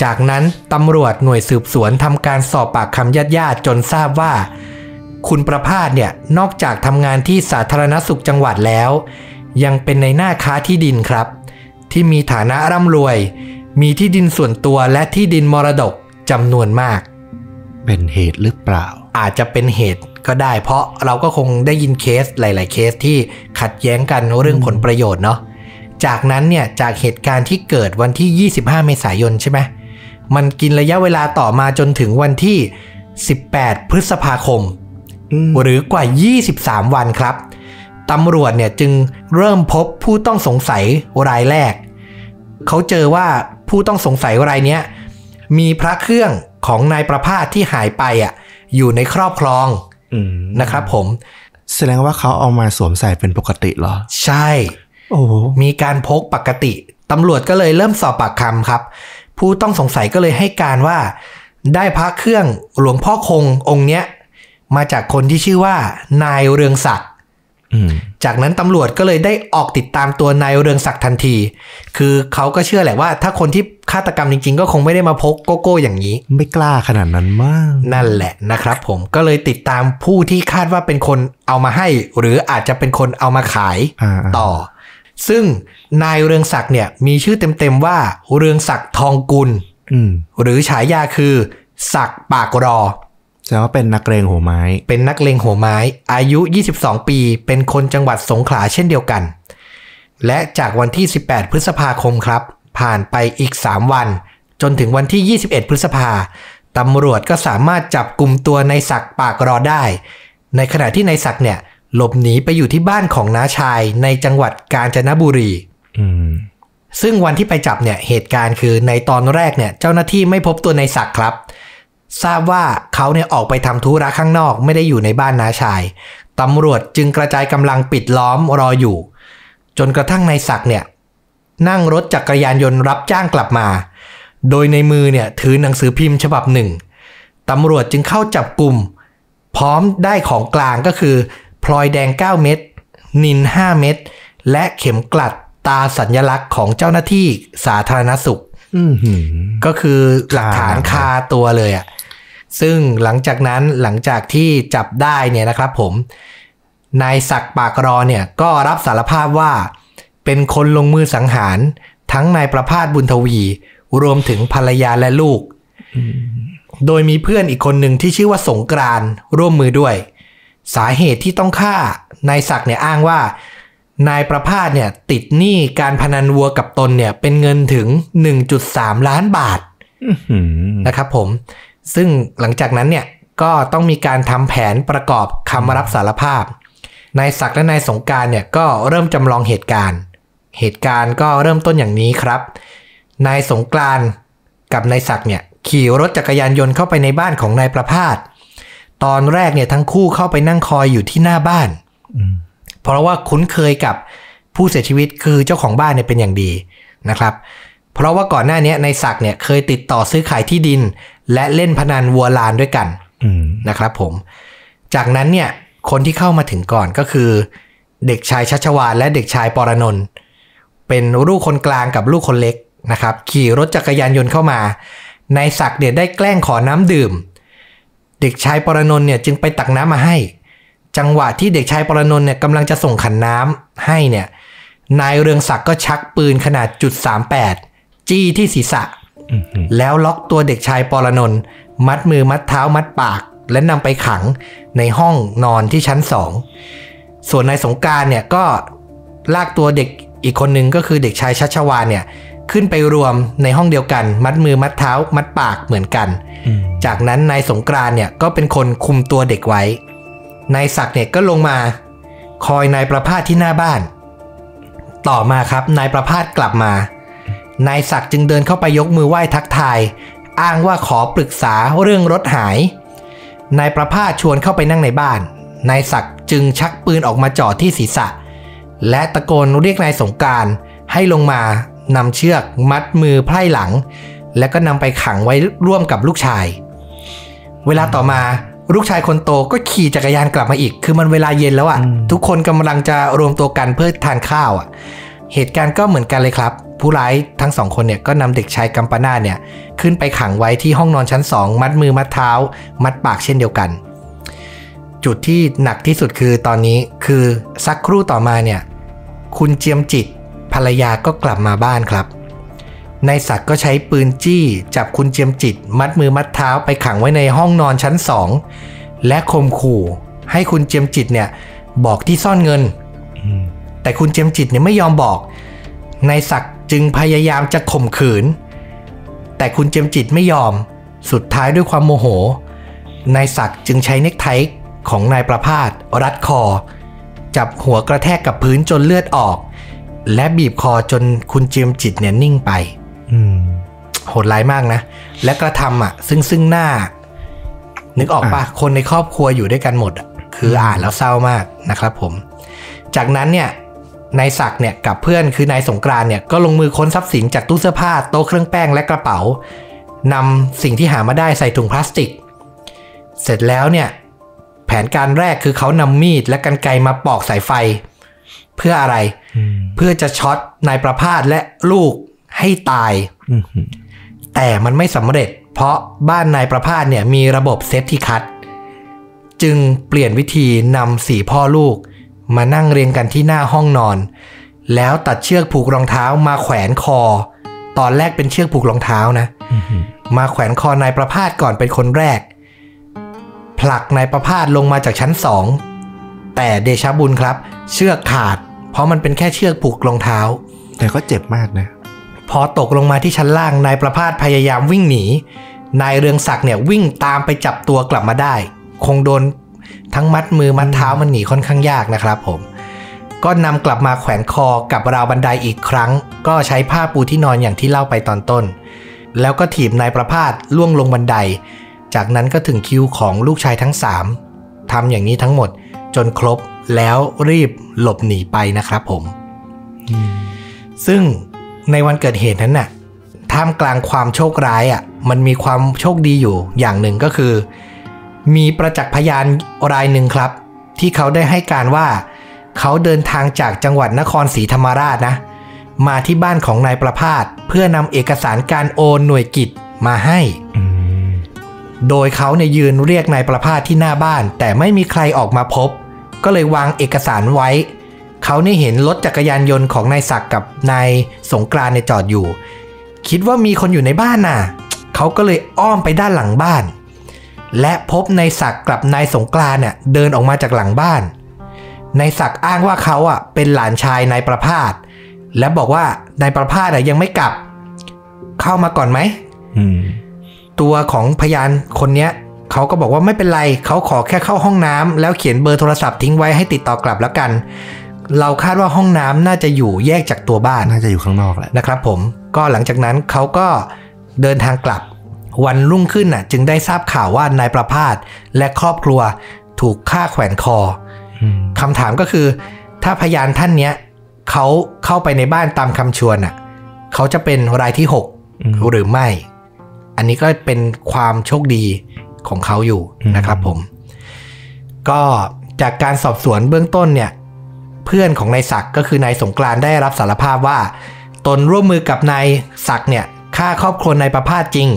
จากนั้นตำรวจหน่วยสืบสวนทำการสอบปากคำญาติญาติๆจนทราบว่า คุณประพาสเนี่ยนอกจากทำงานที่สาธารณสุขจังหวัดแล้ว ยังเป็นในหน้าค้าที่ดินครับ ที่มีฐานะร่ำรวย มีที่ดินส่วนตัวและที่ดินมรดกจำนวนมาก เป็นเหตุหรือเปล่า อาจจะเป็นเหตุ ก็ได้ เพราะเราก็คงได้ยินเคสหลาย ๆ เคสที่ขัดแย้งกันเรื่องผลประโยชน์เนาะจากนั้นเนี่ยจากเหตุการณ์ที่เกิดวันที่ 25 เมษายนใช่ไหมมันกินระยะเวลาต่อมาจนถึงวันที่ 18 พฤษภาคมอืมหรือกว่า 23 วันครับตำรวจเนี่ยจึงเริ่มพบผู้ต้องสงสัยรายแรก เขาเจอว่าผู้ต้องสงสัยรายเนี้ยมีพระเครื่องของนายประภาสที่หายไปอะอยู่ในครอบครองอืม นะครับผมแสดงว่าเขาเอามาสวมใส่เป็นปกติเหรอ ใช่ โอ้โหมีการพกปกติตำรวจก็เลยเริ่มสอบปากคำครับ ผู้ต้องสงสัยก็เลยให้การว่า ได้พระเครื่องหลวงพ่อคงองค์เนี้ย มาจากคนที่ชื่อว่า นายเรืองศักดิ์อืม จากนั้นตำรวจก็เลยได้ออกติดตามตัวนายเรืองศักดิ์ทันที คือเขาก็เชื่อแหละว่า ถ้าคนที่ฆาตกรรมจริง ๆ ก็คงไม่ได้มาพกโกโก้อย่างนี้ ไม่กล้าขนาดนั้นมาก นั่นแหละนะครับผมก็เลยติดตามผู้ที่คาดว่าเป็นคนเอามาให้ หรืออาจจะเป็นคนเอามาขายอ่าๆต่อ ซึ่งนายเรืองศักดิ์เนี่ยมีชื่อเต็มๆว่าเรืองศักดิ์ทองกุลอืมหรือฉายาคือ ศักดิ์ปากรอ แสดงว่าเป็นนักเรงหัวไม้ เป็นนักเลงหัวไม้ อายุ 22 ปี เป็นคนจังหวัดสงขลาเช่นเดียวกัน และจากวันที่ 18 พฤษภาคมครับ ผ่านไปอีก 3 วัน จนถึงวันที่ 21 พฤษภาตำรวจก็สามารถจับกลุ่มตัวในศักดิ์ปากรอได้ ในขณะที่ในศักดิ์เนี่ย หลบหนีไปอยู่ที่บ้านของน้าชายในจังหวัดกาญจนบุรีอืมซึ่งวันที่ไปจับเนี่ยเหตุการณ์คือในตอนแรกเนี่ยเจ้าหน้าที่ไม่พบตัวในศักดิ์ครับ ทราบว่าเขาเนี่ยออกไปทำธุระข้างนอกไม่ได้อยู่ในบ้านน้าชายตำรวจจึงกระจายกำลังปิดล้อมรออยู่ จนกระทั่งในศักดิ์เนี่ยนั่งรถจักรยานยนต์รับจ้างกลับมา โดยในมือเนี่ยถือหนังสือพิมพ์ฉบับหนึ่งตำรวจจึงเข้าจับกลุ่ม พร้อมได้ของกลางก็คือ พลอยแดง 9 เม็ดนิน 5 เม็ดและเข็มกลัดตาสัญลักษณ์ของเจ้าหน้าที่สาธารณสุขอืมหืมก็คือหลักฐานคาตัวเลยอะ่ะ ซึ่งหลังจากนั้นหลังจากที่จับได้เนี่ยนะครับผม นายศักดิ์ปากรอเนี่ยก็รับสารภาพว่า เป็นคนลงมือสังหาร ทั้งนายประพาสบุญทวี รวมถึงภรรยาและลูก โดยมีเพื่อนอีกคนหนึ่งที่ชื่อว่าสงกรานต์ร่วมมือด้วย สาเหตุที่ต้องฆ่านายศักดิ์เนี่ยอ้างว่านายประพาสเนี่ยติดหนี้การพนันวัวกับตนเนี่ยเป็นเงินถึง 1.3 ล้านบาทหืมนะครับผม ซึ่งหลังจากนั้นเนี่ยก็ต้องมีการทำแผนประกอบคำรับสารภาพ นายศักดิ์และนายสงการเนี่ยก็เริ่มจำลองเหตุการณ์ เหตุการณ์ก็เริ่มต้นอย่างนี้ครับ นายสงกรานกับนายศักดิ์เนี่ยขี่รถจักรยานยนต์เข้าไปในบ้านของนายประภาส ตอนแรกเนี่ยทั้งคู่เข้าไปนั่งคอยอยู่ที่หน้าบ้าน เพราะว่าคุ้นเคยกับผู้เสียชีวิตคือเจ้าของบ้านเนี่ยเป็นอย่างดีนะครับ เพราะว่าก่อนหน้านี้นายศักดิ์เนี่ยเคยติดต่อซื้อขายที่ดิน และเล่นพนันวัวลานด้วยกันอืมนะครับผม จากนั้นเนี่ยคนที่เข้ามาถึงก่อนก็คือ เด็กชายชัชวานและเด็กชายปรนนท์เป็นลูกคนกลางกับลูกคนเล็กนะครับ ขี่รถจักรยานยนต์เข้ามานายศักดิ์เนี่ยได้แกล้งขอน้ำดื่ม เด็กชายปรนนท์เนี่ยจึงไปตักน้ำมาให้ จังหวะที่เด็กชายปรนนท์เนี่ยกำลังจะส่งขันน้ำให้เนี่ยนายเรืองศักดิ์ก็ชักปืนขนาดจุด38 จี้ที่ศีรษะอืมอืมแล้วล็อกตัวเด็กชายปรนนท์มัดมือมัดเท้ามัดปาก และนำไปขังในห้องนอนที่ชั้นสอง ส่วนนายสงกรารเนี่ยก็ลากตัวเด็กอีกคนนึงก็คือเด็กชายชัชวานเนี่ยขึ้นไปรวมในห้องเดียวกัน มัดมือมัดเท้า มัดปากเหมือนกันอืมจากนั้นนายสงกรานต์เนี่ยก็เป็นคนคุมตัวเด็กไว้นายศักดิ์เนี่ยก็ลงมา คอยนายประพาสที่หน้าบ้าน ต่อมาครับนายประพาสกลับมา นายศักดิ์จึงเดินเข้าไปยกมือไหว้ทักทาย อ้างว่าขอปรึกษาเรื่องรถหาย นายประพาสชวนเข้าไปนั่งในบ้าน นายศักดิ์จึงชักปืนออกมาจ่อที่ศีรษะ และตะโกนเรียกนายสงกรารให้ลงมานำเชือกมัดมือไพร่หลัง แล้วก็นำไปขังไว้ร่วมกับลูกชาย เวลาต่อมาลูกชายคนโตก็ขี่จักรยานกลับมาอีก คือมันเวลาเย็นแล้วอะ่ะ ทุกคนกำลังจะรวมตัวกันเพื่อทานข้าวอะ่ะ เหตุการณ์ก็เหมือนกันเลยครับ ผู้ร้ายทั้งสองคนเนี่ยก็นำเด็กชายกัมปนาทเนี่ย ขึ้นไปขังไว้ที่ห้องนอนชั้นสองมัดมือมัดเท้า มัดปากเช่นเดียวกัน จุดที่หนักที่สุดคือตอนนี้คือสักครู่ต่อมาเนี่ย คุณเจียมจิต ภรรยาก็กลับมาบ้านครับนายศักดิ์ก็ใช้ปืนจี้ จับคุณเจียมจิต มัดมือมัดเท้าไปขังไว้ในห้องนอนชั้นสองและข่มขู่ ให้คุณเจียมจิตเนี่ยบอกที่ซ่อนเงินอืมแต่คุณเจียมจิตเนี่ยไม่ยอมบอกนายศักดิ์ จึงพยายามจะข่มขืน แต่คุณเจียมจิตไม่ยอม สุดท้ายด้วยความโมโห นายศักดิ์จึงใช้เน็กไทของนายประพาสรัดคอ จับหัวกระแทกกับพื้นจนเลือดออก และบีบคอจนคุณเจียมจิตเนี่ยนิ่งไปอืมโหดร้ายมากนะ และกระทำอะ ซึ่งซึ่งหน้า นึกออกปะคนในครอบครัวอยู่ด้วยกันหมดอะคืออ่านแล้วเศร้ามากนะครับผม จากนั้นเนี่ย นายศักดิ์เนี่ยกับเพื่อนคือนายสงกรานต์เนี่ยก็ลงมือค้นทรัพย์สินจากตู้เสื้อผ้าโต๊ะเครื่องแป้งและกระเป๋านำสิ่งที่หามาได้ใส่ถุงพลาสติก เสร็จแล้วเนี่ยแผนการแรกคือเขานำมีดและกรรไกรมาปอกสายไฟ เพื่ออะไรอืมเพื่อจะช็อตนายประพาสและลูกให้ตายอืมอืมแต่มันไม่สำเร็จ เพราะบ้านนายประพาสเนี่ยมีระบบ Safe-T-Cut จึงเปลี่ยนวิธีนำสี่พ่อลูก มานั่งเรียงกันที่หน้าห้องนอน แล้วตัดเชือกผูกรองเท้ามาแขวนคอ ตอนแรกเป็นเชือกผูกรองเท้านะอืมอืมมาแขวนคอนายประพาสก่อนเป็นคนแรก ผลักนายประพาสลงมาจากชั้นสองแต่เดชะบุญครับ เชือกขาด เพราะมันเป็นแค่เชือกผูกรองเท้า แต่ก็เจ็บมากนะ พอตกลงมาที่ชั้นล่างนายประพาสพยายามวิ่งหนีนายเรืองศักดิ์เนี่ยวิ่งตามไปจับตัวกลับมาได้ คงโดน ทั้งมัดมือมัดเท้ามันหนีค่อนข้างยากนะครับผม ก็นำกลับมาแขวนคอกับราวบันไดอีกครั้ง ก็ใช้ผ้าปูที่นอนอย่างที่เล่าไปตอนต้น แล้วก็ถีบนายประพาสล่วงลงบันได จากนั้นก็ถึงคิวของลูกชายทั้งสามทำอย่างนี้ทั้งหมดจนครบแล้วรีบหลบหนีไปนะครับผม ซึ่งในวันเกิดเหตุนั้นน่ะท่ามกลางความโชคร้ายอะ มันมีความโชคดีอยู่อย่างหนึ่งก็คือ มีประจักษ์พยานรายหนึ่งครับ ที่เขาได้ให้การว่า เขาเดินทางจากจังหวัดนครศรีธรรมราชนะ มาที่บ้านของนายประพาสเพื่อนำเอกสารการโอนหน่วยกิจมาให้โดยเขาเนี่ยยืนเรียกนายประภาสที่หน้าบ้าน แต่ไม่มีใครออกมาพบ ก็เลยวางเอกสารไว้ เขาเนี่ยเห็นรถจักรยานยนต์ของนายศักดิ์กับนายสงกรานเนี่ยจอดอยู่ คิดว่ามีคนอยู่ในบ้านน่ะ เขาก็เลยอ้อมไปด้านหลังบ้าน และพบนายศักดิ์กับ นายสงกรานต์เนี่ยเดินออกมาจากหลังบ้าน นายศักดิ์อ้างว่าเขาอะเป็นหลานชายนายประภาส และบอกว่านายประภาสอะยังไม่กลับ เข้ามาก่อนไหมอืมตัวของพยานคนเนี้ยเขาก็บอกว่าไม่เป็นไร เขาขอแค่เข้าห้องน้ำแล้วเขียนเบอร์โทรศัพท์ทิ้งไว้ให้ติดต่อกลับแล้วกัน เราคาดว่าห้องน้ำน่าจะอยู่แยกจากตัวบ้าน น่าจะอยู่ข้างนอกแหละนะครับผม ก็หลังจากนั้นเขาก็เดินทางกลับ วันรุ่งขึ้นน่ะจึงได้ทราบข่าวว่านายประพาสและครอบครัวถูกฆ่าแขวนคออืมคำถามก็คือ ถ้าพยานท่านเนี้ยเขาเข้าไปในบ้านตามคำชวนน่ะเขาจะเป็นรายที่6หรือไม่ อันนี้ก็เป็นความโชคดีของเขาอยู่นะครับผม ก็จากการสอบสวนเบื้องต้นเนี่ย เพื่อนของนายศักดิ์ก็คือนายสงกรานต์ได้รับสารภาพว่า ตนร่วมมือกับนายศักดิ์เนี่ยฆ่าครอบครัวนายประพาสจริง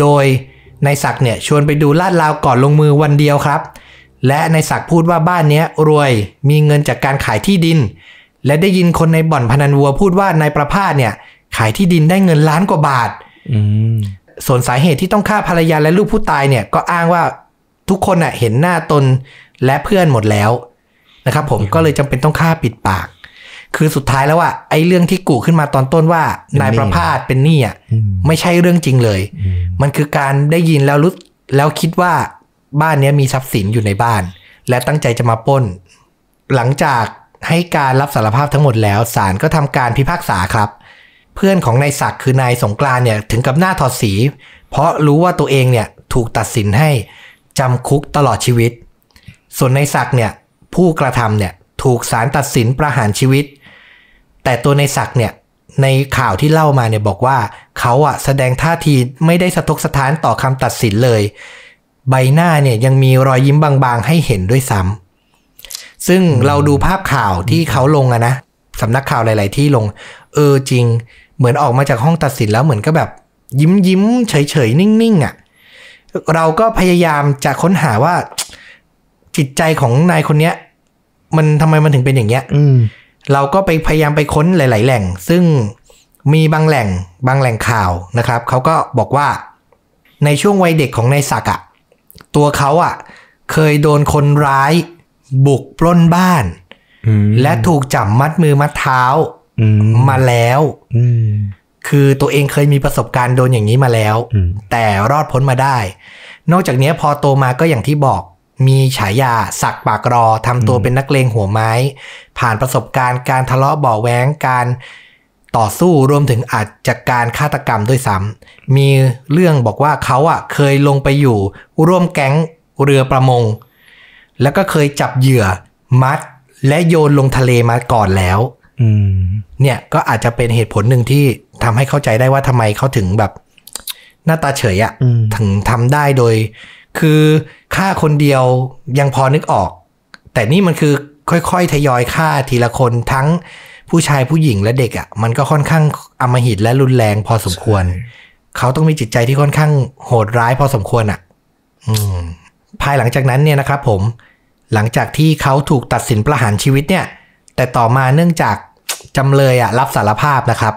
โดยนายศักดิ์เนี่ยชวนไปดูลาดราวก่อนลงมือวันเดียวครับ และนายศักดิ์พูดว่าบ้านเนี้ยรวยมีเงินจากการขายที่ดิน และได้ยินคนในบ่อนพนันวัวพูดว่านายประพาสเนี่ย ขายที่ดินได้เงินล้านกว่าบาทอืมส่วนสาเหตุที่ต้องฆ่าภรรยาและลูกผู้ตายเนี่ยก็อ้างว่าทุกคนน่ะเห็นหน้าตนและเพื่อนหมดแล้วนะครับผมก็เลยจำเป็นต้องฆ่าปิดปาก คือสุดท้ายแล้วว่าไอ้เรื่องที่กูขึ้นมาตอนต้นว่านายประพาสเป็นหนี้อะอืมไม่ใช่เรื่องจริงเลยอืมมันคือการได้ยินแล้วรู้แล้วคิดว่าบ้านเนี้ยมีทรัพย์สินอยู่ในบ้าน และตั้งใจจะมาปล้น หลังจากให้การรับสารภาพทั้งหมดแล้วศาลก็ทำการพิพากษาครับ เพื่อนของนายศักดิ์คือนายสงกรานต์เนี่ยถึงกับหน้าถอดสี เพราะรู้ว่าตัวเองเนี่ยถูกตัดสินให้จำคุกตลอดชีวิต ส่วนนายศักดิ์เนี่ยผู้กระทำเนี่ยถูกศาลตัดสินประหารชีวิต แต่ตัวในศักเนี่ยในข่าวที่เล่ามาเนี่ยบอกว่าเขาอะแสดงท่าทีไม่ได้สะทกสะท้านต่อคำตัดสินเลย ใบหน้าเนี่ยยังมีรอยยิ้มบางๆ ให้เห็นด้วยซ้ำซึ่งเราดูภาพข่าวที่เขาลงอะนะสำนักข่าวหลาย ๆ ที่ลง เออจริง เหมือนออกมาจากห้องตัดสินแล้วเหมือนก็แบบ ยิ้มยิ้มเฉย ๆ นิ่ง ๆอะ่ะเราก็พยายามจะค้นหาว่าจิตใจของนายคนเนี้ย มันทำไมมันถึงเป็นอย่างเงี้ยอื เราก็ไปพยายามไปค้นหลาย ๆ แหล่ง ซึ่งมีบางแหล่งบางแหล่งข่าวนะครับเขาก็บอกว่าในช่วงวัยเด็กของนายศักดิ์อะตัวเขาอะเคยโดนคนร้ายบุกปล้นบ้านอืมและถูกจับมัดมือมัดเท้าอืมมาแล้วอืมคือตัวเองเคยมีประสบการณ์โดนอย่างนี้มาแล้วอืมแต่รอดพ้นมาได้ นอกจากนี้พอโตมาก็อย่างที่บอก มีฉายาสักปากรอทำตัวเป็นนักเลงหัวไม้ ผ่านประสบการณ์การทะเลาะเบาะแว้งการต่อสู้รวมถึงอาจจะการฆาตกรรมด้วยซ้ำมีเรื่องบอกว่าเขาอะเคยลงไปอยู่ ร่วมแก๊งเรือประมง แล้วก็เคยจับเหยื่อมัด และโยนลงทะเลมาก่อนแล้วอืมเนี่ยก็อาจจะเป็นเหตุผลหนึ่งที่ทำให้เข้าใจได้ว่าทำไมเขาถึงแบบ หน้าตาเฉยอะอืมถึงทำได้โดย คือฆ่าคนเดียวยังพอนึกออก แต่นี่มันคือค่อยๆ ทยอยฆ่าทีละคนทั้งผู้ชายผู้หญิงและเด็กอะมันก็ค่อนข้างอำมหิตและรุนแรงพอสมควร เขาต้องมีจิตใจที่ค่อนข้างโหดร้ายพอสมควรอะอืมภายหลังจากนั้นเนี่ยนะครับผม หลังจากที่เขาถูกตัดสินประหารชีวิตเนี่ย แต่ต่อมาเนื่องจากจำเลยอะรับสารภาพนะครับ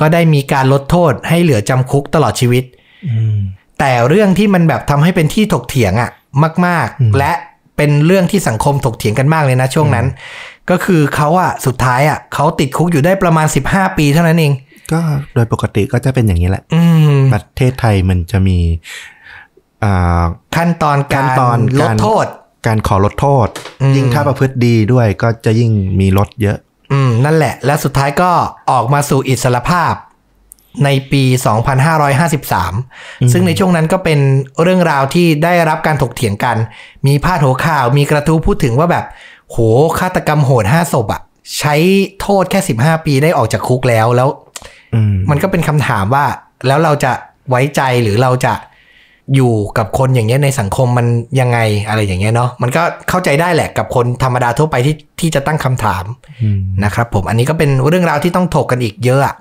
ก็ได้มีการลดโทษให้เหลือจำคุกตลอดชีวิตอืม แต่เรื่องที่มันแบบทำให้เป็นที่ถกเถียงอะมากอืมๆและเป็นเรื่องที่สังคมถกเถียงกันมากเลยนะช่วงนั้น ก็คือเขาอะสุดท้ายอะเขาติดคุกอยู่ได้ประมาณ 15 ปีเท่านั้นเอง ก็โดยปกติก็จะเป็นอย่างนี้แหละอืมประเทศไทยมันจะมีอ่าขั้นตอนกาขั้รนตอนลกาดรโทษ การขอลดโทษอืมยิ่งถ้าประพฤติดีด้วยก็จะยิ่งมีลดเยอะ อืมนั่นแหละ และสุดท้ายก็ออกมาสู่อิสรภาพ ในปี 2553 ซึ่งในช่วงนั้นก็เป็นเรื่องราวที่ได้รับการถกเถียงกัน มีพาดหัวข่าว มีกระทู้พูดถึงว่าแบบ โห ฆาตกรรมโหด5ศพอะใช้โทษแค่ 15 ปีได้ออกจากคุกแล้ว แล้วอืมมันก็เป็นคำถามว่า แล้วเราจะไว้ใจหรือเราจะอยู่กับคนอย่างเงี้ยในสังคมมันยังไงอะไรอย่างเงี้ยเนาะมันก็เข้าใจได้แหละกับคนธรรมดาทั่วไปที่ที่จะตั้งคำถามอืมนะครับผมอันนี้ก็เป็นเรื่องราวที่ต้องถกกันอีกเยอะอะ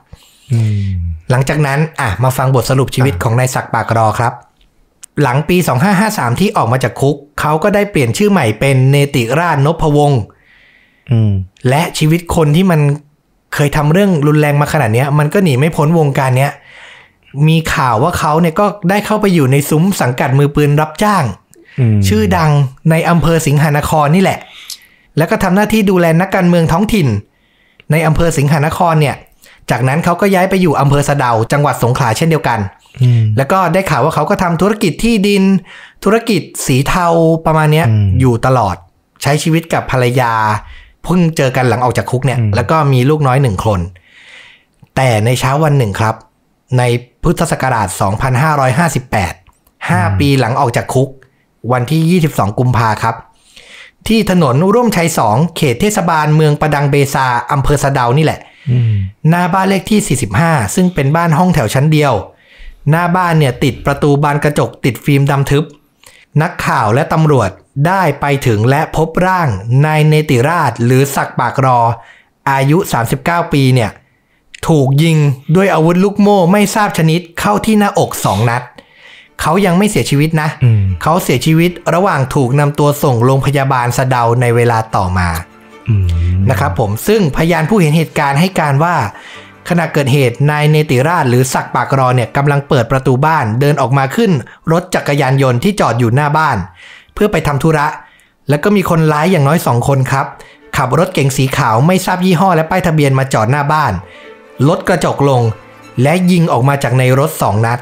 อืม หลังจากนั้นอะมาฟังบทสรุปชีวิตอะของนายศักดิ์ปากรอครับ หลังปี 2553 ที่ออกมาจากคุก เขาก็ได้เปลี่ยนชื่อใหม่เป็นเนติราชนพวงศ์อืมและชีวิตคนที่มันเคยทำเรื่องรุนแรงมาขนาดเนี้ยมันก็หนีไม่พ้นวงการเนี้ยมีข่าวว่าเขาเนี่ยก็ได้เข้าไปอยู่ในซุ้มสังกัดมือปืนรับจ้างอืมชื่อดังในอำเภอสิงหานครนี่แหละ แล้วก็ทำหน้าที่ดูแลนักการเมืองท้องถิ่น ในอำเภอสิงหานครเนี่ย จากนั้นเขาก็ย้ายไปอยู่อำเภอสะเดา จังหวัดสงขลาเช่นเดียวกันอืมแล้วก็ได้ข่าวว่าเขาก็ทำธุรกิจที่ดิน ธุรกิจสีเทาประมาณเนี้ยอืมอยู่ตลอด ใช้ชีวิตกับภรรยา เพิ่งเจอกันหลังออกจากคุกเนี่ยอืมแล้วก็มีลูกน้อยหนึ่งคน แต่ในเช้าวันหนึ่งครับ ในพุทธศักราช 2558 5 ปีหลังออกจากคุก วันที่ 22 กุมภาครับ ที่ถนนร่วมชัย2เขตเทศบาลเมืองประดังเบซาอำเภอสะเดานี่แหละอืม หน้าบ้านเลขที่ 45 ซึ่งเป็นบ้านห้องแถวชั้นเดียว หน้าบ้านเนี่ยติดประตูบานกระจกติดฟิล์มดำทึบ นักข่าวและตำรวจได้ไปถึงและพบร่างนายเนติราชหรือศักดิ์ปากรอ อายุ 39 ปีเนี่ยถูกยิงด้วยอาวุธลูกโม่ไม่ทราบชนิดเข้าที่หน้าอกสองนัด เขายังไม่เสียชีวิตนะอืมเขาเสียชีวิตระหว่างถูกนำตัวส่งโรงพยาบาลสะเดาในเวลาต่อมาอืม นะครับผมซึ่งพยานผู้เห็นเหตุการณ์ให้การว่า ขณะเกิดเหตุนายเนติราชหรือศักดิ์ปากรอเนี่ยกำลังเปิดประตูบ้านเดินออกมาขึ้น รถจักรยานยนต์ที่จอดอยู่หน้าบ้าน เพื่อไปทำธุระ แล้วก็มีคนร้ายอย่างน้อยสองคนครับ ขับรถเก๋งสีขาวไม่ทราบยี่ห้อและป้ายทะเบียนมาจอดหน้าบ้านลดกระจกลง และยิงออกมาจากในรถสองนัด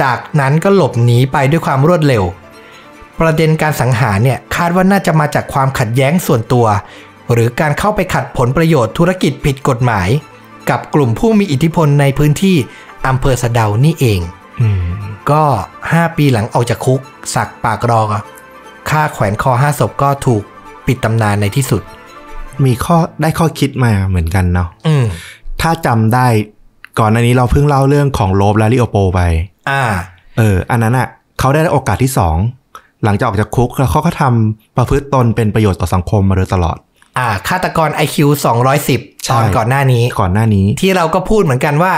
จากนั้นก็หลบหนีไปด้วยความรวดเร็ว ประเด็นการสังหารเนี่ยคาดว่าน่าจะมาจากความขัดแย้งส่วนตัว หรือการเข้าไปขัดผลประโยชน์ธุรกิจผิดกฎหมาย กับกลุ่มผู้มีอิทธิพลในพื้นที่อำเภอสะเดานี่เองอืมก็ 5 ปีหลังออกจากคุก สักปากรอกฆ่าแขวนคอห้าศพก็ถูกปิดตำนานในที่สุด มีข้อได้ข้อคิดมาเหมือนกันเนาะอืมถ้าจำได้ก่อนอันนี้เราเพิ่งเล่าเรื่องของโลบและลิโอโปไป อ่า เออ อันนั้นอะ เขาได้โอกาสที่สอง หลังจากออกจากคุกแล้วเขาก็ทำประพฤติตนเป็นประโยชน์ต่อสังคมมาโดยตลอด อ่าฆาตกร IQ 210ใช่ตอนก่อนหน้านี้ ก่อนหน้านี้ ที่เราก็พูดเหมือนกันว่า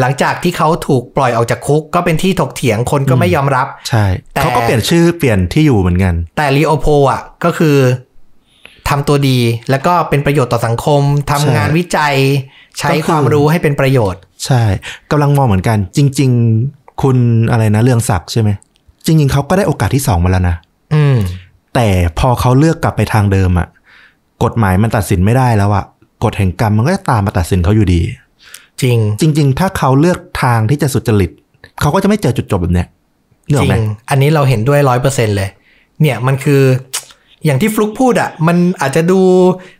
หลังจากที่เขาถูกปล่อยออกจากคุก ก็เป็นที่ถกเถียงคนก็ไม่ยอมรับ ใช่แต่เขาก็เปลี่ยนชื่อเปลี่ยนที่อยู่เหมือนกัน แต่ลีโอโพอะก็คือทำตัวดีแล้วก็เป็นประโยชน์ต่อสังคมทำใช่งานวิจัย ใช้ก็คือความรู้ให้เป็นประโยชน์ ใช่กำลังมองเหมือนกัน จริง ๆ คุณอะไรนะเรื่องศักดิ์ใช่ไหมจริง ๆเขาก็ได้โอกาสที่สองมาแล้วนะอืมแต่พอเขาเลือกกลับไปทางเดิมอะ กฎหมายมันตัดสินไม่ได้แล้วอะกฎแห่งกรรมมันก็จะตามมาตัดสินเขาอยู่ดี จริง จริง ๆ ถ้าเขาเลือกทางที่จะสุจริต เขาก็จะไม่เจอจุดจบแบบเนี้ยเนกจออกริไหมงอันนี้เราเห็นด้วยร้อยเปอร์เซ็นเลย เนี่ยมันคืออย่างที่ฟลุกพูดอะ มันอาจจะดู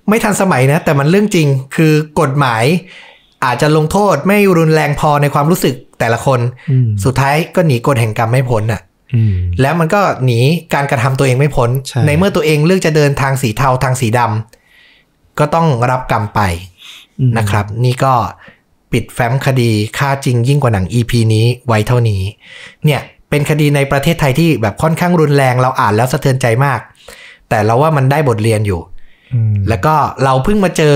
ไม่ทันสมัยนะ แต่มันเรื่องจริงคือกฎหมาย อาจจะลงโทษไม่รุนแรงพอในความรู้สึกแต่ละคนอืมสุดท้ายก็หนีกฎแห่งกรรมไม่พ้นอะอืม แล้วมันก็หนีการกระทำตัวเองไม่พ้นใช่ในเมื่อตัวเองเลือกจะเดินทางสีเทาทางสีดำก็ต้องรับกรรมไปอืมนะครับ นี่ก็ปิดแฟ้มคดีค่าจริงยิ่งกว่าหนัง EP นี้ไว้เท่านี้ เนี่ยเป็นคดีในประเทศไทยที่แบบค่อนข้างรุนแรงเราอ่านแล้วสะเทือนใจมาก แต่เราว่ามันได้บทเรียนอยู่อืมแล้วก็เราเพิ่งมาเจอ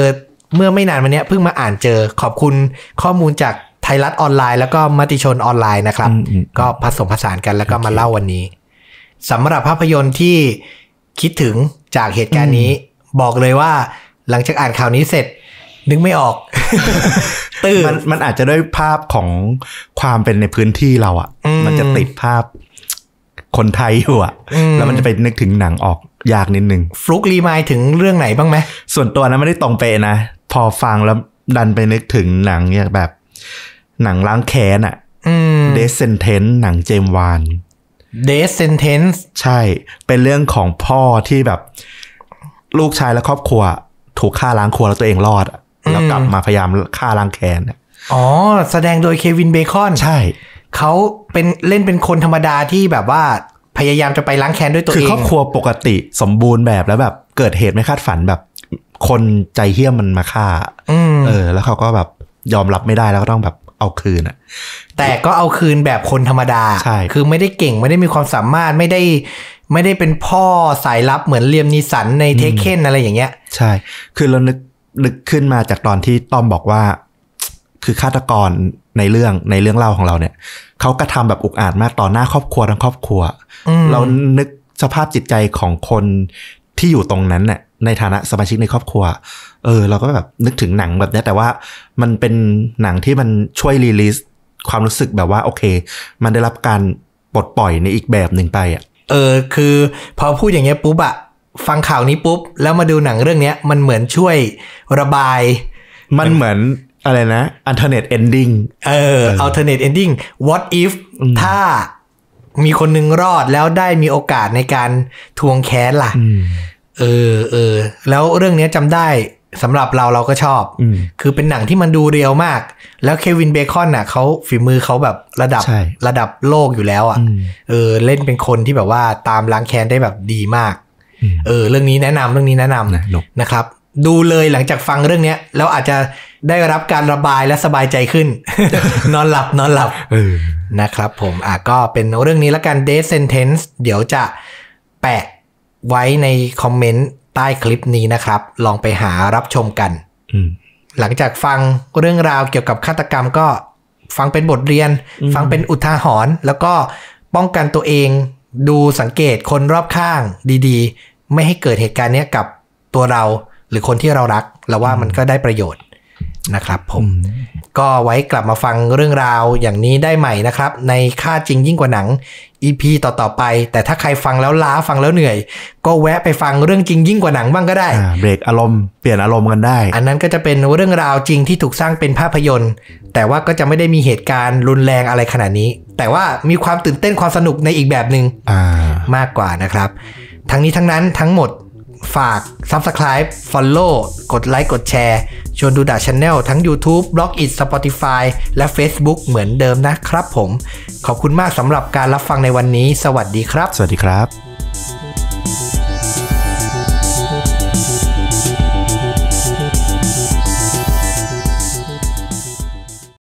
เมื่อไม่นานมาเนี้ยเพิ่งมาอ่านเจอขอบคุณข้อมูลจากไทยรัฐออนไลน์แล้วก็มติชนออนไลน์นะครับอืมอืมก็ผสมผสานกันแล้วก็มาเล่าวันนี้สำหรับภาพยนตร์ที่คิดถึงจากเหตุการณ์นี้ บอกเลยว่าหลังจากอ่านข่าวนี้เสร็จ นึกไม่ออก ตื่นมันมันอาจจะด้วยภาพของความเป็นในพื้นที่เราอะ่ะอืมมันจะติดภาพคนไทยอยู่อะ่ะอืมแล้วมันจะไปนึกถึงหนังออกยากนิดนึงฟลุกรีมายถึงเรื่องไหนบ้างไหมส่วนตัวนะไม่ได้ตรงเป๊ะนะ พอฟังแล้วดันไปนึกถึงหนังเนี่ยแบบ หนังล้างแค้นอะอืมเดซเซนเทนหนังเจมส์วาน Death Sentence ใช่ เป็นเรื่องของพ่อที่แบบ ลูกชายและครอบครัว ถูกฆ่าล้างครัวแล้วตัวเองรอดอะแล้วกลับมาพยายามฆ่าล้างแค้นอะอ๋อ แสดงโดยเควินเบคอน ใช่ เขาเป็นเล่นเป็นคนธรรมดาที่แบบว่าพยายามจะไปล้างแค้นด้วยตัวคือเองครอบครัวปกติสมบูรณ์แบบแล้วแบบเกิดเหตุไม่คาดฝันแบบ คนใจเหี้ยมมันมาฆ่าอืมเออ แล้วเขาก็แบบยอมรับไม่ได้แล้วก็ต้องแบบ เอาคืนอะแต่ก็เอาคืนแบบคนธรรมดา ใช่ คือไม่ได้เก่งไม่ได้มีความสามารถไม่ได้ ไม่ได้เป็นพ่อสายลับเหมือนเลียมนีสันในเทคเคนอะไรอย่างเงี้ย ใช่ คือเรานึกนึกขึ้นมาจากตอนที่ต้อมบอกว่า คือฆาตกรในเรื่องในเรื่องเล่าของเราเนี่ยเขากระทำแบบอุกอาจมากต่อหน้าครอบครัวทั้งครอบครัวอืมเรานึกสภาพจิตใจของคนที่อยู่ตรงนั้นเนี่ย ในฐานะสมาชิกในครอบครัว เออ เราก็แบบนึกถึงหนังแบบเนี้ยแต่ว่ามันเป็นหนังที่มันช่วยรีลิสความรู้สึกแบบว่าโอเค มันได้รับการปลดปล่อยในอีกแบบหนึ่งไปอะ เออ คือพอพูดอย่างเงี้ยปุ๊บอะฟังข่าวนี้ปุ๊บ แล้วมาดูหนังเรื่องเนี้ย มันเหมือนช่วยระบาย มันเหมือนอะไรนะ alternate ending เออ alternate ending what if ถ้ามีคนหนึงรอดแล้วได้มีโอกาสในการทวงแค้นล่ะอืม เออเออแล้วเรื่องเนี้ยจำได้สำหรับเราเราก็ชอบอืมคือเป็นหนังที่มันดูเรียวมาก แล้วเควินเบคอนน่ะเขาฝีมือเขาแบบระดับใช่ระดับโลกอยู่แล้วอะอืมเออเล่นเป็นคนที่แบบว่าตามล้างแค้นได้แบบดีมากอืมเออเรื่องนี้แนะนำเรื่องนี้แนะนำนะหนุกนะครับ ดูเลยหลังจากฟังเรื่องเนี้ยแล้วอาจจะได้รับการระบายและสบายใจขึ้น นอนหลับนอนหลับเออนะครับผมอะก็เป็นเรื่องนี้ละกัน Death Sentence เดี๋ยวจะแปะ ไว้ในคอมเมนต์ใต้คลิปนี้นะครับ ลองไปหารับชมกันอืมหลังจากฟังเรื่องราวเกี่ยวกับฆาตกรรมก็ฟังเป็นบทเรียน ฟังเป็นอุทาหรณ์แล้วก็ป้องกันตัวเอง ดูสังเกตคนรอบข้างดีๆ ไม่ให้เกิดเหตุการณ์เนี้ยกับตัวเราหรือคนที่เรารักเราว่ามันก็ได้ประโยชน์นะครับผมก็ไว้กลับมาฟังเรื่องราวอย่างนี้ได้ใหม่นะครับ ในค่าจริงยิ่งกว่าหนัง EP ต่อ ๆ ไป แต่ถ้าใครฟังแล้วล้าฟังแล้วเหนื่อย ก็แวะไปฟังเรื่องจริงยิ่งกว่าหนังบ้างก็ได้อ่าเบรกอารมณ์เปลี่ยนอารมณ์กันได้ อันนั้นก็จะเป็นเรื่องราวจริงที่ถูกสร้างเป็นภาพยนตร์ แต่ว่าก็จะไม่ได้มีเหตุการณ์รุนแรงอะไรขนาดนี้ แต่ว่ามีความตื่นเต้นความสนุกในอีกแบบหนึ่งอ่ามากกว่านะครับ ทั้งนี้ทั้งนั้นทั้งหมด ฝาก Subscribe Follow กดไลค์กดแชร์ชวนดูดาชแนลทั้ง YouTube b l o g อิ Spotify และ Facebook เหมือนเดิมนะครับผม ขอบคุณมากสำหรับการรับฟังในวันนี้ สวัสดีครับ สวัสดีครับ